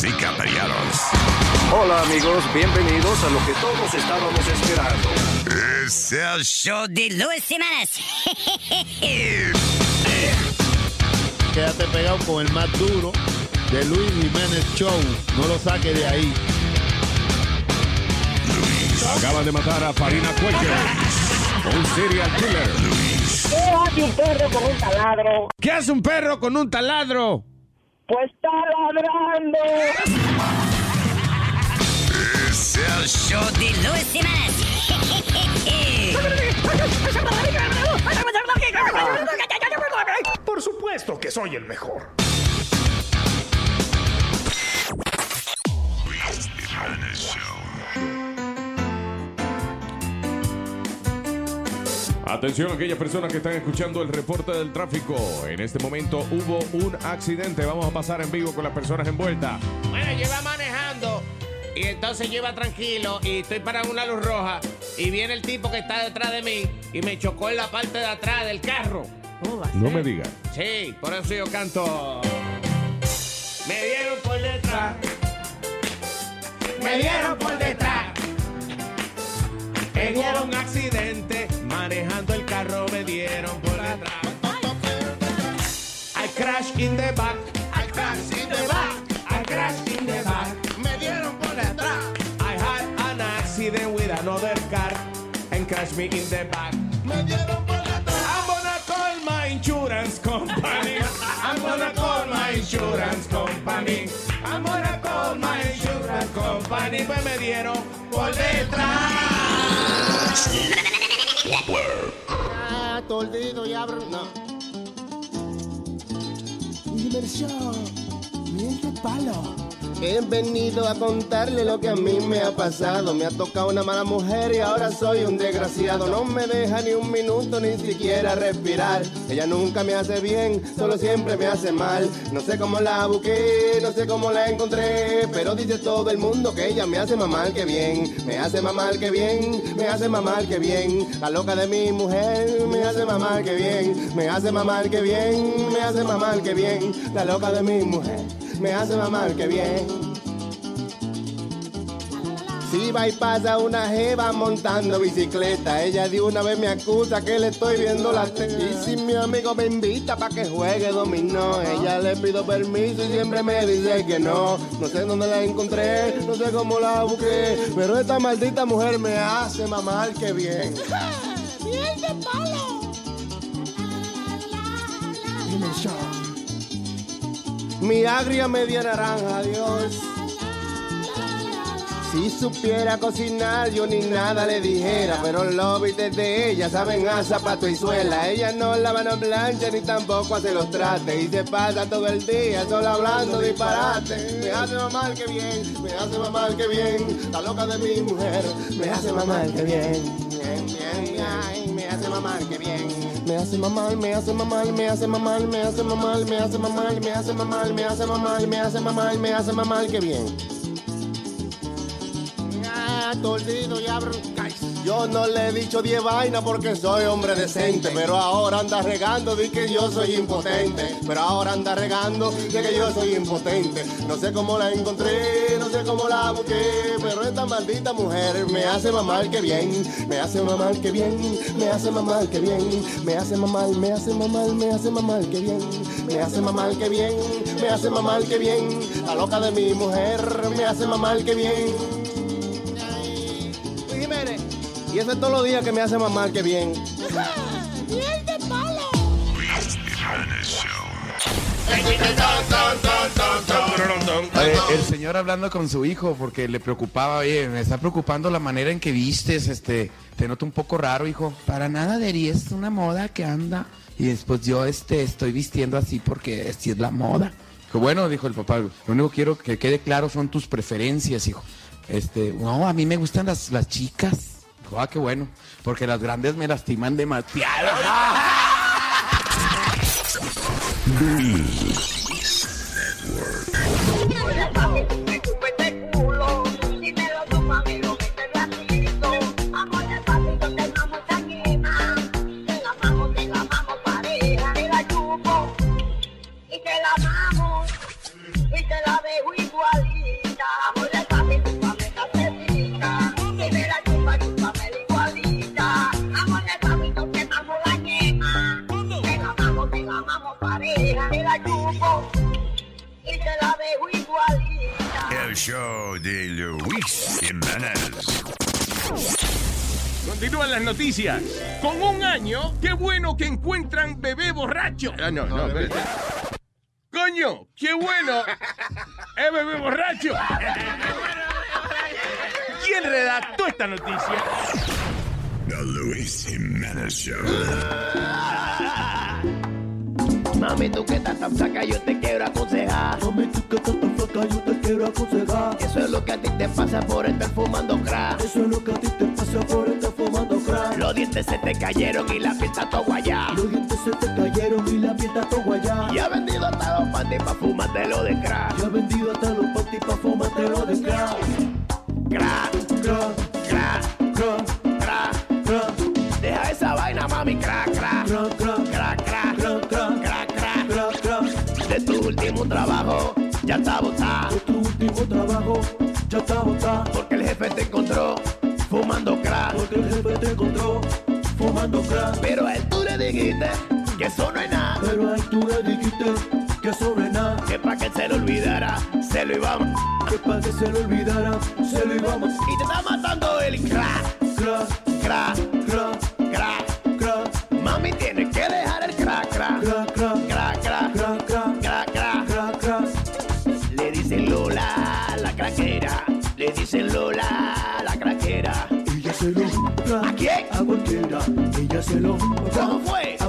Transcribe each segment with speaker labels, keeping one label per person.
Speaker 1: Capellanos.
Speaker 2: Hola amigos, bienvenidos a lo que todos estábamos esperando.
Speaker 1: Es el show de Luis Semanas.
Speaker 3: Quédate pegado con el más duro de Luis Jiménez Show. No lo saque de ahí.
Speaker 4: Acaban de matar a Farina Cuello. Un serial killer.
Speaker 5: ¿Qué hace un perro con un taladro?
Speaker 4: ¿Qué hace un perro con un taladro?
Speaker 5: Pues está ladrando.
Speaker 1: Es el show de Luis Semanas.
Speaker 2: Por supuesto que soy el mejor.
Speaker 4: Atención a aquellas personas que están escuchando el reporte del tráfico. En este momento hubo un accidente. Vamos a pasar en vivo con las personas envueltas.
Speaker 6: Bueno, yo iba manejando y entonces yo iba tranquilo y estoy para una luz roja y viene el tipo que está detrás de mí y me chocó en la parte de atrás del carro.
Speaker 4: No me digas.
Speaker 6: Sí, por eso yo canto. Me dieron por detrás. Me dieron por detrás. En un accidente, crash in the back. I crash in the back. I crash in the back. Me dieron por detrás. I had an accident with another car and crashed me in the back. Me dieron por detrás. I'm gonna call my insurance company. I'm gonna call my insurance company. I'm gonna call my insurance company. Pues me dieron por detrás.
Speaker 3: Ah, y abro. No.
Speaker 7: Diversión. Miente palo.
Speaker 3: He venido a contarle lo que a mí me ha pasado. Me ha tocado una mala mujer y ahora soy un desgraciado. No me deja ni un minuto ni siquiera respirar. Ella nunca me hace bien, solo siempre me hace mal. No sé cómo la busqué, no sé cómo la encontré. Pero dice todo el mundo que ella me hace mamar que bien. Me hace mamar que bien, me hace mamar que bien. La loca de mi mujer me hace mamar que bien. Me hace mamar que bien, me hace mamar que bien. La loca de mi mujer me hace mamar que bien. Si va y pasa una jeva montando bicicleta, ella de una vez me acusa que le estoy viendo la teta. Y si mi amigo me invita para que juegue dominó, ella le pido permiso y siempre me dice que no. No sé dónde la encontré, no sé cómo la busqué, pero esta maldita mujer me hace mamar que bien.
Speaker 7: ¡Miel de palo!
Speaker 3: Mi agria media naranja, Dios. Si supiera cocinar, yo ni nada le dijera. Pero los bites de ella saben a zapato y suela. Ella no lava, no plancha, ni tampoco hace los trates. Y se pasa todo el día solo hablando disparate. Me hace mamar que bien, me hace mamar que bien. La loca de mi mujer, me hace mamar que bien. Bien, bien, ay, me hace mamar que bien. Me hace mamar, me hace mamar, me hace mamar, me hace mamar, me hace mamar, me hace mamar, me hace mamar, me hace mamar, me hace mamar que bien. Yo no le he dicho 10 vainas porque soy hombre decente. Pero ahora anda regando de que yo soy impotente. Pero ahora anda regando de que yo soy impotente. No sé cómo la encontré, no sé cómo la busqué. Pero esta maldita mujer me hace mamar que bien. Me hace mamar que bien. Me hace mamar que bien. Me hace mamar, me hace mamar, me hace mamar que bien. Me hace mamar que bien. Me hace mamar que bien. La loca de mi mujer me hace mamar que bien. Y eso es todos los días que me hace mamar que bien.
Speaker 7: ¡Miel de palo!
Speaker 8: El señor hablando con su hijo porque le preocupaba, oye, me está preocupando la manera en que vistes, este, te noto un poco raro, hijo. Para nada, Deri, es una moda que anda. Y después yo, este, estoy vistiendo así porque así es la moda. Dijo, bueno, dijo el papá, lo único que quiero que quede claro son tus preferencias, hijo. Este, no, a mí me gustan las, las chicas. Ah, qué bueno, porque las grandes me lastiman demasiado.
Speaker 9: show de Luis Jiménez.
Speaker 4: Continúan las noticias. Con un año, qué bueno que encuentran bebé borracho. Ah, no, no, espérate. Coño, qué bueno. Es bebé borracho. ¿Quién redactó esta noticia?
Speaker 9: The Luis Jiménez Show.
Speaker 10: Mami, tú que estás tan flaca, yo te quiero aconsejar.
Speaker 7: Mami, tú que estás tan flaca, yo te quiero aconsejar.
Speaker 10: Eso es lo que a ti te pasa por estar fumando crack.
Speaker 7: Eso es lo que a ti te pasa por estar fumando crack.
Speaker 10: Los dientes se te cayeron y la piel está todo guayá.
Speaker 7: Los dientes se te cayeron y la piel está todo guayá.
Speaker 10: Y ha vendido hasta los panties pa' fumártelo de crack.
Speaker 7: Ya vendido hasta los panties pa' fumártelo de crack.
Speaker 10: Crack,
Speaker 7: Crack,
Speaker 10: crack,
Speaker 7: crack,
Speaker 10: crack.
Speaker 7: crack,
Speaker 10: Deja esa vaina, mami, crack, Crack,
Speaker 7: crack, crack,
Speaker 10: último trabajo, ya está botado.
Speaker 7: De tu último trabajo, ya está botado.
Speaker 10: Porque el jefe te encontró fumando crack.
Speaker 7: Porque el jefe te encontró fumando crack.
Speaker 10: Pero a él tú le dijiste que eso no es nada.
Speaker 7: Pero a él tú le dijiste que eso no es nada.
Speaker 10: Que pa' que se lo olvidara, se lo íbamos.
Speaker 7: Que para que se lo olvidara, se lo íbamos.
Speaker 10: Y te está matando el Crack,
Speaker 7: crack,
Speaker 10: crack, ¿Cómo fue?
Speaker 7: A.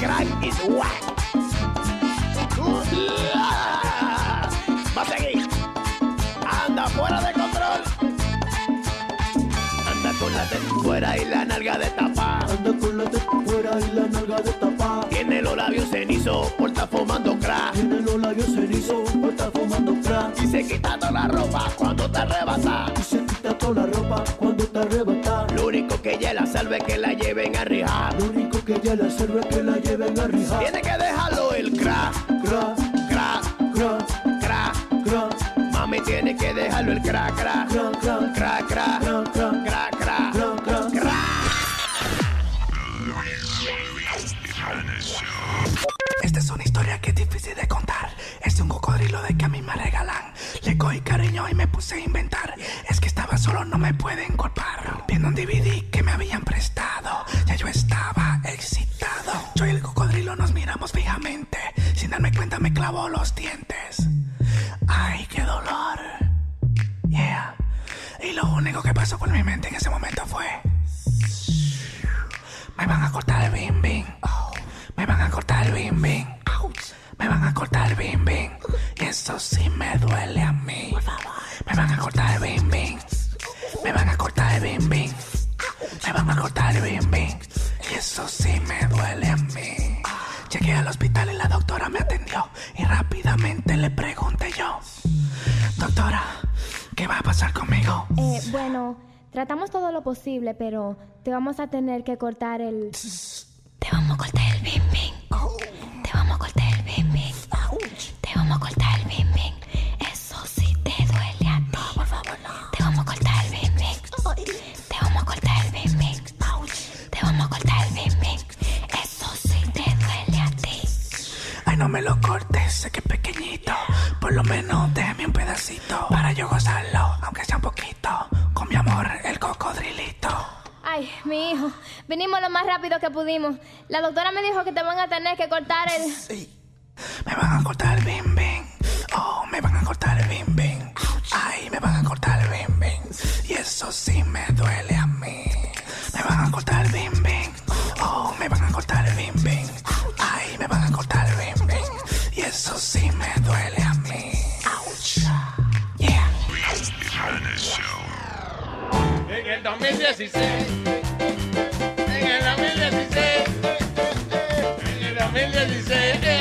Speaker 10: Crack is whack. Va a seguir. Anda fuera de control. Anda con la teta fuera y la nalga de tapa.
Speaker 7: Anda con la teta fuera y la nalga de tapa.
Speaker 10: Tiene los labios cenizos por estar fumando crack.
Speaker 7: Tiene los labios cenizos por estar fumando crack.
Speaker 10: Y se quita toda la ropa cuando te arrebata. Que ella la salve es que la lleven a rijar.
Speaker 7: Lo único que ella le sirve es que la lleven a rijar.
Speaker 10: Tiene que dejarlo el crack,
Speaker 7: Crack,
Speaker 10: crack,
Speaker 7: crack,
Speaker 10: crack.
Speaker 7: crack,
Speaker 10: Mami tiene que dejarlo el crack, crack,
Speaker 7: crack, crack,
Speaker 10: crack, crack,
Speaker 7: crack, crack,
Speaker 10: crack, crack,
Speaker 7: crack, crack.
Speaker 10: crack.
Speaker 11: Esta es una historia que es difícil de contar. Es un cocodrilo de que a mí me regalan. Le cogí cariño y me puse a inventar. Es que estaba solo, no me pueden culpar. Clavó los dientes. Ay, qué dolor. Yeah. Y lo único que pasó por mi mente en ese momento fue. Me van a cortar el bim bim. Me van a cortar el bim bim. Me van a cortar el bim bim. Y eso sí me duele a mí. Me van a cortar el bim bim. Me van a cortar el bim bim. Me van a cortar el bim bim. Y eso sí me duele. Llegué al hospital y la doctora me atendió. Y rápidamente le pregunté yo. Doctora, ¿qué va a pasar conmigo?
Speaker 12: Eh, bueno, tratamos todo lo posible, pero te vamos a tener que cortar el... Te vamos a cortar el bim bim. Te vamos a cortar el bim bim. Te vamos a cortar el no
Speaker 11: me lo cortes, sé que es pequeñito. Por lo menos déjame un pedacito para yo gozarlo, aunque sea un poquito. Con mi amor, el cocodrilito.
Speaker 12: Ay, mi hijo, vinimos lo más rápido que pudimos. La doctora me dijo que te van a tener que cortar el...
Speaker 11: Me van a cortar el bim bim. Oh, me van a cortar el bim bim. Ay, me van a cortar el bim bim. Y eso sí me duele a mí. Me van a cortar el bim bim. Oh, me van a cortar el bim bim. Ay, me van a cortar el bim eso sí me duele a mí. Ouch. Yeah.
Speaker 4: En el 2016. En el 2016. En el 2016.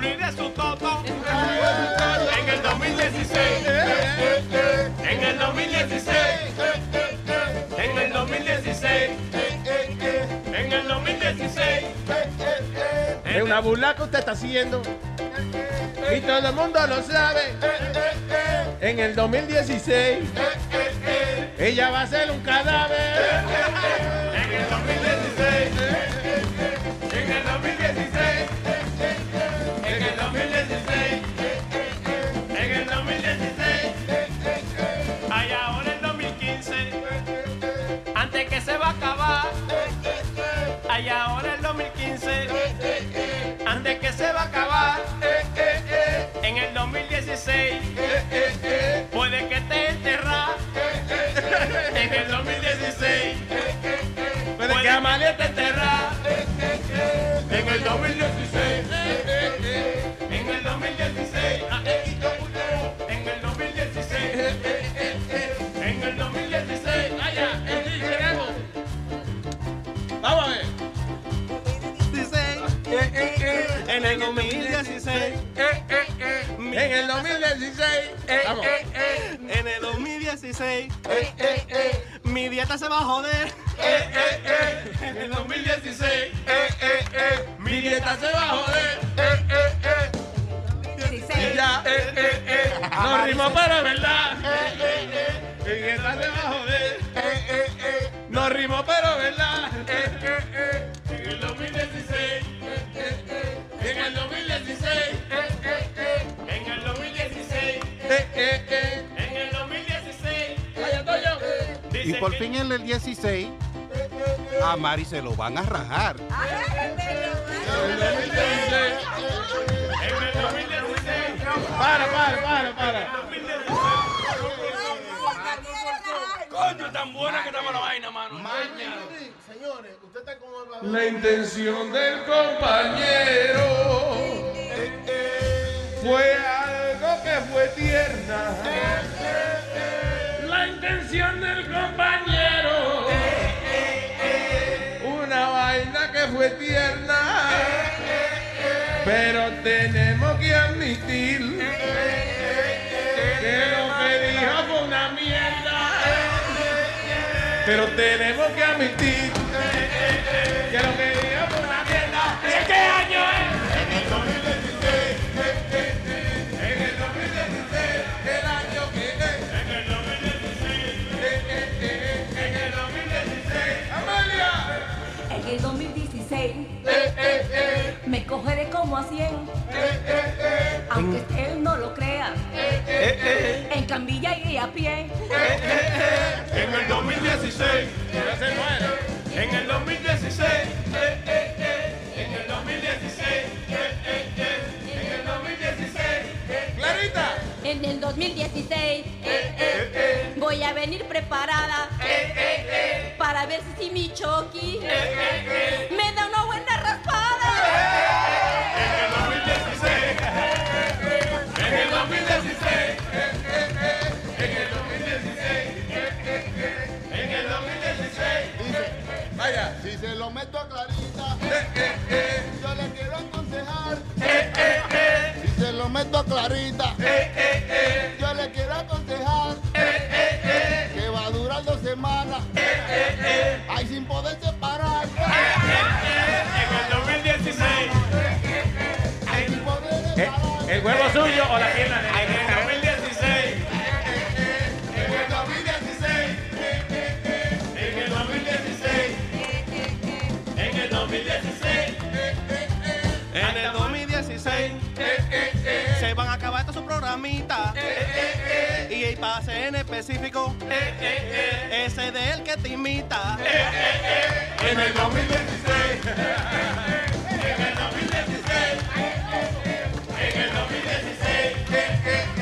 Speaker 13: De su. En el 2016, en el 2016, en el 2016, en el 2016.
Speaker 4: Es una burla que usted está haciendo. Y todo el mundo lo sabe. En el 2016, ella va a ser un cadáver.
Speaker 13: En el 2016, en el 2016, va a acabar, ay ahora el 2015, antes que se va a acabar, en el 2016, puede que te enterras, en el 2016.
Speaker 4: Puede que Amalia te
Speaker 13: enterra en el 2016. En el 2016. En el 2016.
Speaker 4: Vamos.
Speaker 13: En el 2016. Mi dieta se va a joder. En el 2016.
Speaker 4: Mi dieta se va a joder. Y ya. No rimó, pero es verdad. Mi dieta se va a joder. No rimó, pero es verdad.
Speaker 6: Y por fin en el 16, a Mari se lo van a rajar.
Speaker 4: En el 2016.
Speaker 13: En el 2016.
Speaker 4: Para, para, para, para.
Speaker 14: Coño, tan buena que estamos la vaina, mano.
Speaker 15: Señores, usted está como
Speaker 4: La intención del compañero fue algo que fue tierna. La intención del compañero, una vaina que fue tierna. Pero tenemos que admitir que lo que dijo fue una mierda. Pero tenemos que admitir
Speaker 16: como a 100, aunque usted no lo crea. En cambilla y a pie.
Speaker 13: En el 2016.
Speaker 4: Ya se muere.
Speaker 13: En el 2016. En el 2016. En el 2016.
Speaker 4: Clarita.
Speaker 16: En el 2016 voy a venir preparada para ver si, si mi choqui me da
Speaker 15: se lo meto a Clarita, yo le quiero aconsejar. Si se lo meto a Clarita, yo le quiero aconsejar. Que va a durar dos semanas. Ay, sin poderse parar.
Speaker 13: En el 2016.
Speaker 15: Ay, sin poderse
Speaker 4: Eh,
Speaker 15: parar.
Speaker 4: ¿El huevo suyo o la pierna de
Speaker 13: acabar estos programitas y el pase en específico. Ese de el que te imita en el 2016 en el 2016 en el 2016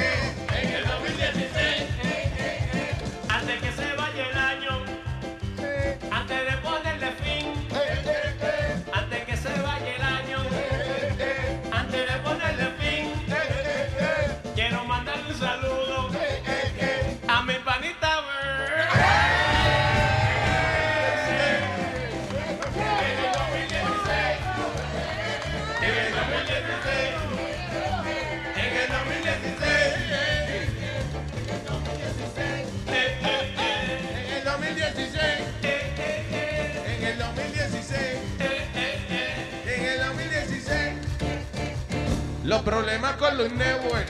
Speaker 4: Los problemas con Luis Neuer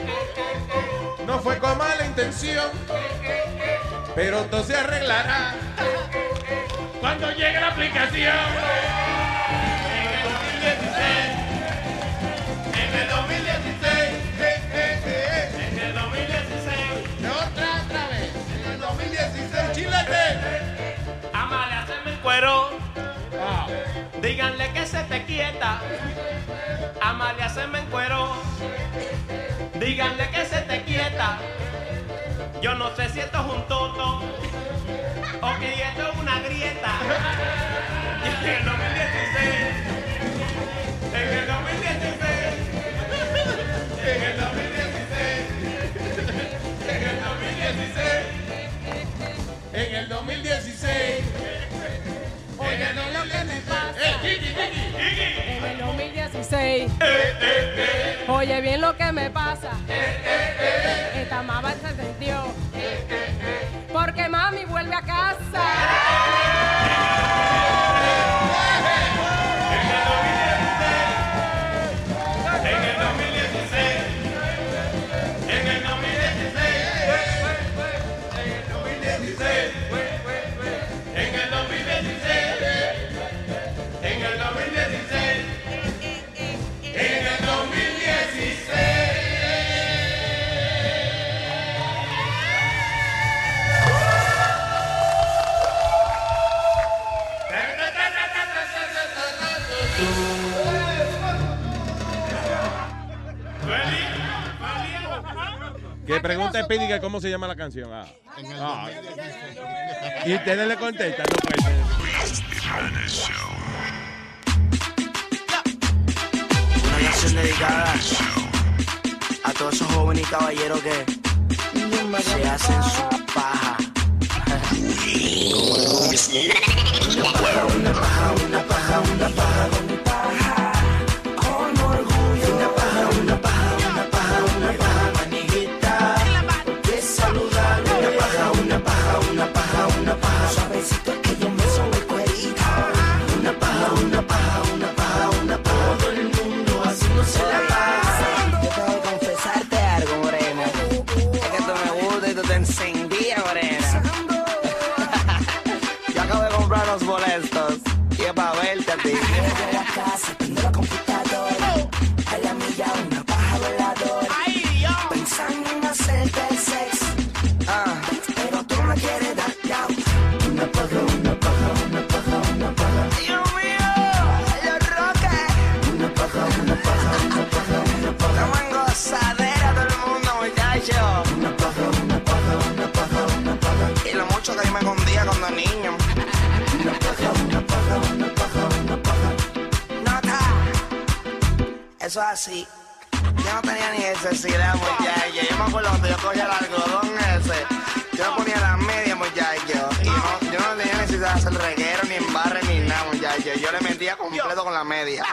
Speaker 4: no fue con mala intención, pero todo se arreglará cuando llegue la aplicación. En el 2016, en el 2016, en el 2016, otra, otra vez, en el 2016, chilete,
Speaker 13: amale, hacerme el cuero. Díganle que se te quieta, Amalia se me encueró. Díganle que se te quieta, yo no sé si esto es un toto o que esto es una grieta. En el 2016, en el 2016, en el 2016,
Speaker 4: en el 2016, en el 2016
Speaker 17: lo que me pasa. En el 2016. Oye bien lo que me pasa. Esta mamá se entendió. Porque mami vuelve a casa.
Speaker 4: Que pregunta a Speedy que cómo se llama la canción. Ah. Ah. ah. Y ustedes le contestan, no puede.
Speaker 18: Una canción dedicada a todos esos jóvenes y caballeros que se hacen su paja. Una paja, una paja, una paja, una paja. así. Yo no tenía ni necesidad, muchacho. Yo me acuerdo cuando yo cogía el algodón ese. Yo no ponía las medias, muchacho. Y no, yo no tenía necesidad de hacer reguero, ni embarre, ni nada, muchacho. Yo le metía completo con la media.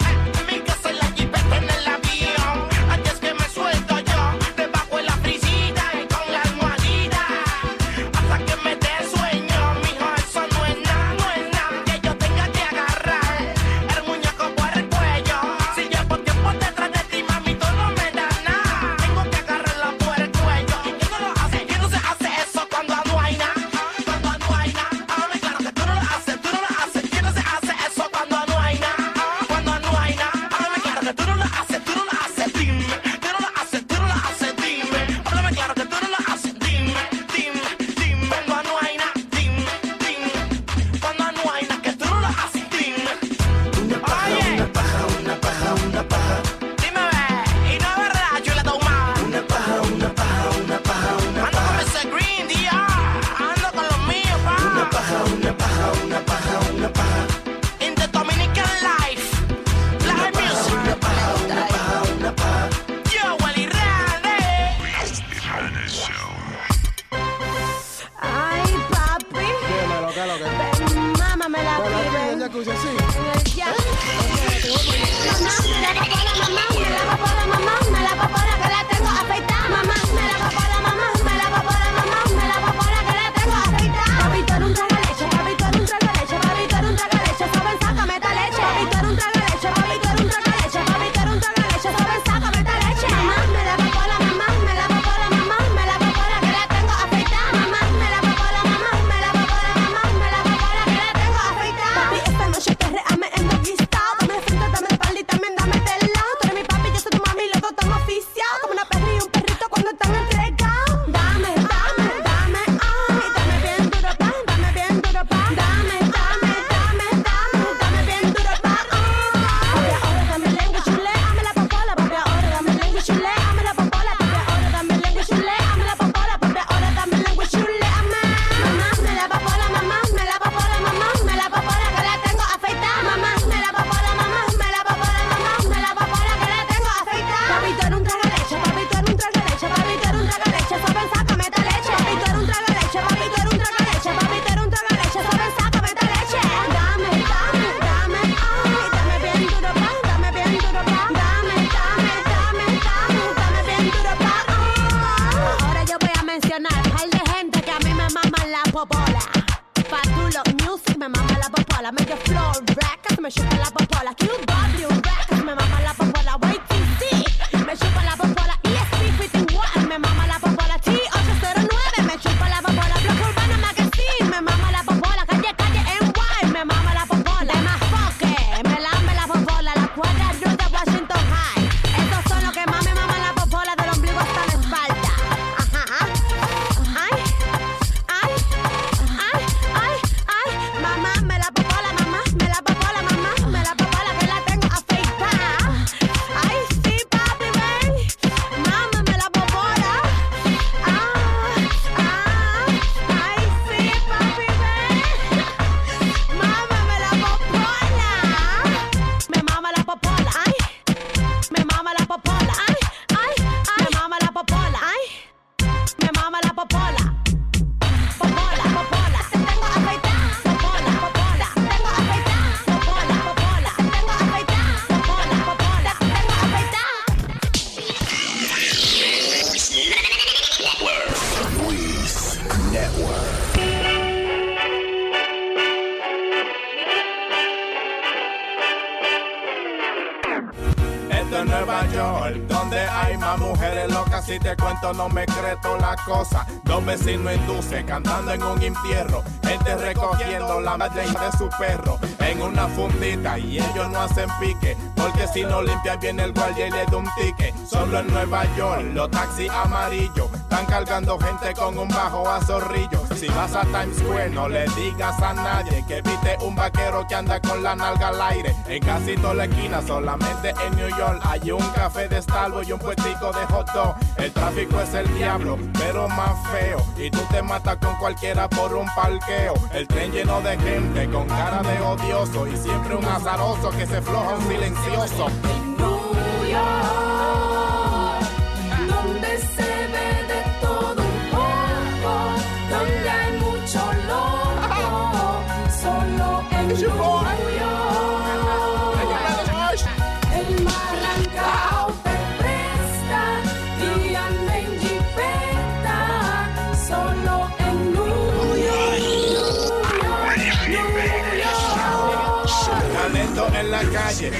Speaker 18: No
Speaker 17: me
Speaker 19: crees toda la cosa. Dos vecinos induce cantando en un entierro. Gente recogiendo la madre de su perro en una fundita. Y ellos no hacen pique, porque si no limpian bien el guardia y le da un ticket. Solo en Nueva York, los taxis amarillos están cargando gente con un bajo a zorrillo. Si vas a Times Square, no le digas a nadie que viste un vaquero que anda con la nalga al aire. En casi toda la esquina, solamente en New York, hay un café de Starbucks y un puestico de hot dog. El tráfico es el diablo, pero más feo. Te matas con cualquiera por un parqueo. El tren lleno de gente con cara de odioso y siempre un azaroso que se floja un silencioso.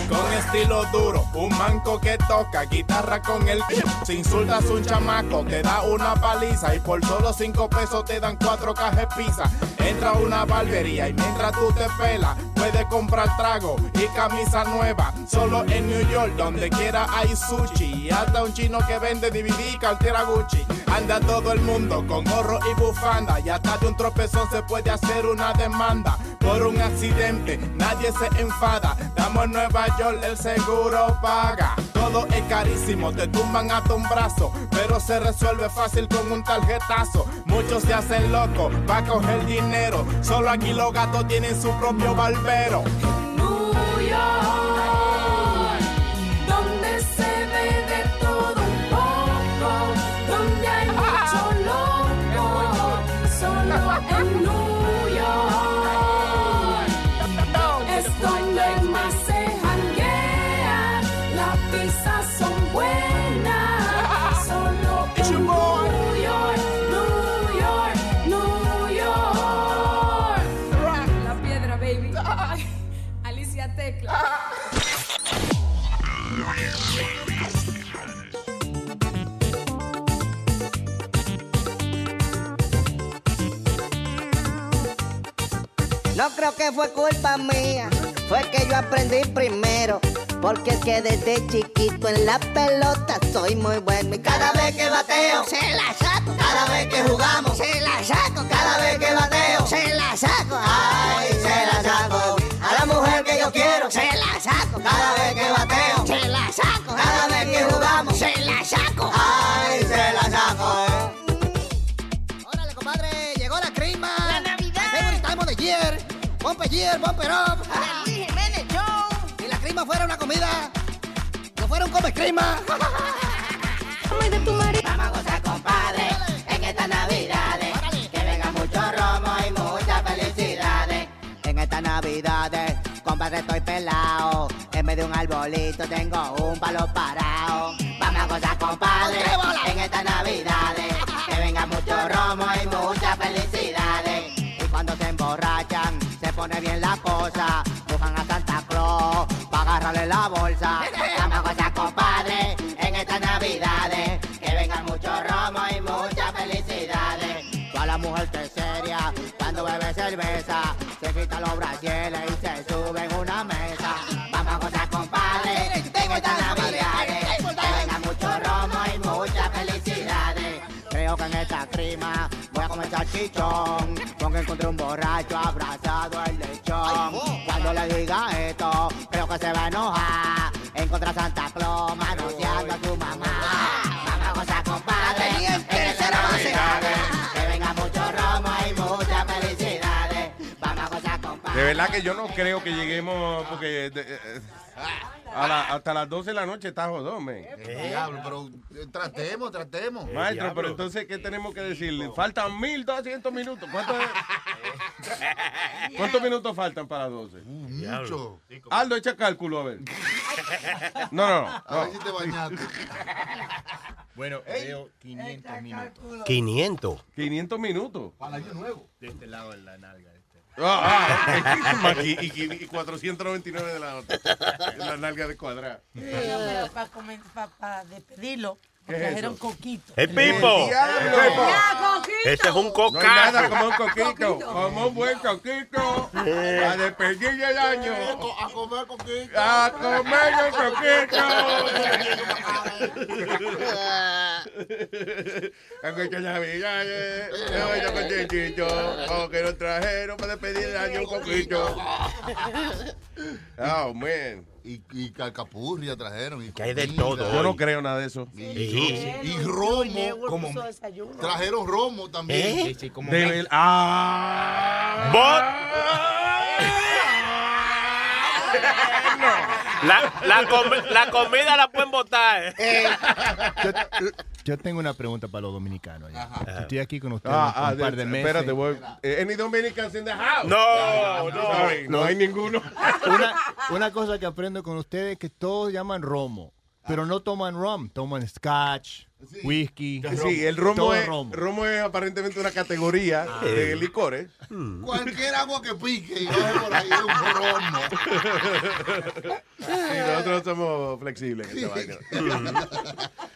Speaker 19: Con estilo duro. Un manco que toca guitarra con el Si insultas un chamaco, te da una paliza. Y por solo cinco pesos te dan cuatro cajas pizza. Entra a una barbería y mientras tú te pelas, puedes comprar trago y camisa nueva. Solo en New York, donde quiera hay sushi. Y hasta un chino que vende DVD y cartera Gucci. Anda todo el mundo con gorro y bufanda. Y hasta de un tropezón se puede hacer una demanda. Por un accidente, nadie se enfada. Damos en Nueva York, el seguro paga. Todo es carísimo, te tumban hasta un brazo. Pero se resuelve fácil con un tarjetazo. Muchos se hacen locos pa' coger dinero. Solo aquí los gatos tienen su propio barbero.
Speaker 20: Que fue culpa mía, fue que yo aprendí primero. Porque es que desde chiquito en la pelota soy muy bueno. Y cada vez que bateo, se la saco. Cada vez que jugamos, se la saco. Cada vez que bateo, se la saco. Ay, se la saco. A la mujer que yo quiero, se la saco. Cada vez que bateo,
Speaker 21: Bumper year, bumper up.
Speaker 20: Luis Jiménez Show.
Speaker 21: Si la crema fuera una comida, no fuera un come crema.
Speaker 20: Vamos a gozar, compadre, en estas navidades. Que venga mucho romo y muchas felicidades. En estas navidades, compadre, estoy pelado. En vez de un arbolito tengo un palo parado. Vamos Vamos a gozar, compadre, en estas navidades. Que venga mucho romo y muchas felicidades. Pone bien la cosa. Buscan a Santa Claus para agarrarle la bolsa. A gozar, compadre, en estas navidades. Que venga mucho romo y muchas felicidades. Toda la mujer que seria cuando bebe cerveza. Se quita los brasieles y se sube en una mesa. Vamos a gozar, compadre, en estas navidades. Que venga mucho romo y muchas felicidades. Creo que en esta crima voy a comer salchichón. Porque encontré un borracho abrazado
Speaker 4: verdad que yo no creo que lleguemos porque de- eh, a la- hasta las 12 de la noche está jodón, man.
Speaker 15: Diablo, pero eh, tratemos, tratemos.
Speaker 4: Maestro, pero entonces, ¿qué tenemos que decirle? Faltan 1200 minutos. ¿Cuántos, ¿Cuántos minutos faltan para las 12?
Speaker 15: mucho.
Speaker 4: Aldo, echa cálculo, a ver. No, no, no.
Speaker 15: A ver si te bañaste.
Speaker 5: Bueno, veo 500 minutos.
Speaker 4: 500. 500 minutos.
Speaker 15: Para año nuevo.
Speaker 5: De este lado en la nalga. Este.
Speaker 4: Ah, ah, ok. y, y- y 499 de la otra. La nalga de cuadrada.
Speaker 22: Pero para despedirlo,
Speaker 4: ¿Qué es eso?
Speaker 22: coquito.
Speaker 13: ¡El Pipo!
Speaker 4: diablo!
Speaker 13: ¡El Pipo!
Speaker 22: ¡Ya, coquito!
Speaker 13: Ese es un
Speaker 4: No
Speaker 13: cocazo.
Speaker 4: hay nada como un coquito, como un buen coquito. A despedir el año.
Speaker 15: A comer coquito.
Speaker 4: A comer un coquito. Aunque navidades, yo con chichito, como que nos trajeron para despedir el año un coquito. Oh, man.
Speaker 15: Y, y calcapurria trajeron. Y
Speaker 13: Que hay de todo
Speaker 4: Yo no creo nada de eso.
Speaker 15: Y, y romo.
Speaker 22: Como
Speaker 15: Trajeron romo también.
Speaker 13: ¿Eh?
Speaker 5: Sí, sí, como
Speaker 4: De
Speaker 5: me-
Speaker 4: ver- Ah.
Speaker 13: La, la, com- la comida la pueden botar.
Speaker 5: Eh, yo, yo tengo una pregunta para los dominicanos. ya. Estoy aquí con ustedes
Speaker 4: Ah, ah,
Speaker 5: un par de
Speaker 4: de-
Speaker 5: meses.
Speaker 4: espérate, voy. Eh, Any Dominicans in the house?
Speaker 13: No, no.
Speaker 4: No hay ninguno.
Speaker 5: Una, una cosa que aprendo con ustedes es que todos llaman romo, pero no toman rum, toman scotch, whisky.
Speaker 4: Sí, el romo
Speaker 5: todo
Speaker 4: es,
Speaker 5: romo.
Speaker 4: romo es aparentemente una categoría de licores.
Speaker 15: Cualquier agua que pique y baje por ahí es un romo.
Speaker 4: Y nosotros somos flexibles en esa vaina.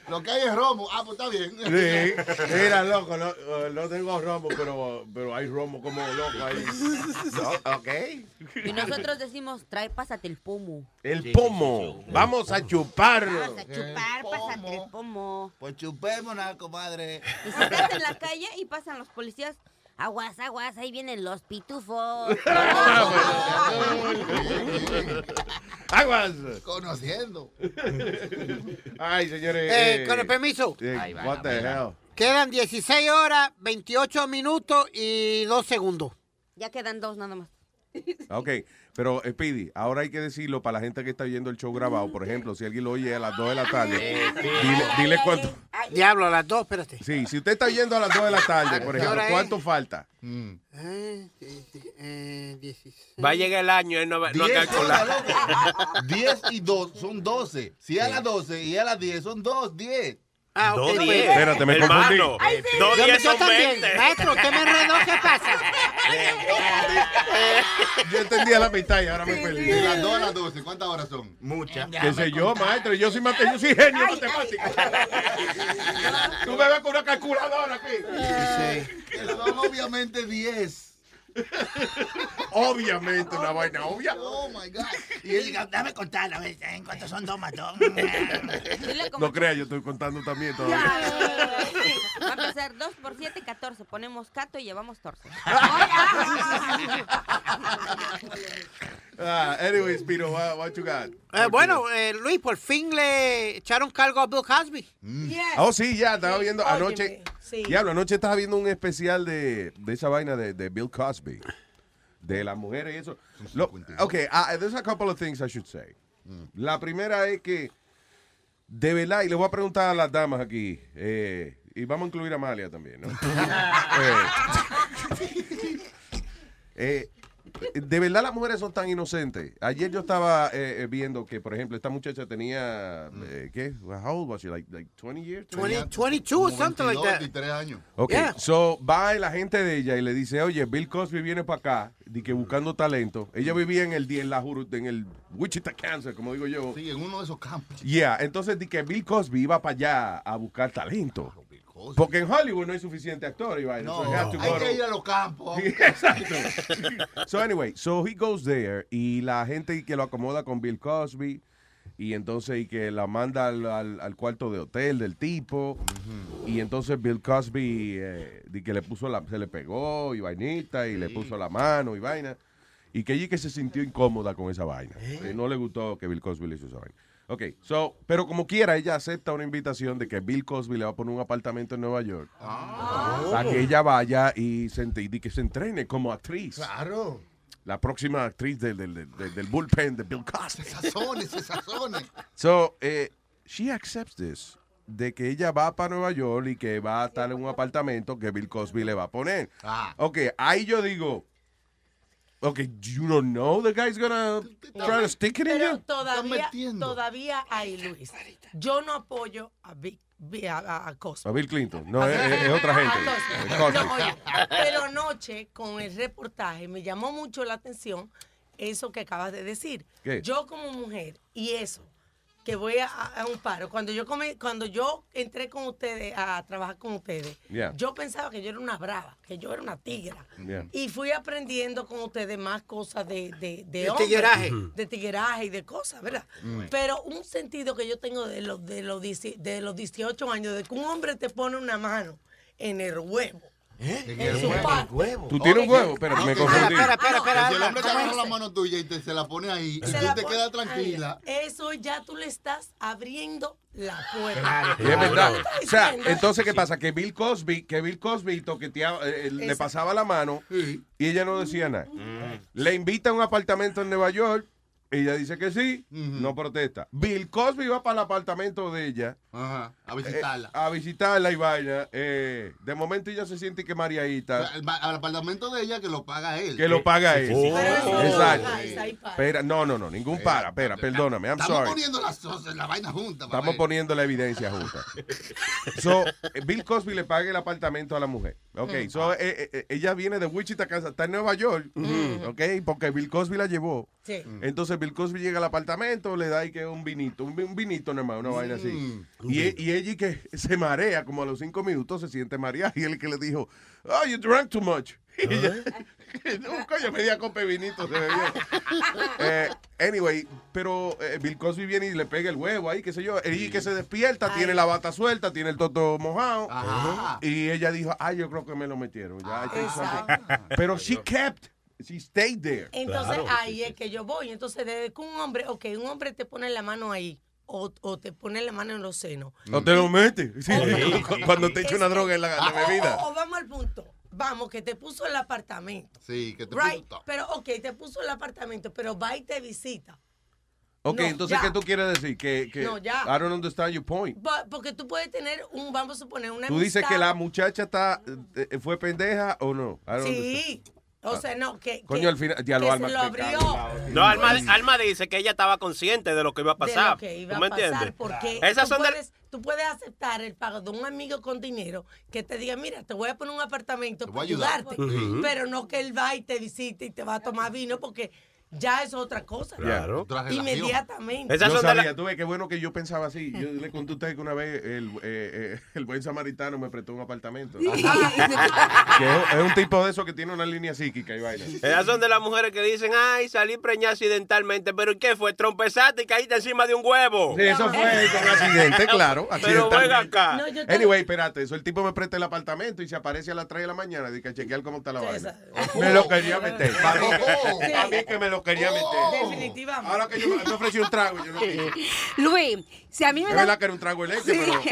Speaker 15: Lo que hay es romo. Ah, pues está bien.
Speaker 4: Sí, mira, loco, no, no tengo romo, pero, pero hay romo como loco ahí. No, ok.
Speaker 23: Y nosotros decimos, trae, pásate el pomo.
Speaker 4: El pomo. Vamos a chuparlo.
Speaker 23: Vas a chupar, pásate el pomo.
Speaker 15: Pues chupémonos, comadre.
Speaker 23: Y si estás en la calle y pasan los policías, aguas, aguas, ahí vienen los pitufos.
Speaker 4: Aguas.
Speaker 15: Conociendo.
Speaker 4: Ay, señores.
Speaker 24: Eh, con el permiso.
Speaker 4: eh, what the hell?
Speaker 24: Quedan 16 horas, 28 minutos y 2 segundos.
Speaker 23: Ya quedan dos nada más.
Speaker 4: Ok, pero eh, Speedy, ahora hay que decirlo para la gente que está viendo el show grabado. Por ejemplo, si alguien lo oye a las 2 de la tarde, dile, dile cuánto.
Speaker 24: Diablo, a las 2, espérate.
Speaker 4: Sí, si usted está yendo a las 2 de la tarde, por
Speaker 24: ¿Qué
Speaker 4: ejemplo? ¿cuánto falta?
Speaker 24: Eh, sí, eh, 16.
Speaker 13: Va a llegar el año, él no va no a
Speaker 15: 10
Speaker 13: calcular.
Speaker 15: horas, loco. 10 y 2 son 12. Si a las 12 y a las 10 son 2, 10.
Speaker 24: Ah, ok.
Speaker 13: Dos
Speaker 24: pues.
Speaker 13: diez.
Speaker 4: Espérate, me
Speaker 13: Hermano,
Speaker 4: confundí.
Speaker 23: Ay, sí.
Speaker 13: dos
Speaker 24: Yo,
Speaker 13: diez
Speaker 24: yo
Speaker 13: son
Speaker 24: también.
Speaker 13: 20.
Speaker 24: Maestro, usted me enredó, ¿qué pasa?
Speaker 4: Yo entendía la mitad y ahora me perdí.
Speaker 15: De las 2 a las 12, ¿cuántas horas son?
Speaker 5: Muchas.
Speaker 4: ¿Qué sé yo, maestro? Yo soy, mate- yo soy genio matemático. Tú me ves con una calculadora aquí.
Speaker 15: Que son obviamente 10.
Speaker 4: Obviamente, una vaina obvia.
Speaker 15: Oh my God.
Speaker 25: Y él diga, dame contar, a ver, ¿en cuántos son dos más dos?
Speaker 4: No creas, yo estoy contando también todavía.
Speaker 23: Va a empezar 2 por 7, 14. Ponemos cato y llevamos torce.
Speaker 4: Ah, anyways, Piro, what, what you got?
Speaker 24: Eh, bueno, eh, Luis, por fin le echaron cargo a Bill Cosby.
Speaker 4: Oh, sí, ya, estaba viendo anoche.
Speaker 22: Óyeme, sí.
Speaker 4: Diablo, anoche estaba viendo un especial de, de esa vaina de, de Bill Cosby. De las mujeres y eso. Lo- ok, ah, there's a couple of things I should say. La primera es que, de verdad, y le voy a preguntar a las damas aquí, eh, y vamos a incluir a Amalia también, ¿no? Eh, eh, de verdad las mujeres son tan inocentes. Ayer yo estaba eh, eh, viendo que, por ejemplo, esta muchacha tenía, eh, ¿qué? How old was she? Like, like 20 years?
Speaker 26: 20, 22 or something like that.
Speaker 15: 23 años.
Speaker 4: Ok,
Speaker 26: Yeah.
Speaker 4: so va la gente de ella y le dice, oye, Bill Cosby viene para acá, di que buscando talento. Ella vivía en el en la Juru- en el Wichita, Kansas, como digo yo.
Speaker 15: Sí, en uno de esos campos.
Speaker 4: Yeah, entonces di que Bill Cosby iba para allá a buscar talento. Porque en Hollywood no hay suficiente actor y vaina.
Speaker 15: No,
Speaker 4: so
Speaker 15: hay que ir a los campos.
Speaker 4: Exacto. So anyway, so he goes there y la gente que lo acomoda con Bill Cosby y entonces y que la manda al, al- al cuarto de hotel del tipo y entonces Bill Cosby eh, di que le puso la, se le pegó y vainita y le puso la mano y vaina y que ella que se sintió incómoda con esa vaina. Eh, no le gustó que Bill Cosby le hizo esa vaina. Ok, so, pero como quiera, ella acepta una invitación de que Bill Cosby le va a poner un apartamento en Nueva York. Para que ella vaya y se, y que se entrene como actriz.
Speaker 15: Claro.
Speaker 4: La próxima actriz del, del, del- del bullpen de Bill Cosby.
Speaker 15: Se sazone, se sazone.
Speaker 4: So, eh, she accepts this. De que ella va para Nueva York y que va a estar en un apartamento que Bill Cosby le va a poner.
Speaker 15: Ah.
Speaker 4: Ok, ahí yo digo. Ok, you don't know the guy's gonna try to stick it in you.
Speaker 22: todavía, todavía hay, Luis. Yo no apoyo a, Vic- Vi- a, a- a Cosby.
Speaker 4: A Bill Clinton. No, es, es- es otra gente.
Speaker 22: Cosby.
Speaker 4: Es Cosby.
Speaker 22: No, oye, pero anoche con el reportaje me llamó mucho la atención eso que acabas de decir.
Speaker 4: ¿Qué?
Speaker 22: Yo como mujer y eso que voy a, a un paro. Cuando yo come- cuando yo entré con ustedes a trabajar con ustedes,
Speaker 4: Yeah.
Speaker 22: yo pensaba que yo era una brava, que yo era una tigra.
Speaker 4: Yeah.
Speaker 22: Y fui aprendiendo con ustedes más cosas de, de, de,
Speaker 26: De
Speaker 22: hombres,
Speaker 26: tigueraje.
Speaker 22: De tigueraje y de cosas, ¿verdad?
Speaker 26: Mm.
Speaker 22: Pero un sentido que yo tengo de los, de, los, 10 de los 18 años, de que un hombre te pone una mano en el huevo.
Speaker 15: En
Speaker 22: En su parte.
Speaker 4: Tú tienes un huevo, espérate, me confundí.
Speaker 26: Espera, espera, espera.
Speaker 15: Si el hombre te
Speaker 26: ¿cómo
Speaker 15: agarra la mano tuya y te, se la pone ahí, y tú te quedas tranquila.
Speaker 22: Eso ya tú le estás abriendo la puerta.
Speaker 4: Es verdad. O sea, entonces, ¿qué pasa? Que Bill Cosby, que Bill Cosby toqueteaba, eh, eh, le pasaba la mano y ella no decía nada. Le invita a un apartamento en Nueva York, ella dice que sí, no protesta. Bill Cosby va para el apartamento de ella.
Speaker 15: Ajá, a visitarla.
Speaker 4: eh, a visitarla y vaina. eh, de momento ella se siente que
Speaker 15: O
Speaker 4: Mariaita,
Speaker 15: al apartamento de ella que lo paga él.
Speaker 4: que lo paga él.
Speaker 15: Eso-
Speaker 4: Exacto. Espera, no, no, no, ningún para. Espera, perdóname, I'm
Speaker 15: Estamos
Speaker 4: sorry.
Speaker 15: poniendo las cosas, la vaina junta.
Speaker 4: Estamos poniendo la evidencia junta. So, eh, Bill Cosby le paga el apartamento a la mujer. Ok,
Speaker 15: Mm.
Speaker 4: so, eh, ella viene de Wichita, Kansas, está en Nueva York. Ok, porque Bill Cosby la llevó.
Speaker 22: Sí.
Speaker 4: Entonces Bill Cosby llega al apartamento, le da ahí que un vinito, un, un vinito nomás, una vaina así. Y, e- y ella y que se marea, como a los cinco minutos se siente mareada. Y él que le dijo, oh, you drank too much. Y ella, no, coño, media copa de vinito se bebió. Eh, anyway, pero eh, Bill Cosby viene y le pega el huevo ahí, qué sé yo. Y que se despierta, tiene la bata suelta, tiene el toto mojado.
Speaker 15: Ajá.
Speaker 4: Y ella dijo, ay, yo creo que me lo metieron. Ya, something". Pero she kept, she stayed there.
Speaker 22: Entonces ahí es que yo voy. Entonces, desde que un hombre, ok, un hombre te pone la mano ahí o, o te pone la mano en los senos.
Speaker 4: No te lo metes. Sí,
Speaker 22: Sí.
Speaker 4: cu- Cuando te echa una droga en la, la bebida.
Speaker 22: O, o vamos al punto. Vamos, que te puso el apartamento.
Speaker 15: Sí, que te
Speaker 22: Right,
Speaker 15: puso-
Speaker 22: pero ok, te puso el apartamento, pero va y te visita.
Speaker 4: Ok,
Speaker 22: No,
Speaker 4: entonces,
Speaker 22: ya.
Speaker 4: ¿qué tú quieres decir? Que, que
Speaker 22: No, ya.
Speaker 4: I don't understand your point.
Speaker 22: Porque tú puedes tener un, vamos a suponer, una
Speaker 4: ¿Tú dices que la muchacha está, eh, fue pendeja o no? I don't
Speaker 22: Sí. O sea, no, que.
Speaker 4: Coño,
Speaker 22: que-
Speaker 4: al final- ya lo Alma,
Speaker 22: se lo abrió.
Speaker 13: No, Alma, Alma dice que ella estaba consciente de lo que iba a
Speaker 22: de
Speaker 13: pasar.
Speaker 22: lo que iba
Speaker 13: ¿Tú
Speaker 22: a
Speaker 13: me
Speaker 22: pasar,
Speaker 13: entiendes?
Speaker 22: porque
Speaker 13: Esas
Speaker 22: tú,
Speaker 13: son de-
Speaker 22: puedes, tú puedes aceptar el pago de un amigo con dinero que te diga, mira, te voy a poner un apartamento para ayudarte, pero no que él va y te visite y te va a tomar vino porque ya es otra cosa.
Speaker 4: Claro.
Speaker 22: Inmediatamente.
Speaker 13: Esas
Speaker 4: yo sabía,
Speaker 13: la-
Speaker 4: tú ves qué bueno que yo pensaba así. Yo le conté a usted que una vez el, eh, eh, el buen samaritano me prestó un apartamento. que es, es un tipo de eso que tiene una línea psíquica y vaina.
Speaker 13: Esas son de las mujeres que dicen, ay, salí preñada accidentalmente, pero ¿y qué fue? Trompezaste y caíste encima de un huevo.
Speaker 4: Sí, eso fue con accidente, claro.
Speaker 13: Pero ven
Speaker 4: accidentalmente.
Speaker 13: acá.
Speaker 22: No, te-
Speaker 4: Anyway, espérate, eso el tipo me presta el apartamento y se aparece a las 3 de la mañana que a chequear cómo está la vaina.
Speaker 22: esa-
Speaker 4: Me lo quería meter. Para mí que me lo quería meter.
Speaker 22: Definitivamente.
Speaker 4: Ahora que yo me ofrecí un trago, yo no quise.
Speaker 27: Luis, si a mí me
Speaker 4: Es
Speaker 27: da...
Speaker 4: verdad que era un trago de leche,
Speaker 27: Sí.
Speaker 4: pero...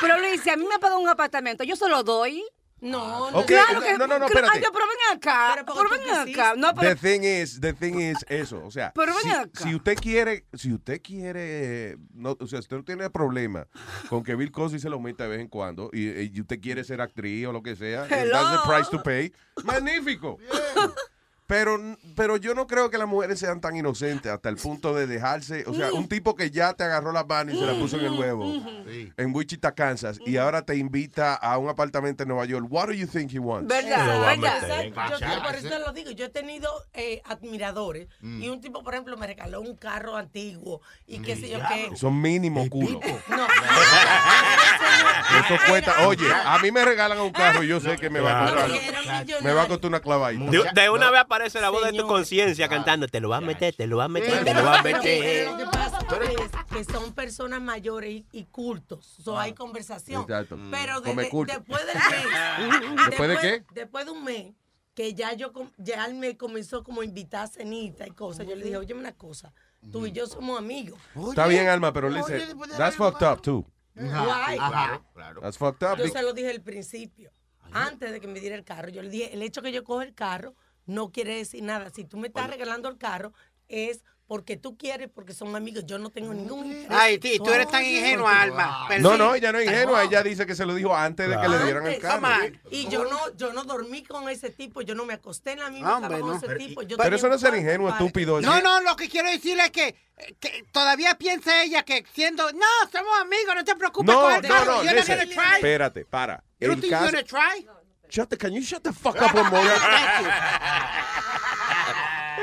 Speaker 27: Pero Luis, si a mí me pagan un apartamento, yo se lo doy.
Speaker 22: No,
Speaker 4: Ok,
Speaker 27: Claro que
Speaker 4: no, no, no,
Speaker 27: claro,
Speaker 4: espérate.
Speaker 27: ay, pero ven acá,
Speaker 22: Pero
Speaker 27: ven acá. No, pero
Speaker 4: The thing is, the thing is eso, o sea,
Speaker 27: Pero ven
Speaker 4: si,
Speaker 27: acá.
Speaker 4: si usted quiere, si usted quiere, no, o sea, usted no tiene problema con que Bill Cosby se lo meta de vez en cuando y, y usted quiere ser actriz o lo que sea, that's the price to pay, magnífico. Pero, pero yo no creo que las mujeres sean tan inocentes hasta el punto de dejarse, o sea, un tipo que ya te agarró las manos y se la puso en el huevo en Wichita, Kansas, y ahora te invita a un apartamento en Nueva York. What do you think he wants?
Speaker 27: verdad, verdad.
Speaker 22: Yo, por eso te lo digo, yo he tenido eh, admiradores
Speaker 4: Mm.
Speaker 22: y un tipo, por ejemplo, me regaló un carro antiguo y qué sé yo qué.
Speaker 4: Son mínimo culo.
Speaker 22: No,
Speaker 4: Eso cuesta. Oye, a mí me regalan un carro y yo sé que me va a costar. Me va a costar una clavadita.
Speaker 13: De, de una vez aparece la voz de tu conciencia cantando, te lo vas a meter, te lo vas a meter, te lo vas a
Speaker 22: Pero-
Speaker 13: meter.
Speaker 22: pero lo que pasa es que son personas mayores y, y cultos. So, hay conversación.
Speaker 4: Exacto.
Speaker 22: Pero desde-
Speaker 4: culto.
Speaker 22: después del mes.
Speaker 4: ¿Después de qué?
Speaker 22: Después de un mes que ya yo ya él me comenzó como a invitar a cenita y cosas. Yo le dije, oye, una cosa, tú y yo somos amigos.
Speaker 4: Está bien, Alma, pero listen, that's fucked up too.
Speaker 15: Claro, claro.
Speaker 4: That's fucked up.
Speaker 22: Yo se lo dije al principio, antes de que me diera el carro. Yo le dije, el hecho que yo coja el carro no quiere decir nada. Si tú me estás regalando el carro, es porque tú quieres, porque son amigos. Yo no tengo ningún interés.
Speaker 24: Ay, ti, tú eres tan ingenua, Alma. Pero
Speaker 4: No, no, ella no es ingenua. Ella dice que se lo dijo antes de que le dieran el carro.
Speaker 22: Y yo no, yo no dormí con ese tipo, yo no me acosté en la misma
Speaker 24: Hombre,
Speaker 22: cama con
Speaker 24: no.
Speaker 22: ese
Speaker 24: Pero-
Speaker 22: tipo. Yo
Speaker 4: Pero eso no es ser ingenuo, estúpido.
Speaker 24: No, no, lo que quiero decirle es que, que todavía piensa ella que siendo, no, somos amigos, no te preocupes
Speaker 4: No,
Speaker 24: con el
Speaker 4: no,
Speaker 24: carro.
Speaker 4: no,
Speaker 24: try.
Speaker 4: Espérate, para. El caso-
Speaker 24: try?
Speaker 4: Shut the, can you shut the fuck up one moment?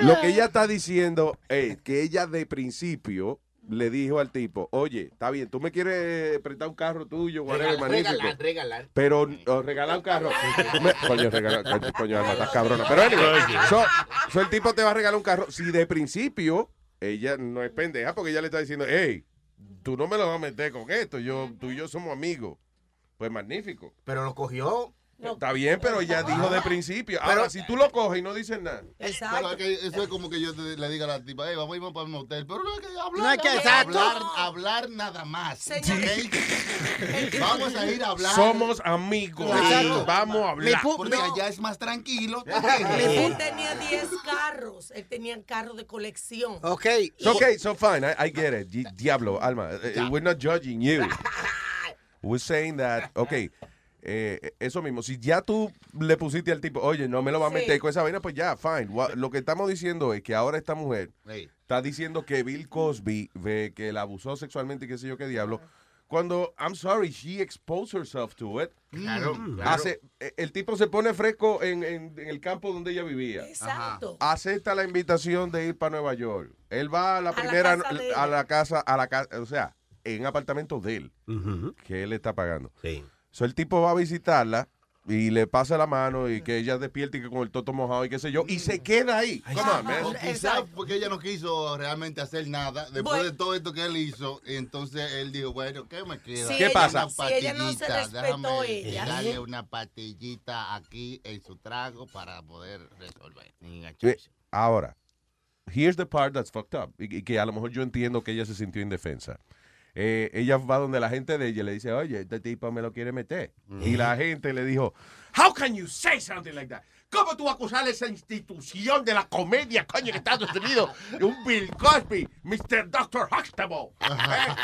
Speaker 4: Lo que ella está diciendo es que ella de principio le dijo al tipo, oye, está bien, tú me quieres prestar un carro tuyo, whatever, magnífico.
Speaker 15: regalar, regalar.
Speaker 4: Pero o regalar un carro. Me- coño, regalar, coño, coño, Alma, estás cabrona. Pero anyway, so, so el tipo te va a regalar un carro. Si de principio ella no es pendeja, porque ella le está diciendo, hey, tú no me lo vas a meter con esto, yo, tú y yo somos amigos. Pues magnífico.
Speaker 15: Pero lo cogió.
Speaker 4: Está bien, pero ella dijo de principio. Ahora, si tú lo coges y no dices nada.
Speaker 15: Pero es que eso es como que yo te- le diga a la tipa, hey, vamos a ir para un hotel. Pero no hay que hablar.
Speaker 24: No hay que-
Speaker 15: nada,
Speaker 24: exacto.
Speaker 15: hablar, hablar nada más. ¿ok? Vamos a ir a hablar.
Speaker 4: Somos amigos.
Speaker 15: Claro.
Speaker 4: Vamos a hablar.
Speaker 15: Porque allá es más tranquilo.
Speaker 22: Él tenía 10 carros, él tenía carros de colección.
Speaker 24: Ok.
Speaker 4: So, okay, so fine. I, I get it. Di- Diablo, Alma. uh, We're not judging you. We're saying that, okay, eh, eso mismo. Si ya tú le pusiste al tipo, oye, no me lo va a
Speaker 15: Sí.
Speaker 4: meter con esa vaina, pues ya, fine. What- Lo que estamos diciendo es que ahora esta mujer
Speaker 15: Hey.
Speaker 4: está diciendo que Bill Cosby ve que la abusó sexualmente y qué sé yo qué diablo. Cuando, I'm sorry, she exposed herself to it.
Speaker 15: Claro,
Speaker 4: Mm.
Speaker 15: claro.
Speaker 4: Hace- eh, el tipo se pone fresco en, en- en el campo donde ella vivía.
Speaker 22: Exacto.
Speaker 4: Acepta la invitación de ir para Nueva York. Él va a la primera, a la casa, a la casa, o sea, en un apartamento de él, que él está pagando.
Speaker 13: Sí.
Speaker 4: So, el tipo va a visitarla y le pasa la mano y que ella despierte y que con el toto mojado y qué sé yo, y se queda ahí.
Speaker 15: O quizás porque ella no quiso realmente hacer nada después
Speaker 22: Bueno.
Speaker 15: de todo esto que él hizo. Entonces él dijo, bueno, ¿qué me queda?
Speaker 22: Si
Speaker 4: ¿Qué
Speaker 22: ella-
Speaker 4: pasa?
Speaker 22: Si ella no se
Speaker 15: Pastillita,
Speaker 22: respetó
Speaker 15: déjame
Speaker 22: ella.
Speaker 15: darle una pastillita aquí en su trago para poder resolver.
Speaker 4: Ahora, here's the part that's fucked up. Y que a lo mejor yo entiendo que ella se sintió indefensa. Eh, ella va donde la gente de ella le dice, oye, este tipo me lo quiere meter. Y la gente le dijo, How can you say something like that? ¿Cómo tú acusar a esa institución de la comedia, coño, en Estados Unidos? Un Bill Cosby, Mr. Dr. Huxtable. ¿eh?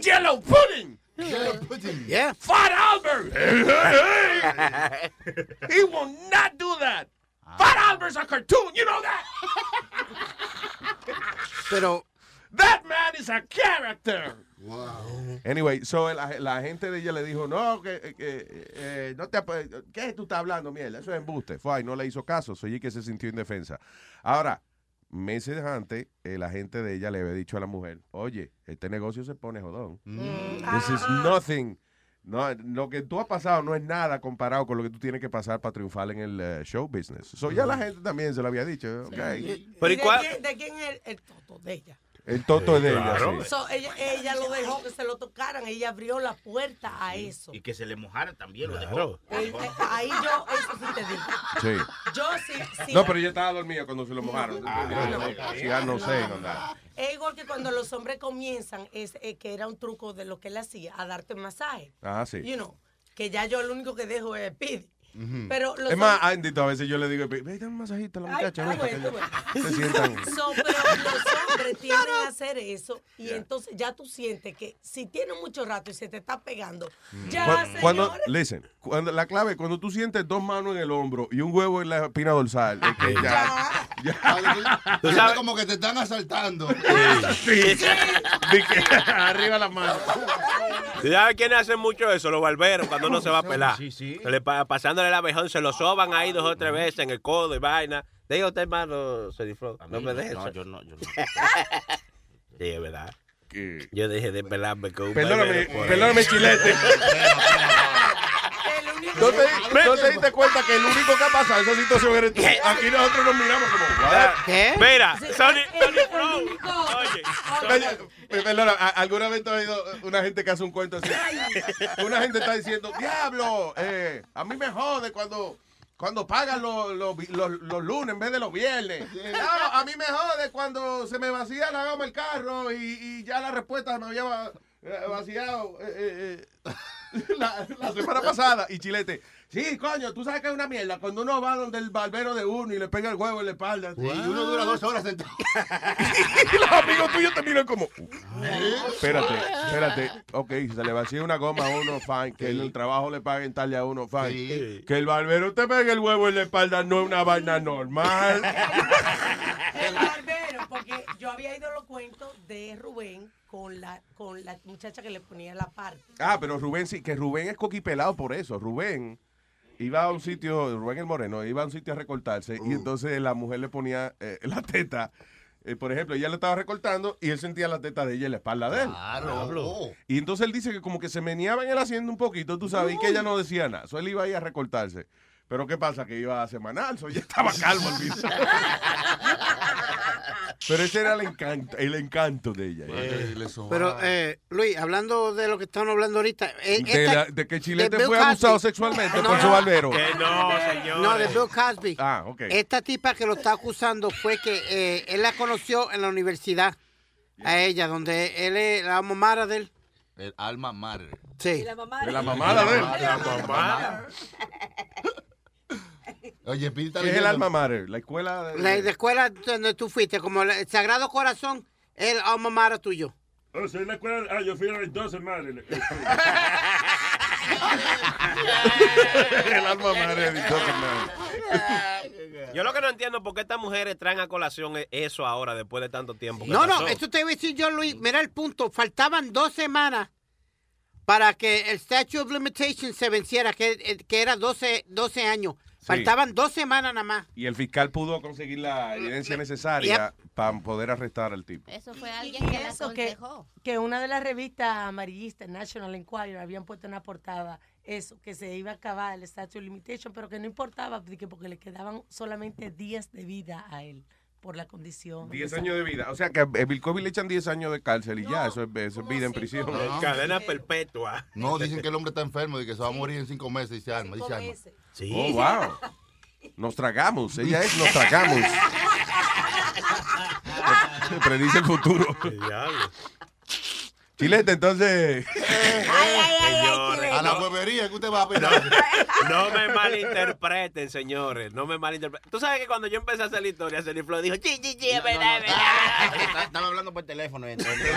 Speaker 4: Yellow pudding.
Speaker 24: Yeah.
Speaker 4: Fat Albert. he will not do that. Fat Albert's a cartoon. You know that.
Speaker 24: Pero
Speaker 4: That man is a character. Anyway, so la, la gente de ella le dijo, no, que, que, eh, no te, ap- ¿qué tú estás hablando, mierda? Eso es embuste. Fue ahí, no le hizo caso, soy que se sintió indefensa. Ahora, meses antes, eh, la gente de ella le había dicho a la mujer, oye, este negocio se pone jodón. This is nothing. No, lo que tú has pasado no es nada comparado con lo que tú tienes que pasar para triunfar en el eh, show business. So ya la gente también se lo había dicho. ok.
Speaker 13: Pero
Speaker 22: ¿Y
Speaker 13: ¿y
Speaker 22: de,
Speaker 13: cuál-
Speaker 22: quién, de quién es el, el toto? De ella.
Speaker 4: El toto es de
Speaker 13: Claro.
Speaker 4: ella. sí.
Speaker 22: So, ella, ella lo dejó que se lo tocaran, ella abrió la puerta a eso.
Speaker 15: Y que se le mojara también lo dejó.
Speaker 22: Eh, ahí yo, eso sí te digo.
Speaker 4: Sí.
Speaker 22: Yo sí, sí.
Speaker 4: No, pero ella estaba dormida cuando se lo mojaron.
Speaker 15: Ah,
Speaker 4: Sí, ah, no sé. no.
Speaker 22: Es igual que cuando los hombres comienzan, es, eh, que era un truco de lo que él hacía, a darte masaje.
Speaker 4: Ah, sí.
Speaker 22: You know. que ya yo lo único que dejo es Speedy. Pero los
Speaker 4: Es más, a veces yo le digo, ve, dame un masajito a la
Speaker 22: Ay,
Speaker 4: muchacha.
Speaker 22: ah,
Speaker 4: para que
Speaker 22: bueno,
Speaker 4: ella- Se sientan.
Speaker 22: So, pero los hombres tienden a hacer eso y entonces ya tú sientes que si tienes mucho rato y se te está pegando, ya,
Speaker 4: Cuando,
Speaker 22: señores.
Speaker 4: cuando, listen, cuando, la clave es cuando tú sientes dos manos en el hombro y un huevo en la espina dorsal, es que ya, ya.
Speaker 15: Tú sabes como que te están asaltando.
Speaker 4: Sí. Di que arriba la mano.
Speaker 13: ¿Tú sabes quiénes hacen mucho eso? Los barberos, cuando uno se va a pelar.
Speaker 4: Sí, sí.
Speaker 13: Se le pa- pasándole el abejón, se lo soban ahí dos o tres veces en el codo y vaina. Diga usted, hermano, se disfruta. No me dejes.
Speaker 5: No, yo no, yo no.
Speaker 13: Sí, es verdad. Yo dejé de pelarme con un
Speaker 4: Perdóname, perdóname, chilete. ¿No te, no te diste cuenta que el único que ha pasado esa situación eres tú? Aquí nosotros nos miramos como, ¿what?
Speaker 13: ¿Qué? Mira, Sony, Sony Flow. Oye,
Speaker 4: Oye, eh, Perdona, ¿a- ¿alguna vez te has oído una gente que hace un cuento así? Una gente está diciendo, diablo, eh, a mí me jode cuando, cuando pagan los, los, los- los lunes en vez de los viernes. No, a mí me jode cuando se me vacía la goma el carro y, y ya la respuesta me había eh, vaciado eh, eh, eh, la, la semana pasada. Y Chilete, sí, coño, tú sabes que es una mierda cuando uno va donde el barbero de uno y le pega el huevo en la espalda.
Speaker 15: Y uno dura dos horas sentado.
Speaker 4: Y los amigos tuyos te miran como. Espérate, espérate. Ok, si se le vacía una goma a uno, fine. Que en el trabajo le paguen talle a uno, fine. Que el barbero te pegue el huevo en la espalda no es una vaina normal.
Speaker 22: El yo había ido a los cuentos de Rubén con la, con la muchacha que le ponía la parte.
Speaker 4: Ah, pero Rubén sí, que Rubén es coquipelado por eso. Rubén iba a un sitio, Rubén el Moreno, iba a un sitio a recortarse y entonces la mujer le ponía eh, la teta. eh, por ejemplo, ella le estaba recortando y él sentía la teta de ella en la espalda de él.
Speaker 15: Claro.
Speaker 4: Y entonces él dice que como que se meneaba en él haciendo un poquito, tú sabes, y que ella no decía nada. So él iba ahí a recortarse. Pero ¿qué pasa? Que iba a semanal, so ella estaba calmo al piso. Pero ese era el encanto, el encanto de ella.
Speaker 24: Pero, eh, Luis, hablando de lo que estamos hablando ahorita. eh,
Speaker 4: de,
Speaker 24: esta-
Speaker 4: la- de que Chilete
Speaker 24: de
Speaker 4: fue
Speaker 24: Cosby.
Speaker 4: abusado sexualmente
Speaker 24: No,
Speaker 4: por su barbero.
Speaker 13: Que no, señor.
Speaker 24: No, de Bill Cosby.
Speaker 4: Ah, ok.
Speaker 24: Esta tipa que lo está acusando fue que eh, él la conoció en la universidad. A ella, donde él es la mamá de él.
Speaker 15: El alma madre.
Speaker 24: Sí.
Speaker 15: De
Speaker 24: la
Speaker 15: la
Speaker 4: mamada de él.
Speaker 15: La mamada. Oye, Pete está
Speaker 4: ¿Qué es el alma mater? La escuela de...
Speaker 24: La, la escuela donde tú fuiste, como el Sagrado Corazón, el alma mater tuyo.
Speaker 28: O sea, en la escuela, ah, yo fui a las 12 madre.
Speaker 4: el alma mater de.
Speaker 13: Yo lo que no entiendo es por qué estas mujeres traen a colación eso ahora, después de tanto tiempo. que
Speaker 24: No, no, esto te iba a decir yo, Luis. Mira el punto. Faltaban dos semanas para que el Statute of Limitations se venciera, que, que era 12, 12 años. Faltaban dos semanas nada más.
Speaker 4: Y el fiscal pudo conseguir la evidencia necesaria para poder arrestar al tipo.
Speaker 23: Eso fue alguien que la
Speaker 22: Eso que,
Speaker 23: aconsejó.
Speaker 22: que una de las revistas amarillistas, National Enquirer, habían puesto en la portada eso, que se iba a acabar el statute of limitation, pero que no importaba porque, porque le quedaban solamente días de vida a él por la condición.
Speaker 4: 10 años de vida. O sea que a Bill Cosby le echan 10 años de cárcel y ya, eso es, eso es vida en prisión.
Speaker 13: Cadena perpetua.
Speaker 15: No, dicen que el hombre está enfermo y que se va a morir en cinco meses. Dice Alma, dice Alma.
Speaker 4: Oh, wow. Nos tragamos. Ella es Nos tragamos. Predice el futuro. Chilete, entonces.
Speaker 15: A la huevería que usted va a pedir.
Speaker 13: No me malinterpreten, señores. No me malinterpreten. Tú sabes que cuando yo empecé a hacer la historia, Celiflo dijo, chi, chi, chi, es verdad, es verdad.
Speaker 5: Estaba hablando por teléfono. entonces.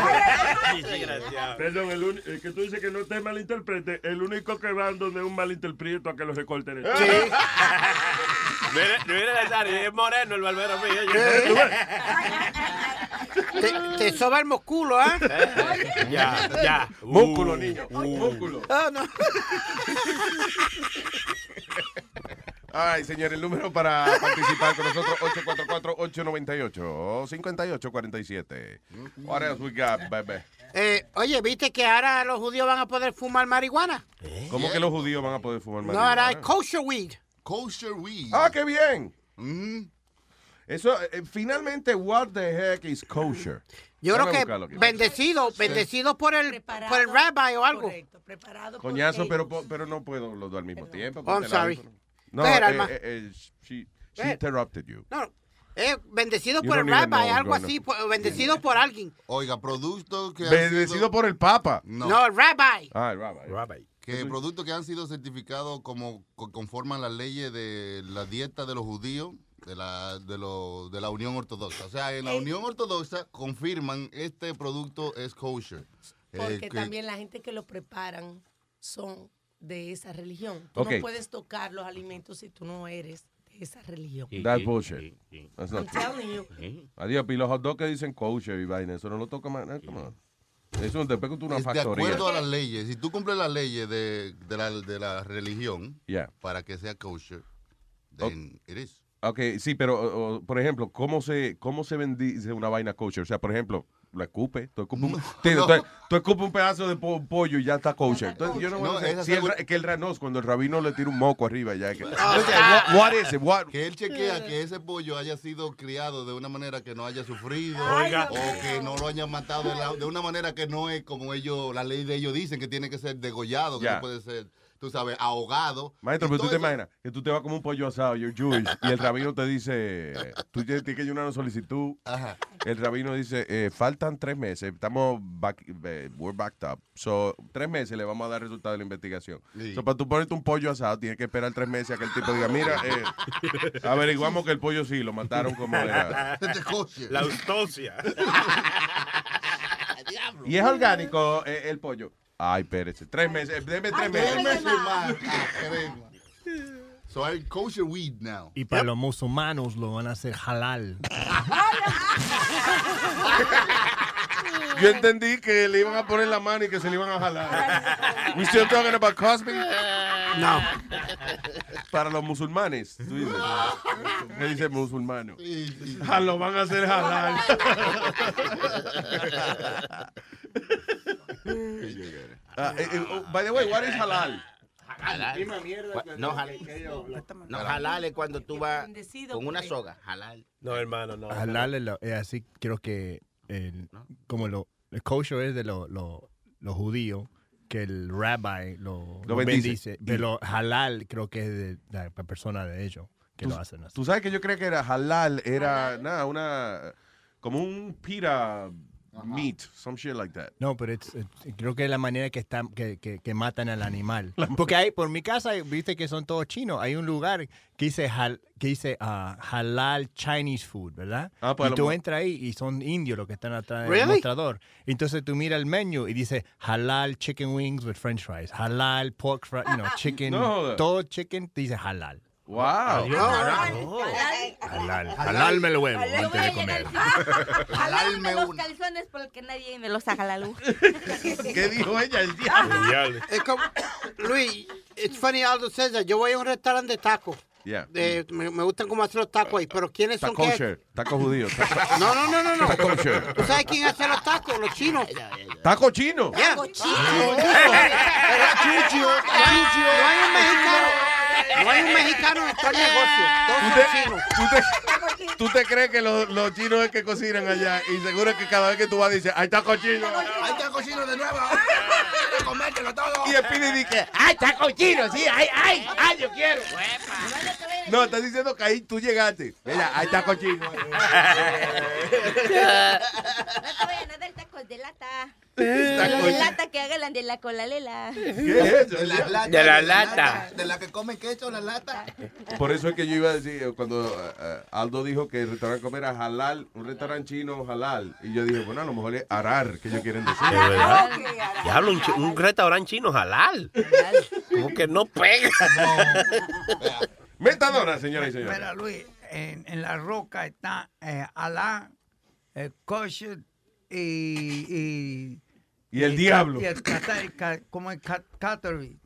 Speaker 13: Desgraciado.
Speaker 28: Perdón, el, el que tú dices que no te malinterprete, el único que va donde un malinterpreto a que lo recorten. es-
Speaker 13: Mire, mire, Nazario, es moreno el barbero mío.
Speaker 24: Te, te soba el mosculo, ¿ah?
Speaker 13: Ya, ya.
Speaker 4: Músculo,
Speaker 13: Uh,
Speaker 4: niño.
Speaker 13: uh.
Speaker 4: Músculo.
Speaker 24: Ah, no.
Speaker 4: Ay, señor, el número para participar con nosotros, 844-898-5847. What else we got, baby?
Speaker 24: Eh, oye, ¿viste que ahora los judíos van a poder fumar marihuana?
Speaker 4: ¿Cómo que los judíos van a poder fumar
Speaker 24: No, ahora hay
Speaker 4: marihuana?
Speaker 24: kosher weed.
Speaker 15: Kosher weed.
Speaker 4: Ah, qué bien. Eso, eh, finalmente, what the heck is kosher?
Speaker 24: Yo creo que
Speaker 4: aquí.
Speaker 24: bendecido, bendecido por el, por el rabbi o algo.
Speaker 22: preparado
Speaker 4: Coñazo, pero, pero no puedo los dos al mismo tiempo.
Speaker 24: Oh, I'm sorry.
Speaker 4: No, eh, eh, eh, she, she interrupted you.
Speaker 24: No, eh, bendecido
Speaker 4: You
Speaker 24: por el rabbi, algo así, por- bendecido por alguien.
Speaker 15: Oiga, productos que
Speaker 4: Bendecido
Speaker 15: sido-
Speaker 4: por el Papa.
Speaker 24: No, el rabbi.
Speaker 4: Ah, el rabbi.
Speaker 13: Rabbi.
Speaker 15: Que productos que han sido certificados como co- conforman las leyes de la dieta de los judíos de la, de, lo- de la Unión Ortodoxa. O sea, en la Unión Ortodoxa confirman este producto es kosher. Eh,
Speaker 22: Porque
Speaker 15: que-
Speaker 22: también la gente que lo preparan son de esa religión. Tú no puedes tocar los alimentos si tú no eres de esa religión.
Speaker 4: That's bullshit. That's
Speaker 22: I'm
Speaker 4: not true.
Speaker 22: telling you.
Speaker 4: Adiós, y los hot dogs que dicen kosher y vaina, eso no lo toca más. eh, come on. Eso después que tú una
Speaker 15: es de
Speaker 4: factoría.
Speaker 15: acuerdo a las leyes. Si tú cumples las leyes de, de la, de la religión
Speaker 4: Yeah.
Speaker 15: para que sea kosher, then it is.
Speaker 4: Ok, sí, pero, por ejemplo, ¿cómo se, cómo se bendice una vaina kosher? O sea, por ejemplo, lo escupe. Tú escupes un, Tío,
Speaker 15: no.
Speaker 4: tú- tú escupes un pedazo de po- pollo y ya está kosher. Entonces, yo no,
Speaker 15: No,
Speaker 4: sé
Speaker 15: esa
Speaker 4: si el, que el ra- no, cuando el rabino le tira un moco arriba ya. Que. Entonces, what, what is it? What-
Speaker 15: Que él chequea que ese pollo haya sido criado de una manera que no haya sufrido
Speaker 4: Oiga.
Speaker 15: o que no lo hayan matado de, la- de una manera que no es como ellos, la ley de ellos dicen que tiene que ser degollado, que no puede ser, tú sabes, ahogado.
Speaker 4: Maestro, pero tú te
Speaker 15: eso-
Speaker 4: imaginas que tú te vas como un pollo asado, you're Jewish, y el rabino te dice, tú tienes que llenar una solicitud. El rabino dice, eh, faltan tres meses, estamos back, eh, we're backed up. So, tres meses le vamos a dar resultado de la investigación.
Speaker 15: Sí.
Speaker 4: So, para tú ponerte un pollo asado, tienes que esperar tres meses a que el tipo diga, mira, eh, averiguamos que el pollo sí, lo mataron como era.
Speaker 13: La autopsia.
Speaker 4: Y es orgánico eh, el pollo. Ay, espérese, tres meses, deme tres meses.
Speaker 15: Tres meses más. So hay kosher weed now.
Speaker 29: Y para los musulmanos lo van a hacer halal.
Speaker 4: Yo entendí que le iban a poner la mano y que se le iban a jalar. We still talking about Cosby?
Speaker 24: No.
Speaker 4: Para los musulmanes. Tú dices. ¿Qué dice musulmano? Ah, lo van a hacer jalar. Ah, eh, eh, oh, by the way, what is halal?
Speaker 5: Halal. No, halal. No, halal es cuando tú vas con una soga. Halal.
Speaker 13: No, hermano, no.
Speaker 29: Halal es, lo- es así, creo que el, como lo, el kosher es de los lo- los judíos, que el rabbi lo,
Speaker 4: Lo
Speaker 29: lo
Speaker 4: bendice.
Speaker 29: bendice. Pero halal creo que es de la persona de ellos que
Speaker 4: Tú-
Speaker 29: lo hacen así.
Speaker 4: Tú sabes que yo creía que era halal, era nada, una como un meat, some shit like that.
Speaker 29: No, pero it's- it's- creo que es la manera que, están, que, que, que matan al animal. Porque hay, por mi casa, viste que son todos chinos. Hay un lugar que dice, hal- que dice ah, halal Chinese food, ¿verdad?
Speaker 4: Ah, pues a
Speaker 29: y tú entras ahí y son indios los que están atrás del
Speaker 24: Really?
Speaker 29: mostrador. Entonces tú miras el menú y dice halal chicken wings with french fries, halal pork fry, you know, chicken,
Speaker 4: No
Speaker 29: todo chicken dice halal.
Speaker 4: Wow.
Speaker 29: Halal. Halal me lo huevo antes de comer.
Speaker 23: Jalárme los calzones porque nadie me los haga la luz.
Speaker 4: ¿Qué dijo ella? El diablo.
Speaker 24: Es como, Luis, it's funny Aldo César, yo voy a un restaurante de tacos.
Speaker 4: Yeah.
Speaker 24: De- me, me gustan cómo hacer los tacos ahí, pero ¿quiénes son que?
Speaker 4: kosher, taco judío. taco-
Speaker 24: No, no, no, no, no.
Speaker 4: Kosher.
Speaker 24: ¿Tú sabes quién hace los tacos? Los chinos.
Speaker 4: Taco chino.
Speaker 24: Yeah.
Speaker 23: Cochino.
Speaker 24: Chucho, chucho. No hay un mexicano. No hay un mexicano en todo el negocio. Todos
Speaker 4: ¿Tú
Speaker 24: son
Speaker 4: te,
Speaker 24: chinos.
Speaker 4: tú te- tú te crees que los, los chinos es que cocinan allá y seguro que cada vez que tú vas dices, ahí está cochino.
Speaker 5: Ahí está cochino de nuevo. Quiero comértelo todo.
Speaker 4: Y el pide dice,
Speaker 5: ¡Ay, está cochino! Sí, ay, ay, ay, yo quiero.
Speaker 4: no, estás diciendo que ahí tú llegaste. Mira, ahí está cochino.
Speaker 23: No tacos de lata. Los de lata que hagan de la colalela.
Speaker 4: ¿Qué es eso?
Speaker 15: De la lata.
Speaker 13: De la lata.
Speaker 15: De la que comen queso, la lata.
Speaker 4: Por eso es que yo iba a decir, eh, cuando eh, eh, Aldo dijo que el restaurante comer era halal, un restaurante chino halal. Y yo dije, bueno, a lo mejor es arar, que ellos quieren decir.
Speaker 13: De verdad. Diablo, un, un restaurante chino halal. Como que no pega.
Speaker 4: Metadona, señoras y señores.
Speaker 30: Mira, Luis, en, en la roca está eh, Alá, el kosher y, y...
Speaker 4: Y el diablo.
Speaker 30: Y el como el cat- catering.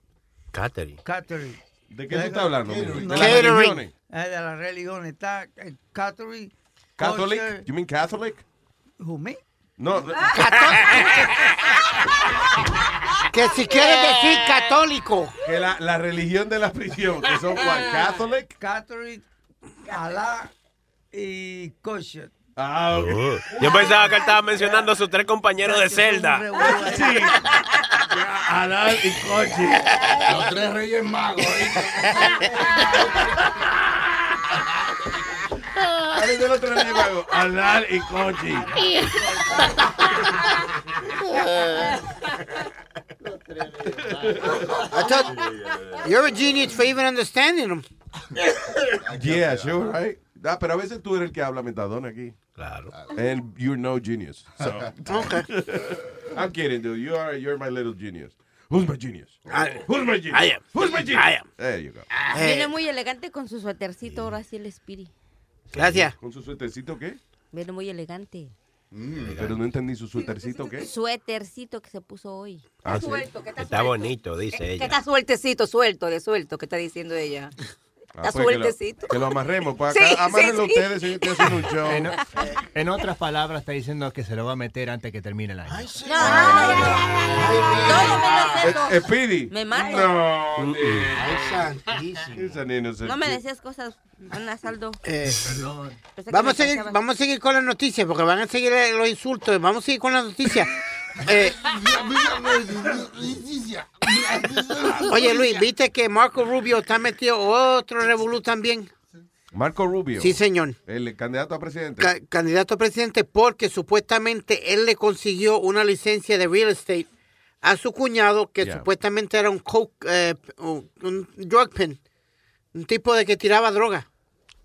Speaker 13: Catering.
Speaker 30: catering.
Speaker 4: ¿De qué tú estás hablando? ¿De las religiones?
Speaker 30: eh, de las religiones. Está el catering.
Speaker 4: ¿Catholic? You mean Catholic?
Speaker 30: Who, me?
Speaker 4: No.
Speaker 24: Que si quieres decir católico.
Speaker 4: Que la, la religión de la prisión, que son cuál, Catholic.
Speaker 30: Catering, Alá y kosher.
Speaker 4: Ah, ok.
Speaker 13: Oh. Yo pensaba que él estaba mencionando a sus tres compañeros de celda.
Speaker 4: Sí. Alal y Cochi.
Speaker 15: Los tres reyes magos.
Speaker 4: ¿Cuáles son los tres reyes magos? Y Cochi.
Speaker 24: I thought you're a genius for even understanding them.
Speaker 4: Yeah, sure, right? Ah, pero a veces tú eres el que habla metadona aquí.
Speaker 13: Claro.
Speaker 4: And you're no genius. So.
Speaker 24: Okay.
Speaker 4: I'm kidding, dude. You are, you're my little genius. Who's my genius?
Speaker 24: I-
Speaker 4: Who's my genius?
Speaker 24: I am.
Speaker 4: Who's my genius?
Speaker 24: I am.
Speaker 4: There you go.
Speaker 23: Viene muy elegante con su suétercito, ahora sí el Spiri.
Speaker 24: Gracias.
Speaker 4: ¿Con su suétercito qué?
Speaker 23: Viene muy elegante.
Speaker 4: Pero no entendí su suétercito qué.
Speaker 23: Suétercito que se puso hoy.
Speaker 4: Ah, sí.
Speaker 23: Suelto, que está,
Speaker 13: Está
Speaker 23: suelto.
Speaker 13: bonito, dice
Speaker 23: Que
Speaker 13: ella.
Speaker 23: está sueltecito, suelto, de suelto, que está diciendo ella.
Speaker 4: Ah,
Speaker 23: Está
Speaker 4: pues que lo-
Speaker 23: sueltecito.
Speaker 4: Que lo amarremos. Pues
Speaker 23: Sí,
Speaker 4: acá, amárrenlo
Speaker 23: sí, sí.
Speaker 4: ustedes, señor, estoy haciendo un show.
Speaker 29: En, en otras palabras, está diciendo que se lo va a meter antes que termine el año.
Speaker 4: Eh, eh, Speedy.
Speaker 23: Me mato.
Speaker 4: No.
Speaker 24: Ay,
Speaker 4: se-
Speaker 23: No me decías cosas, Ana Saldo.
Speaker 24: Eh,
Speaker 23: que
Speaker 24: vamos, a seguir, vamos a seguir con las noticias porque van a seguir eh, los insultos. Vamos a seguir con las noticias. Eh, oye, Luis, ¿viste que Marco Rubio está metido otro revolú también?
Speaker 4: Marco Rubio.
Speaker 24: Sí, señor.
Speaker 4: El candidato a presidente.
Speaker 24: Ca- candidato a presidente porque supuestamente él le consiguió una licencia de real estate a su cuñado que supuestamente era un coke, eh, un drug pin, un tipo de que tiraba droga.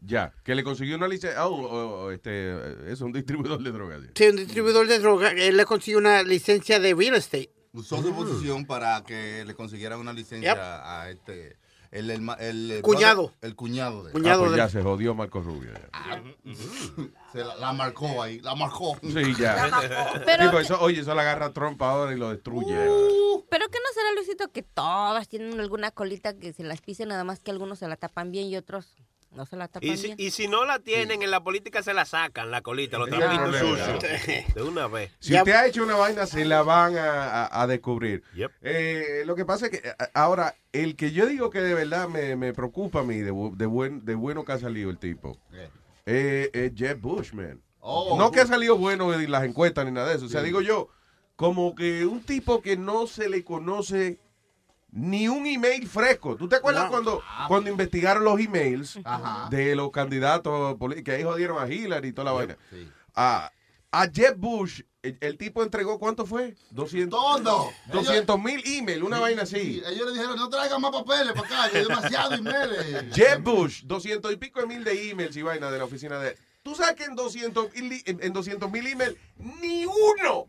Speaker 4: Ya, que le consiguió una licencia. Oh, oh, oh, este, eh, es un distribuidor de drogas.
Speaker 24: Sí, un distribuidor de droga, él le consiguió una licencia de real estate.
Speaker 15: Usó su posición para que le consiguieran una licencia
Speaker 24: Yep.
Speaker 15: a este. El, el, ma- el, el
Speaker 24: Cuñado.
Speaker 15: el cuñado de
Speaker 4: Ah, pues ya se jodió Marco Rubio. ya.
Speaker 15: Se la, la marcó ahí, la marcó.
Speaker 4: Sí, ya.
Speaker 23: Pero
Speaker 4: Sí, pues
Speaker 23: que-
Speaker 4: eso, oye, eso la agarra Trump ahora y lo destruye.
Speaker 23: Pero que no será, Luisito, que todas tienen alguna colita que se las pisen, nada más que algunos se la tapan bien y otros no se la tapan
Speaker 13: Y si,
Speaker 23: bien.
Speaker 13: y si no la tienen, en la política se la sacan, la colita, los
Speaker 4: problema.
Speaker 13: sucios. De una vez.
Speaker 4: Si usted ha hecho una vaina, se la van a, a- a descubrir. Eh, lo que pasa es que eh, ahora, el que yo digo que de verdad me, me preocupa a mí, de, bu- de, buen, de bueno que ha salido el tipo, eh, es Jeb Bush, man.
Speaker 15: Oh,
Speaker 4: no que ha salido bueno en las encuestas ni nada de eso. O sea, digo yo, como que un tipo que no se le conoce ni un email fresco. ¿Tú te acuerdas
Speaker 15: No.
Speaker 4: cuando, cuando investigaron los emails
Speaker 15: Ajá.
Speaker 4: de los candidatos que ahí jodieron a Hillary y toda la vaina? A, a Jeb Bush, el, el tipo entregó, ¿cuánto fue? 200
Speaker 15: Todo.
Speaker 4: 200 mil emails, una vaina así.
Speaker 15: Sí, ellos le dijeron, no traigan más papeles para acá, hay demasiado email.
Speaker 4: Jeb Bush, 200 y pico de mil de emails y vaina de la oficina de él. Tú sabes que en 200 mil en, en 200 mil emails, ni uno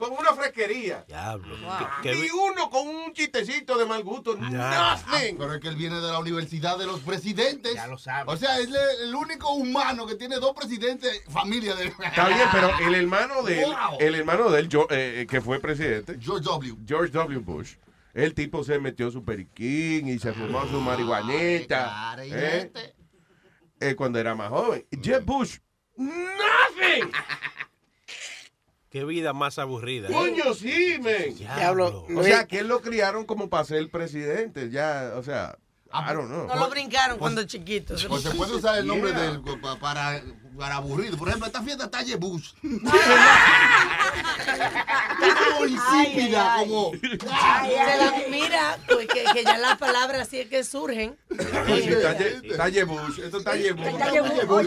Speaker 4: con una fresquería.
Speaker 13: Diablo.
Speaker 4: Ni uno con un chistecito de mal gusto. Nothing.
Speaker 15: Pero es que él viene de la Universidad de los Presidentes.
Speaker 5: Ya lo sabes.
Speaker 15: O sea, es el único humano que tiene dos presidentes, familia de...
Speaker 4: Está bien, pero el hermano de él,
Speaker 15: Wow.
Speaker 4: el hermano de él, yo- eh, que fue presidente,
Speaker 15: George W.
Speaker 4: George W. Bush, el tipo se metió su periquín y se fumó su marihuanita.
Speaker 15: Ay,
Speaker 4: ¿eh?
Speaker 15: este.
Speaker 4: Eh, cuando era más joven. Jeb Bush, nothing.
Speaker 13: Qué vida más aburrida. ¿eh?
Speaker 4: Coño, sí, men.
Speaker 24: Diablo,
Speaker 4: O sea, que él lo criaron como para ser presidente. Ya, o sea, I don't know.
Speaker 22: No lo brincaron cuando chiquito.
Speaker 15: Pues se puede usar el nombre
Speaker 4: Yeah.
Speaker 15: de él pa- para, para aburrido. Por ejemplo, esta fiesta está Bush. como insípida, como...
Speaker 22: Se la- mira, pues que, que ya las palabras así es que surgen.
Speaker 4: Sí, está Ye- está Jeb Bush, esto está Bush.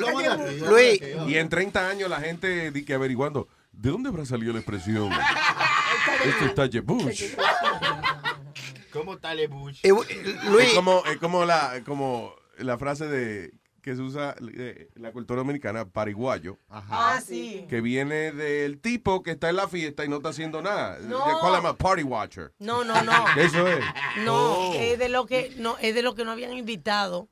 Speaker 24: Luis.
Speaker 4: Y en 30 años la gente di que averiguando, ¿de dónde habrá salido la expresión? Esto está Bush.
Speaker 5: ¿Cómo está Bush?
Speaker 24: Eh, Luis,
Speaker 4: Es como, es como la, como la frase de que se usa eh, en la cultura dominicana, pariguayo,
Speaker 22: Ah, sí.
Speaker 4: que viene del tipo que está en la fiesta y no está haciendo nada.
Speaker 22: No.
Speaker 4: They call him a party watcher.
Speaker 22: No, no, no.
Speaker 4: Eso es.
Speaker 22: No,
Speaker 4: Oh.
Speaker 22: es de lo que no es de lo que no habían invitado.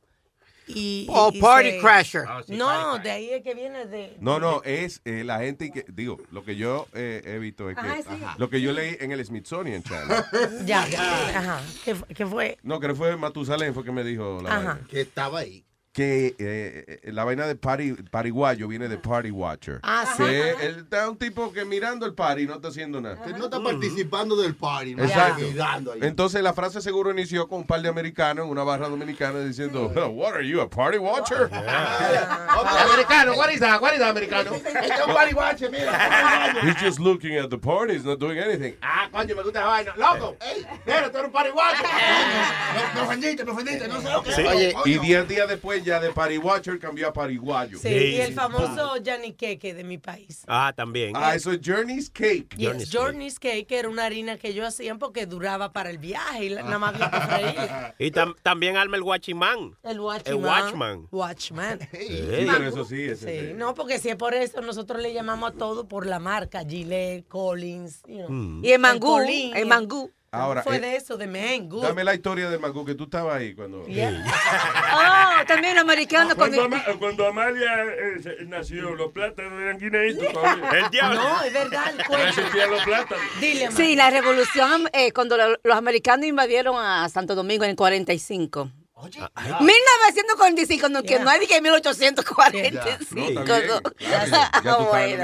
Speaker 22: Y,
Speaker 24: Oh,
Speaker 22: y-
Speaker 24: party
Speaker 22: se-
Speaker 24: crasher.
Speaker 5: Oh, sí,
Speaker 22: No,
Speaker 5: party
Speaker 22: de ahí es que viene de.
Speaker 4: No, no, es eh, la gente que, digo, lo que yo eh, he visto es que,
Speaker 22: Ajá, sí.
Speaker 4: lo que yo leí en el Smithsonian Channel.
Speaker 22: Ya, ya. Ajá. ¿Qué, fu- qué fue?
Speaker 4: No, creo que fue Matusalén fue que me dijo la.
Speaker 15: Que estaba ahí.
Speaker 4: Que eh, eh, la vaina de party, pariguayo viene de party watcher.
Speaker 22: Ah, sí.
Speaker 4: Que él está un tipo que mirando el party no está haciendo nada.
Speaker 15: Que no está participando del party. ¿no?
Speaker 4: Exacto.
Speaker 15: Ayudando ahí.
Speaker 4: Entonces la frase seguro inició con un par de americanos en una barra dominicana diciendo, What are you, a party watcher?
Speaker 21: Americano, what is that? What is that, americano? Este es un party watch, mira.
Speaker 4: He's just looking at the party, he's not doing anything.
Speaker 21: Ah, coño, me gusta esa vaina. Loco, mira, tú eres un party watch.
Speaker 15: Me, ofendiste, me ofendiste. No sé lo que
Speaker 24: Oye,
Speaker 4: Y días días después ya de Party Watcher cambió a Pariguayo.
Speaker 22: Sí, y el famoso Johnny Cake de mi país.
Speaker 13: Ah, también.
Speaker 4: Ah, eso es Journey's Cake.
Speaker 22: Yes, Journey's Cake era una harina que ellos hacían porque duraba para el viaje y la- nada más había que.
Speaker 13: Y tam- también arma el Guachimán.
Speaker 22: El Watchman.
Speaker 13: El Watchman.
Speaker 22: Watchman.
Speaker 13: Sí, pero eso sí, ese
Speaker 22: Sí, no, porque si es por eso, nosotros le llamamos a todo por la marca, Gillette, Collins. you know.
Speaker 4: Mm.
Speaker 31: Y el mangú,
Speaker 22: Colín,
Speaker 31: el mangú.
Speaker 4: Ahora,
Speaker 22: Fue
Speaker 4: eh,
Speaker 22: de eso, de Mango.
Speaker 4: Dame la historia del mangú que tú estabas ahí cuando.
Speaker 31: Oh, también los americanos
Speaker 28: Cuando,
Speaker 31: cuando...
Speaker 28: Ama- cuando Amalia eh, nació, los plátanos eran guineitos.
Speaker 13: El diablo.
Speaker 22: No, es verdad, el
Speaker 28: No
Speaker 22: cuento.
Speaker 28: existían los plátanos.
Speaker 22: Dile,
Speaker 31: Sí, la revolución, eh, cuando lo- los americanos invadieron a Santo Domingo en el 45. 1945, no, que no hay ni que 1845.
Speaker 4: No, está bien,
Speaker 31: no.
Speaker 4: claro,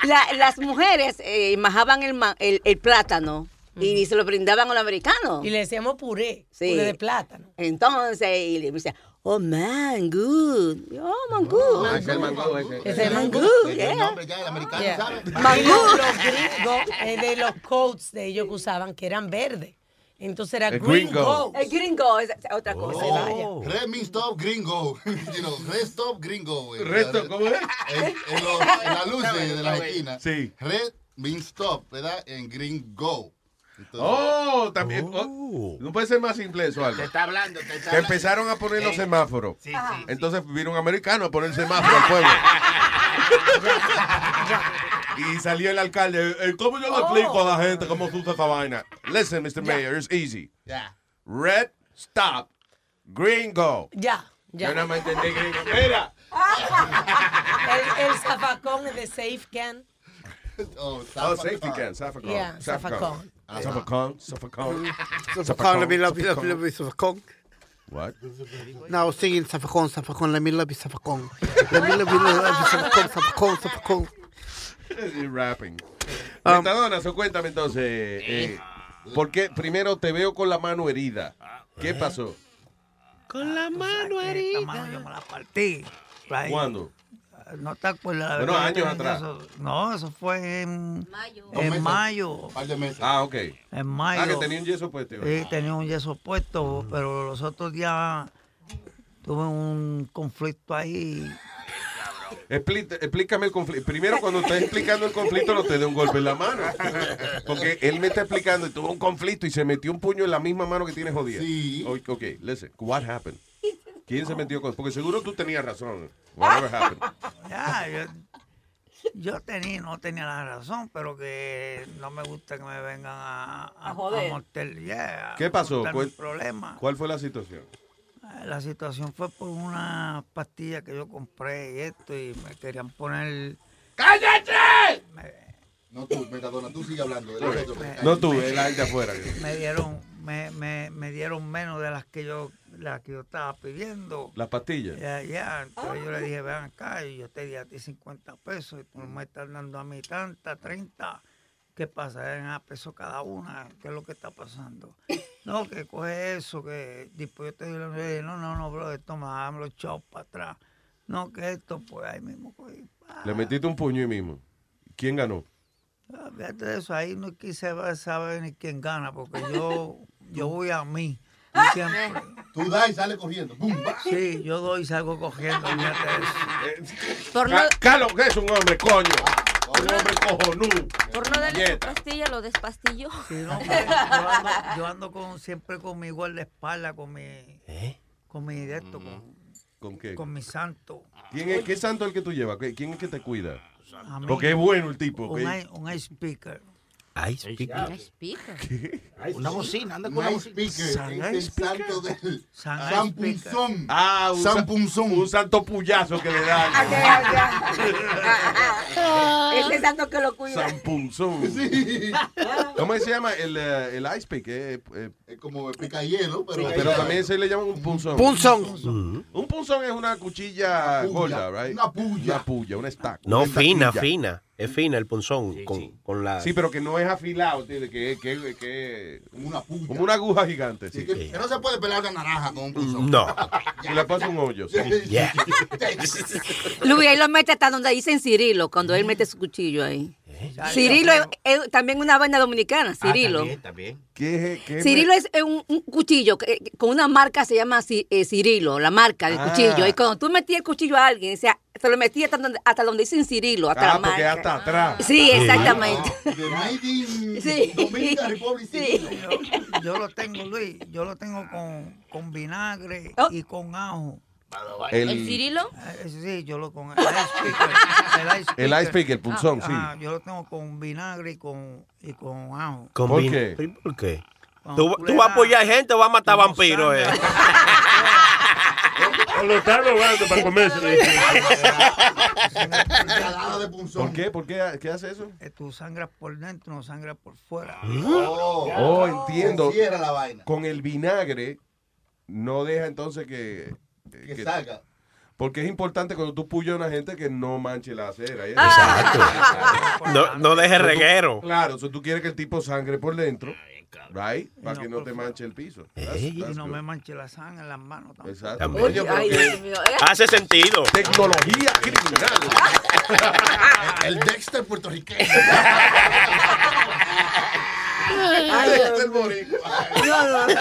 Speaker 4: la
Speaker 31: las mujeres eh, majaban el, ma- el, el plátano y se lo brindaban a los americanos.
Speaker 22: Y le decíamos puré,
Speaker 31: Sí.
Speaker 22: puré de plátano.
Speaker 31: Entonces, y le decía, oh, man, good. Oh, man, good.
Speaker 4: Ah, ese es el mangú,
Speaker 22: es mangú.
Speaker 31: yeah.
Speaker 15: ya, el americano
Speaker 22: Yeah. los, los gringos, eh, de los coats de ellos que usaban, que eran verdes. Entonces era
Speaker 15: El
Speaker 22: green
Speaker 15: gringo.
Speaker 31: El gringo es otra cosa.
Speaker 15: Oh. Red means stop, gringo. you know, red stop, gringo. güey.
Speaker 4: Red stop, ¿cómo es?
Speaker 15: En, en los- en la luz de, de la esquina.
Speaker 4: Sí.
Speaker 15: Red means stop, ¿verdad? En gringo. Entonces-
Speaker 4: Oh, también. oh, no puede ser más simple eso, algo.
Speaker 5: Te está hablando, te está
Speaker 4: Que
Speaker 5: hablando.
Speaker 4: empezaron a poner los
Speaker 5: Eh,
Speaker 4: semáforos.
Speaker 5: sí, sí,
Speaker 4: Entonces vino un americano a poner el semáforo al pueblo. y salió el alcalde. eh, ¿Cómo yo le explico a la gente cómo se usa esa vaina? Listen, Mr. Mayor, it's easy.
Speaker 15: Ya.
Speaker 4: Red, stop. Green, go.
Speaker 22: Ya, ya.
Speaker 4: Yo no me entendí gringo. Mira.
Speaker 22: El, el zafacón es de Safe Can.
Speaker 15: Oh,
Speaker 4: Oh, safety can, Safacon.
Speaker 22: Yeah, Safacon.
Speaker 4: Safacon, Safacon.
Speaker 24: Safacon, let me love you, love you, love you, Safacon.
Speaker 4: What?
Speaker 24: No, I was singing Safacon, Safacon, let me love you, Safacon. Let me love you, love you, Safacon, Safacon, Safacon.
Speaker 4: Y rapping.
Speaker 24: Um,
Speaker 4: Metadona, so cuéntame entonces. Eh, ¿Por qué primero te veo con la mano herida? ¿Qué pasó?
Speaker 30: Con la mano herida. Esta mano yo me la partí. Right.
Speaker 4: ¿Cuándo?
Speaker 30: ¿No te acuerdas?
Speaker 4: Bueno,
Speaker 30: ¿verdad?
Speaker 4: años atrás.
Speaker 30: eso- no, eso fue en mayo. En mayo.
Speaker 15: Un par de meses.
Speaker 4: Ah, ok.
Speaker 30: En mayo.
Speaker 4: Ah, que tenía un yeso puesto.
Speaker 30: Sí, tenía un yeso puesto, pero los otros días tuve un conflicto ahí.
Speaker 4: Expli- explícame el conflicto. Primero, cuando estés explicando el conflicto, no te dé un golpe en la mano. Porque él me está explicando y tuvo un conflicto y se metió un puño en la misma mano que tiene jodida.
Speaker 15: Sí.
Speaker 4: O- Ok, listen. What happened? ¿Quién se metió con...? Porque seguro tú tenías razón. Whatever happened.
Speaker 30: Ya, yo, yo tenía, no tenía la razón, pero que no me gusta que me vengan a, a,
Speaker 31: A joder.
Speaker 30: a yeah, a
Speaker 4: ¿Qué pasó?
Speaker 30: montar
Speaker 4: ¿Cuál,
Speaker 30: mi problema.
Speaker 4: ¿Cuál fue la situación?
Speaker 30: La situación fue por una pastilla que yo compré y esto, y me querían poner...
Speaker 15: ¡Cállate! No tú, Metadona, tú sigue hablando. de
Speaker 30: Me-.
Speaker 4: No tú, el de afuera.
Speaker 30: me dieron me, me, me dieron menos de las que yo las que yo estaba pidiendo
Speaker 4: ¿Las pastillas?
Speaker 30: ya ya entonces yo le dije vean acá y yo te di a ti 50 pesos y tú me estás dando a mí tanta 30 ¿qué pasa? Eran a pesos cada una ¿qué es lo que está pasando? no que coge eso que después yo te digo no no no bro toma dame los chavos para atrás no que esto pues ahí mismo cogí
Speaker 4: Le metiste un puño ahí mismo. ¿Quién ganó?
Speaker 30: Ah, Fíjate de eso, ahí no quise saber ni quién gana, porque yo, yo voy a mí. siempre.
Speaker 15: Tú das y sales corriendo. ¡Bum! va.
Speaker 30: Sí, yo doy y salgo cogiendo, fíjate de eso.
Speaker 31: Por
Speaker 4: Carlos, que es un hombre, coño. Un hombre cojonudo.
Speaker 23: Por no darle su pastilla, lo despastilló.
Speaker 30: Sí, no, yo ando, yo ando con, siempre con mi guardaespaldas, con mi, con mi de esto, con,
Speaker 4: ¿Con qué?
Speaker 30: con mi santo.
Speaker 4: ¿Quién es, ¿Qué santo es el que tú llevas? ¿Qué- ¿Quién es que te cuida? Porque es bueno el tipo.
Speaker 30: Un,
Speaker 4: ¿ok?
Speaker 30: i- un ice speaker.
Speaker 13: Ice
Speaker 5: Una bocina, anda con una
Speaker 15: Nice
Speaker 5: bocina.
Speaker 15: speaker.
Speaker 30: San
Speaker 15: Es el
Speaker 30: Ice Speaker.
Speaker 15: santo del
Speaker 30: San.
Speaker 15: Punzón.
Speaker 4: Ah, un,
Speaker 15: San
Speaker 4: sa-
Speaker 15: Punzón.
Speaker 4: un santo puyazo que le dan.
Speaker 31: ese santo que lo cuida.
Speaker 4: San Punzón. ¿Cómo se llama? El, eh, el ice pick. eh, eh,
Speaker 15: Es como pica hielo, pero.
Speaker 4: pero también se le llama un punzón.
Speaker 24: Punzón.
Speaker 4: Un punzón es una cuchilla
Speaker 15: Una puya,
Speaker 4: gorda, right?
Speaker 15: una puya.
Speaker 4: Una puya, un stack.
Speaker 13: No,
Speaker 4: una
Speaker 13: fina,
Speaker 4: estaquilla.
Speaker 13: fina. Es fina el punzón con, con la...
Speaker 4: Sí, pero que no es afilado, ¿entiendes? Que, que, que,
Speaker 15: Como una puya.
Speaker 4: como una aguja gigante. Sí.
Speaker 15: Sí, que, que no se puede pelar una naranja con un punzón.
Speaker 13: No.
Speaker 4: Y le pasa un hoyo. sí.
Speaker 13: Yeah.
Speaker 31: Luis, ahí lo mete hasta donde dicen Cirilo, cuando él mete su cuchillo ahí. Cirilo es, es también una vaina dominicana,
Speaker 5: Ah,
Speaker 31: Cirilo.
Speaker 5: también, también.
Speaker 4: ¿Qué, qué
Speaker 31: Cirilo es es un, un cuchillo que- con una marca se llama eh, Cirilo, la marca del
Speaker 4: Ah.
Speaker 31: cuchillo. Y cuando tú metías el cuchillo a alguien, o sea, se lo metías hasta donde, hasta donde dicen Cirilo, hasta
Speaker 4: Ah,
Speaker 31: la
Speaker 4: porque
Speaker 31: marca.
Speaker 4: hasta atrás.
Speaker 31: Sí, exactamente.
Speaker 30: Sí.
Speaker 31: Dominica
Speaker 30: Sí. Yo, yo lo tengo, Luis, yo lo tengo con, con vinagre
Speaker 31: Oh.
Speaker 30: y con ajo.
Speaker 4: El- ¿El
Speaker 31: Cirilo?
Speaker 30: Eh, sí, yo lo con el ice picker. El ice
Speaker 4: El ice picker, el punzón, sí.
Speaker 30: Ajá, yo lo tengo con vinagre y con, y con ajo.
Speaker 13: Con
Speaker 4: ¿Por
Speaker 13: vin-
Speaker 4: qué?
Speaker 13: ¿Pero ¿Por qué? ¿Tú,
Speaker 30: tú
Speaker 13: vas a apoyar gente o vas a matar vampiros, eh?
Speaker 28: O lo está robando para comerse.
Speaker 4: ¿Por qué? ¿Por qué? ¿Qué hace eso?
Speaker 30: Eh, Tú sangras por dentro, no sangras por fuera.
Speaker 4: Oh, entiendo.
Speaker 15: La vaina.
Speaker 4: Con el vinagre no deja entonces que...
Speaker 15: Que salga.
Speaker 4: Porque es importante cuando tú puyas a una gente que no manche la acera. ¿eh?
Speaker 13: Exacto. No, no deje reguero.
Speaker 4: Claro, si tú quieres que el tipo sangre por dentro, right? Para que no te manche el piso. That's-
Speaker 30: Y
Speaker 4: that's
Speaker 30: no
Speaker 4: good.
Speaker 30: me manche la sangre en las manos tampoco.
Speaker 4: Exacto.
Speaker 13: También.
Speaker 4: Pero
Speaker 31: Ay,
Speaker 4: que-
Speaker 31: Dios mío. Eh,
Speaker 13: Hace sentido.
Speaker 4: Tecnología criminal.
Speaker 15: El Dexter puertorriqueño.
Speaker 31: Ay, Dios mío.
Speaker 15: boricua.
Speaker 31: No, no.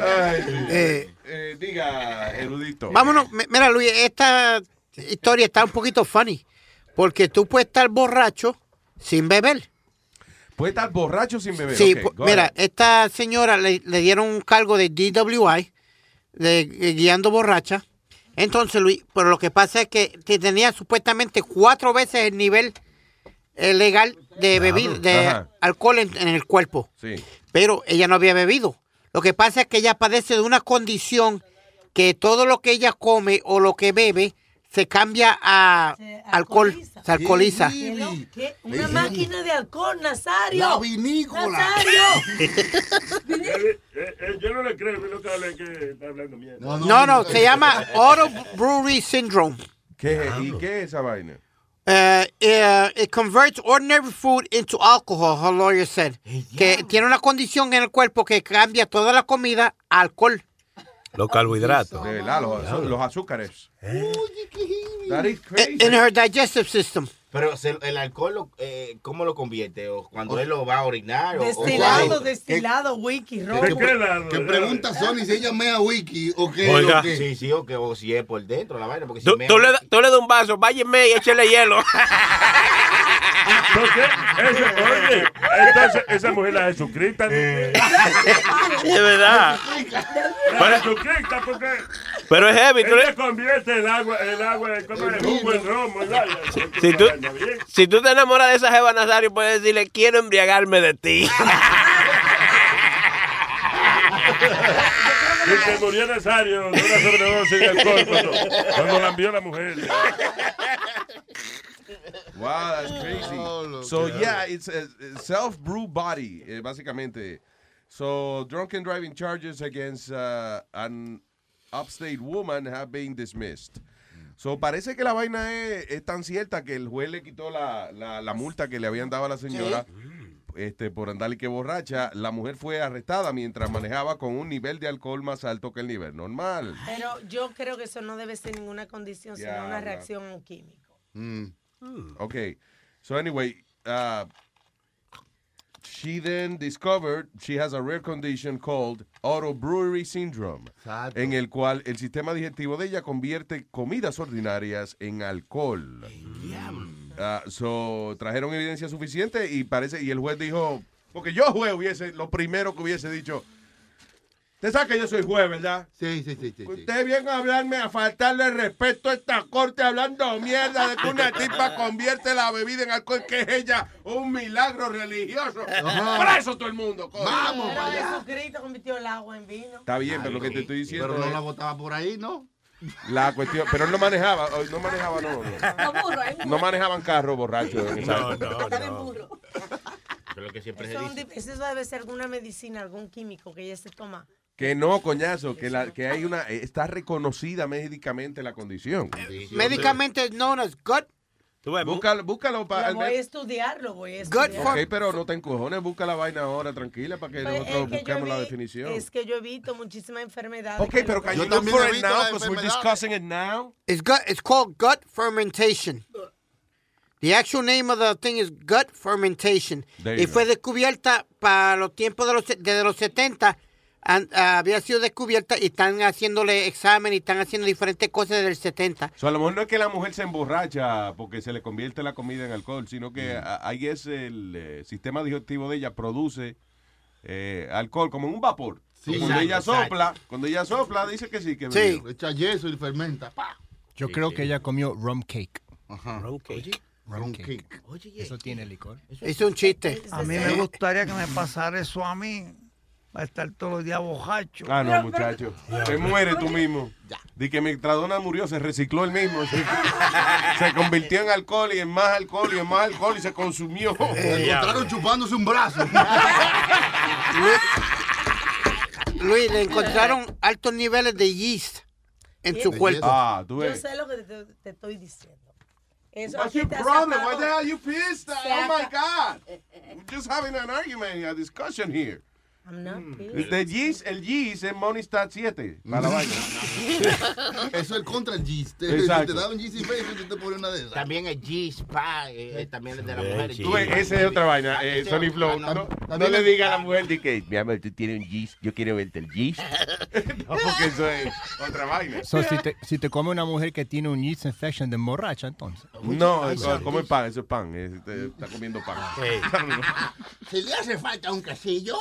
Speaker 4: Ay,
Speaker 24: Eh,
Speaker 4: eh, diga, erudito.
Speaker 24: Vámonos, mi- mira Luis, esta historia está un poquito funny, porque tú puedes estar borracho sin beber.
Speaker 4: Puede estar borracho sin beber.
Speaker 24: Sí,
Speaker 4: Ok,
Speaker 24: pu-
Speaker 4: go
Speaker 24: mira,
Speaker 4: ahead.
Speaker 24: esta señora le, le dieron un cargo de DWI, de, eh, guiando borracha. Entonces, Luis, pero lo que pasa es que te- tenía supuestamente cuatro veces el nivel eh, legal de bebida, de
Speaker 4: Ajá.
Speaker 24: alcohol en, en el cuerpo.
Speaker 4: Sí.
Speaker 24: Pero ella no había bebido. Lo que pasa es que ella padece de una condición que todo lo que ella come o lo que bebe se cambia a alcohol, se alcoholiza.
Speaker 22: ¿Qué? ¿Qué? Una máquina de alcohol, Nazario.
Speaker 15: La vinícola.
Speaker 22: Nazario.
Speaker 28: Eh, eh, eh, yo no le creo que lo que es está hablando mierda.
Speaker 24: No, no, se llama Auto Brewery Syndrome.
Speaker 4: ¿Qué, ¿Y qué es esa vaina?
Speaker 24: Uh, uh, it converts ordinary food into alcohol, her lawyer said. Que tiene una condición en el cuerpo que cambia toda la comida a alcohol.
Speaker 13: Los carbohidratos.
Speaker 4: De verdad, los, los azúcares. That is crazy.
Speaker 24: In her digestive system.
Speaker 5: Pero el alcohol, lo- eh, ¿cómo lo convierte? ¿O cuando él lo va a orinar? o- o-
Speaker 22: Destilado,
Speaker 5: o-
Speaker 22: destilado, wiki, rojo.
Speaker 28: ¿De qué lado?
Speaker 15: Que pregunta Sony si ella mea wiki o qué.
Speaker 13: Oiga.
Speaker 15: o qué.
Speaker 5: Sí, sí, o, que, o si es por dentro la vaina. Porque si
Speaker 13: Tú,
Speaker 5: mea-
Speaker 13: tú le, tú le das un vaso, váyame y échale hielo.
Speaker 28: Entonces, ese- oye, entonces esa mujer la Jesucrista.
Speaker 13: Es verdad.
Speaker 28: La Jesucrista, porque
Speaker 13: Pero es heavy. Tú le-
Speaker 28: convierte el agua, el agua, ¿cómo es? Jugo en romo.
Speaker 13: si, tú, si tú te enamoras de esa jeva Nazario, puedes decirle, quiero embriagarme de ti.
Speaker 28: Y que murió Nazario de una sobredosis de alcohol cuando, cuando la envió la mujer.
Speaker 4: Wow, that's crazy.
Speaker 15: Oh,
Speaker 4: so yeah, it's a self-brew body, eh, básicamente. So drunken driving charges against uh, an upstate woman have been dismissed. So parece que la vaina es, es tan cierta que el juez le quitó la, la, la multa que le habían dado a la señora este, por andar y que borracha. La mujer fue arrestada mientras manejaba con un nivel de alcohol más alto que el nivel normal.
Speaker 22: Pero yo creo que eso no debe ser ninguna condición, sino una
Speaker 4: no.
Speaker 22: reacción a un químico.
Speaker 15: Mm.
Speaker 4: Okay. So anyway, uh, she then discovered she has a rare condition called autobrewery syndrome,
Speaker 15: Exacto.
Speaker 4: en el cual el sistema digestivo de ella convierte comidas ordinarias en alcohol. Ah, so trajeron evidencia suficiente y parece y el juez dijo, porque yo juez hubiese lo primero que hubiese dicho. Usted sabe que yo soy juez, ¿verdad?
Speaker 15: Sí, sí, sí, sí. sí.
Speaker 4: Usted viene a hablarme, a faltarle respeto a esta corte hablando mierda de que una tipa convierte la bebida en alcohol, que es ella un milagro religioso.
Speaker 15: Ajá.
Speaker 4: Preso todo el mundo. coño.
Speaker 15: Vamos
Speaker 22: Pero
Speaker 15: para allá.
Speaker 22: Jesucristo convirtió el agua en vino.
Speaker 4: Está bien, pero lo que te estoy diciendo
Speaker 15: Pero no
Speaker 4: es
Speaker 15: la botaba por ahí, ¿no?
Speaker 4: la cuestión. Pero él no manejaba, oh, no manejaba, no. No,
Speaker 31: No, burro,
Speaker 4: No manejaban carros borrachos en esa
Speaker 13: No, no,
Speaker 31: Está bien
Speaker 13: no.
Speaker 31: burro.
Speaker 5: Pero lo que siempre
Speaker 22: Eso,
Speaker 5: dice.
Speaker 22: eso debe ser alguna medicina, algún químico que ella se toma.
Speaker 4: Que no, coñazo, que, la, que hay una, está reconocida médicamente la condición.
Speaker 24: Médicamente known as gut
Speaker 4: Búscalo, búscalo para
Speaker 22: voy a
Speaker 4: el
Speaker 22: estudiar, lo voy a estudiar.
Speaker 4: Ok, pero no te encojones, busca la vaina ahora, tranquila, para que
Speaker 22: Pues,
Speaker 4: nosotros
Speaker 22: que yo
Speaker 4: busquemos la
Speaker 22: vi-
Speaker 4: definición.
Speaker 22: Es que yo evito muchísimas enfermedades.
Speaker 4: Ok, pero can you look for it now, because we're discussing it now?
Speaker 24: It's gut. It's called gut fermentation. The actual name of the thing is gut fermentation. Y fue descubierta para los tiempos de los desde los 70. Había sido descubierta y están haciéndole examen y están haciendo diferentes cosas desde el 70.
Speaker 4: O sea, a lo mejor no es que la mujer se emborracha porque se le convierte la comida en alcohol, sino
Speaker 24: Mm.
Speaker 4: que a- ahí es el eh, sistema digestivo de ella produce eh, alcohol como en un vapor.
Speaker 15: Sí,
Speaker 4: cuando
Speaker 15: exacto,
Speaker 4: ella
Speaker 15: exacto.
Speaker 4: sopla, cuando ella sopla dice que sí, que
Speaker 24: Sí.
Speaker 4: bebió.
Speaker 15: Echa yeso y fermenta. pa.
Speaker 29: Yo creo que ella comió rum cake.
Speaker 15: Ajá.
Speaker 13: Rum cake.
Speaker 29: Rum cake. Eso tiene licor.
Speaker 24: Es un chiste.
Speaker 30: A mí me gustaría que me pasara eso a mí. Va a estar todos los días bojacho.
Speaker 4: Ah, no, muchacho. Te muere tú mismo. Di que mientras Dona murió, se recicló el mismo. Se, se convirtió en alcohol y en más alcohol y en más alcohol y se consumió.
Speaker 15: Me encontraron chupándose un brazo.
Speaker 24: Luis, le encontraron altos niveles de yeast en su cuerpo.
Speaker 4: Ah, tú
Speaker 22: Yo
Speaker 4: ves.
Speaker 22: sé lo que te, te estoy diciendo. Eso
Speaker 4: What's your problem? Why the hell are you pissed?
Speaker 22: Se
Speaker 4: Oh my God. We're just having an argument, a discussion here.
Speaker 22: I'm not
Speaker 4: Mm.
Speaker 22: pissed.
Speaker 4: The yeast, el yeast es Monistat 7 para la vaina.
Speaker 15: Eso es contra el yeast. Te-
Speaker 4: Exacto.
Speaker 15: Si te da un infection, tú te pones una de esas.
Speaker 5: También el G-Spa, eh, también es de la mujer.
Speaker 4: Tú ves, esa es otra vaina. Eh, Sony Flow, no, no le diga a la mujer de que, mi amor, tú tienes un yeast, yo quiero verte el yeast. no, porque eso es otra vaina.
Speaker 29: So, si, te, si te come una mujer que tiene un yeast infection de borracha, entonces.
Speaker 4: No, es- come pan, eso es pan. es- te- está comiendo pan.
Speaker 5: Si le hace falta un quesillo.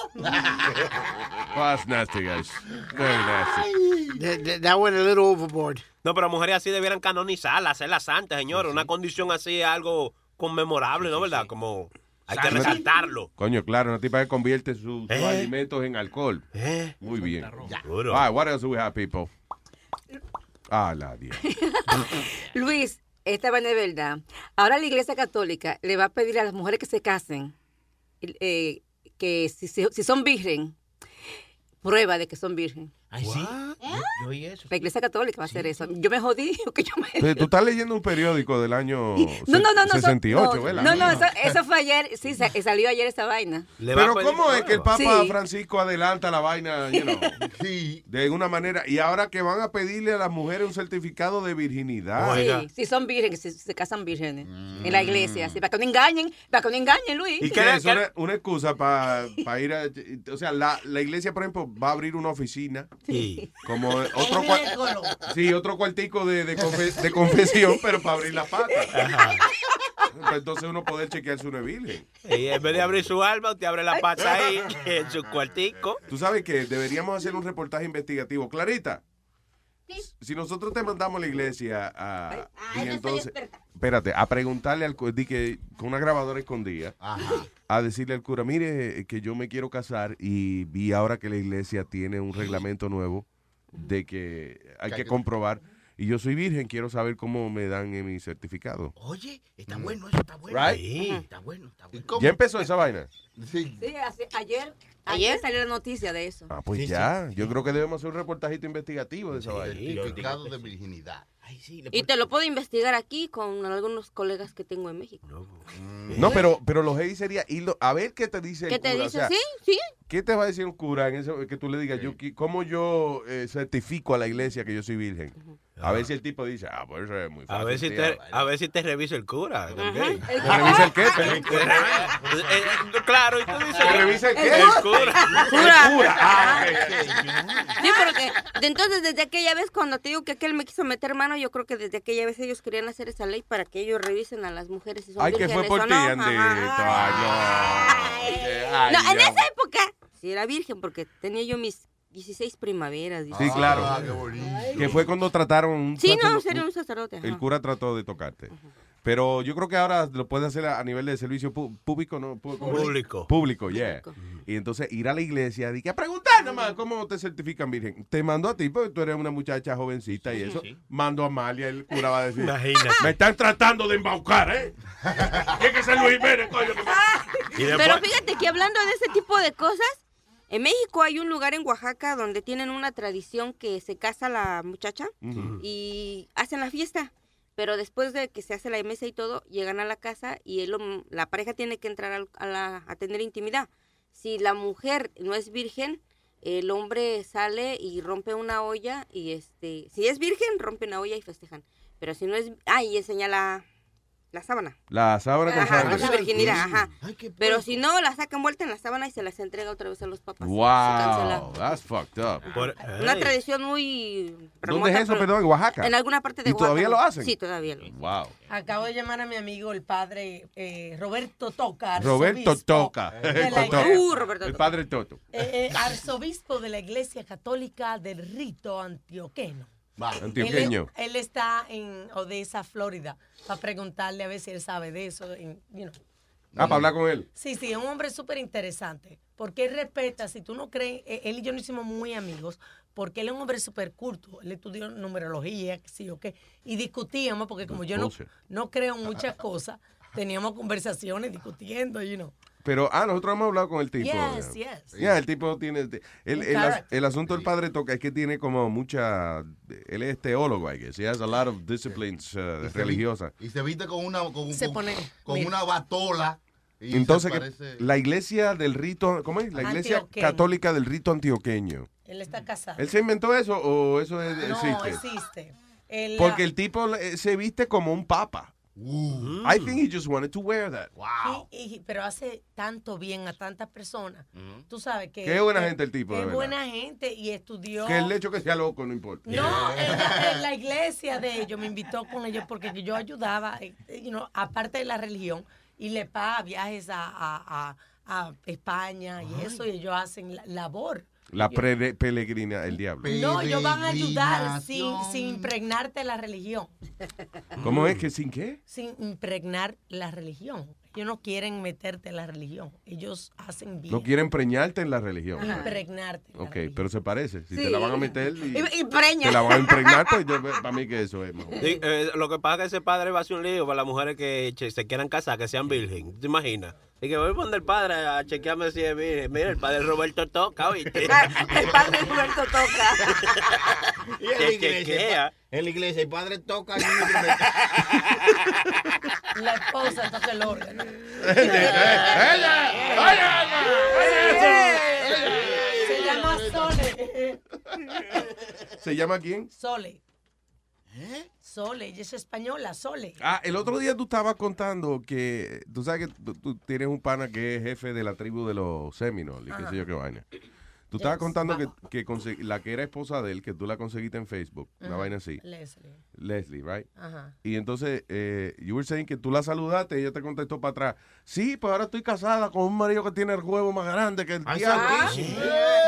Speaker 4: That's nasty, guys. Very nasty.
Speaker 24: That, that- that went a little overboard.
Speaker 13: No, pero mujeres así debieran canonizarlas, hacerlas santas, señor. Una condición así es algo conmemorable, ¿no? ¿Verdad? Como hay que resaltarlo.
Speaker 4: Coño, claro, una tipa que convierte sus, sus
Speaker 13: Eh.
Speaker 4: alimentos en alcohol. Muy bien.
Speaker 13: Duro.
Speaker 4: All right, what else do we have, people? Ah, la Dios.
Speaker 31: Luis, esta vaina es verdad. Ahora la Iglesia Católica le va a pedir a las mujeres que se casen eh, que si, si- son virgen, prueba de que son virgen.
Speaker 5: Ay, sí. Yo oí eso.
Speaker 31: La Iglesia Católica va a hacer eso. Yo me jodí. porque yo me...
Speaker 4: Pero Tú estás leyendo un periódico del año
Speaker 31: No, no, no, no.
Speaker 4: 68,
Speaker 31: no,
Speaker 4: ¿verdad?
Speaker 31: No, no, eso, eso fue ayer. Sí, sa- salió ayer esa vaina.
Speaker 4: Pero ¿cómo es que el Papa
Speaker 31: Sí.
Speaker 4: Francisco adelanta la vaina, you know, de una manera, y ahora que van a pedirle a las mujeres un certificado de virginidad?
Speaker 31: Sí, si son vírgenes, si se casan vírgenes en
Speaker 4: Mm.
Speaker 31: la iglesia, sí, para que no engañen, para que no engañen, Luis.
Speaker 4: ¿Y qué es una, una excusa para ir a... O sea, la, la iglesia, por ejemplo, va a abrir una oficina.
Speaker 13: Sí.
Speaker 4: Como otro, sí, otro cuartico de, de, confe- de confesión, pero para abrir la pata. Pues Entonces uno poder chequear es virgen.
Speaker 13: Y en vez de abrir su alma, usted abre la pata ahí, en su cuartico.
Speaker 4: Tú sabes que deberíamos hacer un reportaje investigativo. Clarita, si nosotros te mandamos a la iglesia a, y entonces, espérate, a preguntarle al cu- di que con una grabadora escondida, a decirle al cura, mire que yo me quiero casar y vi ahora que la iglesia tiene un reglamento nuevo de que hay que comprobar y yo soy virgen, quiero saber cómo me dan en mi certificado.
Speaker 5: Oye, está bueno, eso está bueno.
Speaker 4: Right?
Speaker 5: Sí, está bueno, está bueno.
Speaker 4: ¿Ya empezó esa vaina?
Speaker 15: Sí.
Speaker 31: Ayer, ayer salió la noticia de eso.
Speaker 4: Ah, pues ya, yo creo que debemos hacer un reportajito investigativo de esa vaina.
Speaker 15: Certificado de virginidad.
Speaker 31: Y te lo puedo investigar aquí con algunos colegas que tengo en México.
Speaker 4: No, pero, pero lo heavy sería irlo, a ver qué te dice el
Speaker 31: ¿Qué te
Speaker 4: cura. o
Speaker 31: dice?
Speaker 4: sea,
Speaker 31: sí, sí.
Speaker 4: ¿Qué te va a decir un cura en eso que tú le digas, yo, cómo yo eh, certifico a la iglesia que yo soy virgen? A ver si el tipo dice, ah, pues eso es muy fácil.
Speaker 13: A ver si
Speaker 4: tío.
Speaker 13: te, a ver si te revisa el cura. también.
Speaker 4: ¿Te revisa el qué?
Speaker 13: Eh, eh, Claro, y tú dices.
Speaker 4: ¿Te revisa el qué?
Speaker 13: El cura.
Speaker 31: Cura.
Speaker 4: El cura. Ah,
Speaker 31: Sí, porque entonces desde aquella vez cuando te digo que aquel me quiso meter mano, yo creo que desde aquella vez ellos querían hacer esa ley para que ellos revisen a las mujeres si son
Speaker 4: Ay, que fue por ti. Ay, no. Ay,
Speaker 31: no, en esa época sí era virgen porque tenía yo mis 16 primaveras.
Speaker 4: Sí,
Speaker 31: 16.
Speaker 4: claro.
Speaker 15: Ah, qué bonito.
Speaker 4: Que fue cuando trataron un
Speaker 31: Sí, no, sería un sacerdote. ajá.
Speaker 4: El cura trató de tocarte. Pero yo creo que ahora lo puede hacer a, nivel de servicio público, ¿no? Pu- ¿cómo es?
Speaker 13: Público.
Speaker 4: Público, yeah. Y entonces ir a la iglesia y que a preguntar nomás cómo te certifican virgen. Te mando a ti porque tú eres una muchacha jovencita y eso. Mando a Amalia, el cura va a decir.
Speaker 13: Imagínate.
Speaker 4: Me están tratando de embaucar, ¿eh? Tiene que ser Luis Jiménez, coño. que me-
Speaker 31: Pero fíjate que hablando de ese tipo de cosas, en México hay un lugar en Oaxaca donde tienen una tradición que se casa la muchacha y hacen la fiesta. Pero después de que se hace la mesa y todo, llegan a la casa y él, lo- la pareja tiene que entrar al- a, la, a tener intimidad. Si la mujer no es virgen, el hombre sale y rompe una olla y este, si es virgen, rompe una olla y festejan. Pero si no es, ah, y enseña la, la sábana.
Speaker 4: La sábana con
Speaker 31: Ajá,
Speaker 4: sangre.
Speaker 31: con su virginidad, ajá. Pero si no, la saca envuelta en la sábana y se las entrega otra vez a los papás.
Speaker 4: Wow, that's fucked up.
Speaker 31: Una tradición muy
Speaker 4: ¿Dónde
Speaker 31: remota,
Speaker 4: es eso,
Speaker 31: pero-
Speaker 4: perdón? ¿En Oaxaca?
Speaker 31: En alguna parte de
Speaker 4: ¿Y
Speaker 31: Oaxaca.
Speaker 4: todavía lo hacen?
Speaker 31: Sí, todavía lo
Speaker 4: Wow.
Speaker 22: Acabo de llamar a mi amigo, el padre eh, Roberto Toca.
Speaker 4: Roberto Toca.
Speaker 22: de la-
Speaker 4: Toca.
Speaker 22: Uh, Roberto
Speaker 4: El padre Toto.
Speaker 22: Eh, eh, arzobispo de la Iglesia Católica del Rito Antioqueno.
Speaker 4: Antioqueño.
Speaker 22: Él, él está en Odessa, Florida, para preguntarle a ver si él sabe de eso. en- you know.
Speaker 4: Ah, para hablar con él.
Speaker 22: Sí, sí, es un hombre súper interesante. Porque él respeta, si tú no crees, eh, él y yo nos hicimos muy amigos, porque él es un hombre súper culto. Él estudió numerología, sí o qué. Y discutíamos, porque como yo no, no creo en muchas cosas, teníamos conversaciones discutiendo, you know.
Speaker 4: Pero, ah, nosotros hemos hablado con el tipo.
Speaker 22: Yes,
Speaker 4: ya.
Speaker 22: yes.
Speaker 4: Ya, el tipo tiene. El, el,
Speaker 22: Correct.
Speaker 4: el asunto del padre toca es que tiene como mucha. Él es teólogo, I guess. He has a lot of disciplines uh,
Speaker 15: Y se
Speaker 4: religiosas.
Speaker 15: vi- Y se viste con una, con,
Speaker 22: Se
Speaker 15: con-
Speaker 22: pone-
Speaker 15: con
Speaker 22: mira.
Speaker 15: una batola. y
Speaker 4: Entonces,
Speaker 15: se
Speaker 4: que
Speaker 15: parece-
Speaker 4: la iglesia del rito. ¿Cómo es? La iglesia católica del rito antioqueño.
Speaker 22: Él está casado.
Speaker 4: ¿Él se inventó eso o eso es-
Speaker 22: no,
Speaker 4: existe?
Speaker 22: existe. Él,
Speaker 4: Porque el tipo eh, se viste como un papa. I think he just wanted to wear that.
Speaker 22: y- y- pero hace tanto bien a tantas personas. Tú sabes que...
Speaker 4: Qué buena
Speaker 22: que-
Speaker 4: gente el tipo, verdad.
Speaker 22: buena gente y estudió...
Speaker 4: Que el hecho que sea loco no importa.
Speaker 22: No, ella- en la iglesia de ellos me invitó con ellos porque yo ayudaba, eh, you know, aparte de la religión, y le paga viajes a, a- a- a España y eso, y ellos hacen la- labor.
Speaker 4: La pre- peregrina, el diablo.
Speaker 22: No, ellos van a ayudar sin, sin impregnarte la religión.
Speaker 4: ¿Cómo es que sin qué?
Speaker 22: Sin impregnar la religión. Ellos no quieren meterte en la religión. Ellos hacen bien.
Speaker 4: No quieren preñarte en la religión.
Speaker 22: Impregnarte.
Speaker 4: Ok, pero se parece. Si te la van a meter y
Speaker 31: Y- y preña.
Speaker 4: te la van a impregnar, pues yo, para mí que eso es mejor.
Speaker 13: Sí, eh, lo que pasa es que ese padre va a hacer un lío para las mujeres que se quieran casar, que sean virgen. ¿Te imaginas? Y que voy a poner el padre a chequearme si es virgen. Mira, el padre Roberto toca, ¿oíste?
Speaker 31: El padre Roberto toca.
Speaker 5: Y en la iglesia,
Speaker 13: chequea.
Speaker 5: en la iglesia el padre toca y
Speaker 22: La esposa toca el órgano. Se llama Sole.
Speaker 4: ¿Se llama quién?
Speaker 22: Sole. Sole, ella es española, Sole.
Speaker 4: Ah, el otro día tú estabas contando que tú sabes que tú, tú tienes un pana que es jefe de la tribu de los Seminoles y qué sé yo qué vaina. Tú estabas contando que, que la que era esposa de él, que tú la conseguiste en Facebook, una vaina así.
Speaker 22: Leslie.
Speaker 4: Leslie, right?
Speaker 22: Ajá.
Speaker 4: Y entonces, eh, you were saying que tú la saludaste y ella te contestó para atrás. Sí, pues ahora estoy casada con un marido que tiene el huevo más grande que el diablo.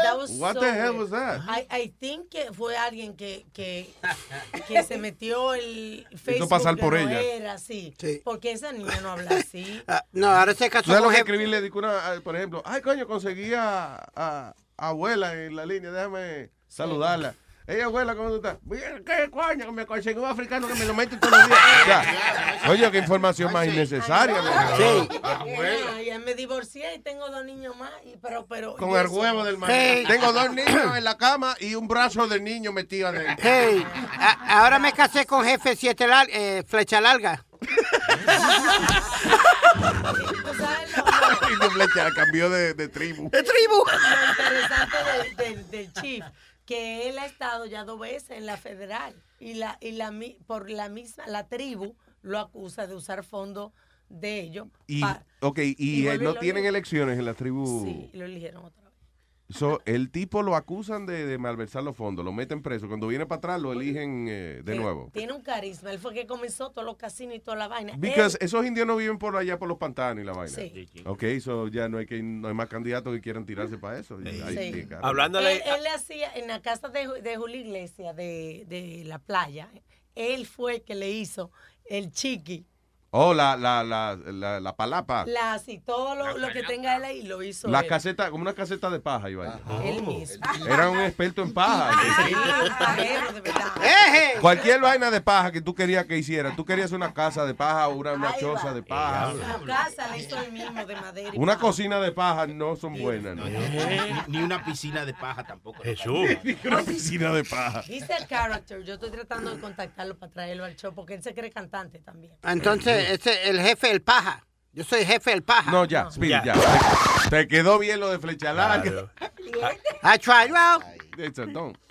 Speaker 22: That was
Speaker 4: What
Speaker 22: so
Speaker 4: the hell was that?
Speaker 22: I, I think que fue alguien que, que, que se metió el Facebook
Speaker 4: pasar
Speaker 22: que
Speaker 4: por
Speaker 22: no
Speaker 4: ella.
Speaker 22: era así. Porque esa niña no habla así.
Speaker 24: Ah, no, ahora se
Speaker 4: ¿Tú
Speaker 24: casó
Speaker 4: sabes lo que escribirle? Una, ah, por ejemplo, ay, coño, conseguí a abuela en la línea, déjame saludarla. Ey, abuela, ¿cómo tú estás? Bien, ¿Qué coño? Me conseguí un africano que me lo mete todos los días. Ya. Oye, qué información más innecesaria. man.
Speaker 24: Sí.
Speaker 22: Abuela. Y me divorcié y tengo dos niños más. y- pero, pero,
Speaker 4: Con
Speaker 22: y
Speaker 4: el
Speaker 22: eso-
Speaker 4: huevo del marido. Tengo dos niños en la cama y un brazo del niño metido adentro.
Speaker 24: Hey, a- ahora me casé con jefe siete lar- eh, flecha larga.
Speaker 4: Y de flecha, cambió de, de tribu.
Speaker 24: ¡De tribu!
Speaker 22: Lo interesante del, del- del chief, que él ha estado ya dos veces en la federal y la y la mi- por la misma la tribu lo acusa de usar fondos de ellos.
Speaker 4: Y,
Speaker 22: pa-
Speaker 4: ok, y, eh, no tienen elecciones en la tribu.
Speaker 22: sí, y lo eligieron otra vez.
Speaker 4: So, el tipo lo acusan de, de malversar los fondos, lo meten preso. Cuando viene para atrás, lo eligen eh, de nuevo.
Speaker 22: Tiene un carisma. Él fue que comenzó todos los casinos y toda la vaina.
Speaker 4: Because
Speaker 22: Él-
Speaker 4: esos indios no viven por allá por los pantanos y la vaina.
Speaker 22: Sí.
Speaker 4: Ok, so ya no hay que no hay más candidatos que quieran tirarse para eso. Ahí
Speaker 22: Sí.
Speaker 4: sí, caramba.
Speaker 13: Hablándole.
Speaker 22: Él, él le hacía en la casa de, de Julio Iglesias de, de la playa. Él fue el que le hizo el chiqui
Speaker 4: Oh, la, la, la, la, la palapa.
Speaker 22: La, sí, todo lo, lo que tenga él ahí lo hizo
Speaker 4: La
Speaker 22: él.
Speaker 4: caseta, como una caseta de paja, iba
Speaker 22: Él mismo.
Speaker 4: Era un experto en paja.
Speaker 22: Pajero, de verdad.
Speaker 4: Cualquier vaina de paja que tú querías que hiciera. Tú querías una casa de paja o una, una choza de paja.
Speaker 22: Su casa la hizo él mismo de madera.
Speaker 4: Una cocina de paja no son buenas. ¿no?
Speaker 5: Ni una piscina de paja tampoco.
Speaker 4: Jesús. una piscina de paja.
Speaker 22: Dice el character, yo estoy tratando de contactarlo para traerlo al show porque él se cree cantante también.
Speaker 24: Entonces, ese el jefe del paja. Yo soy jefe del paja.
Speaker 4: No, ya, Speedy, ya. Te, te quedó bien lo de flecha larga.
Speaker 24: I tried well.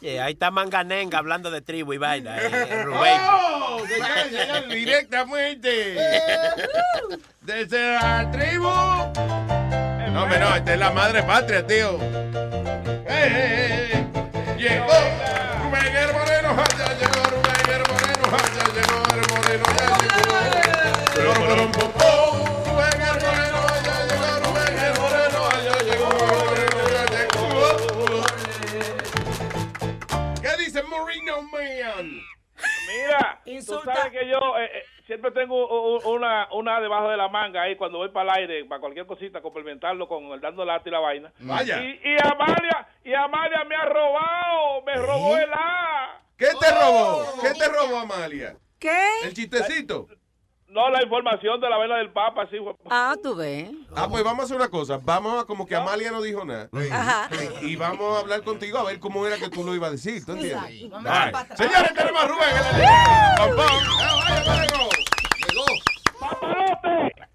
Speaker 13: Sí, ahí está Manganenga hablando de tribu y vaina. eh, Rubén.
Speaker 21: ¡Oh! Directamente desde la tribu. No, hombre, no, esta es la madre patria, tío. ¡Eh, eh, eh! Llegó
Speaker 32: ahí cuando voy para el aire, para cualquier cosita, complementarlo con el dando lata y la vaina.
Speaker 4: Vaya.
Speaker 32: Y, y Amalia, y Amalia me ha robado, me robó el A.
Speaker 4: ¿Qué te robó? ¿Qué te robó, Amalia?
Speaker 31: ¿Qué?
Speaker 4: ¿El chistecito?
Speaker 32: No, la información de la vela del Papa, sí. fue-
Speaker 31: Ah, tú ves.
Speaker 4: Ah, pues vamos a hacer una cosa. Vamos a como que Amalia no dijo nada.
Speaker 31: Ajá.
Speaker 4: Y vamos a hablar contigo a ver cómo era que tú lo ibas a decir. ¿Tú entiendes? Señores, tenemos a Rubén en la línea. Pam, pam. Ah, vaya, Moreno.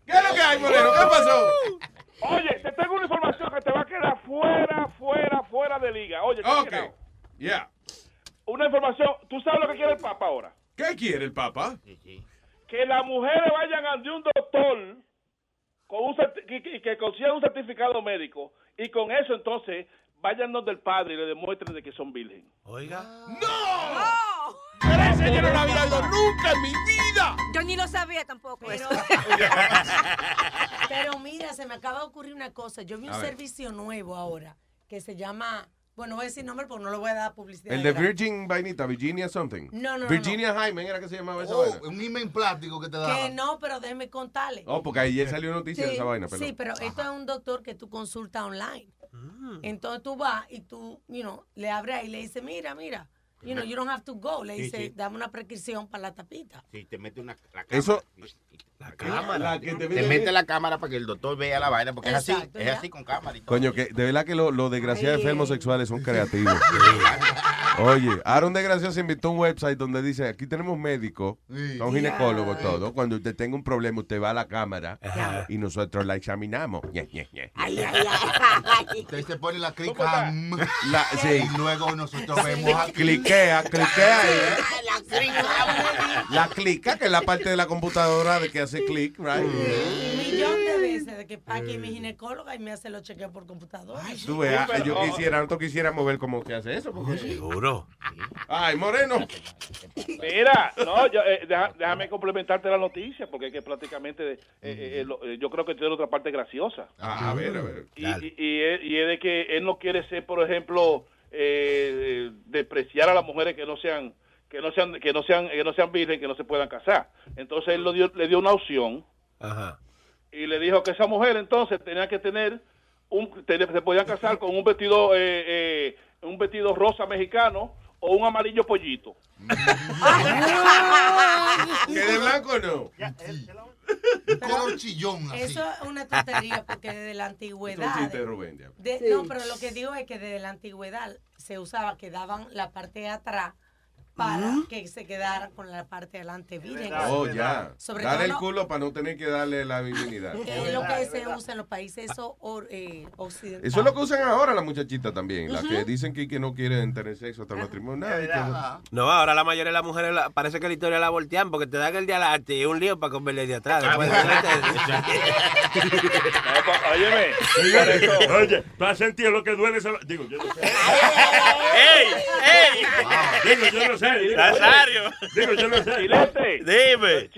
Speaker 4: ¿Qué es lo que hay, Moreno? ¿Qué pasó?
Speaker 32: Oye, te tengo una información que te va a quedar fuera, fuera, fuera de liga. Oye, check
Speaker 4: Ok. Yeah.
Speaker 32: Una información, ¿tú sabes lo que quiere el Papa ahora?
Speaker 4: ¿Qué quiere el Papa?
Speaker 32: Que las mujeres vayan ante un doctor con un que, que- consigan un certificado médico y con eso entonces vayan donde el padre y le demuestren de que son virgen.
Speaker 13: Oiga.
Speaker 21: Pero ese yo no lo había oído nunca en mi vida.
Speaker 31: Yo ni lo sabía tampoco eso.
Speaker 22: Pero mira, se me acaba de ocurrir una cosa. Yo vi un servicio nuevo ahora que se llama, bueno, no voy a decir nombre porque no le voy a dar publicidad.
Speaker 4: El de. Virgin Vainita, Virginia something.
Speaker 22: No, no, no,
Speaker 4: Virginia Jaime era que se llamaba esa
Speaker 15: Oh,
Speaker 4: vaina.
Speaker 15: un email plástico que te da.
Speaker 22: Que no, pero déjeme contarle.
Speaker 4: Oh, porque ayer salió noticia de esa vaina, perdón.
Speaker 22: Sí, pero esto es un doctor que tú consultas online.
Speaker 4: Mm.
Speaker 22: Entonces tú vas y tú, you know, le abres ahí y le dices, mira, mira, you know, you don't have to go. Le
Speaker 5: Sí,
Speaker 22: dice,
Speaker 5: sí.
Speaker 22: dame una prescripción para la tapita.
Speaker 5: Sí, te mete una la
Speaker 4: Eso.
Speaker 5: La
Speaker 4: cámara. La que te
Speaker 5: te,
Speaker 4: mete-
Speaker 5: la cámara para que el doctor vea la vaina, porque es así,
Speaker 22: ya.
Speaker 5: es así con cámara y todo.
Speaker 4: Coño, que de verdad que los lo desgraciados enfermos sexuales son creativos. Oye, ahora un desgraciado se inventó un website donde dice, aquí tenemos médicos, son ginecólogos todo. Cuando usted tenga un problema, usted va a la cámara y nosotros la examinamos. Ñe, Ñe, Ñe.
Speaker 15: Usted se pone la clic cam.
Speaker 4: La- sí.
Speaker 15: Y luego nosotros vemos aquí.
Speaker 4: Cliquea, cliquea ahí. La clica, que es la parte de la computadora de que hace clic, right?
Speaker 22: Un millón de veces de que aquí mi ginecóloga y me hace los chequeos por computadora.
Speaker 4: Tú veas, yo quisiera, nosotros quisiéramos ver cómo se hace eso. porque-
Speaker 13: Seguro.
Speaker 4: Ay, Moreno.
Speaker 32: Mira, no, yo, eh, deja- déjame complementarte la noticia, porque es que prácticamente eh, eh, lo- eh, yo creo que tiene otra parte graciosa.
Speaker 4: Ah, a ver, a ver.
Speaker 32: Y, y- y es, y es de que él no quiere ser, por ejemplo, eh, despreciar a las mujeres que no sean que no sean que no sean que no sean virgen, que no se puedan casar. Entonces él lo dio- le dio una opción
Speaker 13: Ajá.
Speaker 32: y le dijo que esa mujer entonces tenía que tener un tenía- se podían casar con un vestido eh, eh, un vestido rosa mexicano o un amarillo pollito.
Speaker 4: ¿Que de blanco no?
Speaker 15: Un color chillón así.
Speaker 22: Eso es una tontería porque desde la antigüedad.
Speaker 4: chiste de Rubén, ya.
Speaker 22: de-
Speaker 31: Sí.
Speaker 22: No, pero lo que digo es que desde la antigüedad se usaba que daban la parte de atrás para que se quedara con la parte de adelante virgen.
Speaker 4: Oh, ya.
Speaker 22: Sobre
Speaker 4: Dale
Speaker 22: todo
Speaker 4: el
Speaker 22: no-
Speaker 4: culo para no tener que darle la divinidad.
Speaker 22: que es lo que se usa en los países eso, or- eh, occidentales.
Speaker 4: Eso es lo que usan ahora las muchachitas también, las que dicen que, que no quieren tener sexo hasta el matrimonio. Nada, y que-
Speaker 13: No, ahora la mayoría de las mujeres la- parece que la historia la voltean porque te dan el de adelante y un lío para comerle el de atrás.
Speaker 32: Óyeme,
Speaker 28: Oye, oye, para sentir lo que duele, digo, yo no sé.
Speaker 13: ¡Ey! ¡Ey!
Speaker 28: Digo, yo no sé.
Speaker 13: Nazario.
Speaker 28: Digo, yo no sé.
Speaker 13: Dime.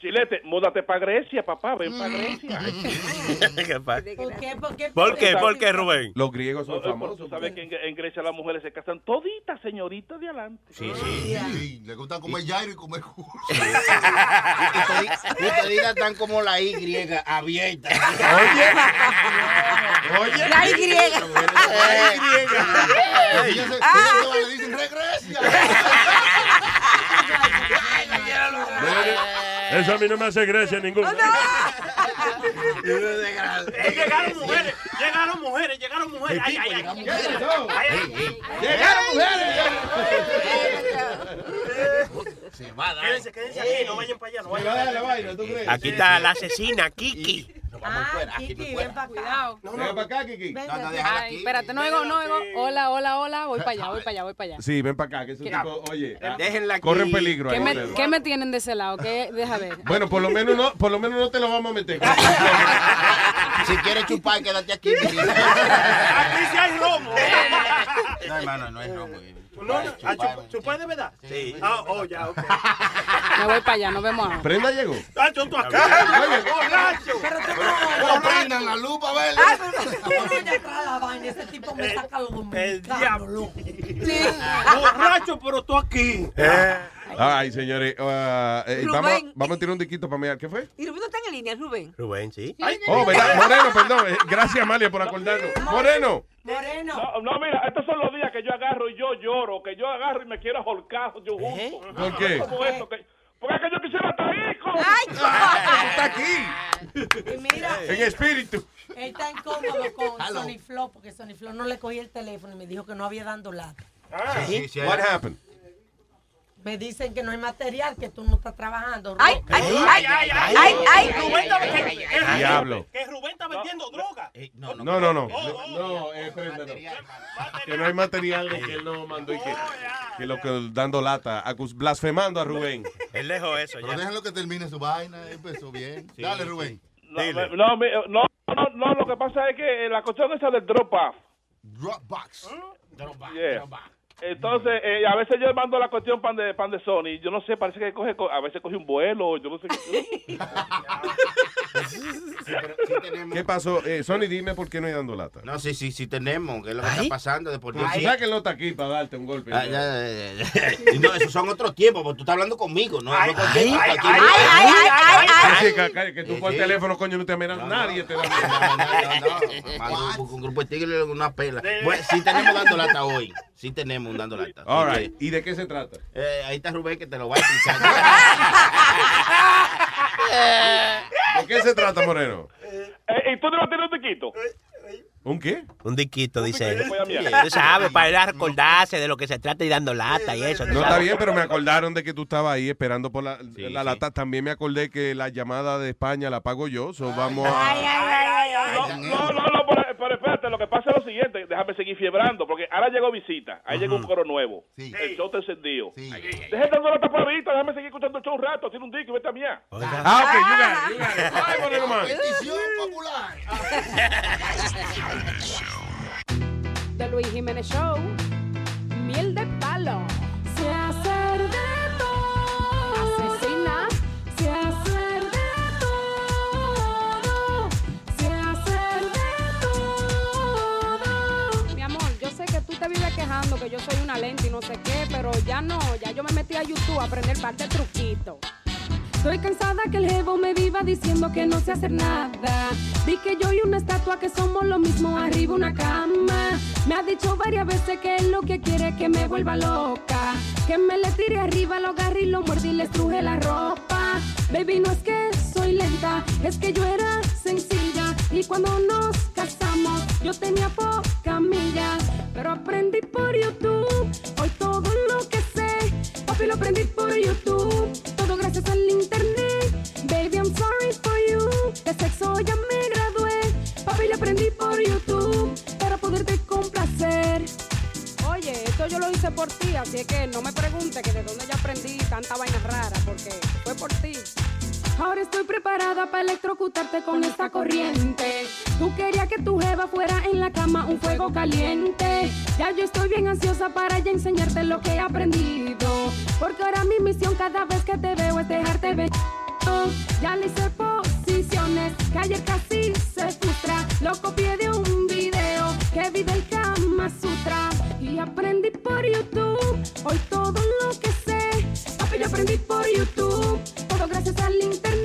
Speaker 32: Chi- Chilete, múdate para Grecia, papá, ven para Grecia.
Speaker 33: ¿Qué pasa?
Speaker 22: ¿Por qué? ¿Por qué?
Speaker 33: ¿Por qué? ¿Por qué, Rubén?
Speaker 4: Los griegos son famosos.
Speaker 32: Tú sabes que en, en Grecia las mujeres se casan toditas, señoritas de adelante.
Speaker 33: Sí,
Speaker 15: Sí, le gusta comer Jairo y comer
Speaker 5: Y te digas tan como la Y abierta.
Speaker 15: Oye,
Speaker 5: La Y.
Speaker 15: La Y. Fíjense, fíjense, le dicen regresa.
Speaker 34: Eso a mí no me hace gracia ninguno.
Speaker 33: Llegaron mujeres, llegaron mujeres, llegaron mujeres. Ay, ay, ay.
Speaker 15: ¡Llegaron
Speaker 33: Se va a dar. Quédense, quédense aquí, no vayan para allá. No
Speaker 15: Se va a dar la vaina, ¿tú
Speaker 33: Aquí está la asesina, Kiki.
Speaker 22: Kiki, ven para Cuidado.
Speaker 4: Ven para acá, Kiki.
Speaker 22: Ven,
Speaker 4: No, no, déjala
Speaker 21: Ay, espérate, no oigo, no oigo. Hola, hola, hola. Voy para allá, voy para allá, voy para allá.
Speaker 4: Sí, ven para acá, que ese
Speaker 21: ¿Qué?
Speaker 4: tipo, oye, ah,
Speaker 33: Déjenla aquí.
Speaker 4: corren peligro
Speaker 21: ¿Qué
Speaker 4: ahí.
Speaker 21: me, qué me tienen de ese lado? ¿Qué? Deja ver.
Speaker 4: Bueno, por lo menos no, por lo menos no te lo vamos a meter.
Speaker 5: Si quieres chupar, quédate aquí.
Speaker 33: Aquí sí hay romo.
Speaker 5: No, hermano, no es romo.
Speaker 33: No, no, ah, chupa- ¿Chupar de verdad? Sí. Ah, oh, ya, ok.
Speaker 21: Me voy para allá, nos vemos ahora.
Speaker 4: Prenda llegó.
Speaker 33: Ah, yo tú acá.
Speaker 4: Oye.
Speaker 33: borracho.
Speaker 22: Pero
Speaker 15: No prendan la luz para verlo.
Speaker 22: Vaina. Ese tipo me saca los loco. Sí.
Speaker 33: Borracho, pero tú aquí.
Speaker 4: Ay, señores, ah, eh, vamos, vamos a tirar un diquito para mirar. ¿Qué fue?
Speaker 31: ¿Y Rubén no está en línea, Rubén?
Speaker 33: Rubén, sí.
Speaker 4: Oh, ¿verdad? Moreno, perdón. Eh, Gracias, Amalia, por acordarnos. Moreno.
Speaker 22: Moreno.
Speaker 32: No, no, mira, estos son los días que yo agarro y yo lloro, que yo agarro y me quiero ahorcar yo junto.
Speaker 4: ¿Por qué?
Speaker 32: Como esto, que- porque es que yo quisiera estar ahí. con-
Speaker 4: Está aquí.
Speaker 22: Y mira,
Speaker 4: En espíritu.
Speaker 22: él está incómodo con Sony Flow porque Sony Flow no le cogía el teléfono y me dijo que no había dando lata.
Speaker 4: Sí, sí, What happened?
Speaker 22: Me dicen que no hay material, que tú no estás trabajando.
Speaker 31: Ay, ay, ay, ay, ay, ay.
Speaker 33: Rubén está vendiendo-
Speaker 4: Diablo.
Speaker 33: Que Rubén está vendiendo droga.
Speaker 4: No, no, no. No, eh, espérate, no. Que no hay material de que él no mandó y que, que lo que dando lata, blasfemando a Rubén.
Speaker 33: Él dejó eso
Speaker 15: Pero déjenlo que termine su vaina. Empezó bien. Dale, Rubén.
Speaker 32: No, no, no, no, no, lo que pasa es que eh, la cuestión esa del drop off.
Speaker 15: Dropbox.
Speaker 32: Yeah. Entonces, eh, a veces yo mando la cuestión pan de, pan de Sony. Yo no sé, parece que coge, co- a veces coge un vuelo. Yo no sé qué.
Speaker 4: ¿Qué pasó? Eh, Sony, dime por qué no hay dando lata.
Speaker 5: No, sí, sí, sí tenemos. ¿Qué es lo que está pasando? De por Dios.
Speaker 4: No está aquí para darte un golpe.
Speaker 5: Ah, ya, ya, ya, ya. Y No, esos son otros tiempos, porque tú estás hablando conmigo, ¿no? no con-
Speaker 4: ay,
Speaker 5: aquí-
Speaker 4: ay,
Speaker 5: aquí-
Speaker 4: Así que, que- que tú por
Speaker 5: Sí.
Speaker 4: teléfono, coño, no te amenazas. Nadie te da
Speaker 5: Mando un, un grupo de tigres una pela. Bueno, sí tenemos dando lata hoy. Sí tenemos dando lata.
Speaker 4: All right. ¿Y de qué se trata?
Speaker 5: eh, ahí está Rubén que te lo va a explicar.
Speaker 4: ¿De qué se trata, Moreno?
Speaker 32: Eh, ¿Y tú a tener un tiquito?
Speaker 4: ¿Un qué?
Speaker 33: Un diquito, dice él. Tú sabes, para él recordarse de lo que se trata y dando lata y eso.
Speaker 4: No está bien, pero me acordaron de que tú estabas ahí esperando por la, la lata. También me acordé que la llamada de España la pago yo. So vamos a.
Speaker 32: No, no, no, no, pero, pero espérate, lo que pasa es lo siguiente, déjame seguir fiebrando, porque ahora llegó visita, ahí llegó un coro nuevo, el show está encendido. Deje dando la tapadita, déjame seguir escuchando el show un rato, tiene un disco y vete a mí.
Speaker 4: Ah, ok, you got it, you got it. Ay, Man.
Speaker 21: The Luis Jiménez Show. Miel de palo. Se hacer de todo. Asesina. Se hacer de todo. Se hacer de todo. Mi amor, yo sé que tú te vives quejando que yo soy una lenta y no sé qué, pero ya no, ya yo me metí a YouTube a aprender parte de truquitos. Estoy cansada que el jevo me viva diciendo que no sé hacer nada. Di que yo y una estatua que somos lo mismo arriba una cama. Me ha dicho varias veces que él lo que quiere es que me vuelva loca. Que me le tire arriba, lo agarre y lo muerde y le estruje la ropa. Baby, no es que soy lenta, es que yo era sencilla. Y cuando nos casamos, yo tenía pocas millas. Pero aprendí por YouTube, hoy todo lo que. Papi, lo aprendí por YouTube, todo gracias al internet. Baby, I'm sorry for you. De sexo ya me gradué. Papi, lo aprendí por YouTube, para poderte complacer. Oye, esto yo lo hice por ti, así que no me preguntes que de dónde yo aprendí tanta vaina rara, porque fue por ti. Ahora estoy preparada para electrocutarte con esta corriente. Tú querías que tu jeva fuera en la cama un fuego caliente. Ya yo estoy bien ansiosa para ya enseñarte lo que he aprendido. Porque ahora mi misión cada vez que te veo es dejarte ver.
Speaker 35: ya le hice posiciones, que ayer casi se frustra. Lo copié de un video que vi del Kama Sutra y aprendí por YouTube. Hoy todo lo que sé, papi, yo aprendí por YouTube. darling,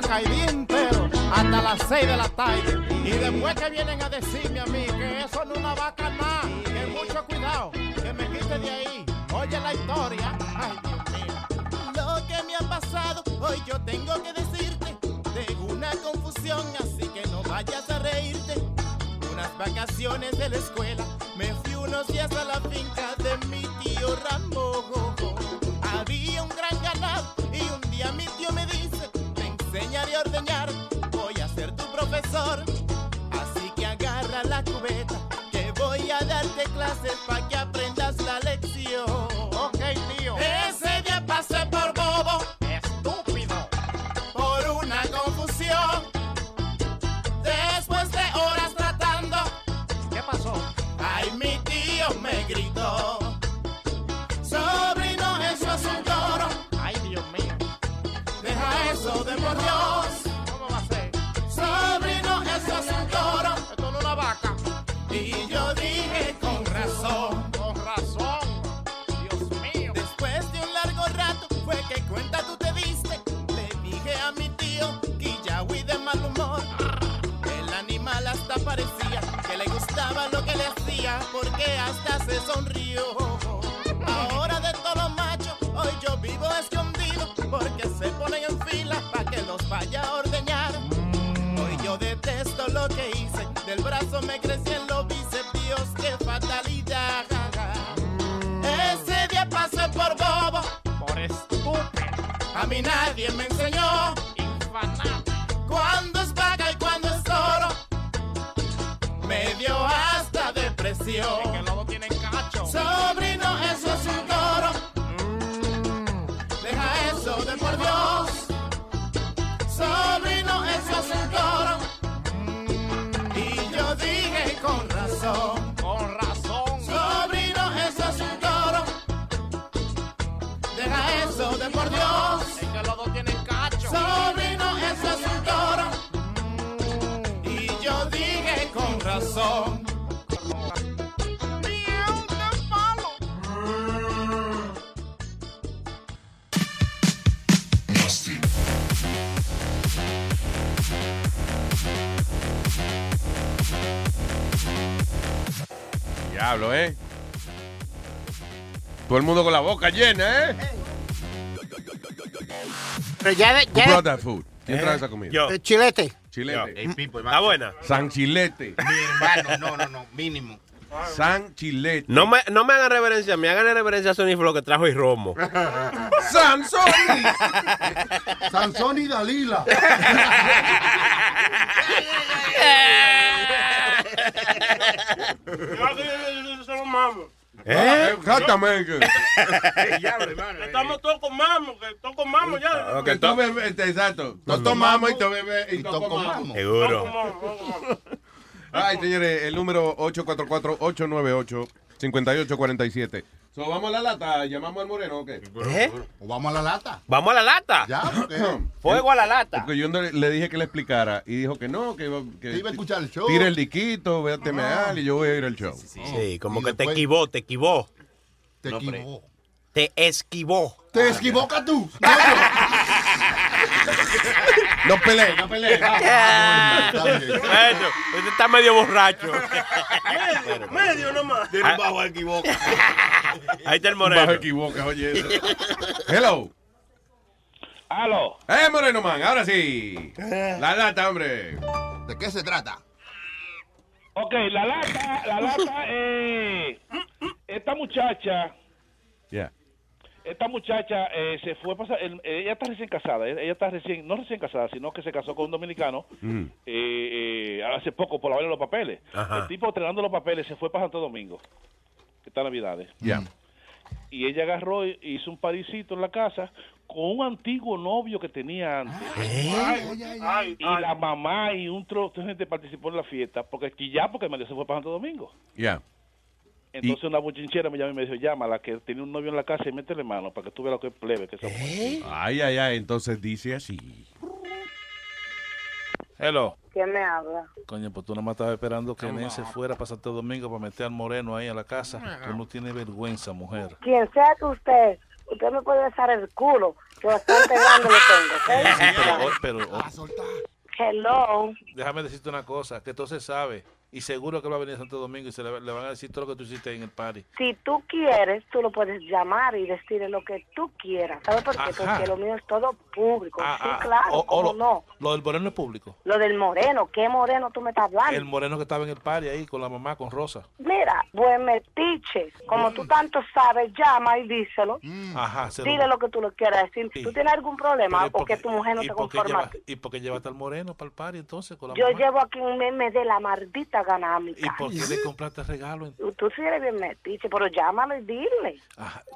Speaker 35: y
Speaker 19: día entero, hasta las 6 de la tarde. Y después que vienen a decirme
Speaker 36: cuándo es vaga y cuándo es oro. Me dio hasta depresión.
Speaker 19: Que no tienen cacho.
Speaker 36: Sobrino, con razón.
Speaker 4: Diablo, ¿eh? Todo el mundo con la boca llena, ¿eh?
Speaker 24: Pero ya, de-
Speaker 4: Who
Speaker 24: ya
Speaker 4: brought that food? ¿Quién
Speaker 13: Eh,
Speaker 4: trae esa comida?
Speaker 13: yo.
Speaker 24: de- chilete.
Speaker 4: Chilete.
Speaker 13: ¿Está buena?
Speaker 4: San Chilete.
Speaker 5: Mi hermano, no, no, no, mínimo.
Speaker 4: San Chilete.
Speaker 13: No me, no me hagan reverencia, me hagan reverencia a Sony Flow que trajo y Romo.
Speaker 4: Sansón.
Speaker 37: Sansón y Dalila.
Speaker 13: ¿Eh?
Speaker 4: Exactamente.
Speaker 28: Estamos todos con mamo, que todos con mamo ya.
Speaker 4: Que tú bebes, este, exacto. Todos tomamos y tú bebes y todos comamos.
Speaker 13: Seguro.
Speaker 4: Ay, señores, el número 844-898-5847. So, ¿Vamos a la lata? ¿Llamamos al moreno o qué?
Speaker 13: ¿Eh?
Speaker 37: O vamos a la lata.
Speaker 13: Vamos a la lata.
Speaker 37: Ya, porque
Speaker 13: Fuego a la lata.
Speaker 4: Porque yo no le le dije que le explicara y dijo que no, que, iba- que
Speaker 37: te iba a escuchar el show.
Speaker 4: tire el diquito, véate meal y yo voy a ir al show.
Speaker 13: Sí, como
Speaker 37: Y
Speaker 13: que te esquivó, te esquivó.
Speaker 37: Te
Speaker 13: No,
Speaker 37: equivocó.
Speaker 13: Te esquivó.
Speaker 37: Te equivocas tú.
Speaker 4: No pelees, no pelees.
Speaker 37: Está bien.
Speaker 13: Bueno, usted está medio borracho.
Speaker 28: Medio, medio nomás.
Speaker 13: Ah.
Speaker 5: bajo equivoco.
Speaker 13: Ahí está el
Speaker 4: Bajo
Speaker 13: moreno.
Speaker 4: equivoca, oye. eso. Hello.
Speaker 32: Aló.
Speaker 4: Eh, Moreno Man, ahora sí. La lata, hombre.
Speaker 37: ¿De qué se trata?
Speaker 32: Ok, la lata, la lata, eh, esta muchacha,
Speaker 4: Ya.
Speaker 32: Esta muchacha eh, se fue pasar, el- ella está recién casada, eh, ella está recién, no recién casada, sino que se casó con un dominicano
Speaker 4: Mm.
Speaker 32: eh, eh, hace poco por la de los papeles.
Speaker 13: Ajá.
Speaker 32: El tipo entregando los papeles se fue para Santo Domingo, esta Navidades.
Speaker 4: Ya.
Speaker 32: Y ella agarró y hizo un parisito en la casa con un antiguo novio que tenía antes.
Speaker 28: Ay,
Speaker 32: y la mamá y un trozo de gente participó en la fiesta, porque aquí ya, porque María se fue para Santo Domingo.
Speaker 4: Ya.
Speaker 32: Entonces una bochinchera me llamó y me dijo, llama la que tiene un novio en la casa y métele mano para que tú veas lo que es plebe. Que mujer".
Speaker 4: Ay, ay, ay. Entonces dice así.
Speaker 32: Hello.
Speaker 38: ¿Quién me habla?
Speaker 32: Coño, pues tú nomás estabas esperando que Nen se fuera para Santo Domingo para meter al moreno ahí a la casa. Tú no tienes vergüenza, mujer.
Speaker 38: Quien sea que usted, usted me puede besar el culo, que bastante grande lo tengo, ¿ok?
Speaker 32: pero, pero,
Speaker 38: Hello.
Speaker 39: Déjame decirte una cosa, que entonces sabe y seguro que va a venir a Santo Domingo y se le, le van a decir todo lo que tú hiciste en el party.
Speaker 38: Si tú quieres, tú lo puedes llamar y decirle lo que tú quieras. ¿Sabes por qué?
Speaker 39: Ajá.
Speaker 38: Porque lo mío es todo público.
Speaker 39: Ah,
Speaker 38: sí,
Speaker 39: ah,
Speaker 38: claro,
Speaker 39: o- o
Speaker 38: ¿cómo
Speaker 39: lo,
Speaker 38: no?
Speaker 39: lo del moreno es público.
Speaker 38: Lo del moreno, ¿qué moreno tú me estás hablando?
Speaker 39: El moreno que estaba en el party ahí con la mamá, con Rosa.
Speaker 38: Mira, buen metiche. Como
Speaker 39: Mm.
Speaker 38: tú tanto sabes, llama y díselo.
Speaker 39: Ajá, se lo-
Speaker 38: Dile lo que tú le quieras decir.
Speaker 39: Sí.
Speaker 38: ¿Tú tienes algún problema
Speaker 39: Pero ¿y por
Speaker 38: porque
Speaker 39: qué-
Speaker 38: tu mujer no
Speaker 39: ¿Y
Speaker 38: te conforma?
Speaker 39: lleva- ¿Y por qué llevaste al moreno para el party entonces con la
Speaker 38: Yo
Speaker 39: mamá?
Speaker 38: llevo aquí un meme de la maldita gana a mi
Speaker 39: ¿Y por qué
Speaker 38: casa.
Speaker 39: le compraste regalo?
Speaker 38: Tú sí eres bien metiche, pero llámalo y dile.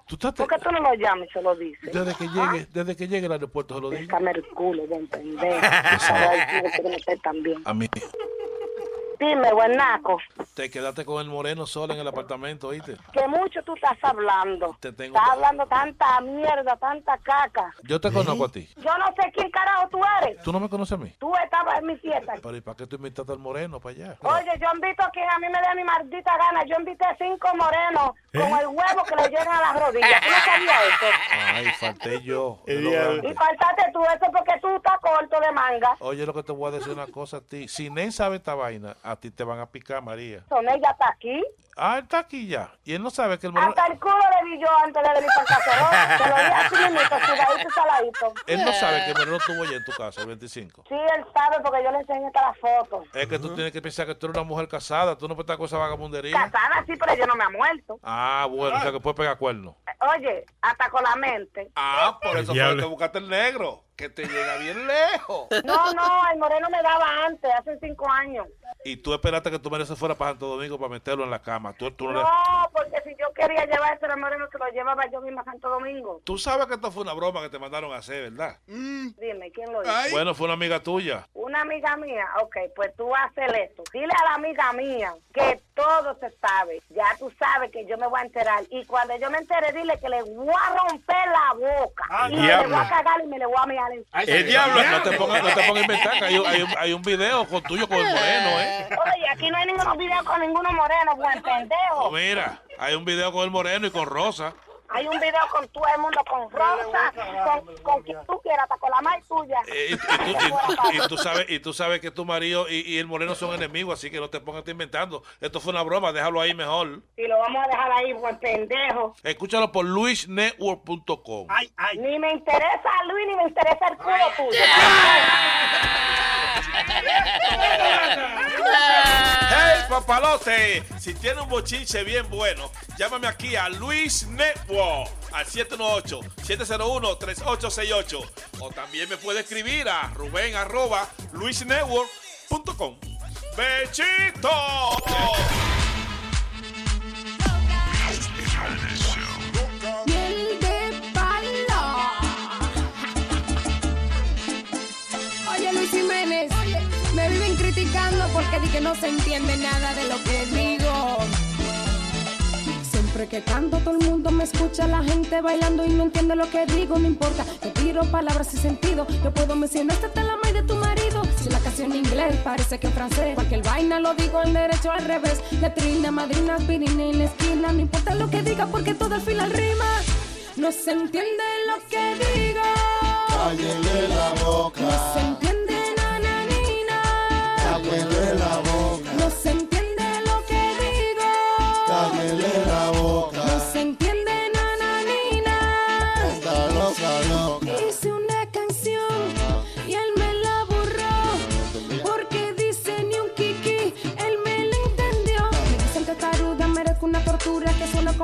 Speaker 39: ¿Tú estás
Speaker 38: ¿Por qué tú no lo llamas y se lo dices?
Speaker 39: Desde que llegue, desde que llegue al aeropuerto se lo
Speaker 38: el culo, pendejo. Meter también.
Speaker 39: A mí.
Speaker 38: Dime, buenaco,
Speaker 39: Te quedaste con el moreno solo en el apartamento, ¿oíste?
Speaker 38: que mucho tú estás hablando.
Speaker 39: Te tengo
Speaker 38: Estás hablando tanta mierda, tanta caca.
Speaker 39: Yo te conozco a ti.
Speaker 38: Yo no sé quién carajo tú eres.
Speaker 39: ¿Tú no me conoces a mí?
Speaker 38: Tú estabas en mi fiesta.
Speaker 39: Pero ¿y para qué tú invitaste al moreno para allá?
Speaker 38: Oye, yo invito a quien a mí me dé mi maldita gana. Yo invité cinco morenos con
Speaker 39: ¿Eh?
Speaker 38: el huevo que le llegan a las rodillas. ¿Tú no sabías eso?
Speaker 39: Ay, falté yo.
Speaker 38: Y faltaste tú, eso porque tú estás corto de manga.
Speaker 39: Oye, lo que te voy a decir una cosa a ti. Si Nen sabe esta vaina, a ti te van a picar, María.
Speaker 38: Son ella está aquí.
Speaker 39: Ah, él está aquí ya. Y él no sabe que el moreno...
Speaker 38: Hasta el culo le vi yo antes de venir para el. Te lo así mismo, sudadito y saladito.
Speaker 39: Él no sabe que el moreno estuvo allá en tu casa, el 25.
Speaker 38: Sí, él sabe porque yo le enseñé hasta la foto.
Speaker 39: Es que tú tienes que pensar que tú eres una mujer casada. Tú no puedes estar con esa vagabundería.
Speaker 38: Casada sí, pero yo no me ha muerto.
Speaker 39: Ah, bueno, o sea que puedes pegar cuernos.
Speaker 38: Oye, hasta con la mente.
Speaker 39: Ah, por eso fue que buscaste el negro. Que te llega bien lejos.
Speaker 38: No, no, el moreno me daba antes, hace cinco años.
Speaker 39: Y tú esperaste que tu marido se fuera para Santo Domingo para meterlo en la cama. Tú, tú, no le-
Speaker 38: No, porque si yo quería llevarse al moreno, se lo llevaba yo misma a Santo Domingo.
Speaker 39: tú sabes que esto fue una broma que te mandaron a hacer, ¿verdad?
Speaker 38: Dime, ¿quién lo hizo?
Speaker 39: Bueno, fue una amiga tuya.
Speaker 38: Una amiga mía, ok, pues tú haces esto. Dile a la amiga mía que todo se sabe. Ya tú sabes que yo me voy a enterar. Y cuando yo me entere, dile que le voy a romper la boca. y le voy a cagar y me le voy a mirar
Speaker 39: El diablo. No te pongas no te pongas a inventar que hay, un- hay un, hay un video con tuyo con el moreno, ¿eh?
Speaker 38: Oye, aquí no hay ningún video con ninguno moreno, buen pendejo.
Speaker 39: Oh, mira, hay un video con el moreno y con Rosa.
Speaker 38: Hay un video con todo el mundo, con Rosa, con, con quien tú quieras, hasta con la madre tuya.
Speaker 39: Eh, Y, y tú, y- y tú sabes, y tú sabes que tu marido y, y el moreno son enemigos, así que no te pongas inventando. Esto fue una broma, déjalo ahí mejor.
Speaker 38: Y lo vamos a dejar ahí, buen pendejo.
Speaker 39: Escúchalo por luisnetwork.com.
Speaker 38: Ni me interesa Luis, ni me interesa el culo tuyo.
Speaker 39: ¡Hey, papalote! Si tiene un bochinche bien bueno, llámame aquí a Luis Network al 718-701-3868. O también me puede escribir a Rubén arroba luisnetwork.com. ¡Bechito!
Speaker 21: Miel de palo. Oye, Luis Jiménez, me viven criticando porque di que no se entiende nada de lo que digo. Siempre que canto todo el mundo me escucha, la gente bailando y no entiende lo que digo, no importa, yo tiro palabras sin sentido, yo puedo mencionar hasta la madre de tu marido, si la canción en inglés parece que en francés, porque el vaina lo digo en derecho al revés, letrina, madrina, aspirina en la esquina, no importa lo que diga porque todo al final rima, no se entiende lo que digo.
Speaker 40: Cállele la boca.
Speaker 21: No se entiende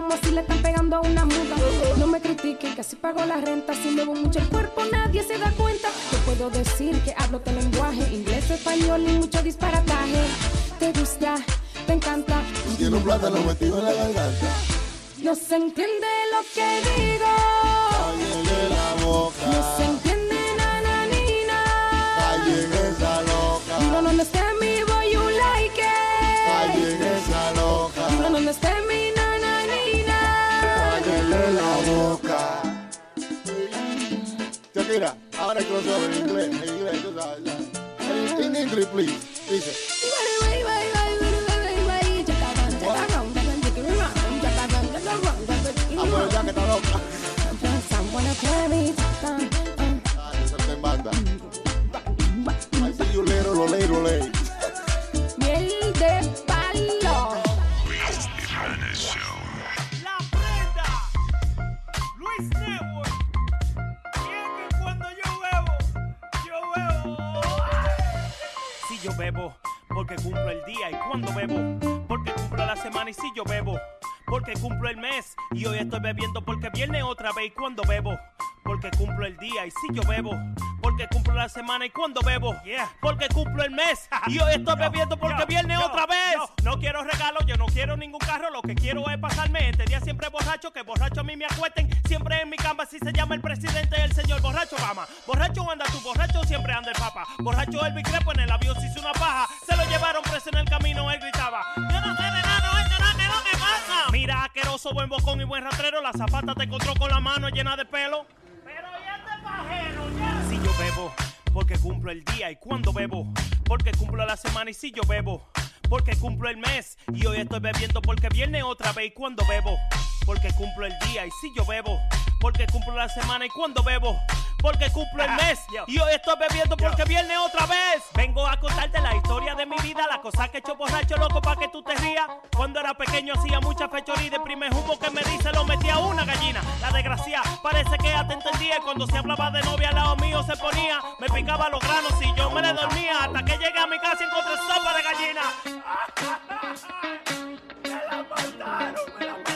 Speaker 21: como si le están pegando a una muda. No me critiquen que si pago la renta, si muevo mucho el cuerpo nadie se da cuenta. Yo puedo decir que hablo tu lenguaje, inglés, español y mucho disparataje. Te gusta, te encanta.
Speaker 40: Tiene un plátano metido en la garganta.
Speaker 21: No se entiende lo que digo.
Speaker 40: Cállele la boca.
Speaker 21: No se entiende nananina.
Speaker 40: Callen esa loca.
Speaker 21: Understand me, boy,
Speaker 40: Shakira, ahora que lo sabes en inglés, en inglés, tú sabes. ¿sabes? In please. Dice. Ah, pero ya que está loca. Eso te manda. I see you later.
Speaker 41: Si yo bebo, porque cumplo el día y cuando bebo, porque cumplo la semana y si yo bebo, porque cumplo el mes y hoy estoy bebiendo porque viene otra vez y cuando bebo, porque cumplo el día y si yo bebo, porque cumplo la semana y cuando bebo, porque cumplo el mes y hoy estoy bebiendo porque viene otra vez. No quiero regalos, yo no quiero ningún carro, lo que quiero es pasarme este día siempre borracho, que borracho a mí me acuesten, siempre en mi cama si se llama el presidente el señor borracho Obama. Borracho anda tu borracho, siempre anda el papa. Borracho el Crepo en el avión se hizo una paja, se lo llevaron preso en el camino, él gritaba. Yo no sé Mira, asqueroso, buen bocón y buen rastrero, la zapata te encontró con la mano llena de pelo. Si yo bebo, porque cumplo el día. Y cuando bebo, porque cumplo la semana y si yo bebo, porque cumplo el mes. Y hoy estoy bebiendo porque viene otra vez. Y cuando bebo, porque cumplo el día. Y si yo bebo, porque cumplo la semana. Y cuando bebo, porque cumplo el mes y hoy estoy bebiendo porque viene otra vez. Vengo a contarte la historia de mi vida, la cosa que he hecho borracho loco para que tú te rías. Cuando era pequeño hacía mucha fechoría y de primer humo que me dice lo metía a una gallina. La desgracia parece que ya te entendía cuando se hablaba de novia al lado mío se ponía, me picaba los granos y yo me le dormía hasta que llegué a mi casa y encontré sopa de gallina. Me la mataron, me la mataron.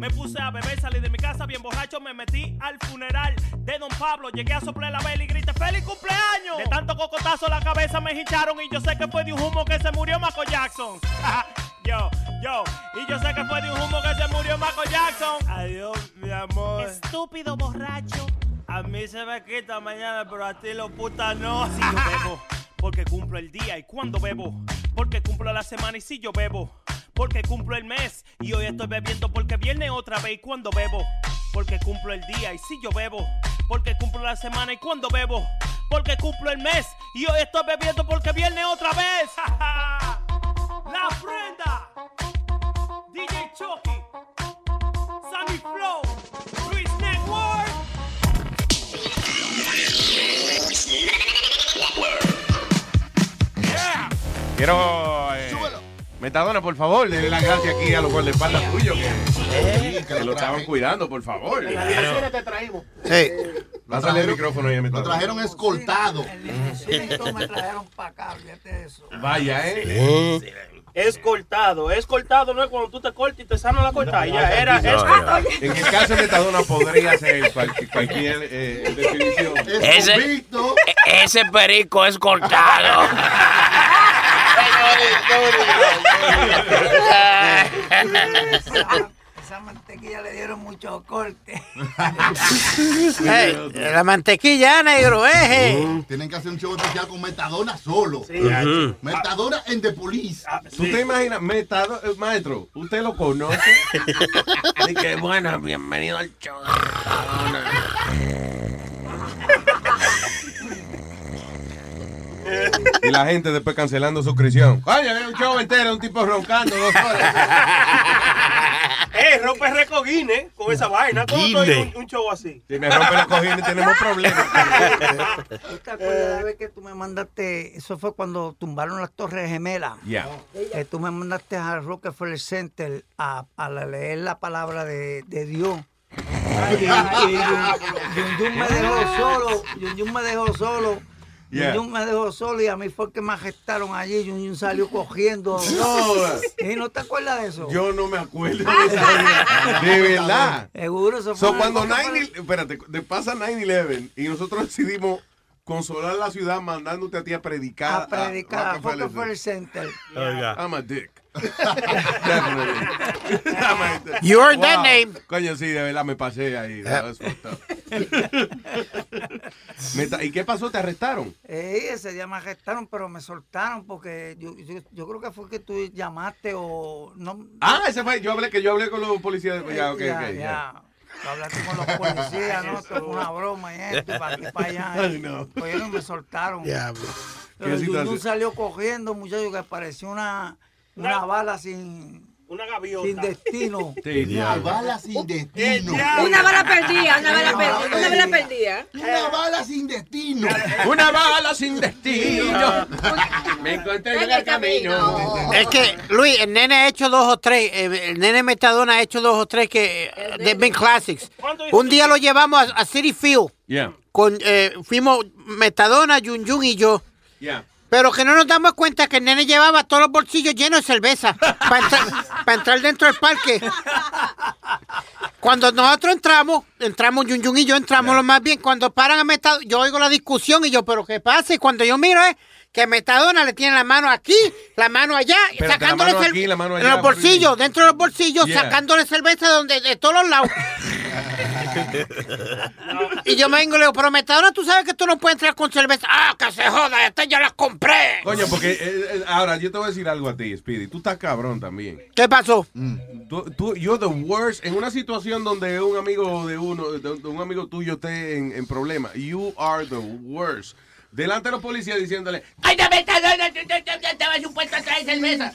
Speaker 41: Me puse a beber, salí de mi casa bien borracho, me metí al funeral de Don Pablo, llegué a soplar la vela y grité ¡Feliz cumpleaños! De tanto cocotazo la cabeza me hincharon y yo sé que fue de un humo que se murió Michael Jackson. yo, yo, y yo sé que fue de un humo que se murió Michael Jackson. Adiós, mi amor. Estúpido borracho. A mí se me quita mañana, pero a ti lo puta no. Si yo bebo, porque cumplo el día y cuando bebo, porque cumplo la semana y si yo bebo, porque cumplo el mes y hoy estoy bebiendo porque viene otra vez y cuando bebo, porque cumplo el día y si yo bebo, porque cumplo la semana y cuando bebo, porque cumplo el mes y hoy estoy bebiendo porque viene otra vez. la prenda, DJ Chucky, Sammy Flow, Luis Network.
Speaker 4: Quiero. Eh, Metadona, por favor, denle las gracias aquí a los guardaespaldas tuyos que, que lo estaban cuidando, por favor.
Speaker 6: te traímos.
Speaker 4: Sí. Pásale el micrófono ahí a
Speaker 15: Lo
Speaker 4: Metadona.
Speaker 15: trajeron escoltado.
Speaker 30: me trajeron para acá, fíjate eso.
Speaker 4: Vaya, ¿eh?
Speaker 33: Escoltado, escoltado no es cuando tú te cortas y te sanas la cortada. ya era escoltado.
Speaker 4: En el caso de Metadona podría ser cual- cualquier eh, definición.
Speaker 13: Ese, e- ese perico es cortado.
Speaker 30: Esa, esa mantequilla le dieron mucho corte.
Speaker 24: Ey, la mantequilla, negro, eh.
Speaker 15: Tienen que hacer un show especial con Metadona solo. Metadona en The Police.
Speaker 4: ¿Tú te imaginas, Metadona, eh, maestro, usted lo conoce? y que bueno, bienvenido al show. Y la gente después cancelando suscripción. Coño, era un show entero, un tipo roncando dos horas.
Speaker 33: Eh, rompe récord Guinness con esa vaina. ¿Cómo oyes un, un show así?
Speaker 4: Si me rompe la cojines tenemos problemas.
Speaker 30: ¿Tú te acuerdas la vez que tú me mandaste? Eso fue cuando tumbaron las Torres Gemelas.
Speaker 4: Ya.
Speaker 30: Que tú me mandaste a Rockefeller Center a, a leer la palabra de, de Dios. Y, y Yun Yun me dejó solo. Yun Yun me dejó solo.
Speaker 4: Yeah.
Speaker 30: Yun me dejó solo y a mí fue que me arrestaron allí. Yun salió cogiendo.
Speaker 4: No.
Speaker 30: ¿Y no te acuerdas de eso?
Speaker 4: Yo no me acuerdo de esa. De verdad.
Speaker 30: Seguro, eso fue
Speaker 4: So, cuando
Speaker 30: cosa
Speaker 4: 9 espérate, pasa 9-11 y nosotros decidimos consolar la ciudad mandándote a ti a predicar.
Speaker 30: a predicar a
Speaker 4: Rockefeller
Speaker 30: Center.
Speaker 4: I'm a dick. Definitely. I'm a dick.
Speaker 24: You earned that name.
Speaker 4: Coño, sí, de verdad me pasé ahí. That was fucked up. Me ta- ¿Y qué pasó? ¿Te arrestaron?
Speaker 30: Eh, ese día me arrestaron, pero me soltaron porque yo, yo, yo creo que fue que tú llamaste o no.
Speaker 4: Ah, ese fue. Yo hablé que yo hablé con los policías. Ya, ok,
Speaker 30: ya,
Speaker 4: ok,
Speaker 30: ya.
Speaker 4: ya.
Speaker 30: Hablaste con los policías, ¿no? Esto una broma y esto, y para aquí para allá.
Speaker 4: Ay,
Speaker 30: y-
Speaker 4: no.
Speaker 30: Pues ellos me soltaron.
Speaker 4: Diablo.
Speaker 30: Pero
Speaker 4: ¿Qué
Speaker 30: Yun Yun
Speaker 4: situación?
Speaker 30: salió cogiendo, muchacho, que parecía una, una bala sin.
Speaker 33: Una gaviota.
Speaker 30: Sin destino.
Speaker 4: Sí,
Speaker 37: Una
Speaker 4: diablo.
Speaker 37: bala sin destino.
Speaker 31: Una bala perdida, una bala perdida, una bala perdida.
Speaker 37: Una bala sin destino.
Speaker 4: Una bala sin destino. Me encontré en el camino.
Speaker 24: Es que, Luis, el nene ha hecho dos o tres, eh, el nene Metadona ha hecho dos o tres que eh, they've been classics. Un día lo llevamos a, a City Field.
Speaker 4: Yeah,
Speaker 24: Con, eh, fuimos Metadona, Yun Yun y yo.
Speaker 4: yeah.
Speaker 24: Pero que no nos damos cuenta que el nene llevaba todos los bolsillos llenos de cerveza para entrar, dentro del parque. Cuando nosotros entramos, entramos Yun Yun y yo entramos lo más bien. Cuando paran a Metadona, yo oigo la discusión y yo, ¿pero qué pasa? Y cuando yo miro es que Metadona le tiene la mano aquí, la mano allá,
Speaker 4: Espérate,
Speaker 24: sacándole
Speaker 4: la mano
Speaker 24: cer-
Speaker 4: aquí, la mano
Speaker 24: en los bolsillos, dentro de los bolsillos,
Speaker 4: Yeah.
Speaker 24: sacándole cerveza de, donde, de todos los lados. y yo me vengo y le digo, pero Metadona, tú sabes que tú no puedes entrar con cerveza. Ah, que se joda, esta ya las compré.
Speaker 4: Coño, porque eh, eh, ahora yo te voy a decir algo a ti, Speedy. Tú estás cabrón también.
Speaker 24: ¿Qué pasó?
Speaker 4: Tú, tú- you're the worst. En una situación donde un amigo de uno, de, de un amigo tuyo esté en, en problema, you are the worst. Delante de los policías diciéndole,
Speaker 5: ¡Ay, la metadona! Estaba supuesto a traer cerveza.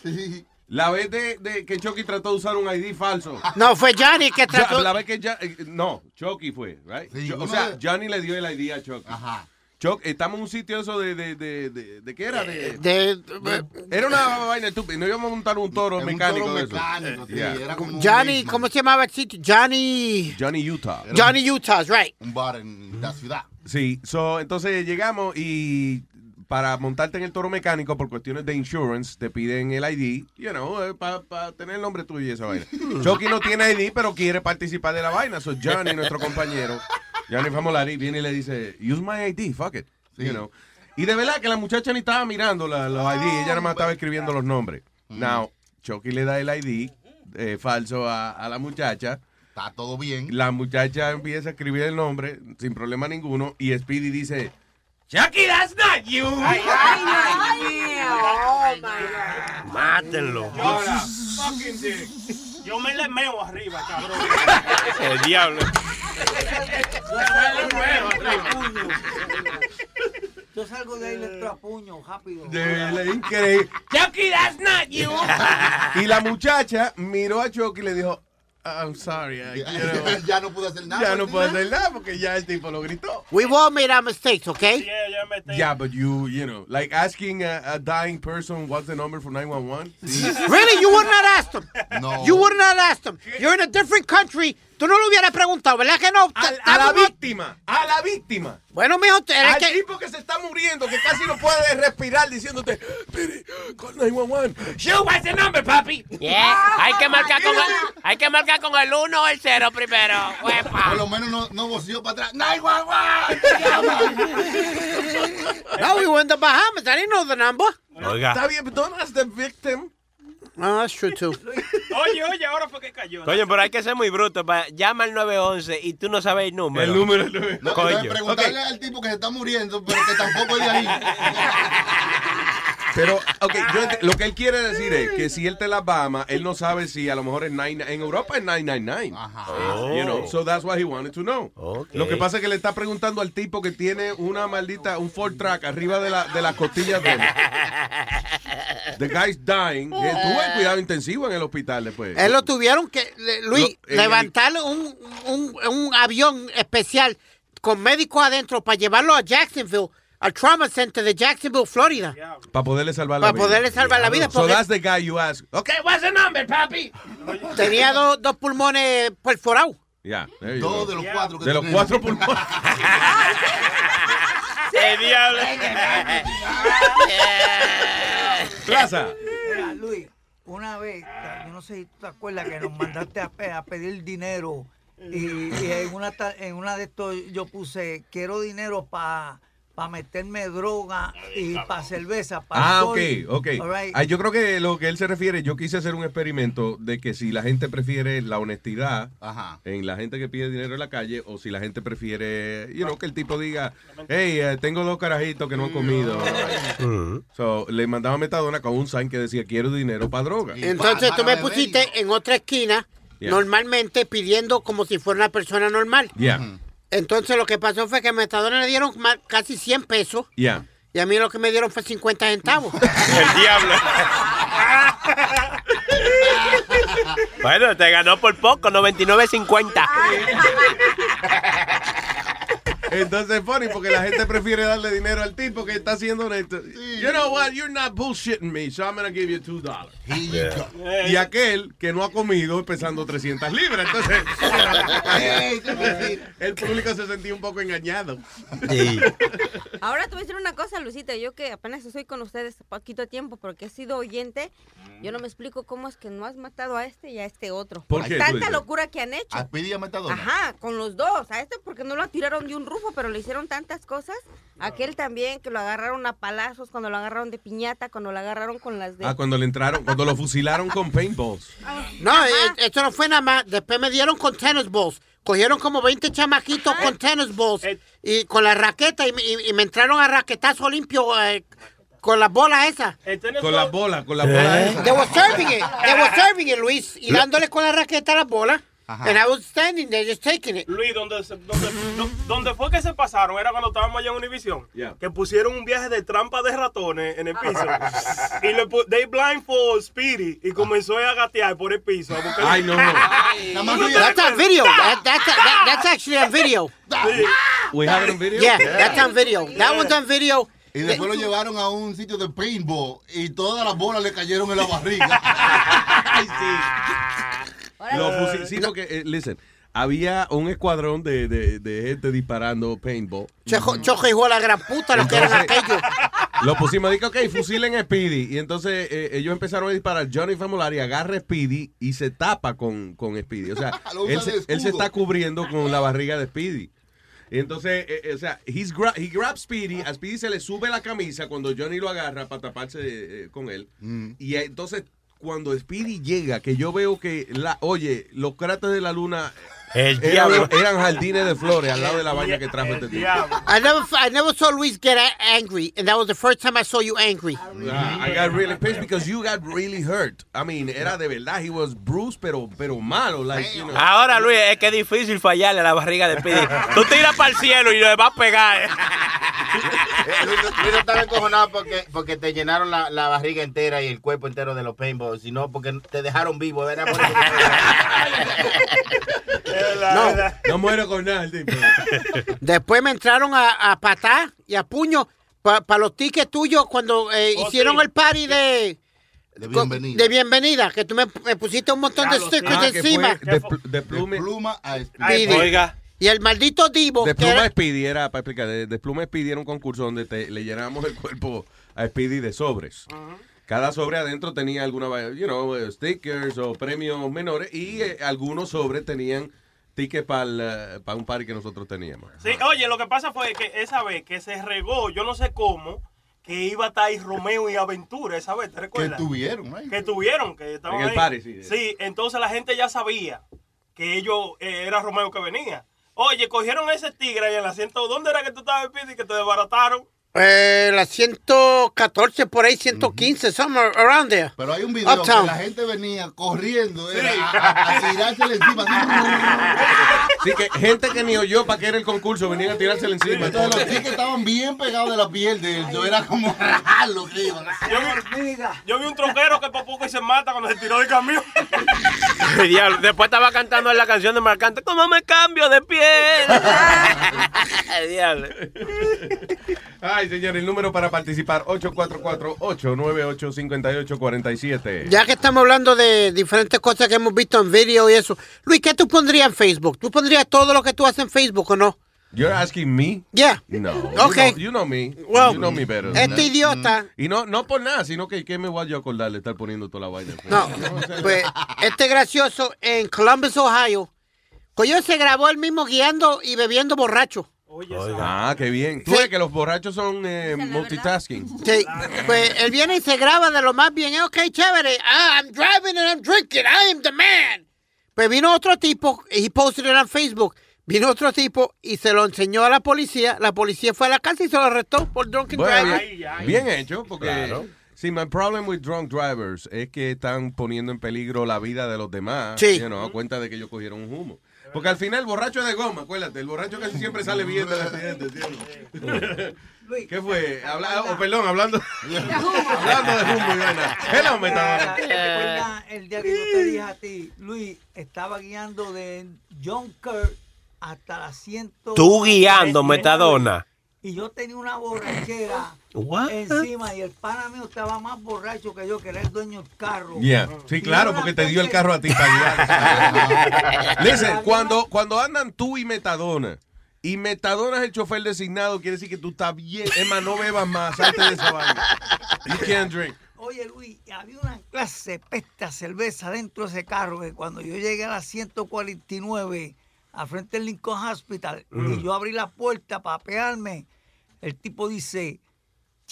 Speaker 4: La vez de, de que Chucky trató de usar un ID falso.
Speaker 24: No, fue Johnny que trató.
Speaker 4: la vez que ya, eh, no, Chucky fue, right?
Speaker 37: Sí,
Speaker 4: Yo- o sea,
Speaker 37: de-
Speaker 4: Johnny le dio el ID a Chucky.
Speaker 37: Ajá.
Speaker 4: Chuck, estamos en un sitio eso de, de, de, de, de ¿qué era? De,
Speaker 24: De-
Speaker 4: era una vaina estúpida. No íbamos a montar un toro
Speaker 37: Un
Speaker 4: mecánico
Speaker 37: toro
Speaker 4: de eso.
Speaker 37: mecánico, sí,
Speaker 4: Yeah.
Speaker 37: era como un
Speaker 24: Johnny,
Speaker 37: basement,
Speaker 24: ¿cómo se llamaba el sitio? Johnny.
Speaker 4: Johnny Utah.
Speaker 24: Johnny Utah's, right.
Speaker 37: Un bar en la ciudad.
Speaker 4: Sí, so, entonces llegamos y para montarte en el toro mecánico por cuestiones de insurance te piden el ID, you know, para tener el nombre tuyo y esa vaina. Chucky no tiene ID, pero quiere participar de la vaina. So Johnny, nuestro compañero, Johnny Famolari, viene y le dice, use my ID, fuck it. You know. Y de verdad que la muchacha ni estaba mirando la- los ID, ella nada más estaba escribiendo los nombres. Now, Chucky le da el ID eh, falso a, a la muchacha.
Speaker 37: Está todo bien.
Speaker 4: La muchacha empieza a escribir el nombre sin problema ninguno y Speedy dice,
Speaker 5: Chucky, that's not you.
Speaker 13: Mátenlo.
Speaker 33: Yo, fucking dick. Yo me le meo arriba, cabrón.
Speaker 13: El diablo.
Speaker 33: Yo me le meo arriba.
Speaker 30: Yo salgo de ahí y le entro a puño, rápido.
Speaker 4: de la increíble.
Speaker 5: Chucky, that's not you.
Speaker 4: Y la muchacha miró a Chucky y le dijo, I'm sorry, I- you know,
Speaker 37: ya no pude hacer nada.
Speaker 4: ya no puedo hacer nada porque ya el tipo lo gritó.
Speaker 24: We've all made our mistakes, okay?
Speaker 33: Yeah, yeah, me
Speaker 4: Yeah, but you, you know, like asking a, a dying person what's the number for 911.
Speaker 24: Really? You would not ask them.
Speaker 37: No.
Speaker 24: You would not ask them. You're in a different country. Tú no lo hubieras preguntado, ¿verdad que no?
Speaker 4: A, a la víctima, a la víctima.
Speaker 24: Bueno, mijo, te- eres
Speaker 4: Al
Speaker 24: que...
Speaker 4: tipo que se está muriendo, que casi no puede respirar diciéndote, Piri, call 911.
Speaker 5: Shoot, what's the number, papi?
Speaker 13: Yeah. Hay que marcar con el, hay que marcar con el 1 o el 0 primero. Huepa.
Speaker 37: Por lo menos no, no voció para atrás. ¡911! ¡Te llaman!
Speaker 24: No, we in the Bahamas. I didn't know the number.
Speaker 13: Oiga.
Speaker 4: Está bien, don't ask the victim.
Speaker 24: No, that's true, too.
Speaker 33: Oye, oye, ahora fue que cayó.
Speaker 13: Coño, pero hay que ser muy bruto. Para, llama al 911 y tú no sabes el número.
Speaker 4: El número, el número.
Speaker 37: No,
Speaker 13: Coño.
Speaker 37: entonces preguntarle al tipo que se está muriendo, pero que tampoco es de ahí.
Speaker 4: Pero, ok, yo lo que él quiere decir es que si él te las Bahamas, él no sabe si a lo mejor es 9, en Europa es 999.
Speaker 37: Ajá.
Speaker 4: You know, so that's what he wanted to know. Lo que pasa es que le está preguntando al tipo que tiene una maldita, un Ford Track arriba de, la, de las costillas de él. The guy's dying. Que tuvo el cuidado intensivo en el hospital después.
Speaker 24: Él lo tuvieron que, le- Luis,
Speaker 4: Lo- eh,
Speaker 24: levantar un, un, un avión especial con médicos adentro para llevarlo a Jacksonville, al Trauma Center de Jacksonville, Florida.
Speaker 4: Para poderle salvar la
Speaker 24: Para
Speaker 4: vida.
Speaker 24: poderle salvar la vida.
Speaker 4: So
Speaker 24: Porque
Speaker 4: that's the guy you ask.
Speaker 5: Okay, what's the number, papi?
Speaker 24: tenía dos, dos pulmones perforados.
Speaker 4: Yeah, there you
Speaker 37: Dos de los cuatro que
Speaker 4: De los
Speaker 37: tenemos.
Speaker 4: cuatro pulmones.
Speaker 13: El diablo.
Speaker 4: Plaza.
Speaker 30: Mira, Luis, una vez, yo no sé si tú te acuerdas que nos mandaste a, a pedir dinero y, y en, una, ta- en una de estos yo puse, quiero dinero para meterme droga y para cerveza, para
Speaker 4: Ah, ok, ok.
Speaker 30: Right.
Speaker 4: Ah, yo creo que lo que él se refiere, yo quise hacer un experimento de que si la gente prefiere la honestidad
Speaker 37: Ajá.
Speaker 4: en la gente que pide dinero en la calle o si la gente prefiere, you know, que el tipo diga, hey, eh, tengo dos carajitos que no han comido. so, le mandaba metadona con un sign que decía, quiero dinero para droga.
Speaker 24: Entonces tú me pusiste en otra esquina,
Speaker 4: Yeah.
Speaker 24: normalmente pidiendo como si fuera una persona normal.
Speaker 4: Yeah,
Speaker 24: Entonces lo que pasó fue que a Metadona le dieron casi 100 pesos
Speaker 4: yeah.
Speaker 24: y a mí lo que me dieron fue 50 centavos.
Speaker 13: El diablo. Bueno, te ganó por poco, 99.50.
Speaker 4: Entonces es funny porque la gente prefiere darle dinero al tipo que está siendo honesto. You know what? You're not bullshitting me, so I'm gonna give you two dollars. Y aquel que no ha comido pesando 300 libras. Entonces, el público se sentía un poco engañado.
Speaker 42: Ahora te voy a decir una cosa, Luisita. Yo que apenas estoy con ustedes poquito tiempo porque he sido oyente, yo no me explico cómo es que no has matado a este y a este otro.
Speaker 15: ¿Por qué,
Speaker 42: Tanta
Speaker 15: dices?
Speaker 42: locura que han hecho.
Speaker 15: A Speedy y a Metadona.
Speaker 42: Ajá, con los dos. A este porque no lo tiraron de un rufo, pero le hicieron tantas cosas. Aquel también que lo agarraron a palazos, cuando lo agarraron de piñata, cuando lo agarraron con las de...
Speaker 4: Ah, cuando le entraron, cuando lo fusilaron con paintballs.
Speaker 24: No, eh, esto no fue nada más. Después me dieron con tennis balls. Cogieron como 20 chamaquitos con tennis balls y con la raqueta y, me- y- y me entraron a raquetazo limpio eh, con las bolas esas.
Speaker 4: Con la bola, con la bola esa.
Speaker 24: They were serving it. They were serving it, Luis. Y dándole con la raqueta a la bola. And I was standing there just taking it.
Speaker 33: Luis, donde, se- donde, do- donde fue que se pasaron era cuando estábamos allá en Univision. Que pusieron un viaje de trampa de ratones en el piso. y le they blindfold Speedy y comenzó a gatear por el piso. a
Speaker 4: Ay, no.
Speaker 24: That's on video. That, that's, that- that's actually on video.
Speaker 4: We have it on video?
Speaker 24: Yeah, that's on video. That one's on video.
Speaker 15: Y después lo llevaron a un sitio de paintball y todas las bolas le cayeron en la barriga.
Speaker 4: Lo fusi- sí, porque, eh, listen, había un escuadrón de, de, de gente disparando paintball.
Speaker 24: Chojo, chojo, hijo de la gran puta, lo que eran aquellos.
Speaker 4: Lo pusimos, dije, ok, fusilen a Speedy. Y entonces eh, ellos empezaron a disparar. Johnny Famolari agarra a Speedy y se tapa con, con Speedy. O sea,
Speaker 15: Lo usa
Speaker 4: él se,
Speaker 15: de
Speaker 4: él se
Speaker 15: escudo.
Speaker 4: está cubriendo con la barriga de Speedy. Entonces, eh, eh, o sea, he's gra he grabs Speedy, a Speedy se le sube la camisa cuando Johnny lo agarra para taparse eh, con él. Y eh, entonces, cuando Speedy llega, que yo veo que, la, oye, los cráteres de la luna
Speaker 13: El
Speaker 4: eran,
Speaker 13: diablo.
Speaker 4: eran jardines de flores al lado de la vaina que trajo este tipo.
Speaker 24: I never, I never saw Luis get angry, and that was the first time I saw you angry.
Speaker 4: Yeah, I got really pissed because you got really hurt. I mean, era de verdad, he was bruised, pero, pero malo, like, you know.
Speaker 13: Ahora, Luis, es que es difícil fallarle a la barriga de Speedy. Tú tiras para el cielo y le vas a pegar.
Speaker 5: Luis estaba encojonado porque, porque te llenaron la, la barriga entera y el cuerpo entero de los paintballs, sino porque te dejaron vivo. ¿verdad? Por eso
Speaker 4: No, no muero con nada, el tipo.
Speaker 24: Después me entraron a, a patar y a puño para los tickets tuyos cuando eh,
Speaker 15: Oh,
Speaker 24: hicieron
Speaker 15: sí.
Speaker 24: el party de...
Speaker 15: De bienvenida.
Speaker 24: De bienvenida, que tú me, me pusiste un montón de stickers
Speaker 4: Ah,
Speaker 24: encima.
Speaker 4: fue de, pl- de plume.
Speaker 15: pluma a
Speaker 24: Speedy. Y el maldito Divo,
Speaker 4: De
Speaker 24: que
Speaker 4: pluma
Speaker 24: era-
Speaker 4: Speedy era, para explicar, de, de pluma Speedy era un concurso donde te, le llenábamos el cuerpo a Speedy de sobres. Cada sobre adentro tenía alguna, you know, eh, stickers o premios menores y eh, algunos sobres tenían tickets para un party que nosotros teníamos.
Speaker 33: Sí, oye, lo que pasa fue que esa vez que se regó, yo no sé cómo, que iba a estar ahí Romeo y Aventura esa vez, ¿te recuerdas?
Speaker 15: tuvieron, ahí.
Speaker 33: Que tuvieron, que estaban
Speaker 4: En el
Speaker 33: ahí.
Speaker 4: party, sí.
Speaker 33: Sí, entonces la gente ya sabía que ellos, eh, era Romeo que venía. Oye, cogieron ese tigre ahí en el asiento. ¿Dónde era que tú estabas, Pidi, que te desbarataron?
Speaker 24: Eh, la 114, por ahí 115, somewhere around there.
Speaker 15: Pero hay un video
Speaker 24: Uptown.
Speaker 15: que la gente venía corriendo era, a, a- a tirársele encima.
Speaker 4: Así que gente que ni oyó para que era el concurso venían a tirárselo encima.
Speaker 15: Entonces los tickets estaban bien pegados de la piel de él. Yo era como rajarlo iban.
Speaker 33: Yo vi, yo vi un troquero que por poco y se mata cuando se tiró del camión.
Speaker 13: Diablo, Después estaba cantando la canción de Marcante, ¿cómo me cambio de piel? Diablo.
Speaker 4: Ay, señor, el número para participar, 844-898-5847.
Speaker 24: Ya que estamos hablando de diferentes cosas que hemos visto en video y eso. Luis, ¿qué tú pondrías en Facebook? ¿Tú pondrías todo lo que tú haces en Facebook o no?
Speaker 4: You're asking me?
Speaker 24: Yeah.
Speaker 4: No.
Speaker 24: Okay.
Speaker 4: You know, you know me.
Speaker 24: Well,
Speaker 4: you know me better.
Speaker 24: este
Speaker 4: that.
Speaker 24: idiota-
Speaker 4: Y no, no por nada, sino que ¿qué me voy yo a acordar de estar poniendo toda la vaina?
Speaker 24: No, pues este gracioso en Columbus, Ohio, coño se grabó él mismo guiando y bebiendo borracho.
Speaker 4: Ah, qué bien. Tú ves que los borrachos son eh, multitasking.
Speaker 24: Sí, pues él viene y se graba de lo más bien. Ok, chévere. Ah, I'm driving and I'm drinking. I am the man. Pues vino otro tipo, y posted it on Facebook. Vino otro tipo y se lo enseñó a la policía. La policía fue a la casa y se lo arrestó por drunken
Speaker 4: Bueno,
Speaker 24: driving.
Speaker 4: bien, bien hecho, porque
Speaker 24: Claro.
Speaker 4: sí, my problem with drunk drivers es que están poniendo en peligro la vida de los demás,
Speaker 24: Sí.
Speaker 4: you know, a cuenta de que ellos cogieron un humo. Porque al final el borracho es de goma, acuérdate. El borracho casi siempre sale bien del accidente, ¿entiendes? ¿Qué fue? Habla- oh, perdón, hablando, hablando de humo y. Hello, Metadona.
Speaker 30: Recuerda el día que yo te dije a ti, Luis, estaba guiando de John Kerr hasta la 100.
Speaker 13: Tú guiando, Metadona.
Speaker 30: Y yo tenía una borrachera
Speaker 13: What?
Speaker 30: encima y el pana mío estaba más borracho que yo, que era el dueño del carro.
Speaker 4: Yeah. Sí, claro, porque te dio el carro a ti para. Listen, cuando, cuando andan tú y Metadona, y Metadona es el chofer designado, quiere decir que tú estás bien. Es más, no bebas más, salte de esa vaina. You can't drink.
Speaker 30: Oye, Luis, había una clase de pesta cerveza dentro de ese carro que cuando yo llegué a la 149, al frente del Lincoln Hospital,
Speaker 40: Mm.
Speaker 30: y yo abrí la puerta para pegarme, el tipo dice,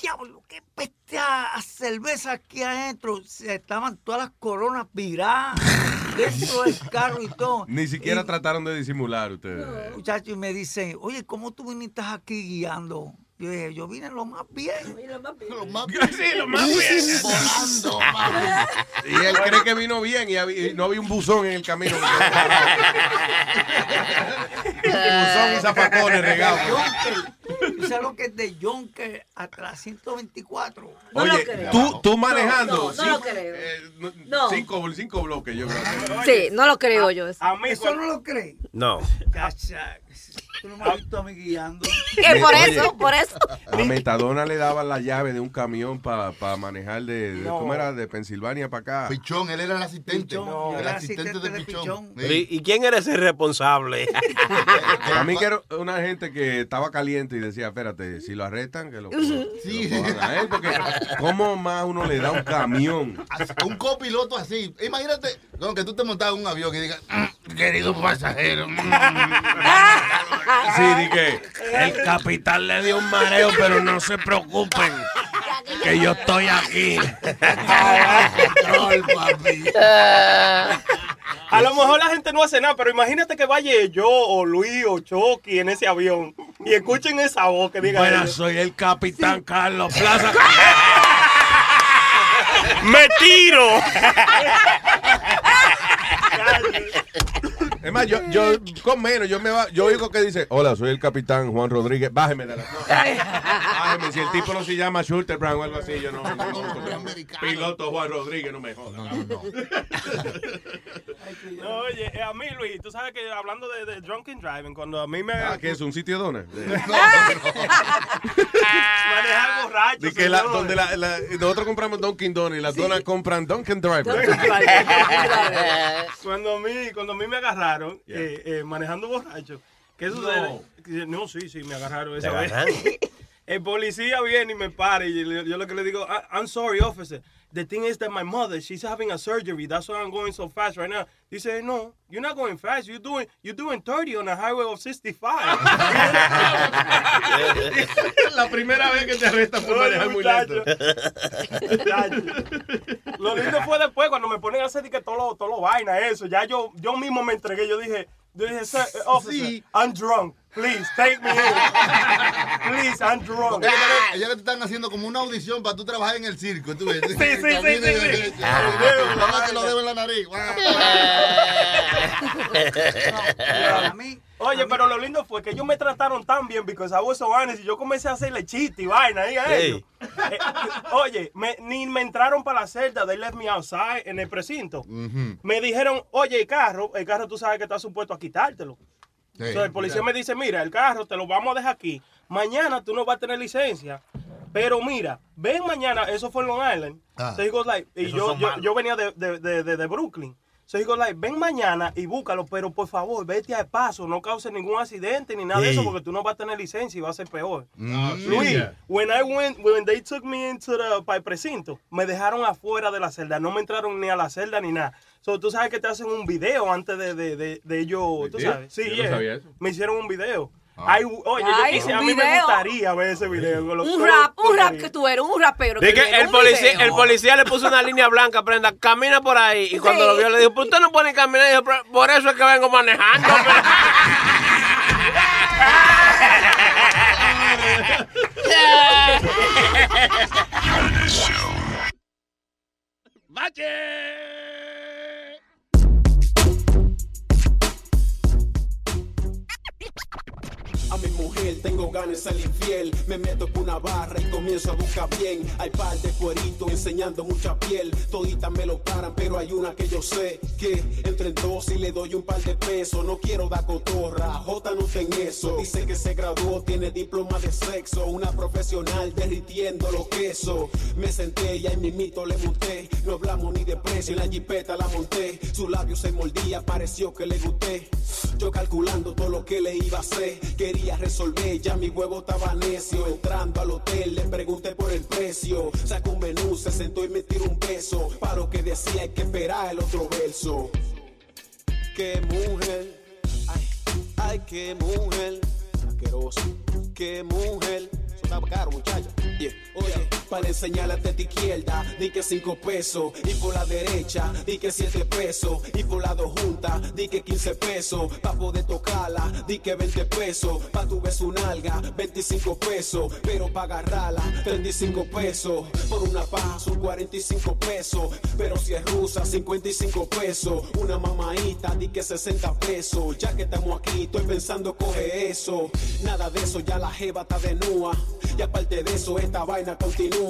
Speaker 30: diablo, qué pesta a cerveza aquí adentro. Se estaban todas las coronas viradas dentro del carro y todo.
Speaker 4: Ni siquiera
Speaker 30: Y-
Speaker 4: trataron de disimular ustedes.
Speaker 30: Muchachos, y me dicen, oye, ¿cómo tú viniste aquí guiando? Yo dije, yo vine lo más bien. Lo más bien. Lo más bien.
Speaker 4: Sí, lo más bien.
Speaker 30: Volando,
Speaker 4: Y él cree que vino bien y, había- y no había un buzón en el camino. buzón y zapacones regados.
Speaker 30: ¿Tú sabes lo que es de Yonker hasta la 124?
Speaker 4: Oye, tú, tú manejando.
Speaker 31: No, no
Speaker 4: cinco,
Speaker 31: lo creo.
Speaker 4: eh, no,
Speaker 31: No.
Speaker 4: Cinco, cinco bloques, yo creo.
Speaker 31: Sí, no lo creo yo. Eso.
Speaker 30: ¿Eso no lo crees?
Speaker 13: No.
Speaker 30: Cacha, Tú no me has visto a mí guiando.
Speaker 31: Eh, por
Speaker 4: Oye,
Speaker 31: eso, por eso.
Speaker 4: A Metadona le daban la llave de un camión para manejar de, de-
Speaker 15: No.
Speaker 4: ¿cómo era? De Pensilvania para acá.
Speaker 15: Pichón, él era el asistente. el
Speaker 30: era
Speaker 15: asistente,
Speaker 30: asistente
Speaker 15: de
Speaker 30: de
Speaker 15: Pichón.
Speaker 13: ¿Y, y quién era ese responsable?
Speaker 4: A mí que era una gente que estaba caliente y decía, espérate, si lo arrestan, que lo, que
Speaker 15: Sí.
Speaker 4: que lo cojan a él, porque ¿cómo más uno le da un camión?
Speaker 15: Un copiloto así. Imagínate, no, que tú te montas en un avión y digas, "Mm, querido pasajero. mm".
Speaker 4: Sí, di que el capitán le dio un mareo, pero no se preocupen, que yo estoy aquí.
Speaker 33: A lo mejor la gente no hace nada, pero imagínate que vaya yo o Luis o Chucky en ese avión y escuchen esa voz que diga.
Speaker 4: Bueno, soy el capitán Carlos Plaza.
Speaker 33: ¡Me tiro!
Speaker 4: Es más, yo, yo con menos, yo me va, yo oigo que dice, hola, soy el capitán Juan Rodríguez, bájeme de la Bájeme, si el tipo no se llama Schulter Brown o algo así, yo no. no, no, no. Piloto Juan Rodríguez, no me jodas.
Speaker 33: No, oye, eh, a mí, Luis, tú sabes que hablando de, de drunken driving, cuando a mí me.
Speaker 4: Ah, ¿qué es? ¿Un sitio donde?
Speaker 33: Manejar borracho.
Speaker 4: Di que la, donde la, la- nosotros compramos Dunkin' Donuts y las donas compran Dunkin' Driver.
Speaker 33: cuando a mí, cuando a mí me agarraron eh, eh, manejando borracho, ¿qué sucede? Que- No, sí, sí, me agarraron esa
Speaker 13: ¿Te
Speaker 33: vez. El policía viene y me para y le- yo lo que le digo, "I- I'm sorry, officer. The thing is that my mother, she's having a surgery. That's why I'm going so fast right now. Dice, no, you're not going fast. You're doing, you're doing 30 on the highway of 65.
Speaker 4: La primera vez que te arrestan por manejar muy lento.
Speaker 33: Lo lindo fue después cuando me ponen a hacer que todo lo, todo lo vaina, eso. Ya yo, yo mismo me entregué. Yo dije, yo dije, "Sir, eh, officer, I'm drunk. Please, take me in. Please, I'm drunk.
Speaker 15: Porque ellos ya te están haciendo como una audición para tú trabajar en el circo. ¿tú ves?
Speaker 33: Sí, sí, sí, sí, sí.
Speaker 15: Nada más que lo debo en la nariz.
Speaker 33: Oye, pero lo lindo fue que ellos me trataron tan bien because I was so honest y yo comencé a hacerle chiste y vaina ahí a ellos. Eh, oye, me- ni me entraron para la celda, they left me outside en el precinto. Me dijeron, oye, el carro, el carro tú sabes que está supuesto a quitártelo.
Speaker 15: Sí,
Speaker 33: Entonces el policía me dice, mira, el carro te lo vamos a dejar aquí. Mañana tú no vas a tener licencia. Pero mira, ven mañana, eso fue en Long Island.
Speaker 15: Ah.
Speaker 33: So he goes like, y yo, yo, venía de, de, de, de- de Brooklyn. So he goes like, ven mañana y búscalo, pero por favor, vete al paso, no causes ningún accidente ni nada de
Speaker 13: Sí.
Speaker 33: eso, porque tú no vas a tener licencia y va a ser peor.
Speaker 15: Mm.
Speaker 33: Luis,
Speaker 15: Yeah.
Speaker 33: when I went, when they took me into the para el precinto, me dejaron afuera de la celda, no me entraron ni a la celda ni nada. So, tú sabes que te hacen un video antes de, de, de, de ellos, tú sabes. Sí,
Speaker 4: Yo no sabía eso.
Speaker 33: Me hicieron un video. Ay, oye, yo
Speaker 31: Ay,
Speaker 33: quise-
Speaker 31: un
Speaker 33: a mí me gustaría ver ese video. con los-
Speaker 31: Un rap, un rap que tú eres, un rapero.
Speaker 13: Que el
Speaker 31: un
Speaker 13: policía, el policía le puso una línea blanca, prenda, camina por ahí. Y cuando
Speaker 31: Sí.
Speaker 13: lo vio le dijo, pues usted no puede caminar. Y dijo, "Pero por eso es que vengo manejando.
Speaker 43: mi mujer, tengo ganas de ser infiel. Me meto con una barra y comienzo a buscar bien. Hay par de cueritos enseñando mucha piel. Toditas me lo paran, pero hay una que yo sé que entre en dos y le doy un par de pesos. No quiero dar cotorra, J no ten eso. Dice que se graduó, tiene diploma de sexo. Una profesional derritiendo los quesos. Me senté y ahí mito le monté. No hablamos ni de precio, en la jipeta la monté. Su labio se moldía, pareció que le gusté. Yo calculando todo lo que le iba a hacer. Quería resolver, ya mi huevo estaba necio. Entrando al hotel, le pregunté por el precio. Sacó un menú, se sentó y me tiró un beso. Para lo que decía, hay que esperar el otro verso. Qué mujer, ay, ay, qué mujer. Asqueroso, qué mujer. Eso estaba caro, muchacha. Yeah. Oye, para enseñarle a tu izquierda, di que cinco pesos. Y por la derecha, di que siete pesos. Y por la dos juntas, di que 15 pesos. Pa' poder tocarla, di que 20 pesos. Pa' tu beso un alga, 25 pesos. Pero pa' agarrarla, 35 pesos. Por una paja son 45 pesos. Pero si es rusa, 55 pesos. Una mamaita, di que 60 pesos. Ya que estamos aquí, estoy pensando coge eso. Nada de eso, ya la jeva está de nua. Y aparte de eso, esta vaina continúa.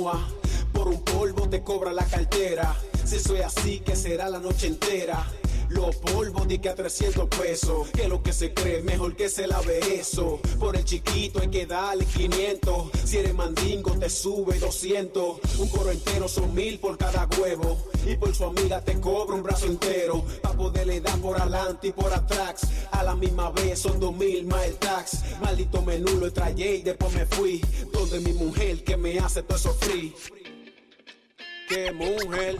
Speaker 43: Por un polvo te cobra la cartera. Si soy así, que será la noche entera. Los polvos di que a 300 pesos. Que lo que se cree, mejor que se lave eso. Por el chiquito hay que darle 500. Si eres mandingo, te sube 200. Un coro entero son mil por cada huevo. Y por su amiga te cobra un brazo entero. Pa' poderle dar por adelante y por atrás. A la misma vez son dos mil más el tax. Maldito menú lo trayé y después me fui. Donde mi mujer que me hace todo free. Qué mujer.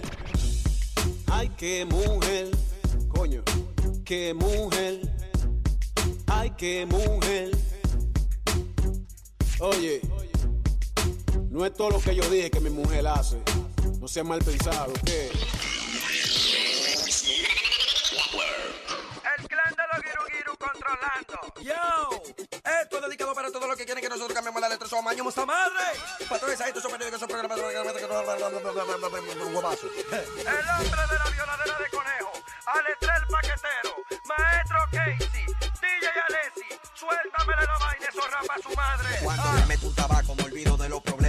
Speaker 43: Ay, qué mujer. Coño. Qué mujer. Ay, qué mujer. Oye. No es todo lo que yo dije que mi mujer hace. No sea mal pensado, ¿qué?
Speaker 44: Controlando. Yo, esto es dedicado para todos los que quieren que nosotros cambiemos la letra. Somos años, esta madre. Patrones, ahí estos son periódicos, son programas. Huevazo. El hombre de la violadera de conejo. Aletre el paquetero. Maestro Casey. DJ Alessi. Suéltamele la vaina, eso rapa su madre.
Speaker 45: Cuando me meto un tabaco me olvido de los problemas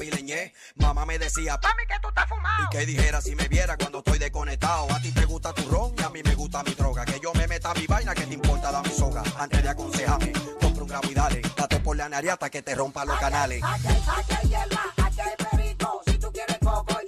Speaker 45: dar pileñé. Mamá me decía,
Speaker 44: Mami, que tú estás fumado.
Speaker 45: y que dijera si me viera cuando estoy desconectado. A ti te gusta tu ron y a mí me gusta mi droga. Que yo me meta mi vaina, que te importa da mi soga. Antes de aconsejarme, compra un gramo y dale. Date por la nariata que te rompa los canales.
Speaker 44: Aquí hay hierba, aquí hay perico. Si tú quieres coco,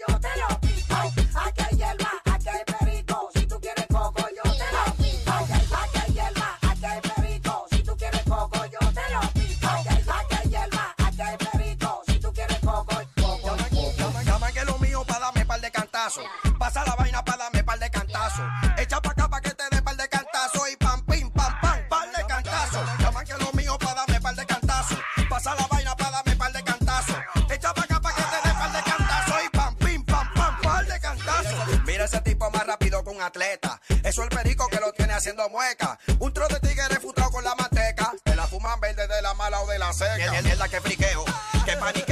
Speaker 45: cantazos. Pasa la vaina para darme par de cantazos. Echa pa' acá pa' que te dé par de cantazos. Y pam, pim, pam, pam, par de cantazos. Llaman que lo mío para darme par de cantazos. Pasa la vaina para darme par de cantazos. Echa pa' acá pa' que te dé par de cantazos. Y pam, pim, pam, pam, par de cantazos. Mira ese tipo más rápido que un atleta. Eso es el perico que lo tiene haciendo mueca. Un tro de tigre refutado con la manteca. Te la fuman verde de la mala o de la seca. Mierda, mierda que friqueo, que paniqueo.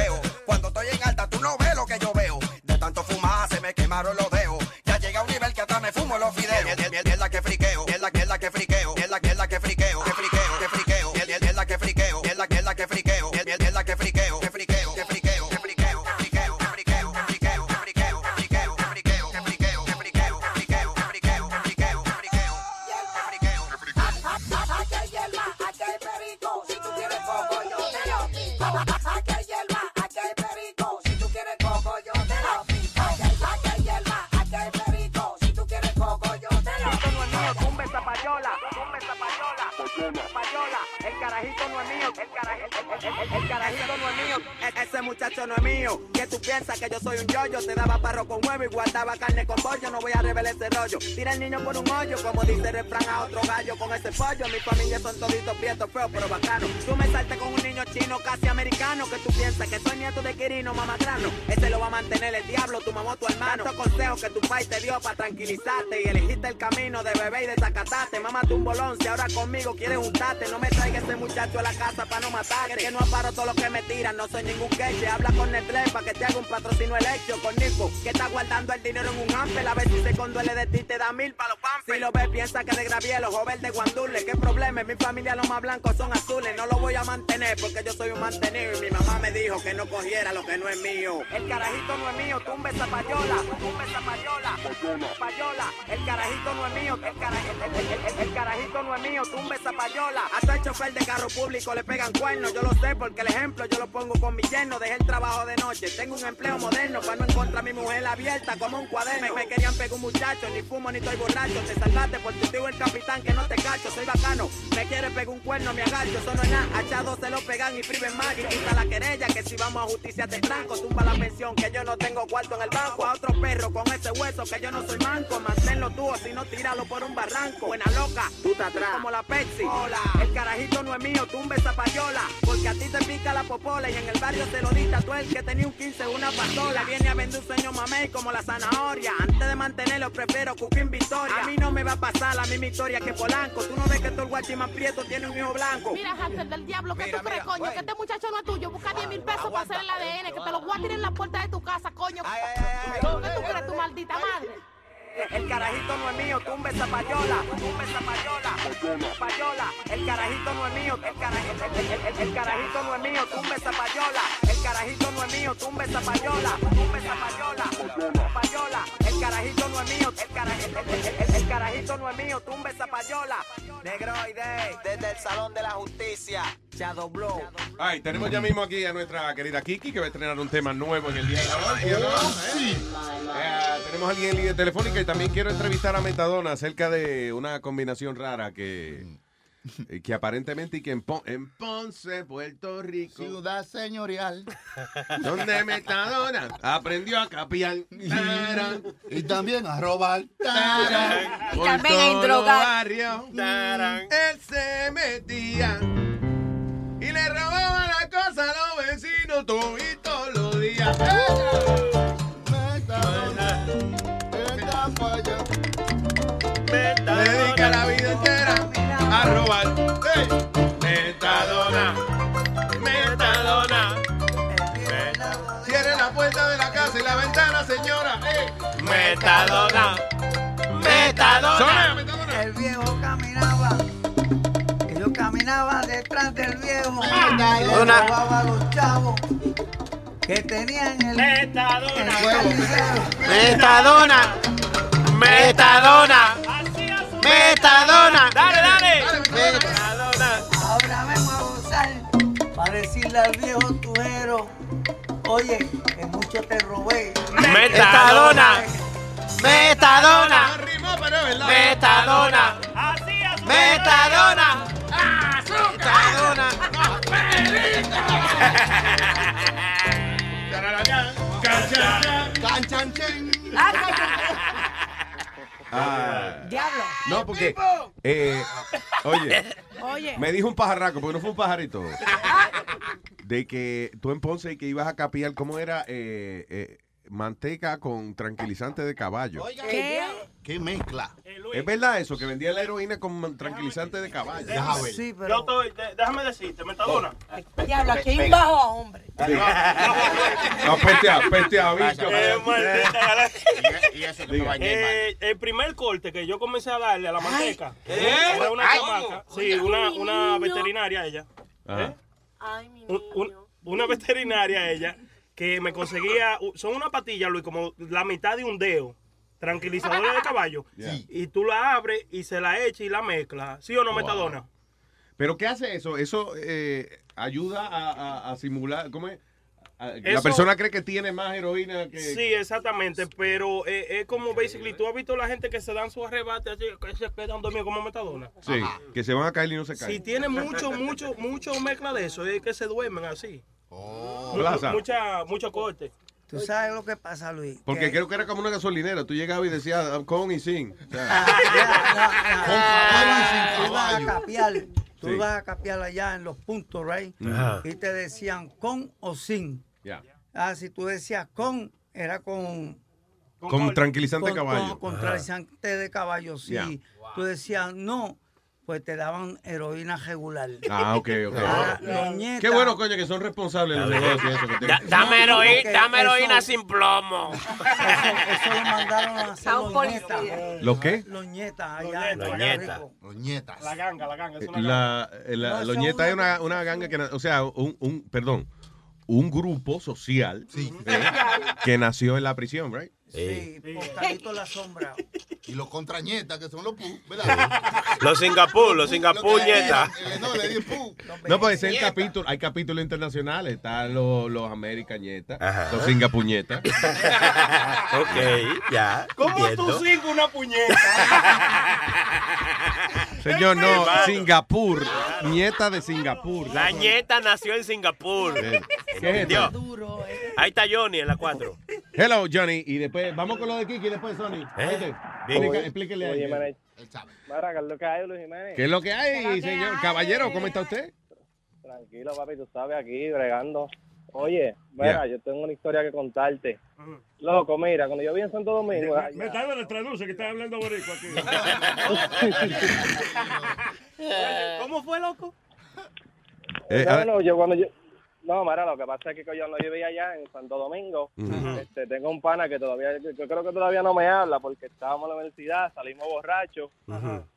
Speaker 45: Quemaron los
Speaker 44: Tira el niño por un hoyo, como dice el refrán a otro gallo con ese pollo. Mi familia son toditos prietos, feos, pero bacano.
Speaker 46: País te dio para tranquilizarte y elegiste el camino de bebé y de zacatarte. Mámate un bolón si ahora conmigo quieres juntarte. No me traigas ese muchacho a la casa para no matarte. Que no aparo todo lo que me tiran, no soy ningún queche. Habla con Nestlé para que te haga un patrocinio el hecho. Con Nico, que está guardando el dinero en un ampel. A ver si se conduele de ti, te da mil para los pampers. Si lo ves, piensa que de graviel, ojo verde, guandule. ¿Qué problema? Mi familia los más blancos son azules. No lo voy a mantener porque yo soy un mantenido. Y mi mamá me dijo que no cogiera lo que no es mío. El carajito no es mío, tumbe esa payola. Tumbe esa payola. Payola. El carajito no es mío. El, cara- el- el- el- el- el carajito no es mío, tumbe esa payola. Hasta el chofer de carro público le pegan cuernos. Yo lo sé porque el ejemplo yo lo pongo con mi yerno. Dejé el trabajo de noche. Tengo un empleo moderno para no encontrar a mi mujer abierta como un cuaderno. Me, me querían pegar un muchacho, ni fumo ni estoy borracho. Te salvaste por tu tío el capitán que no te cacho. Soy bacano. Me quiere pegar un cuerno, me agacho. Eso no es nada. Hachados se lo pegan y priven más. Quita la querella que si vamos a justicia te tranco. Tumba la pensión que yo no tengo cuarto en el banco. A otro perro con ese hueso que yo no soy manco. Manténlo tú o si no tíralo por un barranco. Buena loca, tú te atrás. Como la Pepsi. Hola. El carajito no es mío, tumbe esa payola. Porque a ti te pica la popola y en el barrio te lo dita tú el que tenía un 15 una pasola. Viene a vender un sueño mamey como la zanahoria. Antes de mantenerlo prefiero cooking victoria. A mí no me va a pasar la misma historia que Polanco. Tú no ves que todo el guachi más prieto tiene un hijo blanco.
Speaker 47: Mira, Hansel del diablo, ¿qué tú crees, coño? Que este muchacho no es tuyo. Busca 10 mil pesos para hacer el ADN, que te lo voy a tirar en la puerta de tu casa, coño. ¿Qué tú crees, tu maldita madre?
Speaker 46: El carajito no es mío, tumbe esa payola, tumbe esa payola, payola. El carajito no es mío, el, cara- el- el- el- el- carajito no es mío, tumbe esa payola. El carajito no es mío, tumbe esa payola, tumbe esa payola, payola. El carajito no es mío, el, cara- el- el- el- el- el carajito no es mío, tumbe esa payola. Negroide, desde el Salón de la Justicia, Shadow Blow.
Speaker 4: Ay, tenemos ya mismo aquí a nuestra querida Kiki que va a estrenar un tema nuevo en el día de hoy. ¿sí o no? ¿Eh? Eh, tenemos a alguien en línea telefónica y también quiero entrevistar a Metadona acerca de una combinación rara que, eh, que aparentemente y que en, Pon- en Ponce, Puerto Rico,
Speaker 15: Ciudad señorial.
Speaker 4: donde Metadona aprendió a capiar.
Speaker 15: Y también a robar.
Speaker 4: Tarán.
Speaker 15: Y también a indrogar.
Speaker 4: barrios, Él se metía y le robaba la cosa a los vecinos todo y todos los días. Le a robar. ¡Ey! Metadona, metadona. Cierre la puerta de la casa y la ventana, señora. ¡Ey!
Speaker 46: Metadona,
Speaker 4: metadona.
Speaker 30: El viejo caminaba. Yo caminaba detrás del viejo.
Speaker 46: Metadona.
Speaker 30: Y le robaba a los chavos que tenían el.
Speaker 46: Metadona.
Speaker 24: Metadona. Metadona. Metadona.
Speaker 46: Dale,
Speaker 30: al viejo tujero, oye, que mucho te robé.
Speaker 24: Metadona. Metadona. Metadona.
Speaker 30: Metadona.
Speaker 24: Metadona.
Speaker 4: Ah,
Speaker 17: Diablo.
Speaker 4: no, porque. eh, oye,
Speaker 17: Oye.
Speaker 4: me dijo un pajarraco, porque no fue un pajarito. De que tú en Ponce y que ibas a capiar, ¿cómo era? Eh, eh, manteca con tranquilizante de caballo.
Speaker 17: ¿Qué?
Speaker 15: ¿Qué mezcla?
Speaker 4: ¿Es verdad eso? Que vendía la heroína con tranquilizante de caballo.
Speaker 30: Sí,
Speaker 33: Yo estoy, de- déjame decirte, Metadona.
Speaker 17: Diablo, aquí hay un bajo hombre.
Speaker 4: No, peteado, peteado, bicho.
Speaker 33: Eh, maldita.
Speaker 5: Y eso que
Speaker 4: Diga.
Speaker 5: me bañé,
Speaker 33: Eh, el primer corte que yo comencé a darle a la manteca
Speaker 5: ¿Eh?
Speaker 33: era una
Speaker 5: Ay.
Speaker 33: chamaca, sí, una, una veterinaria ella,
Speaker 4: Ajá.
Speaker 33: un- un- una veterinaria ella que me conseguía, son una patilla, Luis, como la mitad de un dedo, tranquilizadores de caballo, y tú la abres y se la echas y la mezcla, ¿sí o no,
Speaker 4: Wow.
Speaker 33: Metadona?
Speaker 4: ¿Pero qué hace eso? Eso eh, ayuda a, a- a simular. ¿Cómo es? A- La persona cree que tiene más heroína que.
Speaker 33: Sí, exactamente, pero eh, es como, basically, tú has visto la gente que se dan su arrebate así, que se quedan dormidos como Metadona.
Speaker 4: Sí, que se van a caer y no se caen.
Speaker 33: Si tiene mucho, mucho, mucho mezcla de eso, es que se duermen así. Mu-
Speaker 4: Plaza.
Speaker 33: mucha, mucho corte.
Speaker 30: Tú sabes lo que pasa, Luis.
Speaker 4: Porque
Speaker 30: Que-
Speaker 4: creo que era como una gasolinera. Tú llegabas y decías "Ah, con y sin. O sea,
Speaker 30: Tú ibas a capiar, tú
Speaker 4: Sí.
Speaker 30: ibas a capiar allá en los puntos, right?
Speaker 4: Ajá.
Speaker 30: Y te decían con o sin. Ah, si tú decías con, era con...
Speaker 4: Con tranquilizante de
Speaker 30: con-
Speaker 4: caballo.
Speaker 30: Con, con tranquilizante de caballo, sí. Tú decías, no, pues te daban heroína regular.
Speaker 4: Ah, ok, ok. Qué bueno, coño, que son responsables de los negocios. Eso que.
Speaker 13: Da- dame heroína, dame heroína
Speaker 30: eso-
Speaker 13: sin plomo.
Speaker 30: Eso lo mandaron a hacer los nietas.
Speaker 4: ¿Los qué?
Speaker 30: Los nietas allá
Speaker 13: Los nietas.
Speaker 15: Los nietas.
Speaker 33: La ganga, la ganga. Es una
Speaker 4: La, eh, la,
Speaker 30: No,
Speaker 4: los
Speaker 30: son
Speaker 4: nietas es
Speaker 30: una-
Speaker 4: una, ganga que, o sea, un, un, perdón, un grupo social ¿eh? que nació en la prisión, right?
Speaker 30: Sí, postadito la sombra.
Speaker 15: Y los contrañetas, que son los pu, ¿verdad?
Speaker 13: Los Singapur, los Singapur nietas.
Speaker 15: Eh, No, le di pu.
Speaker 4: No, pues es el capítulo, hay capítulos internacionales, están los, los Americañetas, los Singapuñetas.
Speaker 13: ok, ya.
Speaker 33: ¿Cómo tú cinco una puñeta?
Speaker 4: Señor, no, Singapur, nieta de Singapur.
Speaker 13: La nieta nació en Singapur.
Speaker 4: ¿Qué es esto?
Speaker 13: Ahí está Johnny en la 4.
Speaker 4: Hello, Johnny, y después, vamos con lo de Kiki y después Sony.
Speaker 13: ¿Eh? Bien.
Speaker 4: explica- explíquele a
Speaker 48: Oye,
Speaker 4: él.
Speaker 48: Jiménez. Mira, ¿qué es lo que hay, Luis Jiménez?
Speaker 4: ¿Qué es lo que hay, señor? Caballero, ¿cómo está usted?
Speaker 48: Tranquilo, papi, tú sabes, aquí bregando. Oye, mira, yo tengo una historia que contarte. Loco, mira, cuando yo vi en Santo Domingo...
Speaker 33: Me, me está dando traduce que está hablando boricua aquí. ¿Cómo fue, loco?
Speaker 4: Eh,
Speaker 48: no, no, yo cuando yo... No, mira, lo que pasa es que yo no vivía allá en Santo Domingo. Este, tengo un pana que todavía, yo creo que todavía no me habla porque estábamos en la universidad, salimos borrachos.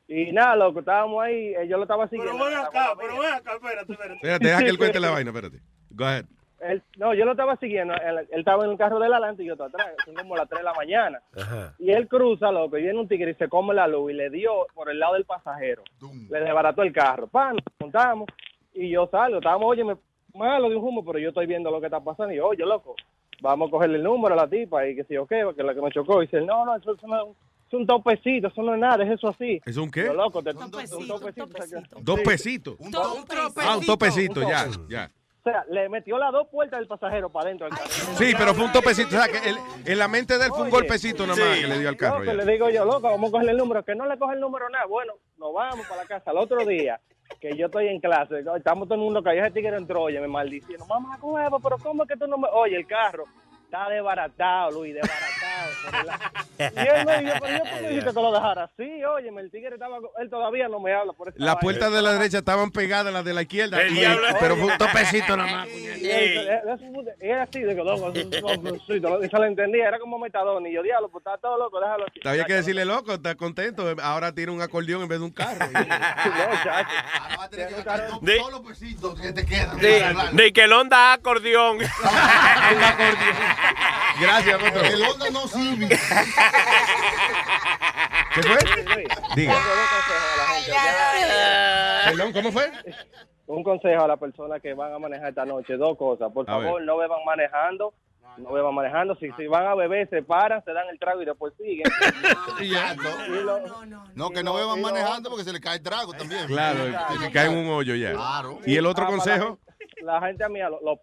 Speaker 48: Y nada, loco, estábamos ahí, eh, yo lo estaba siguiendo.
Speaker 33: Pero ven acá, pero ven acá, espérate, espérate.
Speaker 4: Espérate, deja que él cuente la vaina, espérate. Go ahead.
Speaker 48: Él- no, yo lo estaba siguiendo, él, él estaba en el carro de adelante y yo estaba atrás, son como las 3 de la mañana.
Speaker 13: Ajá.
Speaker 48: Y él cruza, loco, y viene un tigre y se come la luz y le dio por el lado del pasajero. Le desbarató el carro. Pan, nos montamos y yo salgo. Estábamos, oye, me, malo de un humo, pero yo estoy viendo lo que está pasando. Y yo, oye, loco, vamos a cogerle el número a la tipa y que si yo qué, que es la que me chocó. Y dice, no, no, eso, eso no es un topecito, eso no es nada, es eso así.
Speaker 4: ¿Es un qué?
Speaker 48: Yo, loco, te, un topecito.
Speaker 4: Dos
Speaker 48: Sí.
Speaker 4: pesitos.
Speaker 48: Un topecito.
Speaker 4: Ah, un topecito,
Speaker 48: Un
Speaker 4: ya, ya.
Speaker 48: O sea, le metió las dos puertas del pasajero para adentro del carro.
Speaker 4: Sí, pero fue un topecito. O sea, que en la mente de él fue un
Speaker 48: Oye,
Speaker 4: golpecito nada más que le dio al carro.
Speaker 48: Loco,
Speaker 4: ya.
Speaker 48: le digo yo, loco, vamos a cogerle el número. Que no le coge el número nada. Bueno, nos vamos para la casa. El otro día, que yo estoy en clase, estamos todo el mundo callado. Ese tigre entró, oye, me maldiciendo. Mamá, huevo, pero ¿cómo es que tú no me...? Oye, el carro está desbaratado, Luis, desbaratado. Por la- Y él me dijo, pero yo ¿cómo dijiste que lo dejara así? Oye, el tigre estaba... Él todavía no me habla por esa
Speaker 4: Las puertas de la derecha estaban pegadas a las de la izquierda.
Speaker 48: El
Speaker 4: y-
Speaker 48: diablo.
Speaker 4: pero fue un topecito nada más.
Speaker 48: Y él- él- él- Era así, de que loco, eso lo entendía, era como metadón. Y yo, diablo, pues está todo loco, déjalo aquí.
Speaker 4: Había que decirle, loco, está contento. Ahora tiene un acordeón en vez de un carro.
Speaker 13: De-
Speaker 15: Todos los pesitos que te quedan.
Speaker 13: Sí, de que el Honda acordeón.
Speaker 4: Gracias.
Speaker 15: El Honda no sirve.
Speaker 4: ¿Qué fue? Diga.
Speaker 48: Perdón,
Speaker 4: ¿cómo fue?
Speaker 48: Un consejo a las personas que van a manejar esta noche, dos cosas. Por
Speaker 4: A
Speaker 48: favor,
Speaker 4: ver.
Speaker 48: no beban manejando. No beban manejando. Si, si van a beber, se paran, se dan el trago y después siguen.
Speaker 15: Ya, No, que no beban manejando porque se le cae el trago también.
Speaker 4: Claro, se cae en un hoyo ya.
Speaker 15: Claro.
Speaker 4: ¿Y el otro
Speaker 48: Ah,
Speaker 4: consejo?
Speaker 48: La gente mía, los, los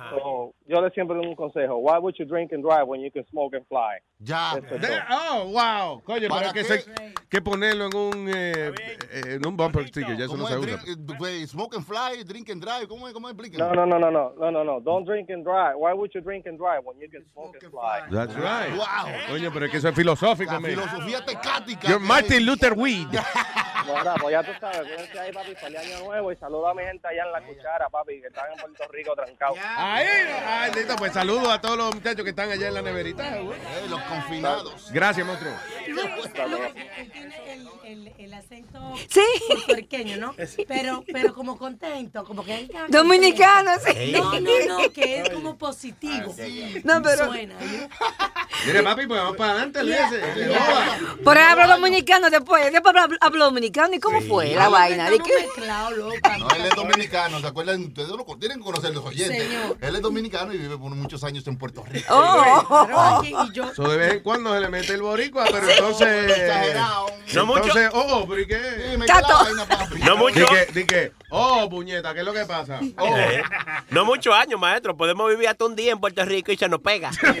Speaker 48: potheads. So, yo les siempre doy un consejo. Why would you drink and drive when you can smoke and fly?
Speaker 15: Ya.
Speaker 4: De- oh, wow. Coño,
Speaker 15: ¿Para
Speaker 4: es que,
Speaker 15: qué?
Speaker 4: hay que ponerlo en un, eh, eh, en un bumper sticker. Ya eso no
Speaker 15: ¿Cómo
Speaker 4: se usa.
Speaker 15: Drink, eh, smoke and fly, drink and drive. ¿Cómo es? ¿Cómo? Explíqueme.
Speaker 48: No, no, no, no, no, no, no, no. Don't drink and drive. Why would you drink and drive when you can smoke and fly?
Speaker 4: That's right.
Speaker 15: Wow.
Speaker 4: Coño, pero es que eso es filosófico,
Speaker 15: La
Speaker 4: man.
Speaker 15: filosofía tecática.
Speaker 4: You're Martin Luther Weed.
Speaker 48: Bueno, pues ya tú sabes, cuídense ahí, papi, feliz año nuevo y saludo a mi gente allá en la cuchara, papi, que están en Puerto Rico trancados.
Speaker 4: Ahí, ay, listo, pues saludos a todos los muchachos que están allá en la neverita. güey.
Speaker 15: Eh, los confinados.
Speaker 4: Gracias, monstruo.
Speaker 49: Luis, Luis, él tiene el, el, el acento
Speaker 31: Sí.
Speaker 49: puertorriqueño, ¿no? Pero, pero como contento, como que él está
Speaker 31: Dominicano, sí.
Speaker 49: No, no, no, que es como positivo.
Speaker 31: No, pero-
Speaker 49: Suena, ¿eh?
Speaker 4: Mire, papi, pues vamos para adelante, joda.
Speaker 31: Por ahí hablo dominicano después. Después hablo, hablo dominicano. ¿Y cómo fue la vaina? ¿De qué?
Speaker 49: Mezclado, loca.
Speaker 15: No, él es dominicano, ¿se acuerdan? Ustedes lo tienen que conocer los oyentes.
Speaker 49: Señor.
Speaker 15: Él es dominicano y vive por muchos años en Puerto Rico.
Speaker 31: Oh.
Speaker 49: Pero aquí, y yo,
Speaker 4: So, de vez en cuando se le mete el boricua, pero entonces.
Speaker 15: Exagerado.
Speaker 13: No mucho.
Speaker 4: Entonces, oh, pero ¿y qué?
Speaker 15: Sí, me queda la vaina, papi.
Speaker 13: No mucho.
Speaker 4: Di que, oh, puñeta, ¿qué es lo que pasa? Oh.
Speaker 13: Eh, No muchos años, maestro. Podemos vivir hasta un día en Puerto Rico y se nos pega.
Speaker 33: Oye,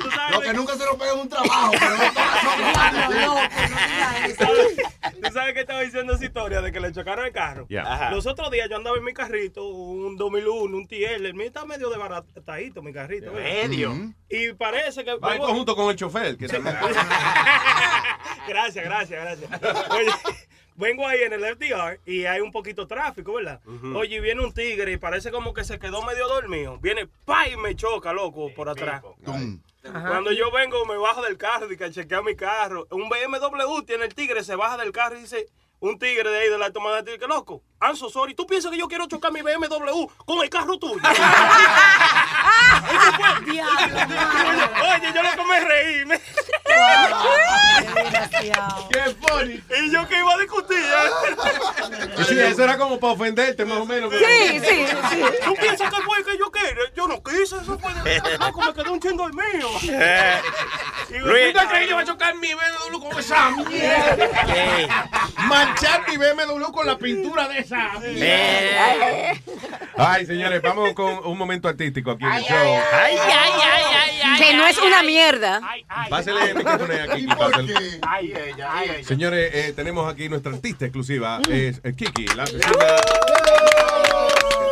Speaker 33: tú sabes.
Speaker 15: Lo que nunca se lo pega en un trabajo, pero no
Speaker 49: loco, no digas eso.
Speaker 33: Tú sabes que estaba diciendo esa historia de que le chocaron el carro.
Speaker 4: Yeah.
Speaker 33: Los otros días yo andaba en mi carrito, un 2001, un TL. El mío está medio desbaratadito, mi carrito.
Speaker 4: Medio.
Speaker 33: Y parece que...
Speaker 4: Va en conjunto con el chofer, que también.
Speaker 33: gracias, gracias, gracias. Oye, vengo ahí en el FDR y hay un poquito de tráfico, ¿verdad? Oye, y viene un tigre y parece como que se quedó medio dormido. Viene, pa, y me choca, loco, por atrás. Cuando yo vengo, me bajo del carro y que chequea mi carro. Un BMW tiene el tigre, se baja del carro y dice... Un tigre de ahí de la tomada de que loco, I'm so sorry. ¿Tú piensas que yo quiero chocar mi BMW con el carro tuyo? Eso fue- Oye, yo lo que me reí. Me...
Speaker 4: ¡Qué funny!
Speaker 33: Y yo que iba a discutir. ¿eh?
Speaker 4: Sí, eso era como para ofenderte, más o menos.
Speaker 33: Sí, sí, sí. ¿Tú piensas que fue que yo quería? Yo no quise, eso fue de... Loco, me quedó un chingo el mío.
Speaker 13: Eh.
Speaker 33: Y yo,
Speaker 13: Luis.
Speaker 33: ¿tú te crees que yo voy a chocar mi BMW con esa mierda?
Speaker 4: Manchar mi BMW con la pintura de Ay, señores, vamos con un momento artístico aquí en el show.
Speaker 13: ay, ay, ay, ay,
Speaker 31: Que no es una mierda.
Speaker 4: Pásele el micrófono ahí a Kiki. pásele.
Speaker 5: Ay, ay, ella.
Speaker 4: Señores, eh, tenemos aquí nuestra artista exclusiva, es eh, Kiki, la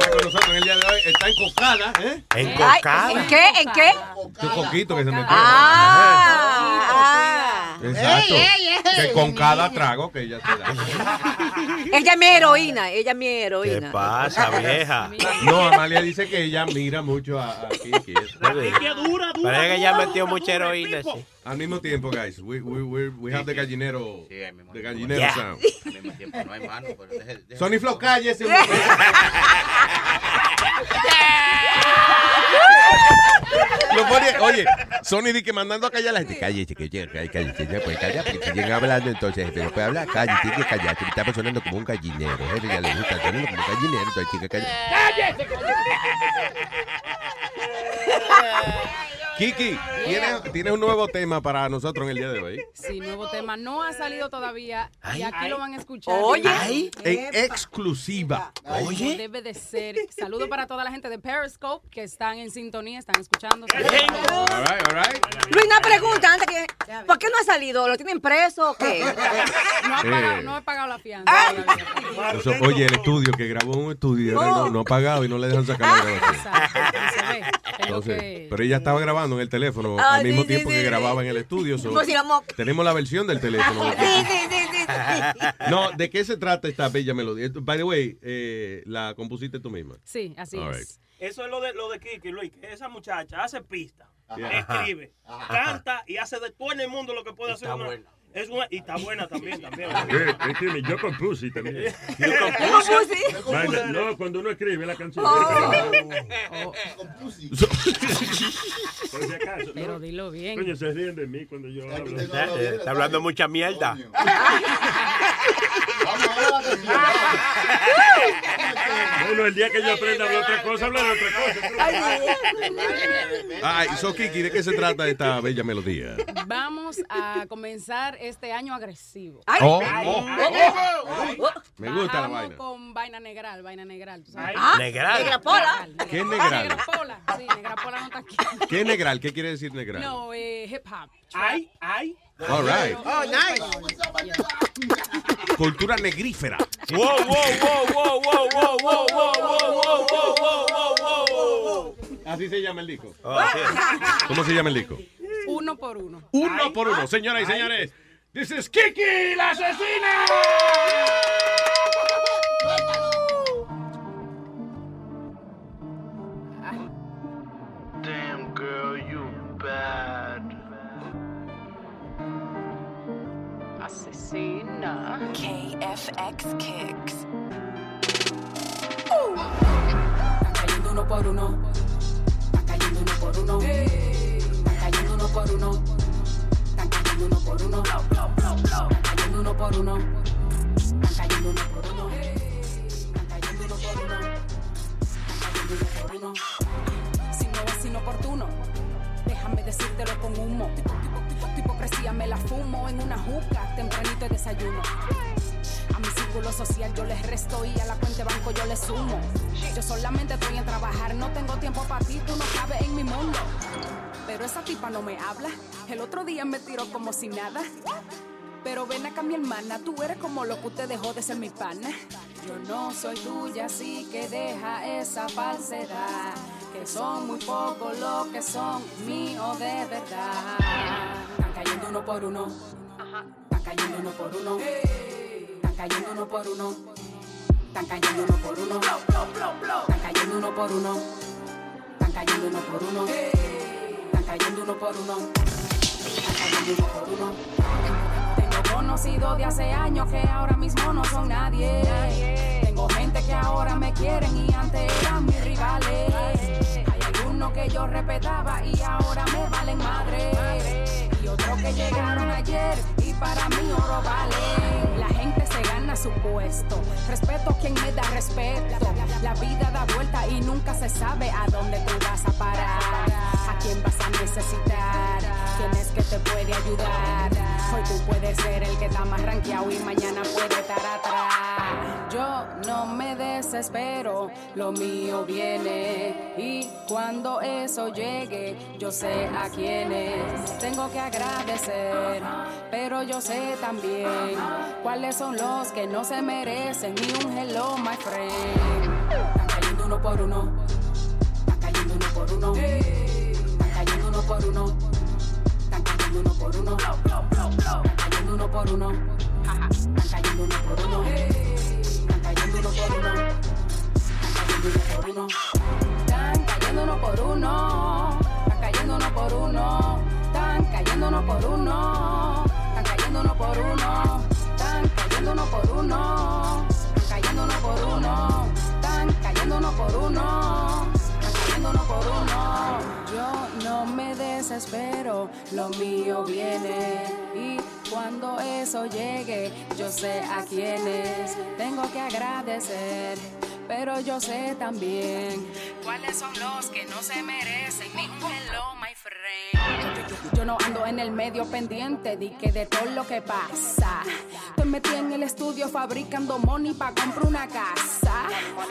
Speaker 4: Está con nosotros en el día de hoy. Está encocada, ¿eh?
Speaker 31: Ay, ¿En qué? ¿En qué?
Speaker 4: Un coquito que se metió.
Speaker 31: Ah, ah.
Speaker 4: Exacto.
Speaker 31: Ey, ey, ey.
Speaker 4: Que con cada trago que ella se da.
Speaker 31: Ella es mi heroína, ella es mi
Speaker 13: ¿Qué
Speaker 31: heroína.
Speaker 13: pasa, vieja?
Speaker 4: No, Amalia dice que ella mira mucho a, a Kiki.
Speaker 13: Parece que ya metió mucha heroína, sí.
Speaker 4: Al mismo tiempo, guys, we, we, we, we have the gallinero, the gallinero
Speaker 13: Yeah.
Speaker 4: sound.
Speaker 5: Al mismo tiempo, no hay mano, pero deje- deje-
Speaker 4: Sony Flow, cállese. un Lo pone- oye, Sony di que mandando a callar a la gente. Cállese, que llega, cállese, cállese, ya puede callar, porque si llegan hablando, entonces, jefe, no puede hablar, cállese, tiene que callar, que está sonando como un gallinero, jefe, ya le gusta sonando como un gallinero, entonces, chica, cállate. Kiki, ¿tienes, tienes un nuevo tema para nosotros en el día de hoy.
Speaker 17: Sí, nuevo tema. No ha salido todavía y aquí lo van a escuchar.
Speaker 31: Oye.
Speaker 17: Ay.
Speaker 4: En exclusiva.
Speaker 17: Como debe de ser. Saludo para toda la gente de Periscope que están en sintonía, están escuchando.
Speaker 4: All right, all right.
Speaker 31: Luis, una pregunta antes que. ¿Por qué no ha salido? ¿Lo tienen preso o qué?
Speaker 17: No, ha
Speaker 4: Eh.
Speaker 17: pagado, no he pagado la fianza.
Speaker 4: Eso, oye, el estudio que grabó un estudio no, no ha pagado y no le dejan sacar la grabación.
Speaker 17: Es lo
Speaker 4: Entonces, pero ella estaba grabando en el teléfono
Speaker 31: Ah,
Speaker 4: al mismo
Speaker 31: sí,
Speaker 4: tiempo
Speaker 31: sí,
Speaker 4: que
Speaker 31: sí.
Speaker 4: grababa en el estudio. so,
Speaker 31: Pues
Speaker 4: tenemos la versión del teléfono.
Speaker 31: Sí, sí, sí, sí, sí.
Speaker 4: No, ¿de qué se trata esta bella melodía? By the way, eh, la compusiste tú misma.
Speaker 17: Sí, así
Speaker 4: All
Speaker 17: es.
Speaker 4: right.
Speaker 33: Eso es lo de, lo de Kiki, Luis, que esa muchacha hace pista,
Speaker 4: Ajá.
Speaker 33: escribe, canta y hace de todo en el mundo lo que puede hacer
Speaker 13: está
Speaker 33: una.
Speaker 13: buena.
Speaker 33: Es una, y está buena también, también.
Speaker 50: ¿Qué tiene? Yo compuse también.
Speaker 33: Yo
Speaker 31: compuse?
Speaker 50: Vaina, No, cuando uno escribe la canción.
Speaker 17: Oh.
Speaker 50: Por si acaso,
Speaker 17: Pero
Speaker 50: ¿no?
Speaker 17: dilo bien.
Speaker 50: Coño, se ríen de mí cuando yo hablo.
Speaker 13: Eh, Está hablando mucha mierda.
Speaker 50: Bueno, el día que yo aprenda a hablar otra cosa, hablar de otra cosa.
Speaker 4: Ay, so Kiki, ¿de qué se trata esta bella melodía?
Speaker 17: Vamos a comenzar este año agresivo.
Speaker 4: Oh,
Speaker 17: Ay,
Speaker 4: oh,
Speaker 17: ay,
Speaker 4: oh, oh. Me gusta la vaina.
Speaker 17: con vaina negral, vaina negral. ¿tú sabes?
Speaker 4: Ah, Negral.
Speaker 31: Negrapola.
Speaker 4: ¿Qué es negral?
Speaker 17: Negrapola, sí, negrapola no está aquí.
Speaker 4: ¿Qué es negral? ¿Qué quiere decir negral?
Speaker 17: No, eh, hip hop.
Speaker 33: Ay, ay.
Speaker 4: All right.
Speaker 31: Oh, nice.
Speaker 4: Cultura negrífera.
Speaker 13: Wow, wow, wow, wow, wow, wow, wow, wow, wow, wow, wow, wow, wow.
Speaker 4: Así se llama el disco.
Speaker 13: Oh.
Speaker 4: ¿Cómo se llama el disco?
Speaker 17: Uno por uno.
Speaker 4: Uno por uno. Señoras y señores, this is Kiki, la asesina.
Speaker 51: Damn girl, you bad.
Speaker 17: Asesina.
Speaker 52: KFX Kicks.
Speaker 17: Están cayendo uno por uno. Están cayendo uno por uno. Están cayendo uno por uno. Cayendo uno por uno. Cayendo uno por uno. Están cayendo uno por uno. Están cayendo uno por uno. Están cayendo uno por uno. Si no es inoportuno, déjame decírtelo con humo. Tu hipocresía me la fumo en una juca, tempranito de desayuno. A mi círculo social yo les resto y a la cuenta de banco yo les sumo. Yo solamente estoy en trabajar, no tengo tiempo para ti, tú no cabes en mi mundo. Pero esa tipa no me habla. El otro día me tiró como si nada. Pero ven acá, mi hermana, tú eres como lo que usted dejó de ser mi pana. Yo no soy tuya, así que deja esa falsedad. Que son muy pocos los que son míos de verdad. Están cayendo uno por uno. Están cayendo uno por uno. Están cayendo uno por uno. Están cayendo uno por uno. Están cayendo uno por uno. Están cayendo uno por uno. Cayendo uno por uno. Tengo conocido de hace años que ahora mismo no son nadie. Tengo gente que ahora me quieren y antes eran mis rivales. Hay algunos que yo respetaba y ahora me valen madre. Y otros que llegaron ayer y para mí oro vale. La gente se gana su puesto. Respeto quien me da respeto. La vida da vuelta y nunca se sabe a dónde tú vas a parar. Quién vas a necesitar. Quién es que te puede ayudar. Hoy tú puedes ser el que está más rankeado y mañana puede estar atrás. Yo no me desespero, lo mío viene. Y cuando eso llegue, yo sé a quiénes tengo que agradecer. Pero yo sé también cuáles son los que no se merecen ni un hello, my friend. Están cayendo uno por uno. Están cayendo uno por uno. Cayendo uno por uno. Están cayendo uno por uno. Están cayendo uno por uno. Están cayendo uno por uno. Están cayendo uno por uno. Están cayendo uno por uno. Están cayendo uno por uno. Están cayendo uno por uno. Están cayendo uno por uno. Están cayendo uno por uno. Están cayendo uno por uno. Están cayendo uno por uno. Uno por uno. Yo no me desespero, lo mío viene. Y cuando eso llegue, yo sé a quiénes tengo que agradecer. Pero yo sé también cuáles son los que no se merecen ni un hello, my friend. Yo no ando en el medio pendiente de que de todo lo que pasa. Estoy metida en el estudio fabricando money para comprar una casa.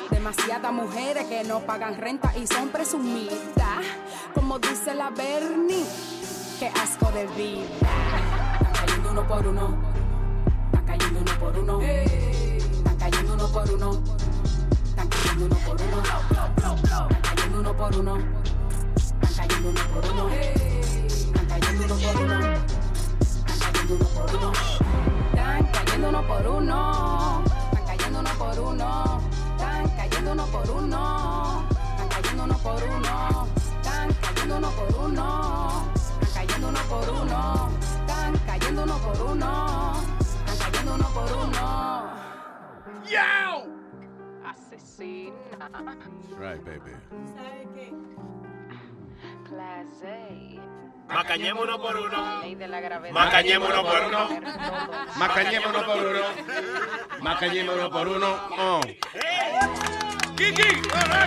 Speaker 17: Demasiadas mujeres que no pagan renta y son presumidas. Como dice la Bernie, qué asco de vida. Están cayendo uno por uno. Están cayendo uno por uno. Están cayendo uno por uno. Están cayendo uno por uno. Están cayendo uno por uno. Están cayendo uno por uno. Están cayendo uno por uno. Están cayendo uno por uno. Están cayendo uno por uno. Están cayendo uno por uno. Están cayendo uno por uno. Están cayendo uno por uno. Están cayendo uno por uno. Están cayendo uno por uno. Están cayendo uno por uno. Cayendo uno por uno. Asesina.
Speaker 4: That's right, baby.
Speaker 17: ¿Sabe qué? Clase.
Speaker 13: Macañemos uno por uno. Macañemos por uno.
Speaker 4: Macañemos uno por uno. Macañemos uno por uno. Oh.
Speaker 44: ¡Kiki! ¡Hola,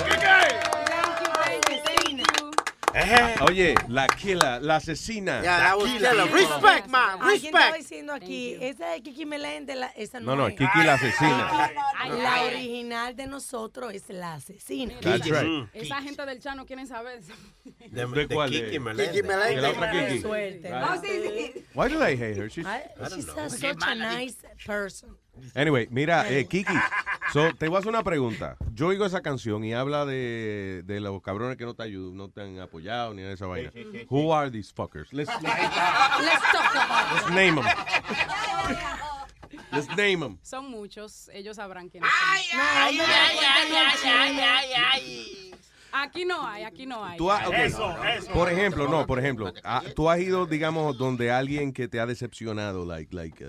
Speaker 4: Ah, Oye, la killer, la asesina.
Speaker 24: Yeah, was
Speaker 4: killer.
Speaker 24: killer. Respect, man.
Speaker 49: Alguien estaba
Speaker 24: Respect.
Speaker 49: diciendo aquí, esa es Kiki Meléndez, la- esa no,
Speaker 4: No, no,
Speaker 49: es.
Speaker 4: Kiki la asesina.
Speaker 49: La original de nosotros es la asesina.
Speaker 4: That's right.
Speaker 17: Esa gente del Chano quieren saber.
Speaker 13: De,
Speaker 4: ¿De cuál?
Speaker 13: Kiki
Speaker 4: De-
Speaker 13: Meléndez.
Speaker 4: Kiki Meléndez. De la otra Kiki.
Speaker 49: Suerte.
Speaker 4: Right.
Speaker 49: Oh, sí, sí.
Speaker 4: Why do they hate her? She's-
Speaker 49: Ay, She's a- such a nice person.
Speaker 4: Anyway, mira, eh, Kiki, so, te voy a hacer una pregunta. Yo oigo esa canción y habla de, de los cabrones que no te ayudan, no te han apoyado ni nada de esa vaina. Who are these fuckers? Let's,
Speaker 17: Let's talk about
Speaker 4: let's name them. Let's name them.
Speaker 17: Son muchos, ellos sabrán quiénes
Speaker 49: Ay,
Speaker 17: son.
Speaker 49: ay, ay, ay, ay,
Speaker 17: ay, Aquí no hay, aquí no hay.
Speaker 4: Tú has- ok. Por ejemplo, no, por ejemplo, ah, tú has ido, digamos, donde alguien que te ha decepcionado, like, like, uh,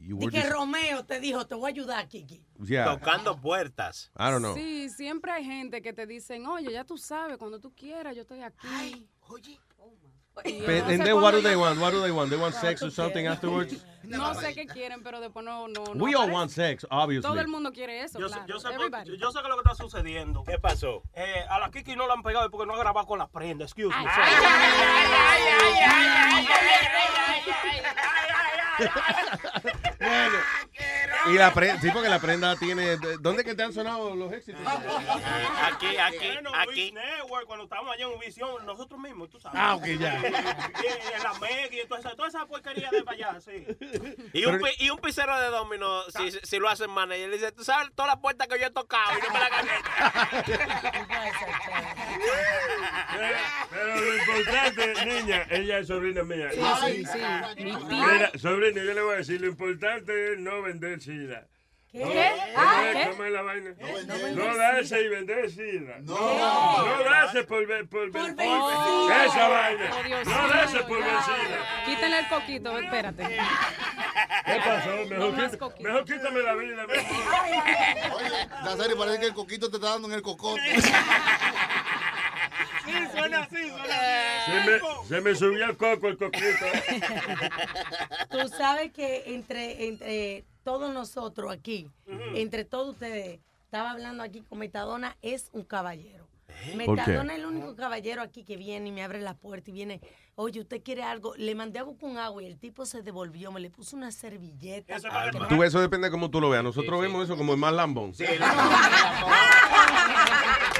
Speaker 4: you
Speaker 49: Y
Speaker 4: were
Speaker 49: que Romeo te dijo, te voy a ayudar, Kiki.
Speaker 4: Yeah.
Speaker 13: Tocando puertas.
Speaker 4: I don't know.
Speaker 17: Sí, siempre hay gente que te dicen, oye, ya tú sabes, cuando tú quieras, yo estoy aquí.
Speaker 49: oye.
Speaker 4: But- and then what do they want? What do they want? They want sex or something afterwards?
Speaker 17: No sé qué quieren, pero después no. no, no
Speaker 4: We all
Speaker 17: aparece.
Speaker 4: want sex, obviously.
Speaker 17: Todo el mundo quiere eso,
Speaker 33: Yo, sé-
Speaker 17: claro.
Speaker 33: yo sé, por-
Speaker 17: Everybody.
Speaker 33: yo sé que lo que está sucediendo.
Speaker 13: ¿Qué pasó?
Speaker 33: Eh, a la Kiki no la han pegado porque no ha grabado con la prenda. Excuse me.
Speaker 4: Bueno, y la prenda, sí, porque la prenda tiene. ¿Dónde que te han sonado los éxitos?
Speaker 13: Aquí, aquí,
Speaker 53: Bueno,
Speaker 13: aquí.
Speaker 53: Network, cuando estábamos allá en Univision, nosotros mismos, tú sabes.
Speaker 4: Ah, ok, ya.
Speaker 53: Y, y en la Mega y toda esa, toda esa porquería de para allá, sí.
Speaker 13: Y un, y un pisero de domino, si, si lo hacen manager, le dice, tú sabes todas las puertas que yo he tocado y no me la gané.
Speaker 33: Pero lo importante, niña, ella es sobrina mía.
Speaker 13: Sí, sí.
Speaker 33: Mira, sobrina, yo le voy a decir, lo importante es no vender sida.
Speaker 22: ¿Qué?
Speaker 33: No,
Speaker 22: ¿Qué?
Speaker 33: eh,
Speaker 22: Ah, ¿qué?
Speaker 33: ¿Cómo es la vaina? No,
Speaker 22: vender
Speaker 33: darse y vender sida. No,
Speaker 22: No.
Speaker 33: no darse por ver, por ver.
Speaker 17: ver sida.
Speaker 33: Esa vaina.
Speaker 17: Oh, Dios
Speaker 33: no darse por ver sida.
Speaker 17: Quítenle el coquito, espérate.
Speaker 33: ¿Qué pasó? Mejor, quita- mejor quítame la vida.
Speaker 15: Oye, Nazario, parece que el coquito te está dando en el cocote.
Speaker 53: Sí, suena así, suena
Speaker 33: Se me, se me subió el coco el coquito.
Speaker 22: Tú sabes que entre, entre todos nosotros aquí, entre todos ustedes, estaba hablando aquí con Metadona, es un caballero.
Speaker 4: ¿Por qué?
Speaker 22: Metadona es el único caballero aquí que viene y me abre la puerta y viene, oye, ¿usted quiere algo? Le mandé agua con agua y el tipo se devolvió, me le puso una servilleta. para no-
Speaker 4: Tú, eso depende de cómo tú lo veas. Nosotros vemos eso como el más lambón.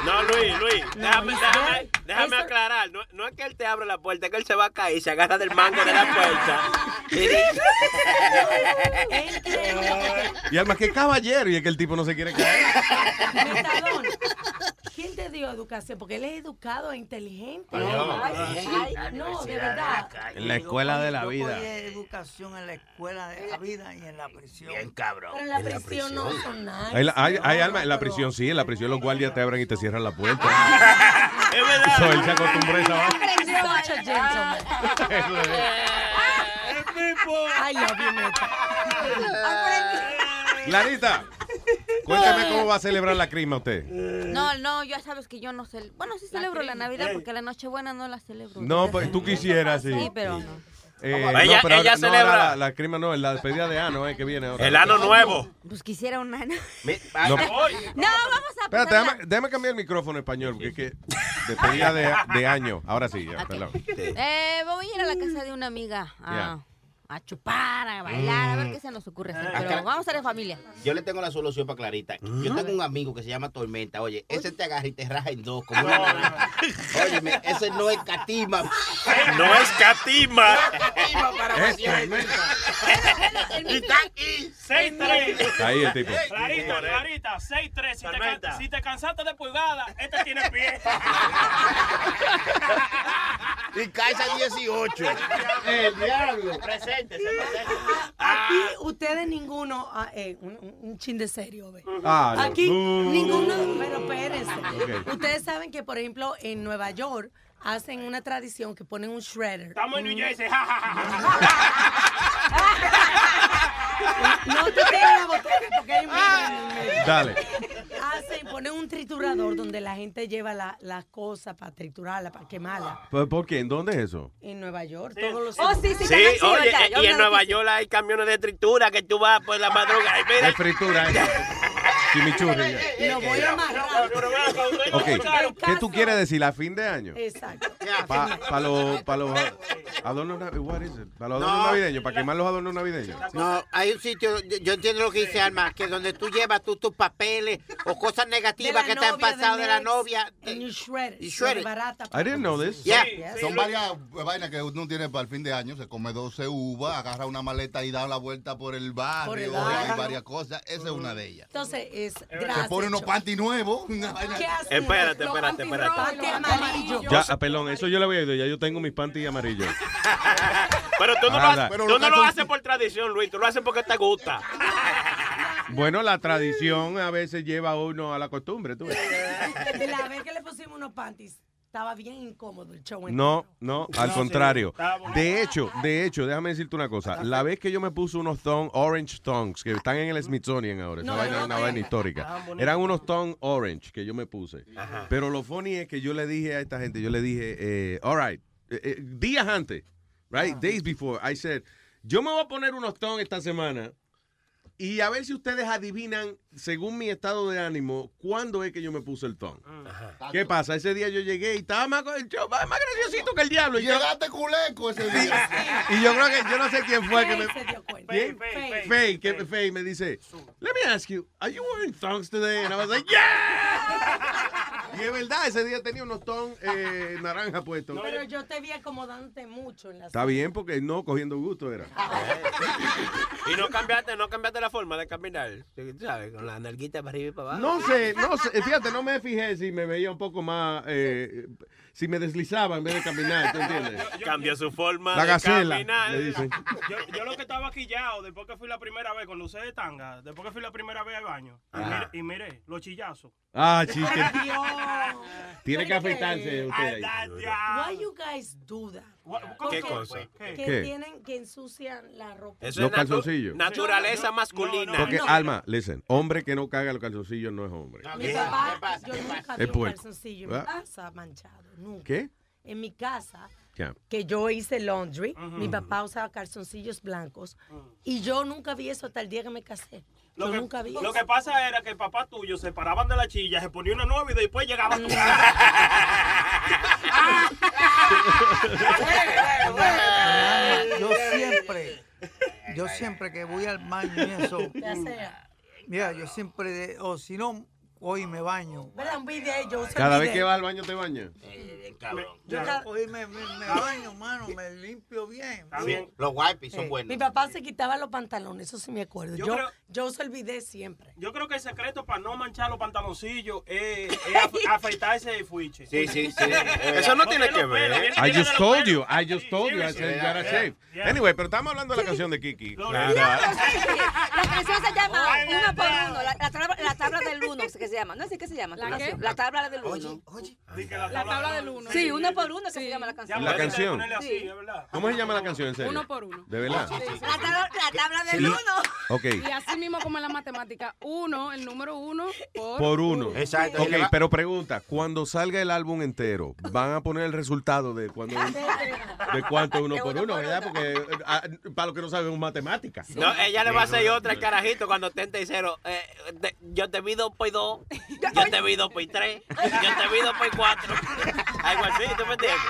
Speaker 13: No, Luis, Luis, déjame, déjame, déjame
Speaker 22: eso-
Speaker 13: aclarar. No, no es que él te abre la puerta, es que él se va a caer y se agarra del mango de la puerta. Y
Speaker 4: además, que caballero, y es que el tipo no se quiere caer.
Speaker 22: Metadona, ¿quién te dio educación? Porque él es educado e inteligente.
Speaker 30: Ay,
Speaker 22: Ay,
Speaker 30: ay,
Speaker 22: ay, no, de verdad.
Speaker 4: En la escuela de la vida.
Speaker 30: educación en la escuela de la vida y en la prisión. Bien
Speaker 13: cabrón.
Speaker 22: Pero en la prisión no son nada.
Speaker 4: Hay, hay, hay alma en la prisión, sí. En la prisión los guardias te abren y te cierran la puerta.
Speaker 13: Es verdad.
Speaker 4: So, él se acostumbró a esa vaina.
Speaker 22: Such a gentleman. I love you, Meta.
Speaker 4: Clarita, cuéntame cómo va a celebrar la crisma usted.
Speaker 31: No, no, ya sabes que yo no celebro. Bueno, sí celebro la Navidad porque la Nochebuena no la celebro.
Speaker 4: No, pues tú quisieras, sí.
Speaker 31: Sí, pero no.
Speaker 4: Eh,
Speaker 13: Ella-
Speaker 4: no, pero
Speaker 13: ella
Speaker 4: no,
Speaker 13: celebra-
Speaker 4: la, la no, la despedida de ano, eh, que viene ahora.
Speaker 13: El ano nuevo.
Speaker 31: Pues quisiera un ano.
Speaker 4: No,
Speaker 31: No, vamos a
Speaker 4: espérate, déjame, déjame cambiar el micrófono en español, porque es que despedida de, de año. Ahora sí, ya, perdón.
Speaker 31: Eh, voy a ir a la casa de una amiga a,
Speaker 5: Ya.
Speaker 31: A chupar, a bailar, a ver
Speaker 5: Mm.
Speaker 31: qué se nos ocurre hacer.
Speaker 5: Ah,
Speaker 31: Pero
Speaker 5: cara-
Speaker 31: vamos a estar en familia.
Speaker 5: Yo le tengo la solución para Clarita. Yo tengo un amigo que se llama Tormenta. Oye, ese te agarra y te raja en dos como una naranja. Óyeme, ese no es catima.
Speaker 13: No es catima.
Speaker 5: catima para
Speaker 4: Es.
Speaker 53: Y está aquí, 6-3.
Speaker 4: Ahí el tipo.
Speaker 53: Clarita, Clarita, 6-3. Si, te can- si te cansaste de pulgada, este tiene pie.
Speaker 5: Y caes a 18. El diablo.
Speaker 22: Aquí ustedes ninguno, ah, eh, un, chin de serio, ve.
Speaker 4: Ah, no.
Speaker 22: Aquí ninguno, pero espérense.
Speaker 4: Ok.
Speaker 22: Ustedes saben que, por ejemplo, en Nueva York hacen una tradición que ponen un shredder.
Speaker 53: Estamos en New Jersey. ja, ja, ja,
Speaker 22: No te tiren la botella porque hay un vidrio en el medio.
Speaker 4: Dale.
Speaker 22: Hacen, ponen un triturador donde la gente lleva la- las cosas para triturarla, para quemarla.
Speaker 4: ¿Por, por qué? ¿En dónde es eso?
Speaker 22: En Nueva York, todos los
Speaker 31: Oh, sí, sí,
Speaker 13: Sí, oye, eh, y en Nueva York hay camiones de tritura que tú vas por la madrugada mira.
Speaker 4: Es fritura, ¿eh? Chimichurri. ya.
Speaker 22: Lo voy a amarrar.
Speaker 4: Ok, ¿qué tú quieres decir? ¿A fin de año?
Speaker 22: Exacto.
Speaker 4: Para los pa adornos navideños. What is it? ¿Para los adornos
Speaker 24: No.
Speaker 4: navideños? ¿Para quemar los adornos navideños?
Speaker 24: No, hay un sitio, yo- yo entiendo lo que dice Alma, que donde tú llevas tú tus papeles o cosas negativas que te han pasado de la novia.
Speaker 22: And you shred it.
Speaker 24: You shred it.
Speaker 22: Barata.
Speaker 4: I didn't know this.
Speaker 24: Yeah.
Speaker 15: Son varias vainas que uno tiene para el fin de año. Se come 12 uvas, agarra una maleta y da la vuelta por el barrio.
Speaker 22: Por el
Speaker 15: y
Speaker 22: barrio.
Speaker 15: varias cosas. Esa es una de ellas.
Speaker 22: Entonces es
Speaker 15: Se
Speaker 22: gracias.
Speaker 15: pone unos panty nuevos.
Speaker 13: Espérate, espérate,
Speaker 22: panty
Speaker 13: espérate.
Speaker 22: Panty amarillo.
Speaker 4: Ya, ah, perdón, eso yo le había ido. Ya yo tengo mis panties amarillos.
Speaker 13: Pero tú no, lo, haces,
Speaker 4: Pero
Speaker 13: tú no lo haces por tradición, Luis. Tú lo haces porque te gusta.
Speaker 4: Bueno, la tradición a veces lleva a uno a la costumbre, tú ves.
Speaker 22: La vez que le pusimos unos panties, estaba bien incómodo el show.
Speaker 4: No, no, al
Speaker 22: No,
Speaker 4: contrario. De hecho, de hecho, déjame decirte una cosa. La vez que yo me puse unos thong, orange thongs, que están en el Smithsonian ahora, esa
Speaker 13: No,
Speaker 4: vaina
Speaker 13: no,
Speaker 4: es una
Speaker 13: no.
Speaker 4: vaina histórica. Eran unos thong orange que yo me puse.
Speaker 13: Ajá.
Speaker 4: Pero lo funny es que yo le dije a esta gente, yo le dije, eh, all right, eh, eh, días antes, right, days before, I said, yo me voy a poner unos thong esta semana y a ver si ustedes adivinan, según mi estado de ánimo, cuándo es que yo me puse el thong. ¿Qué pasa? Ese día yo llegué y estaba más, más graciosito que el diablo. Y yo-
Speaker 15: Llegaste culeco ese día.
Speaker 4: y yo creo que yo no sé quién fue que me.
Speaker 22: se dio cuenta?
Speaker 33: Faye,
Speaker 4: Faye, que Faye me dice, let me ask you, are you wearing thongs today? And I was like, yeah! Y es verdad, ese día tenía unos thongs eh, naranja puestos.
Speaker 49: Pero yo te vi acomodándote mucho en la
Speaker 4: Está bien porque no cogiendo gusto era.
Speaker 13: Y no cambiaste, no cambiaste la forma de caminar. ¿Sabes? Con la nalguita para arriba y para abajo.
Speaker 4: No sé, no sé, fíjate, no me fijé si me veía un poco más, eh, si me deslizaba en vez de caminar, ¿tú entiendes?
Speaker 13: Cambió su forma
Speaker 4: La
Speaker 13: de
Speaker 4: gacela,
Speaker 13: caminar.
Speaker 4: le dicen.
Speaker 33: Yo, yo lo que estaba quillado después que fui la primera vez, cuando usé de tanga, después que fui la primera vez al baño, y miré, y miré los chillazos.
Speaker 4: Ah, chique. Tiene que afeitarse usted ahí.
Speaker 49: Why you guys do that?
Speaker 13: ¿Qué cosa?
Speaker 49: Que
Speaker 4: ¿Qué?
Speaker 49: tienen que ensucian la ropa.
Speaker 13: Eso
Speaker 4: Los
Speaker 13: es
Speaker 4: calzoncillos.
Speaker 13: naturaleza masculina.
Speaker 4: Porque, Alma, listen, hombre que no caga los calzoncillos no es hombre.
Speaker 49: Mi papá, yo nunca vi un calzoncillo casa manchado, nunca.
Speaker 4: ¿Qué?
Speaker 49: En mi casa, que yo hice laundry, mi papá usaba calzoncillos blancos y yo nunca vi eso hasta el día que me casé.
Speaker 33: Lo
Speaker 49: yo
Speaker 33: que,
Speaker 49: nunca vi
Speaker 33: lo
Speaker 49: eso.
Speaker 33: que pasa era que el papá tuyo se paraban de la chilla, se ponía una nueva y después llegaba tú.
Speaker 30: Yo siempre, yo siempre que voy al baño y eso,
Speaker 49: Ya sea.
Speaker 30: mira, yo siempre, o si no, hoy me baño.
Speaker 49: ¿Verdad? Un video, yo uso
Speaker 4: Cada
Speaker 49: el
Speaker 4: vez que
Speaker 49: video.
Speaker 4: va al baño te bañas.
Speaker 30: Yo hoy me, me, me baño, mano, me limpio bien.
Speaker 5: Los wipes son buenos.
Speaker 49: Mi papá se quitaba los pantalones, eso sí me acuerdo.
Speaker 33: Yo
Speaker 49: Yo,
Speaker 33: creo-
Speaker 49: yo uso el video siempre.
Speaker 33: Yo creo que el secreto para no manchar los pantaloncillos es, es af- afeitarse el fuiche.
Speaker 13: Sí, sí, sí. Eso no tiene que ver.
Speaker 4: I just told you, I just told you, I said you gotta
Speaker 33: Yeah,
Speaker 4: shave.
Speaker 33: yeah.
Speaker 4: Anyway, pero estamos hablando de la canción de Kiki.
Speaker 31: La canción se llama Uno por Uno, la, la tabla, la tabla del uno, se llama. No sé qué se llama.
Speaker 17: ¿La qué?
Speaker 31: la tabla del uno.
Speaker 17: La tabla del uno.
Speaker 31: Sí, uno por uno que se llama la canción.
Speaker 4: La canción.
Speaker 31: Sí.
Speaker 4: ¿Cómo se llama la canción en serio?
Speaker 17: Uno por uno.
Speaker 4: ¿De verdad?
Speaker 31: La tabla, la tabla del
Speaker 4: Sí.
Speaker 31: uno.
Speaker 4: Ok.
Speaker 17: Y así mismo como en la matemática, uno, el número uno por,
Speaker 4: Por uno.
Speaker 5: Exacto.
Speaker 4: Ok, pero pregunta, cuando salga el álbum entero, ¿van a poner el resultado de cuando de cuánto uno por uno, verdad? Porque ah, para los que no saben matemáticas.
Speaker 13: No, ella le va a hacer otra carajito cuando esté en tercero. Eh, de- yo te vi dos por dos, yo te vi dos por tres, yo te vi dos por cuatro. Algo así, ¿tú me entiendes?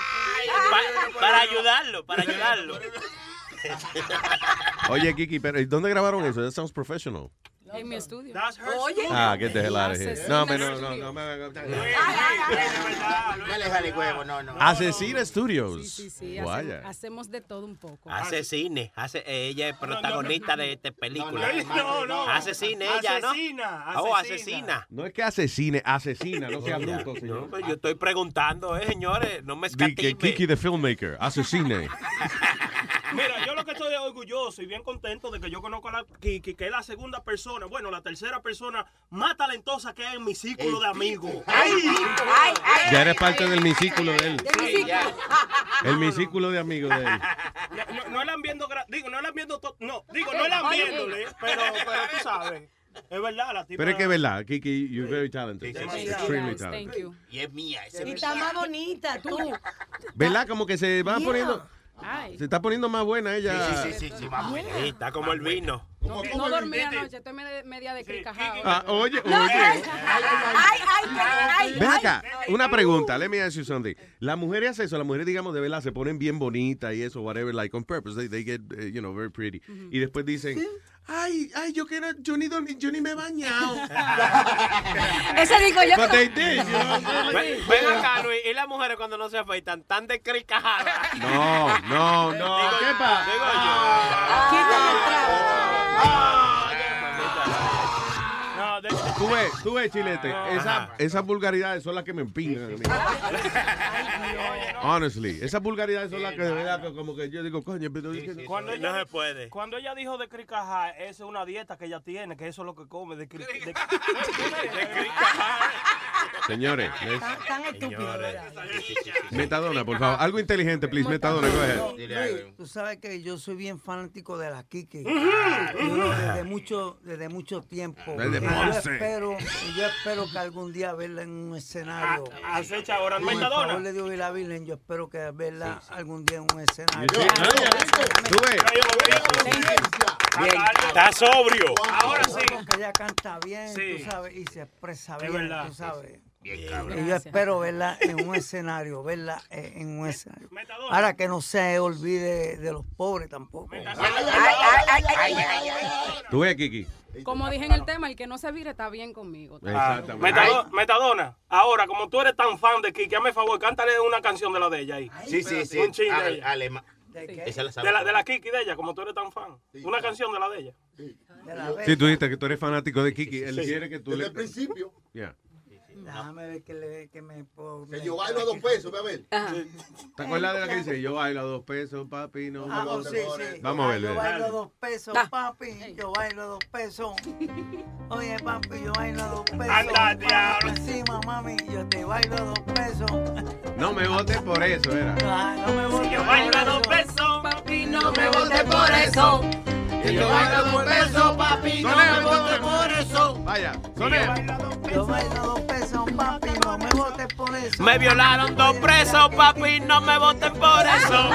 Speaker 13: Pa- para ayudarlo, para ayudarlo.
Speaker 4: Oye, Kiki, pero ¿y ¿dónde grabaron eso? That sounds professional.
Speaker 17: En mi estudio.
Speaker 31: Oye.
Speaker 4: Ah, get the hell out of here.
Speaker 17: Asesina
Speaker 4: No, me, no, no, no, me-
Speaker 5: No le jale huevo, no, no.
Speaker 4: Asesina Studios.
Speaker 17: Sí, sí,
Speaker 4: Vaya.
Speaker 17: hacemos, de todo un poco.
Speaker 13: Hace cine, hace, ella es protagonista de esta película.
Speaker 33: No, no.
Speaker 13: Hace cine ella, ¿no?
Speaker 33: Asesina,
Speaker 13: Oh,
Speaker 33: asesina.
Speaker 4: No es que asesine, asesina, no sea bruto, señor.
Speaker 13: yo estoy preguntando, eh, señores, no me
Speaker 4: Di que
Speaker 13: escatime.
Speaker 4: Kiki the filmmaker, asesine.
Speaker 33: Mira, yo lo que estoy orgulloso y bien contento de que yo conozco a la Kiki, que es la segunda persona, bueno, la tercera persona más talentosa que hay en mi círculo de amigos.
Speaker 31: Ay, ay.
Speaker 4: Ya eres parte del misículo de él.
Speaker 31: De mi círculo.
Speaker 4: El misículo de amigos de él.
Speaker 33: No, no, no la han viendo, digo, no la han viendo, no, digo, no la han viéndole, pero, pero tú sabes, es verdad, la tipa.
Speaker 4: Pero es que es verdad, Kiki, you're very talented.
Speaker 33: Sí, sí, sí.
Speaker 4: Extremely
Speaker 17: thank
Speaker 4: talented.
Speaker 17: you.
Speaker 5: Y es mía. ese
Speaker 49: Y
Speaker 5: es
Speaker 49: está más bonita, tú.
Speaker 4: ¿Verdad? Como que se va
Speaker 49: Yeah.
Speaker 4: poniendo,
Speaker 17: Ay,
Speaker 4: se está poniendo más buena ella.
Speaker 5: Sí, sí, sí, sí, vamos.
Speaker 13: Sí, está como el vino.
Speaker 17: no, no dormí anoche, estoy media, media de cricajado.
Speaker 4: Ah, oye, oye.
Speaker 31: ay, ay, ay, ay,
Speaker 4: Ven acá, una pregunta, let me ask you something. Las mujeres hacen eso, las mujeres, digamos, de verdad, se ponen bien bonitas y eso, whatever, like on purpose, they, they get, eh, you know, very pretty. Y después dicen, ay, ay, yo que no, yo ni, dormí- yo ni me he bañado.
Speaker 31: Ese digo yo.
Speaker 4: But they did, you know?
Speaker 13: Ven, ven acá, Luis, y las mujeres cuando no se afeitan, tan descricajadas.
Speaker 4: No, no, no, ¿qué pasa?
Speaker 13: Digo yo.
Speaker 49: Quítale el trago.
Speaker 4: Tú ves, tú ves, Chilete, esa- esas vulgaridades son las que me empingan mí. Honestly, esas vulgaridades son las que de verdad que como que yo digo, coño, pero es que-
Speaker 33: Cuando
Speaker 13: No
Speaker 33: ella,
Speaker 13: se puede.
Speaker 33: cuando ella dijo de cricajar, esa es una dieta que ella tiene, que eso es lo que come. De, cri- de-
Speaker 4: señores, les-
Speaker 49: Tan, tan
Speaker 4: metadona, por favor, algo inteligente, please, metadona, go ahead.
Speaker 5: Dile algo.
Speaker 30: Luis, tú sabes que yo soy bien fanático de la Kiki. Yo desde mucho, desde mucho tiempo.
Speaker 4: Desde.
Speaker 30: Espero, yo espero que algún día verla en un escenario.
Speaker 33: Acecha ahora,
Speaker 30: Con el
Speaker 33: Metadona.
Speaker 30: favor de Dios y la Virgen, yo espero que verla algún día en un escenario.
Speaker 4: Sí, ah, Tú ves,
Speaker 13: Bien, está sobrio.
Speaker 33: Ahora sí.
Speaker 30: Porque ella canta bien,
Speaker 33: Sí.
Speaker 30: tú sabes, y se expresa
Speaker 33: Es
Speaker 30: bien,
Speaker 33: verdad.
Speaker 30: tú sabes. Y yo espero verla en un escenario, verla eh, en un escenario. Ahora que no se olvide de los pobres tampoco.
Speaker 4: Tú ves, Kiki.
Speaker 17: Como dije en el tema, el que no se vire está bien conmigo.
Speaker 4: Exactamente.
Speaker 33: Metado- Metadona, ahora, como tú eres tan fan de Kiki, hazme favor, cántale una canción de la de ella ahí.
Speaker 5: Sí, sí, sí.
Speaker 33: Un chin de ella.
Speaker 5: alema- Esa la.
Speaker 33: De la, de la Kiki de ella, como tú eres tan fan. Una canción de la de ella.
Speaker 4: Sí, tú dijiste que tú eres fanático de Kiki. Él
Speaker 33: Sí.
Speaker 4: quiere que tú
Speaker 15: Desde
Speaker 4: le...
Speaker 15: el principio.
Speaker 4: Yeah.
Speaker 30: Déjame ver que, le, que me puedo...
Speaker 15: Que yo bailo a dos pesos, ve a ver.
Speaker 4: ¿Te acuerdas de la que dice? Yo bailo a dos pesos, papi, no me
Speaker 30: Ah,
Speaker 4: votes
Speaker 30: sí,
Speaker 4: por
Speaker 30: sí.
Speaker 4: eso"? Vamos a ver.
Speaker 30: Yo
Speaker 4: ve.
Speaker 30: bailo dos pesos, papi. Yo bailo dos pesos. Oye, papi, yo bailo dos pesos.
Speaker 33: Anda, diablo.
Speaker 30: Encima, mami, yo te bailo dos pesos.
Speaker 4: No me votes por eso, era.
Speaker 30: Ah, no me votes
Speaker 33: yo bailo a dos pesos, papi, no
Speaker 30: me votes por eso.
Speaker 4: Que
Speaker 30: yo bailo dos pesos, papi, no me votes por eso.
Speaker 4: Vaya, soneo.
Speaker 30: Yo bailo dos pesos, papi, no me votes por eso.
Speaker 13: Me violaron dos presos, papi, no me voten por eso.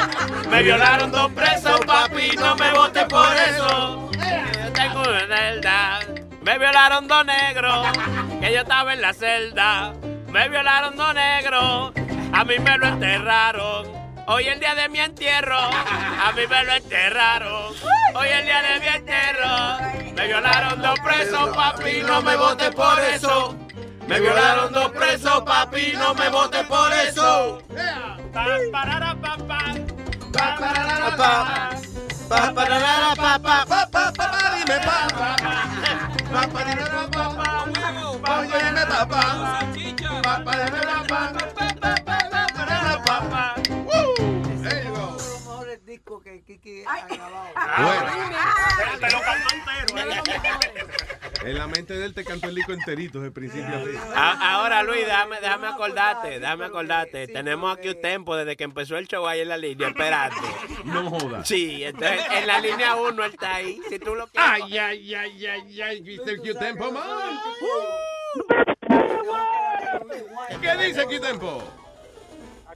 Speaker 13: Me violaron dos presos, papi, no me voten por eso. Yo tengo una celda. Me violaron dos negros, que yo estaba en la celda. Me violaron dos negros, a mí me lo enterraron. Hoy el día de mi entierro, a mí me lo enterraron. Hoy el día de mi entierro, me violaron dos presos, papi, no me voten por eso. Me violaron dos presos, papi, no me voten por eso. Pa, parara, pa, pa. Pa,
Speaker 30: ha grabado.
Speaker 33: Te lo cantó entero.
Speaker 4: En la mente de él te cantó el disco enterito desde el principio a fin.
Speaker 13: A- Ahora, Luis, déjame, déjame acordarte, déjame acordarte. Tenemos aquí un tempo desde que empezó el show ahí en la línea, esperando.
Speaker 4: No jodas.
Speaker 13: Sí, entonces en la línea 1 él está ahí. Si tú lo quieres.
Speaker 4: Ay, ay, ay, ay, ay, Mr. Q-Tempo, man. ¿Qué dice Q-Tempo?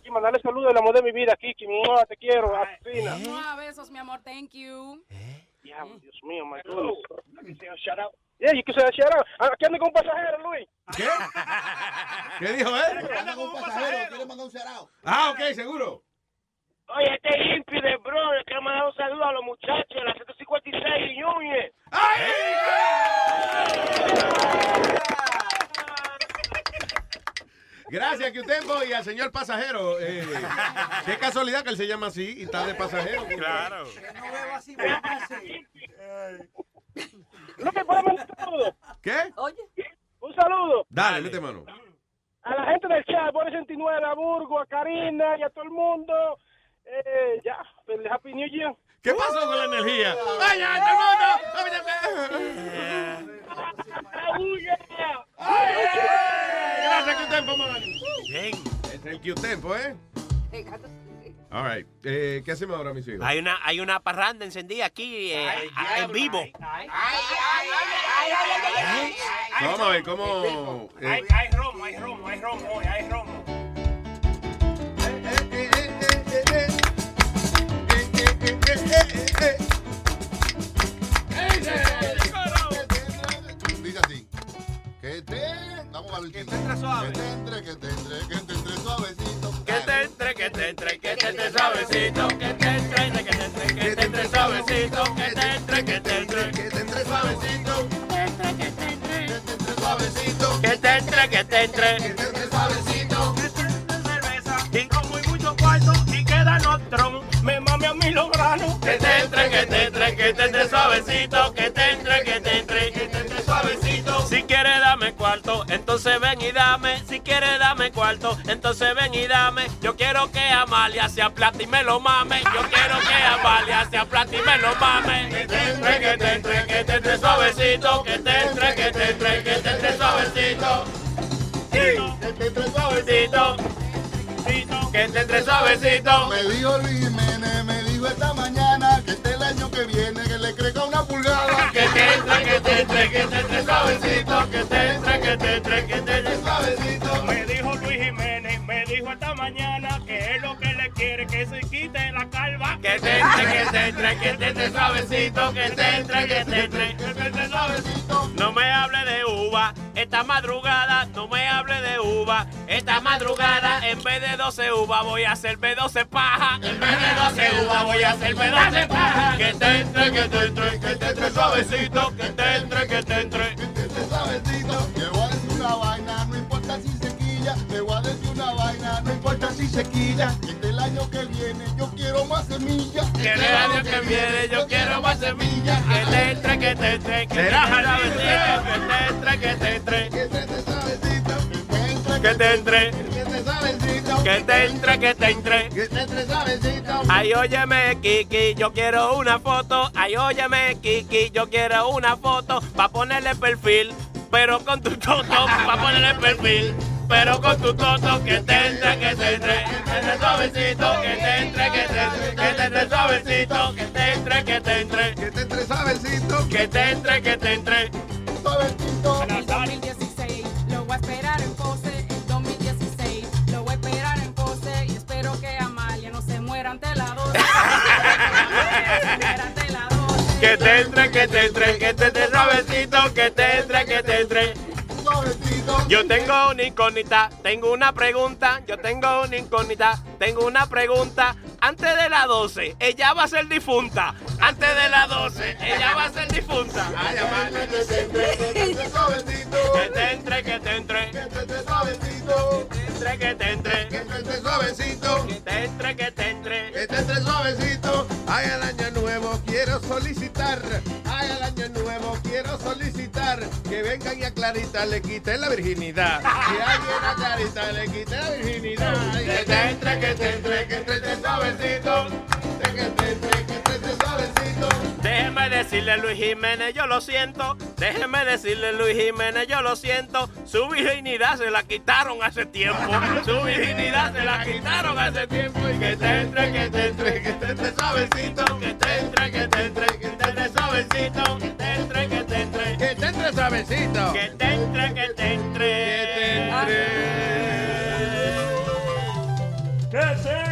Speaker 48: Aquí mandarle saludos al amor de mi vida, Kiki. Mua, te quiero, asesina.
Speaker 17: Mua, besos, mi amor, thank you.
Speaker 48: Diablo, Dios mío, my goodness. Yeah, you can say a shout out. Aquí ando con un pasajero, Luis.
Speaker 4: ¿Qué? ¿Qué dijo él?
Speaker 15: Anda con un pasajero, quiere mandar un cerrado.
Speaker 4: Ah, ok, seguro.
Speaker 48: Oye, este impi de bro, le quiero mandar un saludo a los muchachos de la 156 y Núñez.
Speaker 4: Gracias, Q-Tempo, y al señor pasajero. Eh, qué casualidad que él se llama así y está de pasajero.
Speaker 13: Claro.
Speaker 48: Puedo mandar un saludo.
Speaker 4: ¿Qué?
Speaker 48: Un saludo
Speaker 4: Dale, mete mano.
Speaker 48: a la gente del chat, Boris 69, a Burgo, a Karina y a todo el mundo. Eh, ya, el Happy New Year.
Speaker 4: ¿Qué pasó con la energía? ¡Ay, ay, el mundo! Gracias, Q-Tempo, man.
Speaker 13: Bien.
Speaker 4: Es el Q-Tempo, ¿eh? All right. Eh, ¿Qué hacemos ahora, mis hijos?
Speaker 13: Hay una, hay una parranda encendida aquí eh, a- en vivo.
Speaker 4: Vamos a ver cómo... eh,
Speaker 33: Hay, hay romo, hay romo, hay romo hoy, hay romo.
Speaker 15: Dice así. Que te. Vamos a ver Que te entre suave. Que te entre, que te entre, que te entre suavecito.
Speaker 13: Que te entre, que te entre, que te entre suavecito. Que te entre, que te entre, que te entre suavecito. Que te entre, que te entre, que te entre suavecito.
Speaker 15: Suavecito.
Speaker 13: Que te entre, que te entre.
Speaker 15: Que te entre suavecito.
Speaker 13: Que te entre, que te entre, que te entre suavecito. Que te entre, que te entre, que te entre suavecito. Si quieres dame cuarto, entonces ven y dame. Si quieres dame cuarto, entonces ven y dame. Yo quiero que Amalia se aplate y me lo mame. Yo quiero que Amalia se aplate y me lo mame. Que te entre, que te entre, que te entre suavecito. Que te entre, que te entre, que te entre suavecito. Que te entre suavecito. Que te entre suavecito.
Speaker 15: Me dijo Luis Jiménez, me dijo esta mañana que este el año que viene que le crezca una pulgada.
Speaker 13: Que te entre, que te entre, que te entre suavecito. Que te entre, que te entre, que te entre suavecito.
Speaker 33: Me dijo Luis Jiménez, me dijo esta mañana que es lo que le quiere que se quite la calva.
Speaker 13: Que te entre, que te entre, que te entre suavecito. Que te entre, que te entre, que te entre suavecito. No me hable de uva esta madrugada. No me uva. Esta madrugada, en vez de 12 uvas, voy a hacerme 12 paja. En vez de 12 uvas, voy a hacerme 12 paja. Que te entre, que te entre, que te entre suavecito. Que te entre, que te entre.
Speaker 15: suavecito. Te voy a decir una vaina, no importa si se quilla. Te voy a decir una vaina, no importa si se quilla. Que del año que viene yo quiero más semillas.
Speaker 13: Que el año que viene yo quiero más semillas. Que te entre, que te entre, que te entre suavecito. Que te entre, que te entre.
Speaker 15: Que te entre.
Speaker 13: Que te
Speaker 15: suavecito.
Speaker 13: Que te entre, que te entre.
Speaker 15: Que te entre suavecito.
Speaker 13: Ay, óyeme, Kiki, yo quiero una foto. Ay, óyeme, Kiki, yo quiero una foto. Pa' ponerle perfil, pero con tu toto. Pa' ponerle perfil, pero con tu toto. Que te entre, que te entre. Que te entre suavecito. Que te entre, que te entre. Que te entre suavecito. Que te entre, que te entre.
Speaker 15: Que te entre suavecito.
Speaker 13: Que te entre, que te entre.
Speaker 15: Suavecito.
Speaker 17: Que
Speaker 13: te entre, que te entre, que te entre suavecito, que te entre, que te entre. Yo tengo una incógnita, tengo una pregunta, yo tengo una incógnita, tengo una pregunta. Antes de las 12, ella va a ser difunta. Antes de las 12, ella va a ser difunta.
Speaker 15: Ay, que te entre, que te entre suavecito.
Speaker 13: Que te entre, que te entre.
Speaker 15: Que te entre suavecito.
Speaker 13: Que te entre, que te entre.
Speaker 15: Que te entre suavecito.
Speaker 13: Que te entre, que te entre.
Speaker 15: Que te entre suavecito. Ay, al año nuevo quiero solicitar. Ay, al año nuevo quiero solicitar. Que vengan y a Clarita le quiten la virginidad. Que alguien a Clarita le quite la virginidad.
Speaker 13: Que te entre, que te entre.
Speaker 15: Que te entre suavecito. Que te entre, que te entre.
Speaker 13: Déjeme decirle Luis Jiménez, yo lo siento. Déjeme decirle Luis Jiménez, yo lo siento. Su virginidad se la quitaron hace tiempo. Su virginidad se la quitaron hace tiempo. Y que te entre, que te entre, que te entre suavecito. Que te entre, que te entre, que te entre suavecito. Que te entre, que te entre.
Speaker 15: Que te entre suavecito.
Speaker 13: Que te entre, que te entre.
Speaker 50: Que se entre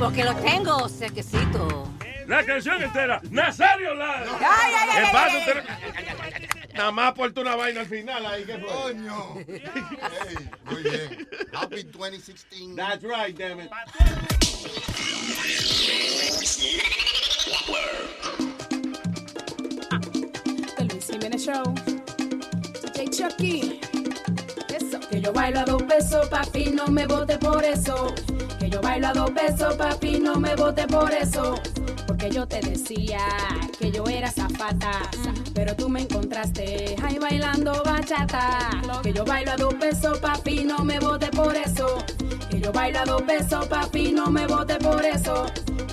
Speaker 31: Porque lo tengo sequecito.
Speaker 50: La canción entera. Nazario la.
Speaker 31: Ay, ay, ay,
Speaker 50: ¿Qué pasa?
Speaker 31: ay,
Speaker 50: Usted-
Speaker 15: Nada más puesto una vaina al final ahí. ¿Qué fue?
Speaker 44: Coño. Hey, muy bien. Happy 2016.
Speaker 15: That's right, damn it.
Speaker 17: The Luis Jiménez Show. DJ Chucky. Eso. Que yo bailo a dos pesos, papi, no me vote por eso. Que yo bailo a dos pesos, papi, no me vote por eso. Porque yo te decía que yo era zafata. Pero tú me encontraste ahí bailando bachata. Que yo bailo a dos pesos, papi, no me vote por eso. Que yo bailo a dos pesos, papi, no me vote por eso.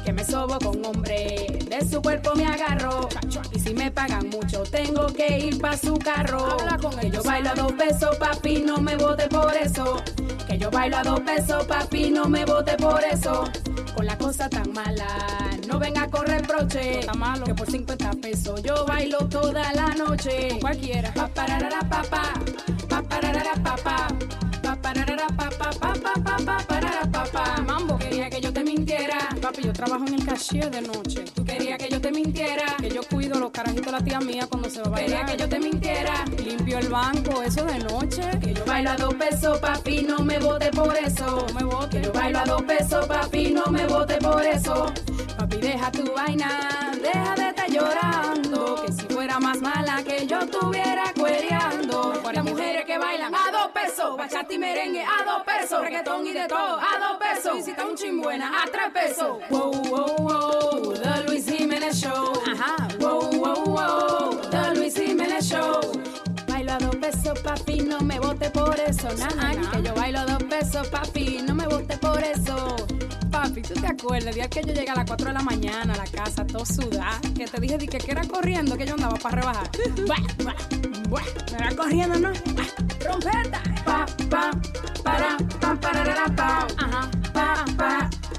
Speaker 17: Que me sobo con hombre, de su cuerpo me agarro. Y si me pagan mucho, tengo que ir pa' su carro. Que yo bailo a dos pesos, papi, no me vote por eso. Que yo bailo a dos pesos, papi, no me vote por eso. Con la cosa tan mala, no venga a correr broche. Está malo. Que por 50 pesos yo bailo toda la noche. Cualquiera. Pa pararara pa pa, pa pararara pa pa, pa pararara pa pa pa pa pa pa parara pa pa. Mambo, quería que yo te. Papi, yo trabajo en el cashier de noche. Tú querías que yo te mintiera. Que yo cuido los carajitos de la tía mía cuando se va a bailar. Quería que yo te mintiera. Limpio el banco, eso de noche. Que yo bailo a dos pesos, papi, no me vote por eso. No me vote. Que yo bailo a dos pesos, papi, no me vote por eso. Papi, deja tu vaina, deja de estar llorando. Que si fuera más mala que yo estuviera cuereando. Las mujeres que bailan a dos pesos, bachata y merengue a dos pesos, reggaetón y de todo a dos pesos. Y si está un chimbuena a tres pesos. Wow, wow, wow, The Luis Jiménez Show. Ajá. Wow, wow, wow, The Luis Jiménez Show. Bailo a dos pesos, papi, no me vote por eso. Nah, que yo bailo a dos pesos, papi, no me vote por eso. Papi, ¿tú te acuerdas el día que yo llegué a las 4 de la mañana a la casa, todo sudada? Que te dije di que, que era corriendo que yo andaba para rebajar. Buah, buah, era corriendo, ¿no? Trompeta. Pa, pa, para, pa, pararara, pa. Ajá. Pa, pa,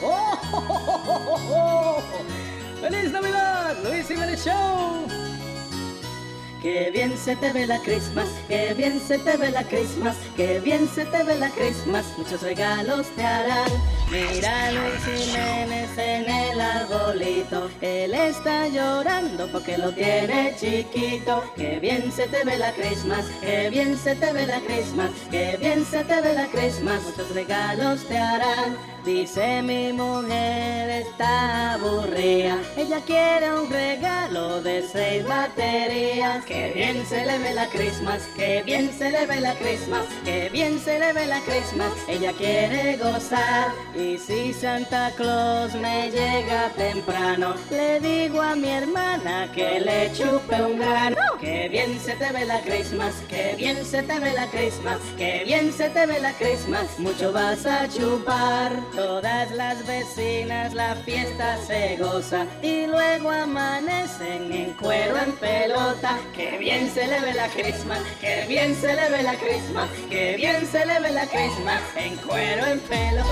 Speaker 54: ¡Oh! oh, oh, oh, oh, oh! ¡Feliz Navidad! ¡Luis Jiménez Show! Qué bien se te ve la Christmas, qué bien se te ve la Christmas, qué bien se te ve la Christmas, muchos regalos te harán. Mira a Luis Jiménez en el arbolito, él está llorando porque lo tiene chiquito. Qué bien se te ve la Christmas, qué bien se te ve la Christmas, qué bien se te ve la Christmas, muchos regalos te harán. Dice mi mujer está aburrida, ella quiere un regalo de seis baterías. Que bien se le ve la Christmas, que bien se le ve la Christmas, que bien se le ve la Christmas. Ella quiere gozar y si Santa Claus me llega temprano, le digo a mi hermana que le chupe un grano. Que bien se te ve la Christmas, que bien se te ve la Christmas, que bien se te ve la Christmas. Mucho vas a chupar. Todas las vecinas la fiesta se goza y luego amanecen en cuero en pelota. Que bien se le ve la Christmas, que bien se le ve la Christmas, que bien se le ve la Christmas en cuero en pelota.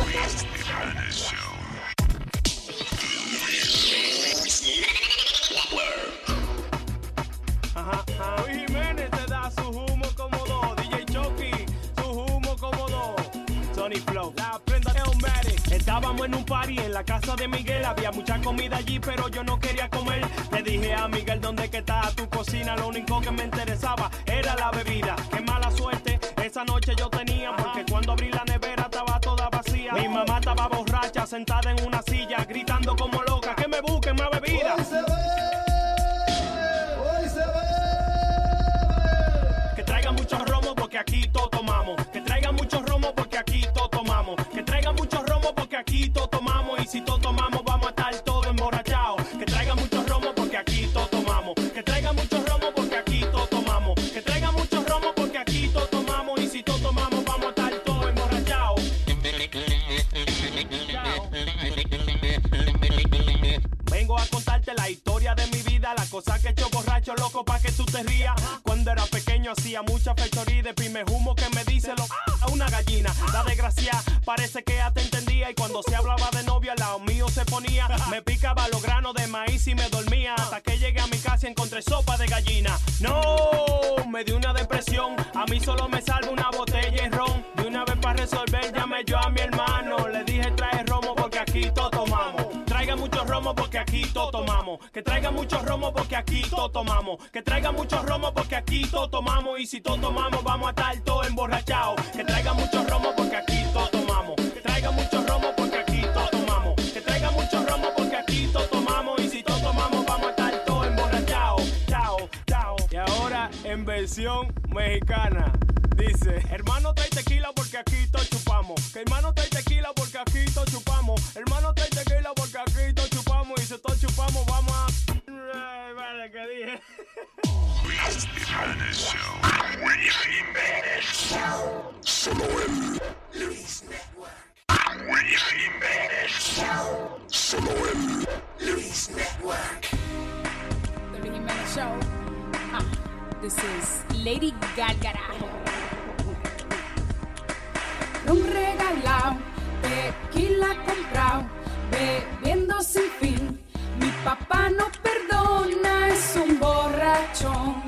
Speaker 41: Flow, la. Estábamos en un party en la casa de Miguel. Había mucha comida allí, pero yo no quería comer. Le dije a Miguel, ¿dónde que está tu cocina? Lo único que me interesaba era la bebida. Qué mala suerte esa noche yo tenía, porque cuando abrí la nevera estaba toda vacía. Mi mamá estaba borracha, sentada en una silla, gritando como loca, que me busquen más bebida. Todo tomamos. Y si todo tomamos vamos a estar todos emborrachados. Que traigan muchos romos porque aquí todo tomamos. Que traigan muchos romos porque aquí todo tomamos. Que traigan muchos romos porque aquí todo tomamos. Y si todo tomamos vamos a estar todos emborrachados. Vengo a contarte la historia de mi vida, la cosa que he hecho borracho, loco, pa' que tú te rías. Cuando era pequeño hacía mucha fechoría de primer humo que me dice lo una gallina. La desgracia parece que ya te entendía y cuando se hablaba de novia al lado mío se ponía. Me picaba los granos de maíz y me dormía hasta que llegué a mi casa y encontré sopa de gallina. No, me dio una depresión, a mí solo me salva una botella de ron. Todo tomamos. Que traiga mucho romo porque aquí todo tomamos. Que traiga mucho romo porque aquí todo tomamos. Y si todo tomamos, vamos a estar todos emborrachados. Que traiga mucho romo porque aquí todo tomamos. Que traiga mucho romo porque aquí todo tomamos. Que traiga mucho romo porque aquí todo tomamos. Y si todo tomamos, vamos a estar todos emborrachados. Chao, chao. Y ahora en versión mexicana. Dice, hermano trae tequila porque aquí todo chupamos. Que hermano trae tequila porque aquí todo chupamos. Hermano Que dije.
Speaker 55: Solo él. Network. Jiménez. Solo él. Network.
Speaker 17: The Show. This is Lady Gaga. Tequila comprado, bebiendo sin fin. Mi papá no perdona, es un borrachón.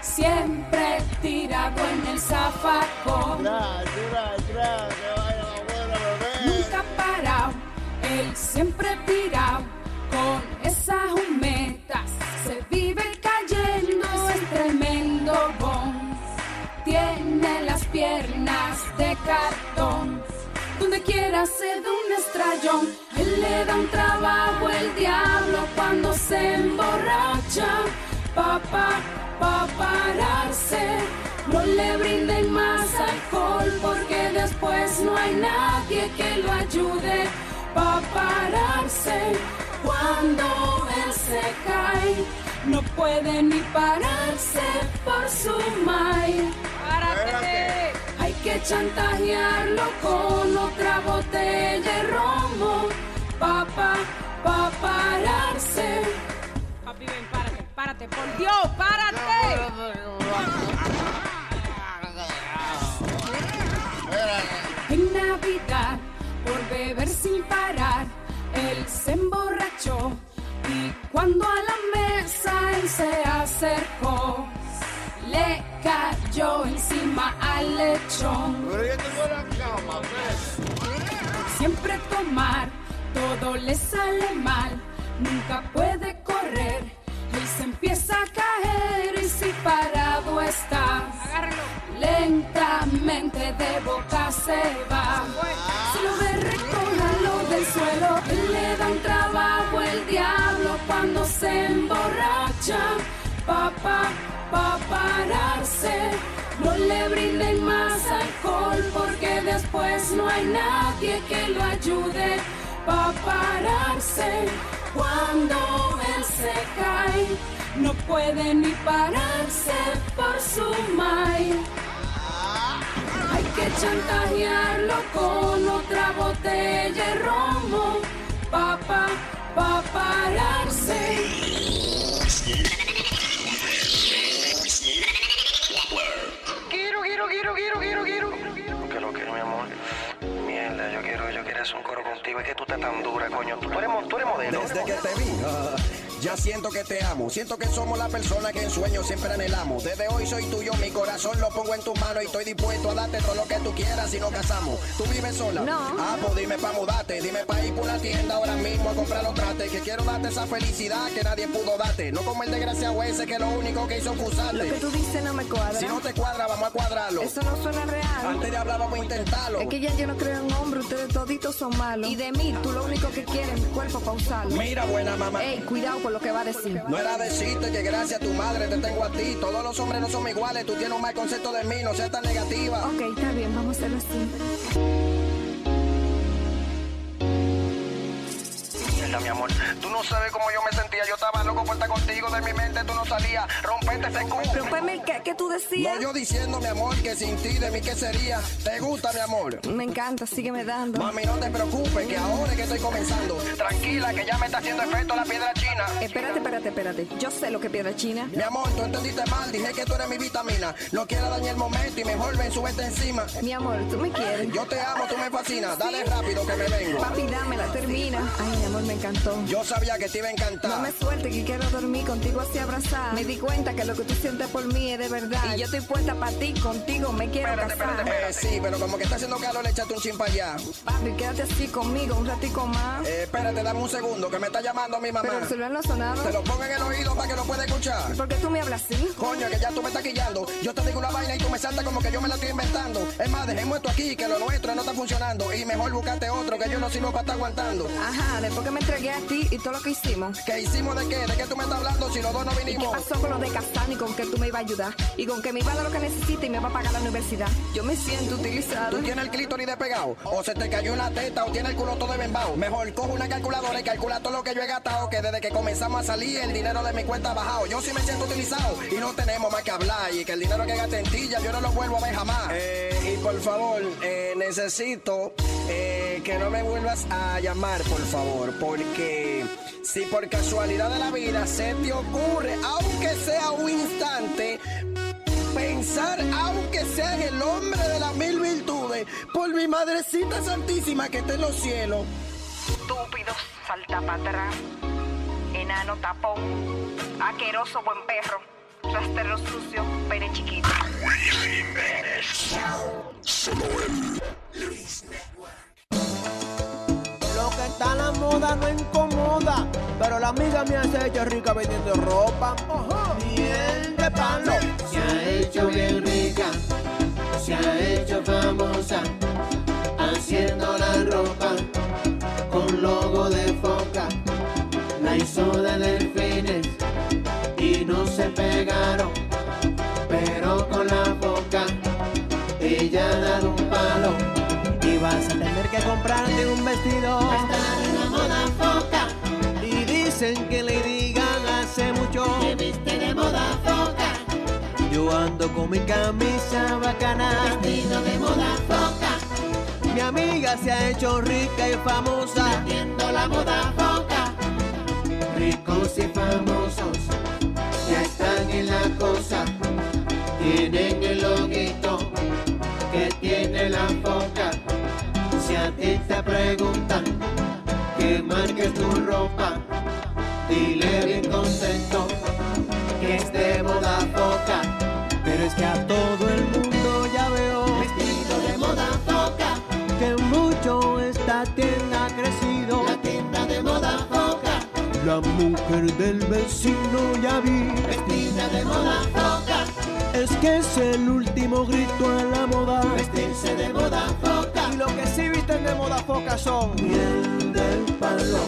Speaker 17: Siempre tirado en el zafacón. Nunca parado, él siempre tirado con esas humetas. Se vive cayendo, es tremendo bon. Tiene las piernas de cartón. Donde quiera se da un estrellón. Él le da un trabajo el diablo cuando se emborracha. Papá, pa pararse. No le brinden más alcohol porque después no hay nadie que lo ayude. Pa pararse. Cuando él se cae, no puede ni pararse por su mal. ¡Párate! Hay que chantajearlo con otra botella de romo. Papá, pa pararse. Papi, ven, párate, párate, por Dios, párate. En Navidad, por beber sin parar, él se emborrachó y cuando a la mesa él se acercó, le cayó encima al lechón. Siempre tomar, todo le sale mal, nunca puede correr, él se empieza a caer y si parado está, lentamente de boca se va. Si lo le da un trabajo el diablo cuando se emborracha, papá, pa pararse. No le brinden más alcohol porque después no hay nadie que lo ayude pa pararse. Cuando él se cae, no puede ni pararse por su mal. Hay que chantajearlo con otra botella de romo, papá, pa pararse.
Speaker 56: Quiero, quiero, quiero, quiero, quiero, quiero. Que lo quiero, mi amor. Mierda, yo quiero, yo quiero hacer un coro contigo. Es que tú estás tan dura, coño. Tú, eres modelo.
Speaker 45: Desde que te vi, ah, ya siento que te amo. Siento que somos la persona que en sueños siempre anhelamos. Desde hoy soy tuyo, mi corazón lo pongo en tus manos y estoy dispuesto a darte todo lo que tú quieras si nos casamos. ¿Tú vives sola?
Speaker 17: No.
Speaker 45: Ah, pues dime pa' mudarte. Dime pa' ir por una tienda ahora mismo a comprar los trates. Que quiero darte esa felicidad que nadie pudo darte. No como el desgraciado ese que lo único que hizo fue usarte.
Speaker 57: Lo que tú dices no me cuadra.
Speaker 45: Si no te cuadra, vamos a cuadrarlo.
Speaker 57: Eso no suena real.
Speaker 45: Antes de hablar, vamos a intentarlo.
Speaker 57: Es que ya yo no creo en hombres, ustedes toditos son malos. Y de mí, tú lo único que quieres es mi cuerpo para usarlo.
Speaker 45: Mira, buena mamá.
Speaker 57: Ey, cuidado con lo que va a decir.
Speaker 45: No era decirte que gracias a tu madre te tengo a ti. Todos los hombres no somos iguales. Tú tienes un mal concepto de mí. No seas tan negativa.
Speaker 57: Ok, está bien, vamos a hacerlo así.
Speaker 56: Mierda, mi amor. Tú no sabes cómo yo me Yo estaba loco por estar contigo. De mi mente tú no salías. Rompete ese culo.
Speaker 57: Rompeme, ¿qué, ¿qué tú decías?
Speaker 45: No, yo diciendo, mi amor, que sin ti de mí qué sería. ¿Te gusta, mi amor?
Speaker 57: Me encanta, sígueme dando.
Speaker 45: Mami, no te preocupes, que ahora es que estoy comenzando. Tranquila, que ya me está haciendo efecto la piedra china.
Speaker 57: Espérate, espérate, espérate. Yo sé lo que piedra china.
Speaker 45: Mi amor, tú entendiste mal. Dije que tú eres mi vitamina. No quiero dañar el momento y mejor ven, súbete encima.
Speaker 57: Mi amor, tú me quieres.
Speaker 45: Yo te amo, tú me fascinas. Dale rápido que me vengo.
Speaker 57: Papi, dámela, termina. Ay, mi amor, me encantó.
Speaker 45: Yo sabía que te iba a encantar.
Speaker 57: No me suelte que quiero dormir contigo así abrazada. Me di cuenta que lo que tú sientes por mí es de verdad. Y yo estoy puesta para ti, contigo me quiero casar.
Speaker 45: Eh, sí, pero como que está haciendo calor, le echaste un chin para allá.
Speaker 57: Papi, quédate así conmigo un ratico más.
Speaker 45: Eh, espérate, dame un segundo, que me está llamando mi mamá.
Speaker 57: Pero el celular no ha sonado.
Speaker 45: Te lo pongo en el oído para que lo pueda escuchar.
Speaker 57: ¿Por qué tú me hablas así?
Speaker 45: Coño, que ya tú me estás quillando. Yo te digo una vaina y tú me saltas como que yo me la estoy inventando. Es más, dejemos esto aquí, que lo nuestro no está funcionando. Y mejor buscarte otro, que yo no sirvo para estar aguantando.
Speaker 57: Ajá, después que me entregué a ti y todo lo que hicimos.
Speaker 45: ¿Qué hicimos de qué? ¿De qué tú me estás hablando si los dos no
Speaker 57: ¿Y qué
Speaker 45: vinimos?
Speaker 57: pasó con lo de casar y con que tú me ibas a ayudar? Y con que me iba a dar lo que necesita y me va a pagar la universidad. Yo me siento utilizada.
Speaker 45: ¿Tú tienes el clítoris despegado? ¿O se te cayó una teta o tienes el culo todo embembado? Mejor cojo una calculadora y calcula todo lo que yo he gastado. Que desde que comenzamos a salir el dinero de mi cuenta ha bajado. Yo sí me siento utilizado y no tenemos más que hablar. Y que el dinero que gasté en ti ya yo no lo vuelvo a ver jamás. Eh, y por favor, eh, necesito eh, que no me vuelvas a llamar, por favor. Porque si por casualidad de la vida se te ocurre, aunque sea un instante, pensar, aunque sea en el hombre de las mil virtudes, por mi madrecita santísima que está en los cielos.
Speaker 57: Estúpido, salta para atrás. Enano tapón. Aqueroso buen perro. Rastrero sucio, pene chiquito.
Speaker 44: Solo él.
Speaker 58: Lo que está a la moda no incomoda, pero la amiga mía se ha hecho rica vendiendo ropa. Miel de palo.
Speaker 59: Se ha hecho bien rica, se ha hecho famosa, haciendo la ropa con logo de foca. La hizo de delfines
Speaker 58: Yo ando con mi camisa bacana.
Speaker 59: Vestido de moda foca.
Speaker 58: Mi amiga se ha hecho rica y famosa.
Speaker 59: Vendiendo la moda foca. ricos y famosos ya están en la cosa. Tienen el loguito que tiene la foca. Si a ti te preguntan que marques tu ropa, dile bien contento que es de moda foca.
Speaker 58: Es que a todo el mundo ya veo
Speaker 59: Vestido de moda foca,
Speaker 58: que mucho esta tienda ha crecido.
Speaker 59: la tienda de moda foca,
Speaker 58: La mujer del vecino ya vi.
Speaker 59: vestida de moda foca,
Speaker 58: Es que es el último grito a la moda.
Speaker 59: vestirse de moda foca.
Speaker 58: Y lo que sí visten de moda foca son miel del palo.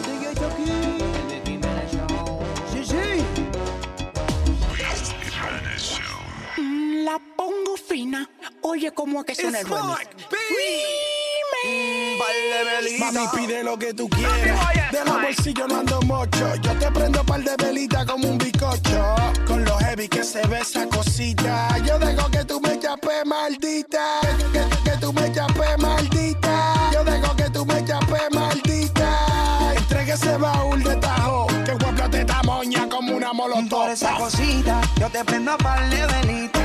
Speaker 60: La pongo fina. Oye, ¿cómo es que suena el remix?
Speaker 45: Mami, pide lo que tú quieras. De los bolsillos no ando mocho. Yo te prendo par de velita como un bicocho. Con lo heavy que se ve esa cosita. Yo dejo que tú me chapes, maldita. Que, que- que tú me chapes, maldita. Yo dejo que tú me chapes, maldita. Entregue ese baúl de tajo. Que guapo te tamoña como una molotov.
Speaker 44: Por esa cosita, yo te prendo par de velita.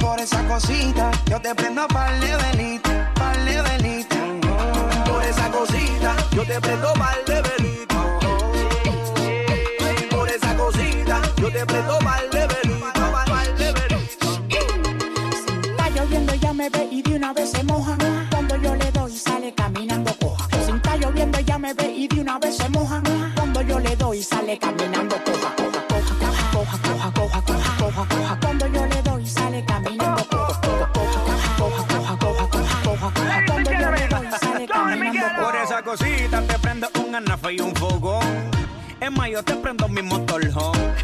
Speaker 44: Por esa cosita, yo te prendo par de velita, par de velita. Por esa cosita, yo te prendo par de velita. Por esa cosita, yo te prendo par de velita, par.
Speaker 60: Está lloviendo, ya me ve y de una vez se moja. Cuando yo le doy, sale caminando coja. Si está lloviendo, ya me ve y de una vez se moja. Cuando yo le doy, sale caminando coja,
Speaker 41: cosita te prendo un anafe y un fogón. Es más, yo te prendo mi motorhome.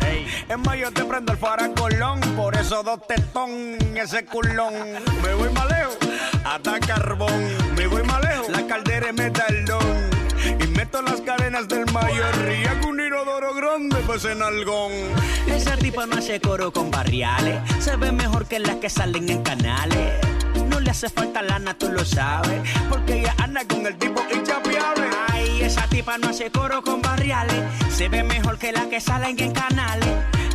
Speaker 41: Es más, yo te prendo el faracolón. Por eso dos tetón, ese culón. Me voy más lejos, hasta carbón. Me voy más lejos, la caldera es metalón. Y meto las cadenas del mayor. Y hago un inodoro grande, pues en algón.
Speaker 61: Esa tipa no hace coro con barriales. Se ve mejor que las que salen en canales. Le hace falta lana, tú lo sabes.
Speaker 41: Porque ella anda con el tipo inchapeable.
Speaker 61: Ay, esa tipa no hace coro con barriales. Se ve mejor que las que salen en canales.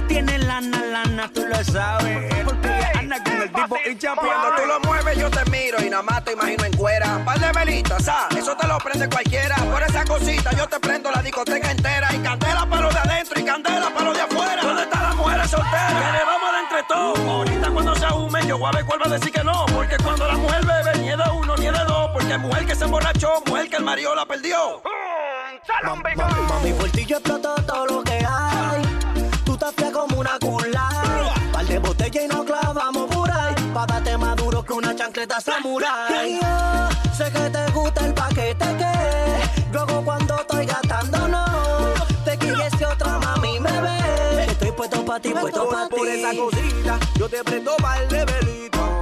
Speaker 61: Tiene lana, lana, tú lo sabes.
Speaker 41: Porque ella anda con el tipo
Speaker 45: Cuando
Speaker 41: inchapeable.
Speaker 45: tú lo mueves yo te miro y nada más te imagino en cuera. Par de velitas, ah, eso te lo prende cualquiera. Por esa cosita yo te prendo la discoteca entera. Y candela para lo de adentro y candela para lo de afuera. ¿Dónde están las mujeres solteras? Ahorita cuando se ahume yo voy a ver cuál va a decir que no. Porque cuando la mujer bebe ni es de uno ni es de dos. Porque mujer que se emborrachó, mujer que el marido la perdió.
Speaker 44: Mami, por ti yo exploto todo lo que hay. Tú estás fría como una cula. Par de botella y nos clavamos por ahí. Pa' darte más duro que una chancleta samurai. Y yo sé que te gusta pa' ti, puesto pa' ti.
Speaker 45: Por esa cosita, yo te prendo par de velita.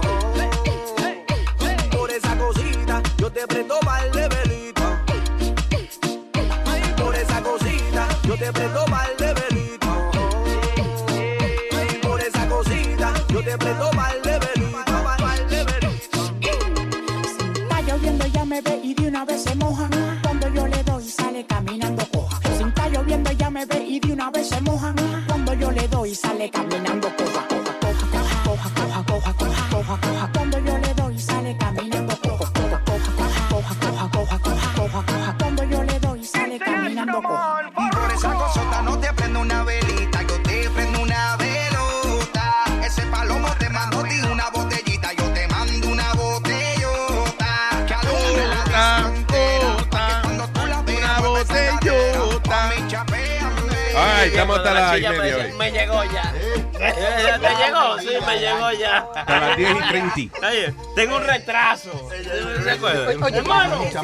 Speaker 45: Por esa cosita, yo te prendo par de velita. Por esa cosita, yo te prendo par
Speaker 4: Las y
Speaker 13: me,
Speaker 4: media
Speaker 13: dice,
Speaker 4: hoy.
Speaker 13: me llegó ya. Eh, ¿Te llegó? Sí, me llegó ya.
Speaker 4: Hasta las 10 y 30.
Speaker 13: Oye, tengo un retraso. Hermano,
Speaker 15: ese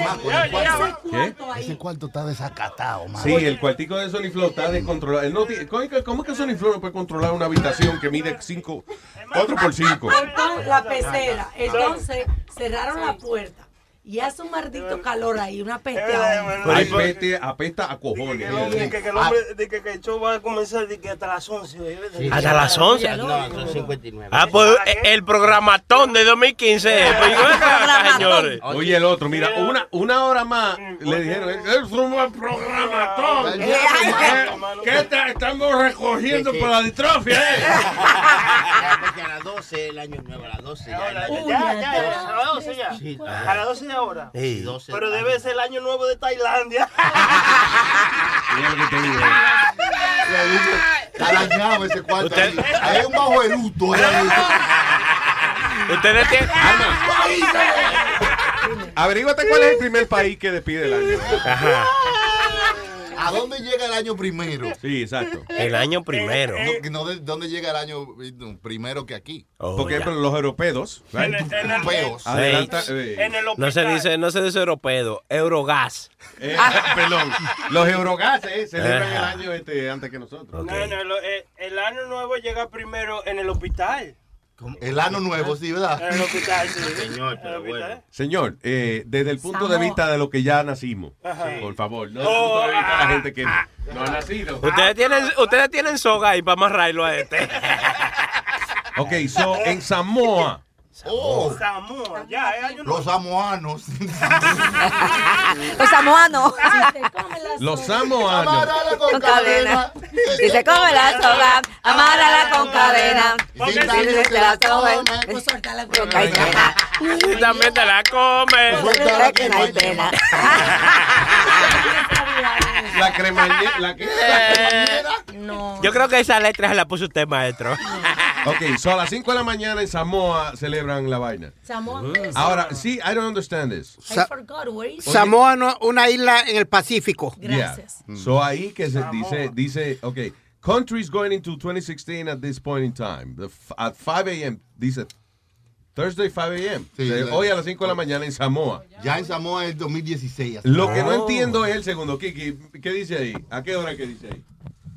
Speaker 13: llegaba-
Speaker 4: ¿Qué?
Speaker 15: Ese cuarto está desacatado, man.
Speaker 4: Sí, el cuartico de Sony Flow está descontrolado. ¿Cómo es que- cómo es que Sony Flow no puede controlar una habitación que mide 5, 4 por 5?
Speaker 49: Entonces, la pecera. Entonces cerraron la puerta
Speaker 22: y hace un maldito calor ahí, una peste
Speaker 33: Eh,
Speaker 22: ahí.
Speaker 4: Hay peste, apesta a cojones.
Speaker 33: Que, que, que el hombre, de que, que el show va a comenzar de que hasta las 11. ¿eh?
Speaker 13: Hasta las 11.
Speaker 33: No,
Speaker 13: son 59. Ah, pues eh, el programatón de 2015. Pues, yo, acá, señores.
Speaker 4: Oye, el otro, mira, una, una hora más le dijeron, es un buen programatón.
Speaker 13: Eh,
Speaker 4: ¿Qué te- estamos recogiendo para la distrofia, eh?
Speaker 13: Porque a las 12 el año nuevo, a las 12 ya.
Speaker 33: Ya, ya, ya, a las 12 ya.
Speaker 13: Sí.
Speaker 33: A las 12 de ahora.
Speaker 13: Sí, 12
Speaker 33: Pero debe ser el año nuevo de Tailandia.
Speaker 15: Está dañado ese cuarto. ahí. Hay un bajo eruto.
Speaker 13: Ustedes tienen.
Speaker 4: Averíguate cuál es el primer país que despide el año.
Speaker 15: ¿A dónde llega el año primero?
Speaker 4: Sí, exacto.
Speaker 13: El año primero.
Speaker 15: No, que no, de- ¿Dónde llega el año eh, primero que aquí?
Speaker 4: Por ejemplo, los europeos.
Speaker 15: En el- en el-
Speaker 4: Europeos. Adelanta, eh,
Speaker 13: No se dice, no se dice europeo, Eurogas.
Speaker 4: eh, perdón, los eurogases celebran el año este antes que nosotros.
Speaker 33: No, no, lo- eh, el año nuevo llega primero en el hospital.
Speaker 15: El año nuevo, sí, ¿verdad?
Speaker 33: En el hospital, sí.
Speaker 13: Señor,
Speaker 33: En el hospital.
Speaker 4: Señor, eh, desde el punto de vista de lo que ya nacimos, por favor, no desde el punto de vista de la gente que no ha nacido.
Speaker 13: Ustedes tienen, ustedes tienen soga ahí para amarrarlo a este.
Speaker 4: Ok, so, en Samoa.
Speaker 15: Oh,
Speaker 33: ya, nuevo.
Speaker 15: los samoanos.
Speaker 31: Los samoanos.
Speaker 4: Los samoanos.
Speaker 15: Con,
Speaker 31: Con
Speaker 15: cadena.
Speaker 31: Si se come la soga, amárrala con cadena. Si se la come,
Speaker 22: Pues suéltala con
Speaker 31: cadena.
Speaker 13: Y también te la comes.
Speaker 31: Suéltala que no hay pena.
Speaker 4: La cremañera. La que...
Speaker 22: No.
Speaker 13: Yo creo que esa letra se la puso usted, maestro.
Speaker 4: Ok, so a las 5 de la mañana en Samoa celebran la vaina.
Speaker 22: Samoa.
Speaker 4: Ahora, sí, I don't understand this.
Speaker 22: I forgot, where is
Speaker 24: Samoa no, una isla en el Pacífico.
Speaker 22: Gracias.
Speaker 4: Yeah. So ahí que se dice, dice, ok, countries going into 2016 at this point in time. The f- at 5 a.m. dice Thursday 5 a.m.
Speaker 15: Sí,
Speaker 4: hoy a las 5 de la mañana en Samoa.
Speaker 15: Ya en Samoa es 2016. así.
Speaker 4: Lo que no entiendo es el segundo. Kiki, ¿qué dice ahí? ¿A qué hora que dice ahí?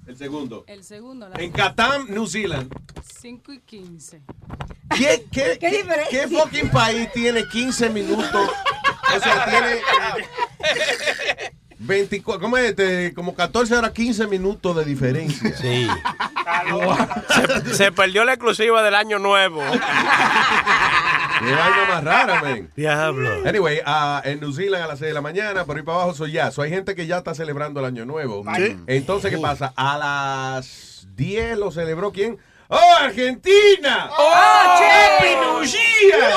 Speaker 4: El segundo.
Speaker 17: El segundo, la
Speaker 4: En Catam, New Zealand.
Speaker 17: 5 y 15.
Speaker 4: ¿Qué, qué,
Speaker 31: ¿Qué
Speaker 4: qué,
Speaker 31: diferencia?
Speaker 4: qué fucking país tiene 15 minutos? O sea, tiene 24, ¿cómo es? Este, como 14 horas 15 minutos de diferencia.
Speaker 13: Sí. Se, se perdió la exclusiva del año nuevo.
Speaker 4: Qué vaina más rara, man.
Speaker 13: Diablo.
Speaker 4: Anyway, ah, en New Zealand a las 6 de la mañana, por ahí para abajo, soy ya. So, hay gente que ya está celebrando el año nuevo.
Speaker 24: Sí.
Speaker 4: Entonces, ¿qué pasa? A las 10 lo celebró quién? ¡Oh, Argentina! ¡Oh, New Year!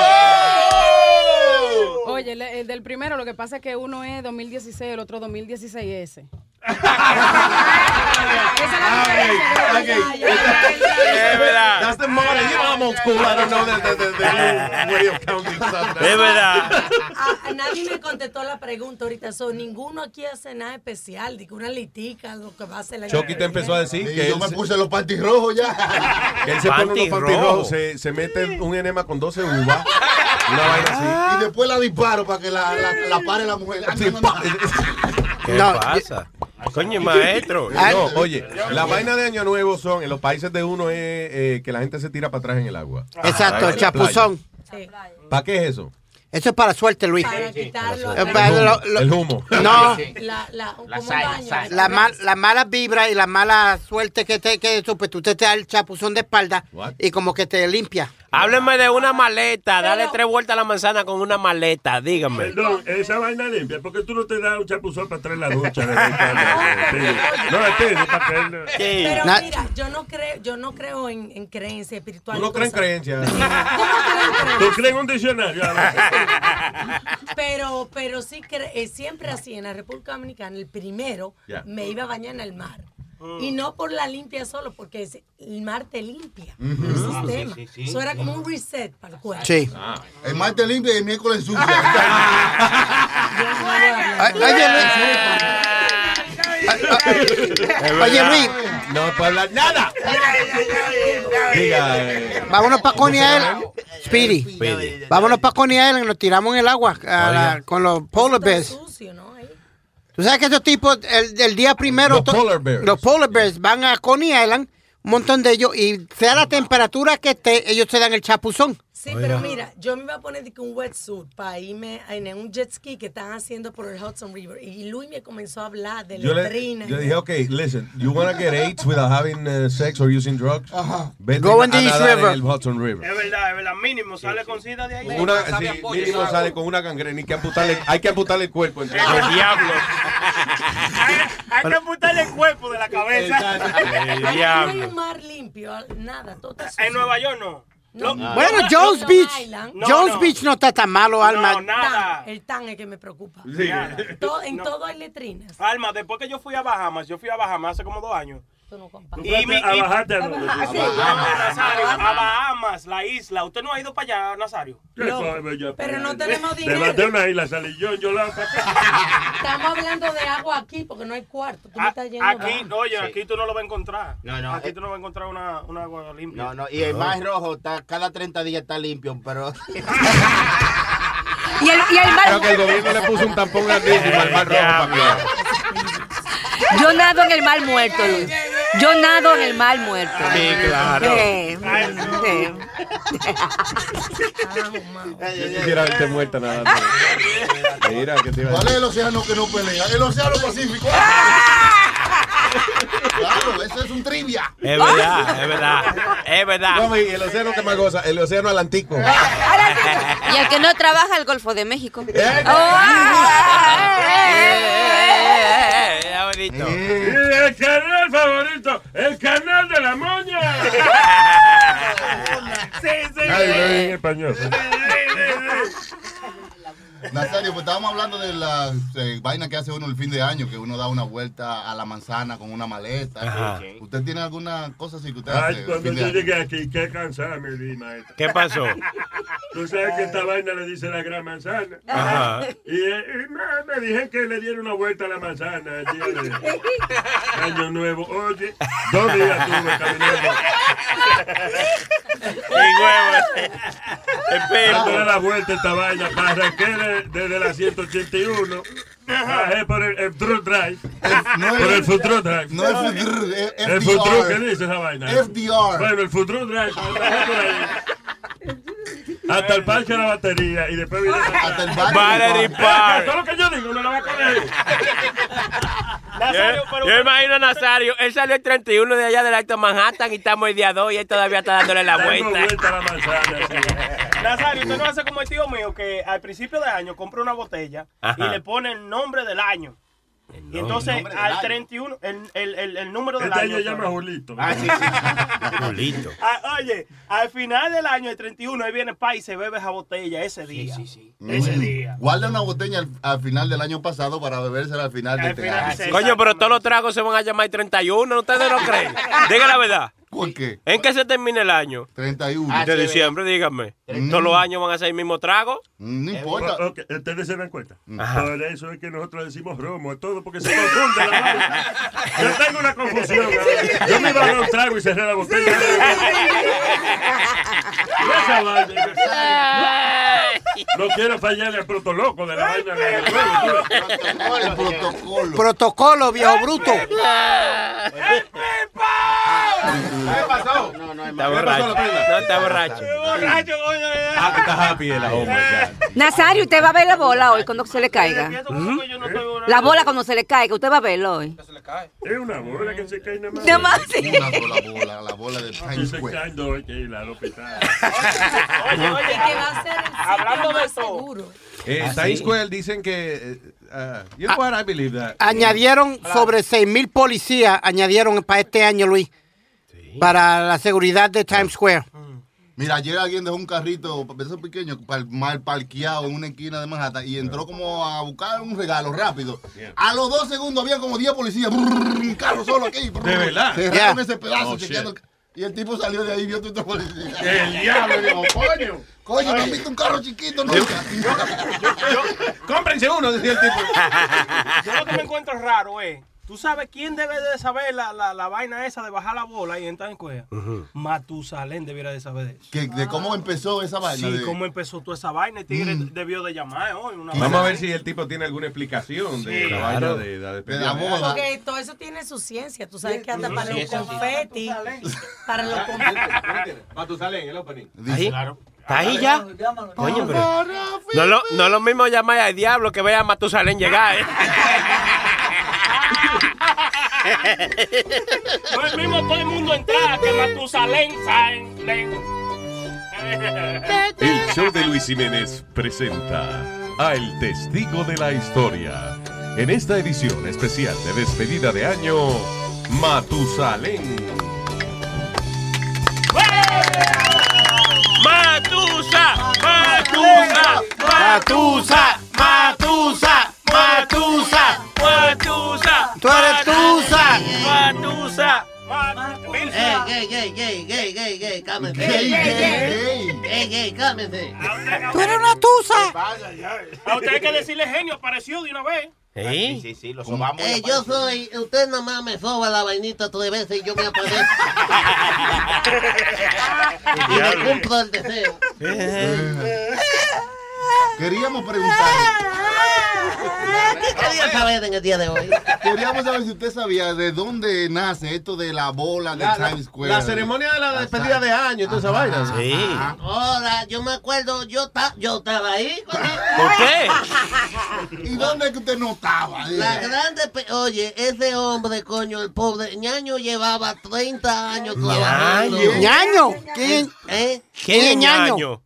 Speaker 17: El del primero, lo que pasa es que uno es 2016, el otro 2016S.
Speaker 4: That's the model. You know I'm old school. I don't know the, the, the, the new way of counting stuff.
Speaker 13: Es verdad.
Speaker 22: A, a nadie me contestó la pregunta ahorita. So, ninguno aquí hace nada especial. Digo, una litica, lo que va a hacer la
Speaker 4: Chucky te empezó a decir
Speaker 15: Sí,
Speaker 4: que
Speaker 15: yo
Speaker 4: él,
Speaker 15: me
Speaker 4: se-
Speaker 15: puse los pantirrojos ya.
Speaker 4: que él se pone unos
Speaker 13: rojo.
Speaker 4: rojos, se, se mete un enema con 12 uvas, una vaina
Speaker 15: Y después la disparo para que la, la, la pare la mujer. Ah,
Speaker 4: así.
Speaker 15: no, no, no.
Speaker 13: ¿Qué
Speaker 24: No,
Speaker 13: pasa? Coño, maestro.
Speaker 24: Ah,
Speaker 4: No, oye, la vaina de Año Nuevo son, en los países de uno es eh, que la gente se tira para atrás en el agua.
Speaker 24: Exacto, el chapuzón.
Speaker 22: Sí,
Speaker 4: ¿Para qué es eso?
Speaker 24: Eso es para suerte, Luis.
Speaker 22: para quitarlo.
Speaker 24: Lo- lo-
Speaker 4: El humo.
Speaker 24: no,
Speaker 22: La, la,
Speaker 13: La
Speaker 22: un
Speaker 13: sal,
Speaker 22: baño.
Speaker 13: sal.
Speaker 24: la, mal, la mala vibra y la mala suerte que te que eso, pues tú te das el chapuzón de espalda
Speaker 4: What?
Speaker 24: y como que te limpia.
Speaker 13: Háblenme de una maleta. Dale tres vueltas a la manzana con una maleta. Dígame.
Speaker 62: Perdón, esa vaina limpia, porque tú no te das un chapuzón para traer la ducha. de vez en cuando? Sí. No, no, para que él-
Speaker 13: Sí.
Speaker 22: Pero
Speaker 24: Na-
Speaker 22: mira, yo no creo, yo no creo en, en creencia espiritual.
Speaker 4: Tú no
Speaker 22: y
Speaker 4: crees en
Speaker 22: cosas.
Speaker 4: creencias.
Speaker 62: ¿Tú crees en un diccionario?
Speaker 22: Pero, pero sí, cre- eh, siempre así, en la República Dominicana, el primero
Speaker 4: Ya.
Speaker 22: me iba a bañar en el mar. Y no por la limpia solo, porque es- el mar te limpia el sistema.
Speaker 13: sí, sí,
Speaker 22: Eso era como un reset para el cuerpo.
Speaker 24: Sí.
Speaker 15: El martes limpia y el miércoles sucia.
Speaker 24: Oye, Luis. Oye, Luis,
Speaker 4: No puedo hablar nada. Diga.
Speaker 24: vámonos para Coney Island. Speedy. Vámonos para Coney Island y nos tiramos en el agua a la- con los polar
Speaker 22: Está
Speaker 24: bears.
Speaker 22: sucio, ¿no?
Speaker 24: Tú sabes que esos tipos, el, el día primero,
Speaker 4: Los polar bears.
Speaker 24: los polar bears van a Coney Island, un montón de ellos, y sea la temperatura que esté, ellos se dan el chapuzón.
Speaker 22: Sí, pero mira, yo me iba a poner un wetsuit para irme en un jet ski que están haciendo por el Hudson River. Y Luis me comenzó a hablar de
Speaker 4: Yo, le, yo dije, ok, listen, you want to get AIDS without having uh, sex or using drugs? Vete
Speaker 24: Go
Speaker 4: a
Speaker 24: in the East
Speaker 4: nadar
Speaker 24: River.
Speaker 4: en el Hudson River.
Speaker 33: Es verdad, es verdad. Mínimo sale con sida de ahí.
Speaker 4: Una, sí, mínimo sale con una gangrena y que amputarle, hay que amputarle el cuerpo. entre-
Speaker 33: El diablo. Hay que apuntarle el cuerpo de la cabeza.
Speaker 22: No hay un mar limpio, nada, todo está
Speaker 33: En Nueva York no.
Speaker 22: No.
Speaker 24: Bueno, Jones Beach. Jones Beach no está tan malo, Alma.
Speaker 33: nada.
Speaker 22: El tan es que me preocupa.
Speaker 33: Sí.
Speaker 22: Todo- en
Speaker 33: No.
Speaker 22: todo hay letrinas.
Speaker 33: Alma, después que yo fui a Bahamas, yo fui a Bahamas hace como dos años.
Speaker 50: Fuiste a bajarte a dónde?
Speaker 33: Ah, sí. No, Nazario, a Bahamas, la isla. ¿Usted no ha ido para allá, Nazario?
Speaker 50: ¿Qué sabe yo?
Speaker 22: pero no tenemos dinero.
Speaker 50: De una isla salí yo, yo la
Speaker 22: Estamos hablando de agua aquí porque no hay cuarto. Tú me estás yendo
Speaker 33: Aquí,
Speaker 22: bajo.
Speaker 33: oye, aquí tú no lo vas a encontrar.
Speaker 5: No, no,
Speaker 33: Aquí
Speaker 5: eh.
Speaker 33: tú no vas a encontrar una, una agua limpia.
Speaker 5: No, no, y el mar rojo está, cada 30 días está limpio, pero...
Speaker 31: Y el, y el mar-
Speaker 4: Creo que el gobierno le puso un tampón grandísimo al mar rojo para que-
Speaker 31: Yo nado en el mar muerto, Luis. Yo nado en el mar muerto.
Speaker 4: Sí, claro.
Speaker 31: Sí, sí.
Speaker 4: Yo quisiera verte muerta nada más. Mira, que te iba a
Speaker 15: ¿Cuál es el océano que no pelea? El océano Pacífico. Claro, eso es un trivia.
Speaker 13: Es verdad, es verdad. Es verdad.
Speaker 4: No, y el océano que más goza, el océano Atlántico.
Speaker 31: Y el que no trabaja, el Golfo de México.
Speaker 50: Y el canal favorito, el canal de la moña.
Speaker 33: Sí, sí.
Speaker 50: Ay, lo en español.
Speaker 15: Nazario, pues estábamos hablando de la eh, vaina que hace uno el fin de año, que uno da una vuelta a la manzana con una maleta. ¿Usted tiene alguna cosa así que usted
Speaker 50: Ay,
Speaker 15: hace?
Speaker 50: cuando yo llegué aquí, qué cansada me vi, maestro.
Speaker 13: ¿Qué pasó?
Speaker 50: Tú sabes que esta vaina le dice la gran manzana.
Speaker 13: Ajá.
Speaker 50: Y, eh, y me, me dije que le diera una vuelta a la manzana el día de Año Nuevo. Oye, dos días tuve caminando.
Speaker 13: Y huevo.
Speaker 50: Dándole la vuelta esta vaina. Para de- desde la 181. Bajé por el, el True Drive. por el Futuro Drive.
Speaker 15: No es Futuro,
Speaker 50: El. Futuro, ¿qué dice esa vaina?
Speaker 15: FDR.
Speaker 50: Bueno, el Futuro Drive. bajé por ahí. Hasta el parque de la batería y después vine
Speaker 15: Hasta el
Speaker 13: Battery Park.
Speaker 50: Todo lo que yo digo me lo va a coger.
Speaker 13: Yo, yo me imagino a Nazario, él salió el 31 de allá del Alto Manhattan y estamos el día 2 y él todavía está dándole la vuelta.
Speaker 50: vuelta a la manzana. sí.
Speaker 33: Nazario, usted no hace como el tío mío que al principio de año compra una botella
Speaker 13: Ajá.
Speaker 33: y le pone el nombre del año. Y entonces al
Speaker 15: año.
Speaker 33: 31, el, el, el, el número del
Speaker 50: Este
Speaker 33: año.
Speaker 50: año llama Julito.
Speaker 33: Ah, sí, sí.
Speaker 13: Julito.
Speaker 33: Ah, oye, al final del año, el 31, ahí viene pa y se bebe esa botella ese día. Ese día.
Speaker 15: Guarda una botella al, al final del año pasado para bebérsela al final de este año.
Speaker 33: sí.
Speaker 13: Coño, pero todos los tragos se van a llamar 31, ¿ustedes no creen? Diga la verdad.
Speaker 15: ¿Por qué?
Speaker 13: ¿En qué se termina el año?
Speaker 15: 31.
Speaker 13: de diciembre, díganme. ¿Todos los años van a ser el mismo trago?
Speaker 15: No
Speaker 50: importa. Ustedes se dan cuenta.
Speaker 13: Ajá.
Speaker 50: Por eso es que nosotros decimos romo, es todo porque se confunde la. Yo tengo una confusión. ahora. Yo me iba a dar un trago y cerré la botella. No quiero fallarle al protoloco de la vaina.
Speaker 15: El protocolo.
Speaker 24: Protocolo, viejo bruto.
Speaker 15: ¿Qué pasó?
Speaker 5: No, no,
Speaker 13: Está borracho. No, está borracho.
Speaker 33: Borracho, coño.
Speaker 4: Ah, que está happy el oh my God.
Speaker 31: Nazario, usted va a ver la bola hoy cuando se le caiga. La bola cuando se le caiga, usted va a verlo hoy.
Speaker 50: Es una bola que se cae nada más.
Speaker 31: Nada más, sí.
Speaker 15: Una bola, la bola de Times
Speaker 50: se
Speaker 15: Square.
Speaker 50: caen dos que ir al hospital.
Speaker 33: Oye, oye,
Speaker 22: que va a sitio
Speaker 33: Hablando de
Speaker 22: más
Speaker 33: eso.
Speaker 22: seguro.
Speaker 4: Eh,
Speaker 13: Ah,
Speaker 4: Times
Speaker 13: sí.
Speaker 4: Square dicen que. eh, uh, you know what? I believe that.
Speaker 24: Añadieron sobre 6 mil policías, añadieron para este año, Luis, para la seguridad de Times Square.
Speaker 15: Mira, ayer alguien dejó un carrito de esos pequeños mal parqueado en una esquina de Manhattan y entró como a buscar un regalo rápido. A los dos segundos había como 10 policías. brrr, un carro solo aquí. brrr,
Speaker 4: ¿De verdad?
Speaker 15: Cerraron
Speaker 24: Yeah.
Speaker 15: ese pedazo
Speaker 4: Oh,
Speaker 15: chequeando.
Speaker 4: shit.
Speaker 15: Y el tipo salió de ahí y vio todos estos policías.
Speaker 50: El diablo, digo, coño.
Speaker 15: Coño, ¿no han visto un carro chiquito nunca?
Speaker 4: Cómprense uno, decía el tipo.
Speaker 33: Yo lo que me encuentro raro es, ¿tú sabes quién debe de saber la, la, la vaina esa de bajar la bola y entrar en cueva? Matusalén debiera de saber de eso.
Speaker 15: Que- de cómo empezó esa vaina.
Speaker 33: Sí,
Speaker 15: de-
Speaker 33: cómo empezó toda esa vaina. El tigre debió de llamar hoy. Una
Speaker 4: Vamos a ver si el tipo tiene alguna explicación de la
Speaker 13: claro.
Speaker 4: vaina de.
Speaker 15: De la boda.
Speaker 22: Porque todo eso tiene su ciencia. Tú sabes que anda para los
Speaker 13: eso sí.
Speaker 22: confeti. Para los confeti.
Speaker 4: Matusalén, el opening.
Speaker 15: Dice,
Speaker 13: Ahí. ¿Está ahí ya? Coño, pero... No es lo, no es lo mismo llamar al diablo que ver a Matusalén llegar, ¿eh?
Speaker 33: No es mismo todo el mundo entrar que Matusalén.
Speaker 4: El show de Luis Jiménez presenta a El Testigo de la Historia. En esta edición especial de despedida de año, Matusalén.
Speaker 13: ¡Matusa! ¡Matusa! ¡Matusa! ¡Matusa! ¡Matusa! ¡Matusa!
Speaker 63: ¡Tú eres Tusa!
Speaker 13: ¡Matusa!
Speaker 64: Ey, gay, gay, gay, gay, gay, gay, cálmense.
Speaker 33: Gay, gay,
Speaker 64: gay. Gay, gay, cálmense.
Speaker 63: ¡Tú eres una Tusa!
Speaker 33: A usted hay que decirle genio, apareció de una vez.
Speaker 13: ¿Sí?
Speaker 65: Sí, sí, lo sobamos.
Speaker 64: Eh, yo soy, usted nomás me soba la vainita tres veces y yo me aparezco. y le cumplo el deseo.
Speaker 15: Queríamos preguntar.
Speaker 64: ¿Qué quería saber en el día de hoy?
Speaker 15: Queríamos saber si usted sabía de dónde nace esto de la bola de
Speaker 4: La,
Speaker 15: Times Square.
Speaker 4: la ceremonia de la despedida de año y toda esa vaina.
Speaker 13: Sí.
Speaker 64: Ahora, yo me acuerdo, yo, ta- yo estaba ahí.
Speaker 13: ¿Por qué?
Speaker 15: ¿Y dónde es que usted no estaba?
Speaker 64: La grande, oye, ese hombre, coño, el pobre ñaño llevaba 30 años trabajando.
Speaker 13: Ñaño.
Speaker 63: ¿Ñaño? ¿Quién?
Speaker 64: ¿Eh?
Speaker 13: ¿Quién es
Speaker 63: ñaño?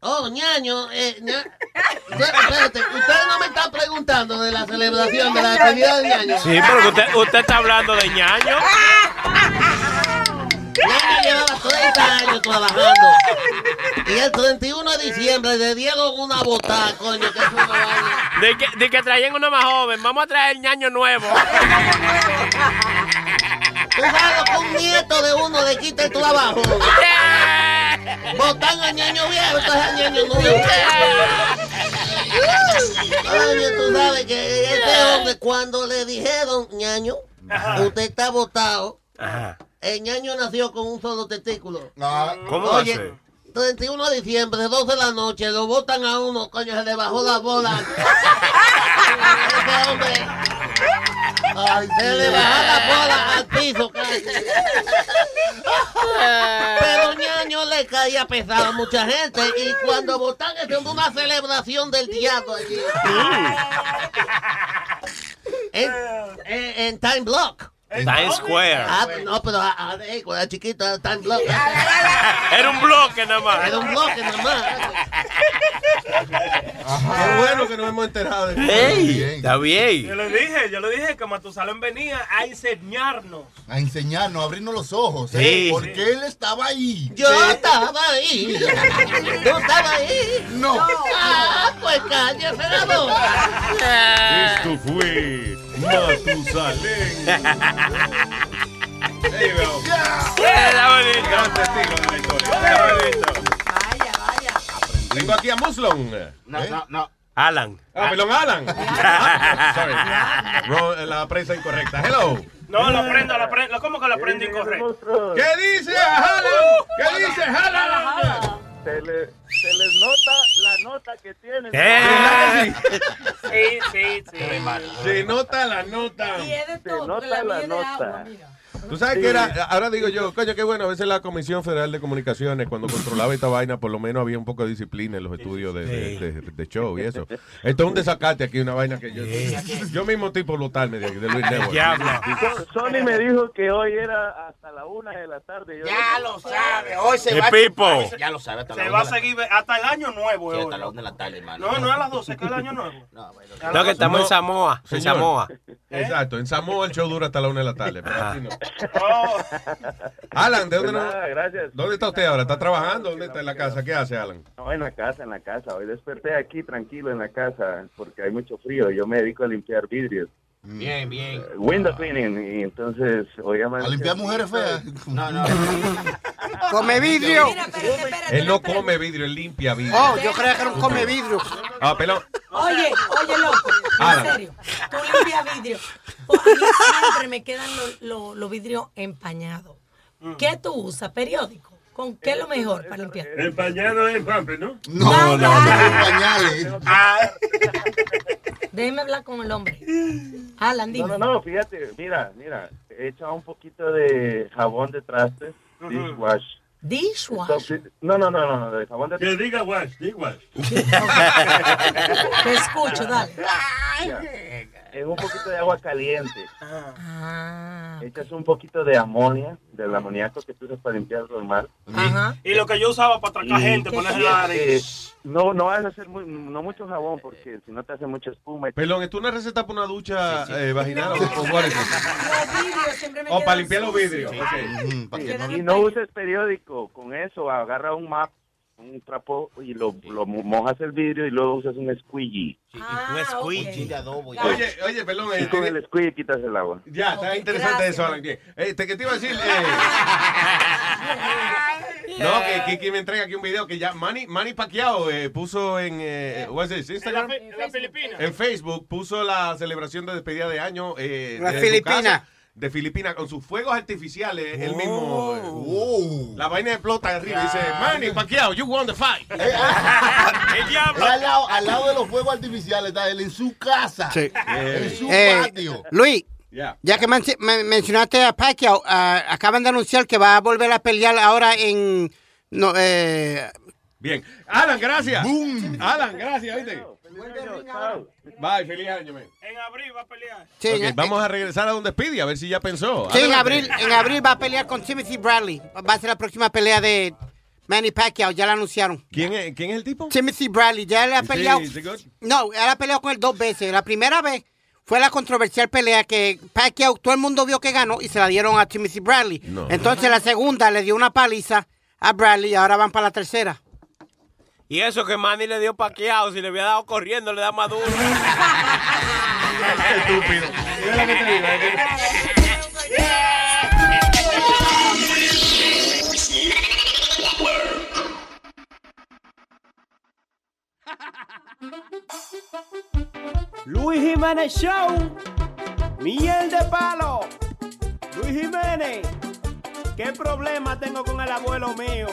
Speaker 64: Oh, ñaño, eh, ña- Espérate, ustedes no me están preguntando de la celebración de la despedida de ñaño.
Speaker 13: Sí, pero usted, usted está hablando de ñaño.
Speaker 64: Ñaño llevaba 30 años trabajando. Y el 31 de diciembre le dieron una botada, coño, que es una vaina.
Speaker 13: De que, de que traían uno más joven. Vamos a traer ñaño nuevo.
Speaker 64: Tú sabes que un nieto de uno le quita el trabajo. Botan al ñaño viejo, al ñaño nuevo. Coño, tú sabes que este hombre, cuando le dijeron, ñaño, usted está botado,
Speaker 13: Ajá.
Speaker 64: el ñaño nació con un solo testículo.
Speaker 13: ¿Cómo va a
Speaker 64: Oye,
Speaker 13: ser?
Speaker 64: 31 de diciembre, 12 de la noche, lo botan a uno, coño, se le bajó la bola. Ese hombre, se le bajó la bola al piso, casi. Pero ñaño le caía pesado a mucha gente y cuando botan es una celebración del diablo allí. En, en, en Time Block.
Speaker 13: Times Square.
Speaker 64: Ah, no, pero ah, ah, eh, cuando era chiquito era Time Block.
Speaker 13: Era un bloque nada más.
Speaker 64: Era un bloque nada más.
Speaker 4: Qué bueno que nos hemos enterado de
Speaker 13: Ey, está
Speaker 33: Yo
Speaker 13: bien.
Speaker 33: le dije, yo le dije que Matusalén venía a enseñarnos.
Speaker 15: A enseñarnos, a abrirnos los ojos.
Speaker 13: Sí.
Speaker 15: ¿eh? Porque él estaba ahí.
Speaker 64: Yo estaba ahí. ¿Tú estabas ahí?
Speaker 15: No.
Speaker 64: Ah, pues cállese la boca.
Speaker 4: Esto fue Matusalén. You go.
Speaker 13: Está bonito.
Speaker 4: Gran testigo de la historia. Está bonito.
Speaker 49: Vaya, vaya.
Speaker 4: Tengo aquí a Muslon.
Speaker 65: No, no, no.
Speaker 13: Alan.
Speaker 4: Ah, perdón, Alan. Sorry. Wrong, la prensa incorrecta. Hello.
Speaker 33: No, la prenda, la prenda. ¿Cómo que la prenda incorrecta?
Speaker 4: ¿Qué dice Alan? ¿Qué dice Alan?
Speaker 66: Se, le- se les nota la nota que tienen.
Speaker 13: Eh.
Speaker 33: Sí, sí, sí.
Speaker 4: Se nota la nota.
Speaker 49: Y es de
Speaker 66: Se nota
Speaker 49: la
Speaker 66: nota.
Speaker 4: Tú sabes que era, ahora digo yo, coño, qué bueno, a veces la Comisión Federal de Comunicaciones, cuando controlaba esta vaina, por lo menos había un poco de disciplina en los estudios de, de- de- de show y eso. Esto es un desacate aquí, una vaina que yo, yo mismo estoy por votarme de, de Luis Network.
Speaker 66: Sony me dijo que hoy era hasta la una de la tarde. Yo
Speaker 65: Ya lo sabe. Hoy se va.
Speaker 13: Pipo.
Speaker 65: Ya lo sabe. Hasta
Speaker 33: Se
Speaker 65: la
Speaker 33: va a
Speaker 65: una de la-
Speaker 33: seguir hasta el año nuevo.
Speaker 65: Sí,
Speaker 33: eh,
Speaker 65: hasta la una de la tarde, hermano.
Speaker 33: No, no es a las 12, que es el año nuevo.
Speaker 65: No, bueno.
Speaker 13: No, que
Speaker 33: 12.
Speaker 13: estamos en Samoa. En. Samoa.
Speaker 4: Exacto, en Samoa el show dura hasta la una de la tarde. pero aquí no.
Speaker 33: Oh,
Speaker 4: Alan, ¿de
Speaker 66: Pues
Speaker 4: dónde, no-
Speaker 66: gracias.
Speaker 4: ¿dónde está usted ahora? ¿Está trabajando? ¿Dónde está en la casa? ¿Qué hace, Alan?
Speaker 66: No, en la casa, en la casa. Hoy desperté aquí tranquilo en la casa porque hay mucho frío. Yo me dedico a limpiar vidrios.
Speaker 65: Bien, bien.
Speaker 66: eh, Window cleaning. Y entonces hoy
Speaker 15: A limpiar mujeres feas.
Speaker 65: No, no.
Speaker 63: Come vidrio.
Speaker 49: Mira, espérate, espérate.
Speaker 4: Él no come vidrio, él limpia vidrio.
Speaker 63: Oh, yo creía que era un come vidrio.
Speaker 4: Ah, perdón.
Speaker 49: Oye, oye, loco, en serio, tú limpias vidrio. Pues a mí siempre me quedan los vidrios empañados. ¿Qué tú usas? ¿Periódico? ¿Con qué es lo mejor para limpiar?
Speaker 50: Empañado en pamper, ¿no?
Speaker 15: No, no, no, pañales.
Speaker 49: Déjeme hablar con el hombre. Alan,
Speaker 66: No,
Speaker 49: dime.
Speaker 66: no, no, fíjate, mira, mira, he echado un poquito de jabón de trastes, dishwash,
Speaker 49: Dishwasher.
Speaker 66: No, no, no, no, no, de jabón de
Speaker 50: Que diga wash, diga wash.
Speaker 49: Te escucho, dale.
Speaker 66: Ya. Es un poquito de agua caliente.
Speaker 49: Ah.
Speaker 66: Echas un poquito de amonia, del amoníaco que tú usas para limpiar el mar.
Speaker 33: Y lo que yo usaba para atracar gente, ponerse la
Speaker 66: eh, no, no vas a hacer muy- no mucho jabón porque si no te hace mucha espuma.
Speaker 4: Perdón, ¿esto es una receta para una ducha eh, vaginal o o what is it?
Speaker 49: Los vidrios siempre me
Speaker 4: O para limpiar los vidrios.
Speaker 66: Sí, y no uses periódico con eso, agarra un map, un trapo y lo, lo mo- mojas el vidrio y luego usas un squeegee.
Speaker 13: un squeegee.
Speaker 4: Oye, oye, perdón.
Speaker 66: Y
Speaker 4: eh,
Speaker 66: con
Speaker 4: eh,
Speaker 66: el squeegee quitas el agua.
Speaker 4: ya, está interesante
Speaker 66: gracias.
Speaker 4: eso, Alan. ¿Qué? Eh, te, que te iba a decir? eh, no, que Kiki me entrega aquí un video que ya Manny, Manny Pacquiao eh, puso en eh, what is this, Instagram.
Speaker 33: En la Filipina.
Speaker 4: En Facebook puso la celebración de despedida de año eh,
Speaker 63: La Filipina.
Speaker 4: De Filipinas con sus fuegos artificiales. Él mismo. eh, La vaina explota arriba y dice: Manny Pacquiao, you won the fight.
Speaker 15: El Al lado, al lado de los fuegos artificiales está él en su casa. En su
Speaker 63: Eh,
Speaker 15: patio.
Speaker 63: Luis,
Speaker 4: Ya.
Speaker 63: ya que men- men- mencionaste a Pacquiao, ah, acaban de anunciar que va a volver a pelear ahora en... No, eh,
Speaker 4: Bien. Alan, gracias. Alan, gracias, ¿viste? Bye, feliz año, man.
Speaker 33: En abril va a pelear.
Speaker 63: Sí,
Speaker 4: Ok,
Speaker 63: en-
Speaker 4: vamos a regresar a donde Speedy, a ver si ya pensó.
Speaker 63: sí, en
Speaker 4: Adelante.
Speaker 63: abril, en abril va a pelear con Timothy Bradley. Va a ser la próxima pelea de Manny Pacquiao, ya la anunciaron.
Speaker 4: ¿Quién es, ¿Quién es el tipo?
Speaker 63: Timothy Bradley, ya él ha peleado...
Speaker 4: is he good?
Speaker 63: No, él ha peleado con él dos veces. La primera vez fue la controversial pelea que Pacquiao, todo el mundo vio que ganó y se la dieron a Timothy Bradley.
Speaker 4: No.
Speaker 63: Entonces la segunda le dio una paliza a Bradley y ahora van para la tercera.
Speaker 13: Y eso que Manny le dio paqueado, si le hubiera dado corriendo, le da más duro.
Speaker 4: Estúpido.
Speaker 41: Luis Jiménez Show. Miel de palo. Luis Jiménez. ¿Qué problema tengo con el abuelo mío?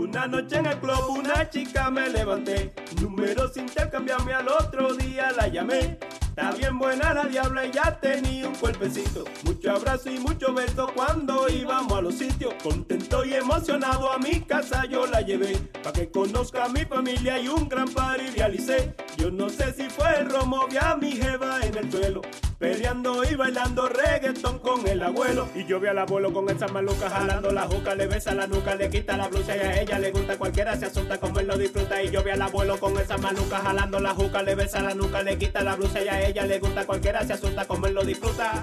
Speaker 41: Una noche en el club una chica me levanté. Números intercambiarme al otro día la llamé. Está bien buena la diabla y ya tenía un cuerpecito. Mucho abrazo y mucho beso cuando íbamos a los sitios. Contento y emocionado a mi casa yo la llevé. Pa' que conozca a mi familia y un gran party realicé. Yo no sé si fue el romo, vi a mi jeva en el suelo. Peleando y bailando reggaetón con el abuelo. Y yo vi al abuelo con esa maluca jalando la juca, le besa la nuca, le quita la blusa y a ella le gusta. Cualquiera se asusta como él lo disfruta. Y yo vi al abuelo con esa maluca jalando la juca, le besa la nuca, le quita la blusa y a ella le gusta. Cualquiera se asusta como él lo disfruta.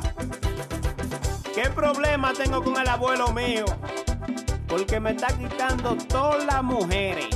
Speaker 41: ¿Qué problema tengo con el abuelo mío? Porque me está quitando todas las mujeres.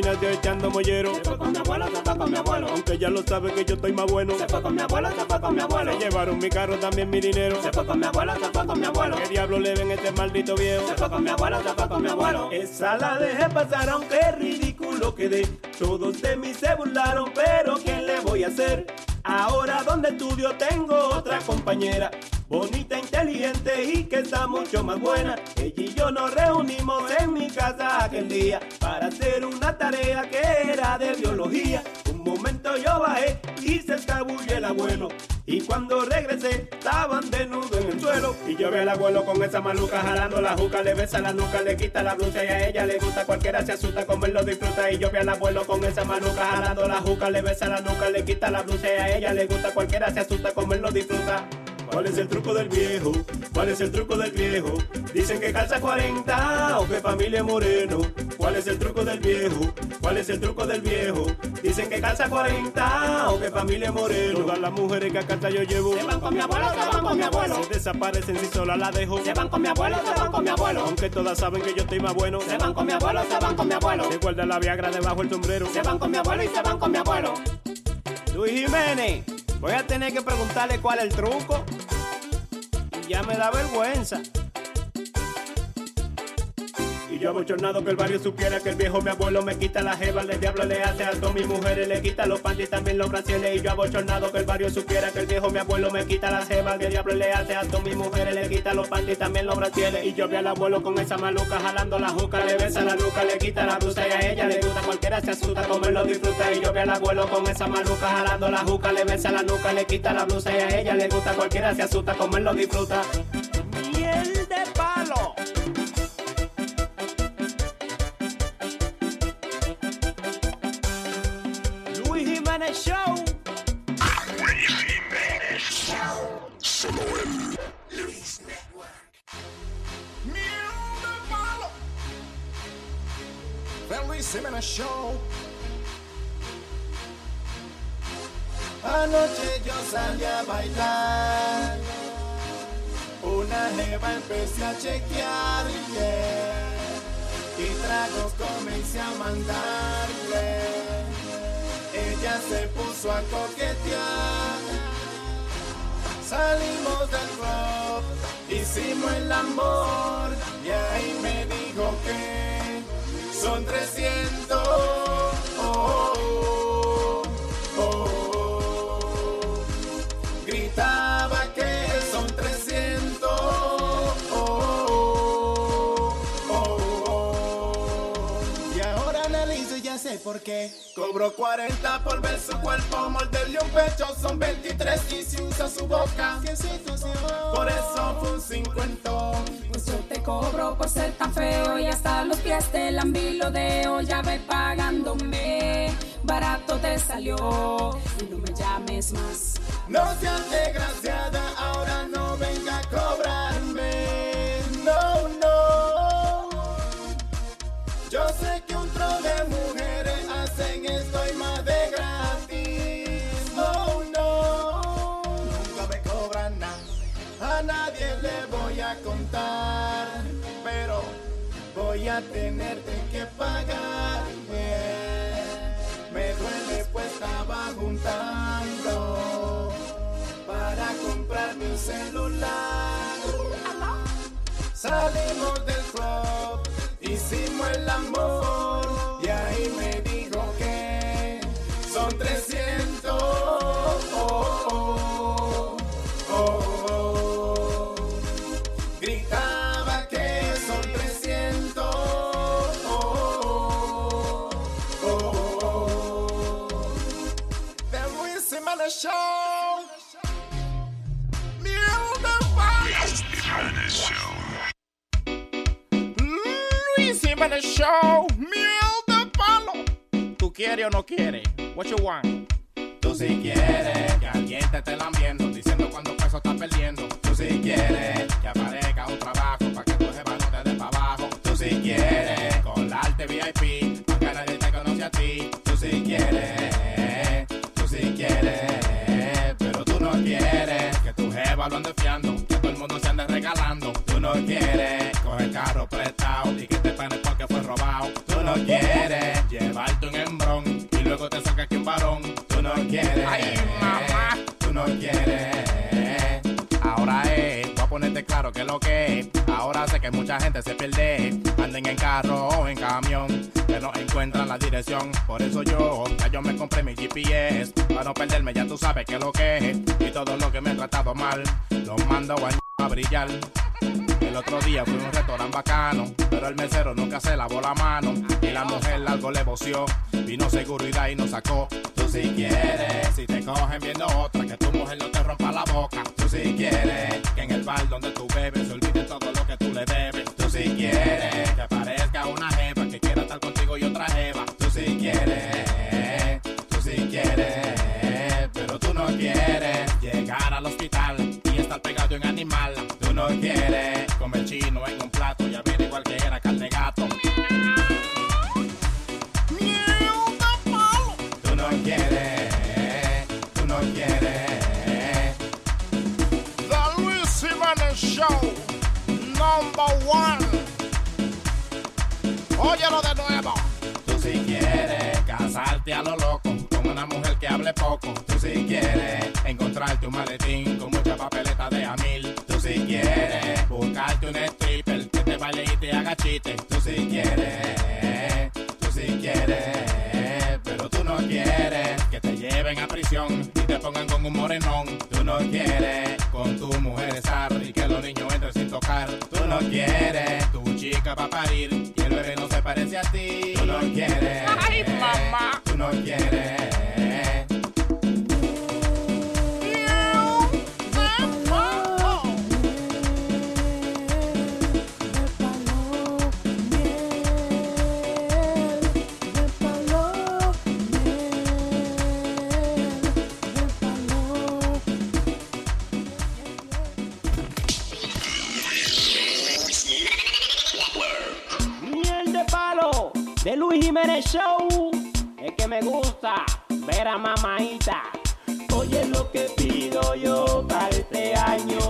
Speaker 41: Gimnasio echando mollero. Se fue con mi abuelo, se fue con mi abuelo. Aunque ya lo sabe que yo estoy más bueno. Se fue con mi abuelo, se fue con mi abuelo. Se llevaron mi carro, también mi dinero. Se fue con mi abuelo, se fue con mi abuelo. ¿Qué diablo le ven a este maldito viejo? Se fue con mi abuelo, se fue con mi abuelo. Esa la dejé pasar, aunque ridículo quedé. Todos de mí se burlaron, pero ¿qué le voy a hacer? Ahora donde estudio tengo otra compañera. Bonita, inteligente y que está mucho más buena. Ella y yo nos reunimos en mi casa aquel día para hacer una tarea que era de biología. Un momento yo bajé y se escabulle el abuelo. Y cuando regresé, estaban desnudos en el suelo. Y yo vi al abuelo con esa maluca jalando la juca, le besa la nuca, le quita la blusa y a ella le gusta. Cualquiera se asusta como lo disfruta. Y yo vi al abuelo con esa maluca jalando la juca, le besa la nuca, le quita la blusa y a ella le gusta. Cualquiera se asusta como lo disfruta. ¿Cuál es el truco del viejo? ¿Cuál es el truco del viejo? Dicen que calza 40 o que familia es moreno. ¿Cuál es el truco del viejo? ¿Cuál es el truco del viejo? Dicen que calza 40 o que familia es moreno. Todas las mujeres que a casa yo llevo se van con mi abuelo, se van con mi abuelo. Se desaparecen si sola la dejo. Se van con mi abuelo, se van con mi abuelo. Aunque todas saben que yo estoy más bueno. Se van con mi abuelo, se van con mi abuelo. Se guarda la viagra debajo del sombrero. Se van con mi abuelo y se van con mi abuelo. Luis Jiménez, voy a tener que preguntarle cuál es el truco. Y ya me da vergüenza. Yo abochornado que el barrio supiera que el viejo mi abuelo me quita la jeva, el diablo le hace alto mis mujeres, le quita los panties también los brasiles. Y yo abochornado que el barrio supiera que el viejo mi abuelo me quita la jeva, el diablo le hace alto mis mujeres, le quita los panties también los brasiles. Y yo vi al abuelo con esa maluca jalando la juca, le besa la nuca, le quita la blusa y a ella le gusta, cualquiera se asusta, comerlo disfruta. Y yo vi al abuelo con esa maluca jalando la juca, le besa la nuca, le quita la blusa y a ella le gusta, cualquiera se asusta, comerlo disfruta.
Speaker 58: Miel de palo. Luis Jiménez Show.
Speaker 67: Solo él. Luis Network.
Speaker 68: Miel de palo. The Luis Jiménez Show.
Speaker 19: Anoche yo salí a bailar. Una jeva empecé a chequear yeah. y tragos comencé a mandarle. Ella se puso a coquetear. Salimos del club, hicimos el amor y ahí me dijo que son 300. Oh, oh, analizo y ya sé por qué. Cobro 40 por ver su cuerpo, morderle un pecho son 23 y si usa su boca. Por eso fue un 50.
Speaker 17: Pues yo te cobro por ser tan feo y hasta los pies te lambilodeo. Ya ve pagándome, barato te salió y no me llames más.
Speaker 19: No seas desgraciada, ahora no venga a cobrarme. Contar. Pero voy a tenerte que pagar. Me duele pues estaba juntando para comprarme un celular. Salimos del club, hicimos el amor Luis
Speaker 58: Jiménez Show. Miel de palo. ¿Tú quieres o no quieres? What you want?
Speaker 19: Tú si quieres que alguien te esté lambiendo, diciendo cuánto peso estás perdiendo. Tú si quieres que aparezca un trabajo para que tu jeva no te dé para abajo. Tú si quieres colarte VIP, para que nadie te conoce a ti. Tú si quieres, tú si quieres, pero tú no quieres que tu jeva lo ande fiando, que todo el mundo se ande regalando. Tú no quieres coger carro prestado y Tú no quieres llevarte un embrón y luego te saca aquí un varón. Tú no quieres,
Speaker 58: Ay, mamá.
Speaker 19: tú no quieres. Ahora es, voy a ponerte claro que lo que es. Ahora sé que mucha gente se pierde. Anden en carro o en camión, que no encuentran la dirección. Por eso yo, ya yo me compré mi GPS. Para no perderme, ya tú sabes que lo que es. Y todo lo que me he tratado mal, lo mando a, a brillar. El otro día fui a un restaurante bacano, pero el mesero nunca se lavó la mano. Y la mujer algo le voció, vino seguridad y nos sacó. Tú si quieres, si te cogen viendo otra, que tu mujer no te rompa la boca. Tú si quieres, que en el bar donde tú bebes se olvide todo lo que tú le debes. Tú si quieres, que aparezca una jeva que quiera estar contigo y otra jeva. Tú si quieres, tú si quieres, pero tú no quieres llegar al hospital y estar pegado en animal. Tú no quieres chino en un plato y averiguar que era carne gato. Tú no quieres, tú no quieres.
Speaker 58: The Luis Jiménez Show. Number one. Óyelo de nuevo.
Speaker 19: Tú si quieres casarte a lo loco con una mujer que hable poco. Tú si quieres encontrarte un maletín con mucha papeleta de a mil. Buscarte un stripper que te
Speaker 58: baile y te haga chiste. Tú si quieres, tú si quieres, pero tú no quieres que te lleven a prisión y te pongan con un morenón. Tú no quieres con tu mujer estar y que los niños entren sin tocar. Tú no quieres tu chica va a parir y el bebé no se parece a ti. Tú no quieres,
Speaker 69: Ay, mamá.
Speaker 58: tú no quieres.
Speaker 70: Show. Es que me gusta ver a mamaita. Oye lo que pido yo para este año.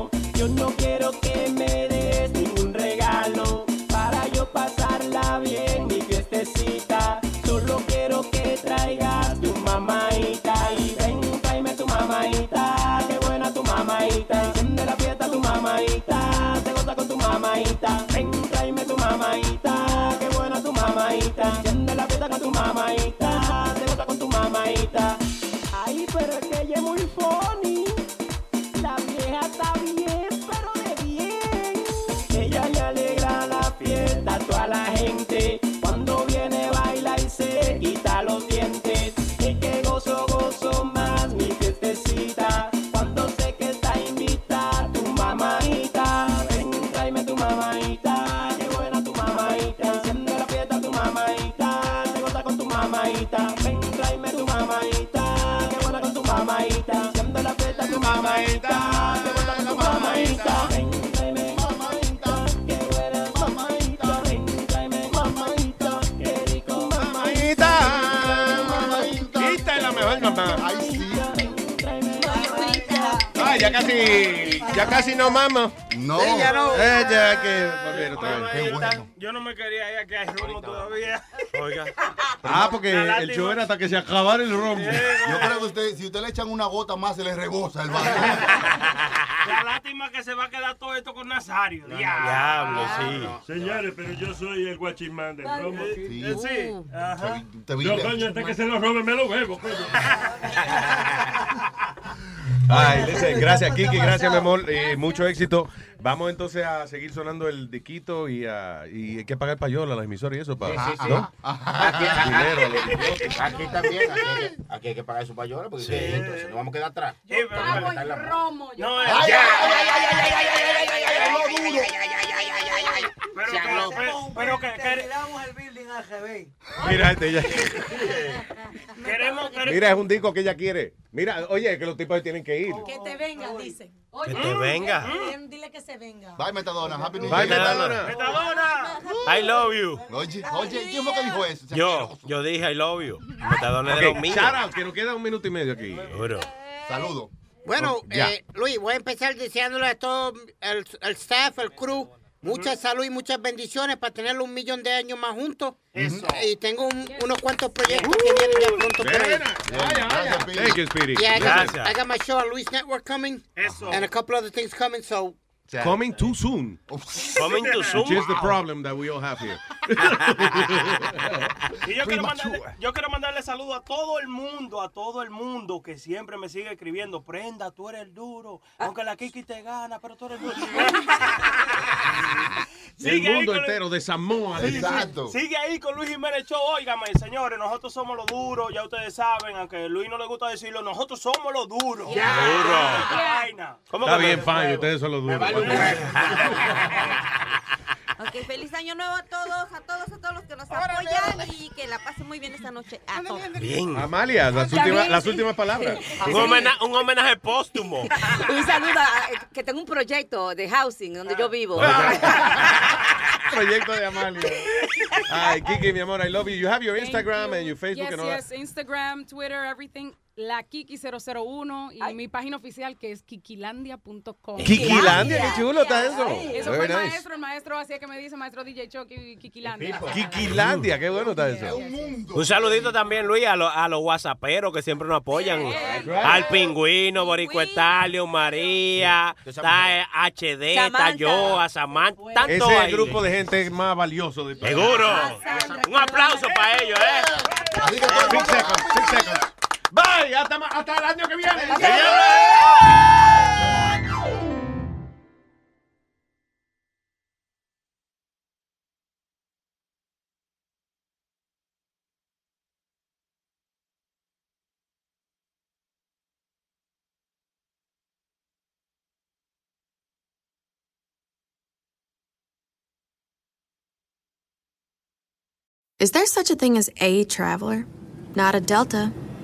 Speaker 4: Ya casi no mamo.
Speaker 15: No.
Speaker 4: Sí, ya no. Eh, ya que volver otra vez. Qué
Speaker 33: Mamadita,
Speaker 4: bueno.
Speaker 33: Yo no me quería ir a que hay rumbo todavía.
Speaker 13: Oiga.
Speaker 4: Ah, porque el show era hasta que se acabara el rombo.
Speaker 15: Yo creo que usted, si usted le echan una gota más, se le rebosa el baño.
Speaker 33: La lástima que se va a quedar todo esto con Nazario.
Speaker 13: Diablo,
Speaker 33: sí.
Speaker 13: Señores, pero yo soy el guachimán del romo.
Speaker 33: Sí. Eh, sí. Ajá.
Speaker 13: Yo, coño, antes que se lo roben, me lo bebo, coño.
Speaker 4: Ay, listen, gracias Kiki, gracias mi amor, eh, mucho éxito. Vamos entonces a seguir sonando el diquito y, a, y hay que pagar payola a las emisoras y eso. Para,
Speaker 5: Aquí, también, aquí, hay que pagar su payola porque entonces nos vamos a quedar atrás. Yo pago el
Speaker 17: romo. Yo.
Speaker 33: No, es
Speaker 5: ay,
Speaker 33: ya.
Speaker 5: Ay, ay,
Speaker 33: pero, que, pero, pero que,
Speaker 30: el building al revés.
Speaker 4: Mira, este.
Speaker 33: Queremos,
Speaker 4: Mira, es un disco que ella quiere. Mira, oye, que los tipos tienen que ir.
Speaker 22: Que te vengan, dicen.
Speaker 13: Que te venga.
Speaker 22: Eh, Dile que se venga.
Speaker 15: Bye, Metadona. Happy New
Speaker 4: Bye,
Speaker 15: Year.
Speaker 4: Metadona.
Speaker 33: Metadona.
Speaker 13: I love you.
Speaker 15: Oye, oye, ¿quién fue que dijo eso?
Speaker 13: Yo, yo dije I love you. Metadona de los míos.
Speaker 4: shout out, que nos queda un minuto y medio aquí.
Speaker 15: Saludos.
Speaker 24: Bueno, eh, Luis, voy a empezar deseándole a todo el, el staff, el crew, mucha salud y muchas bendiciones para tenerlo un millón de años más juntos.
Speaker 5: Eso.
Speaker 24: Y tengo un- unos cuantos proyectos que vienen ya pronto por ahí.
Speaker 15: Gracias, Pili.
Speaker 4: Thank you, Speedy.
Speaker 24: Yeah, I got,
Speaker 13: Gracias.
Speaker 24: I got my show on Luis Network coming.
Speaker 33: Eso.
Speaker 24: And a couple other things coming, so
Speaker 4: Coming too soon.
Speaker 13: Coming to Zoom.
Speaker 4: Which is the problem that we all have here.
Speaker 33: Y yo quiero, mandarle, yo quiero mandarle saludo a todo el mundo, a todo el mundo que siempre me sigue escribiendo. Prenda, tú eres el duro. Aunque la Kiki te gana, pero tú eres el duro.
Speaker 4: El mundo entero de Samoa.
Speaker 15: Exacto.
Speaker 33: Sigue ahí con Luis Jiménez Show. Óigame, señores, nosotros somos los duros. Ya ustedes saben, aunque a Luis no le gusta decirlo, nosotros somos los duros.
Speaker 13: Duro.
Speaker 33: Vaina.
Speaker 13: ¿Cómo
Speaker 4: Está bien, fine, ustedes son los duros.
Speaker 23: Ok, feliz año nuevo a todos, a todos, a todos los que nos apoyan y que la pasen muy bien esta noche a todos.
Speaker 13: Bien.
Speaker 4: Amalia, las
Speaker 17: Ya
Speaker 4: últimas, las
Speaker 17: sí.
Speaker 4: últimas palabras.
Speaker 13: Un, homena- un homenaje póstumo.
Speaker 31: Un saludo, a- que tengo un proyecto de housing donde yo vivo.
Speaker 4: Proyecto de Amalia. Ay, Kiki, mi amor, I love you. You have your Instagram and your Facebook
Speaker 17: Yes,
Speaker 4: and all that.
Speaker 17: yes, Instagram, Twitter, everything. La Kiki001 y mi página oficial que es kikilandia.com.
Speaker 4: Kikilandia, qué chulo está eso.
Speaker 17: Eso
Speaker 4: Very
Speaker 17: fue el
Speaker 4: nice.
Speaker 17: maestro, el maestro hacía que me dice, maestro DJ Chucky, Kikilandia.
Speaker 4: Kikilandia, qué bueno está eso.
Speaker 13: Un saludito también, Luis, a, los- a los whatsapperos que siempre nos apoyan. Al pingüino, Borico Estalio, María, está eh, HD, está
Speaker 4: Samantha.
Speaker 13: yo, a Samantha, tanto
Speaker 4: Ese es el grupo de gente más valioso de
Speaker 13: Seguro. Un aplauso para ellos, ¿eh?
Speaker 4: Six seconds, six seconds. Bye, hasta, hasta el año que viene.
Speaker 71: Is there such a thing as a traveler? Not a Delta.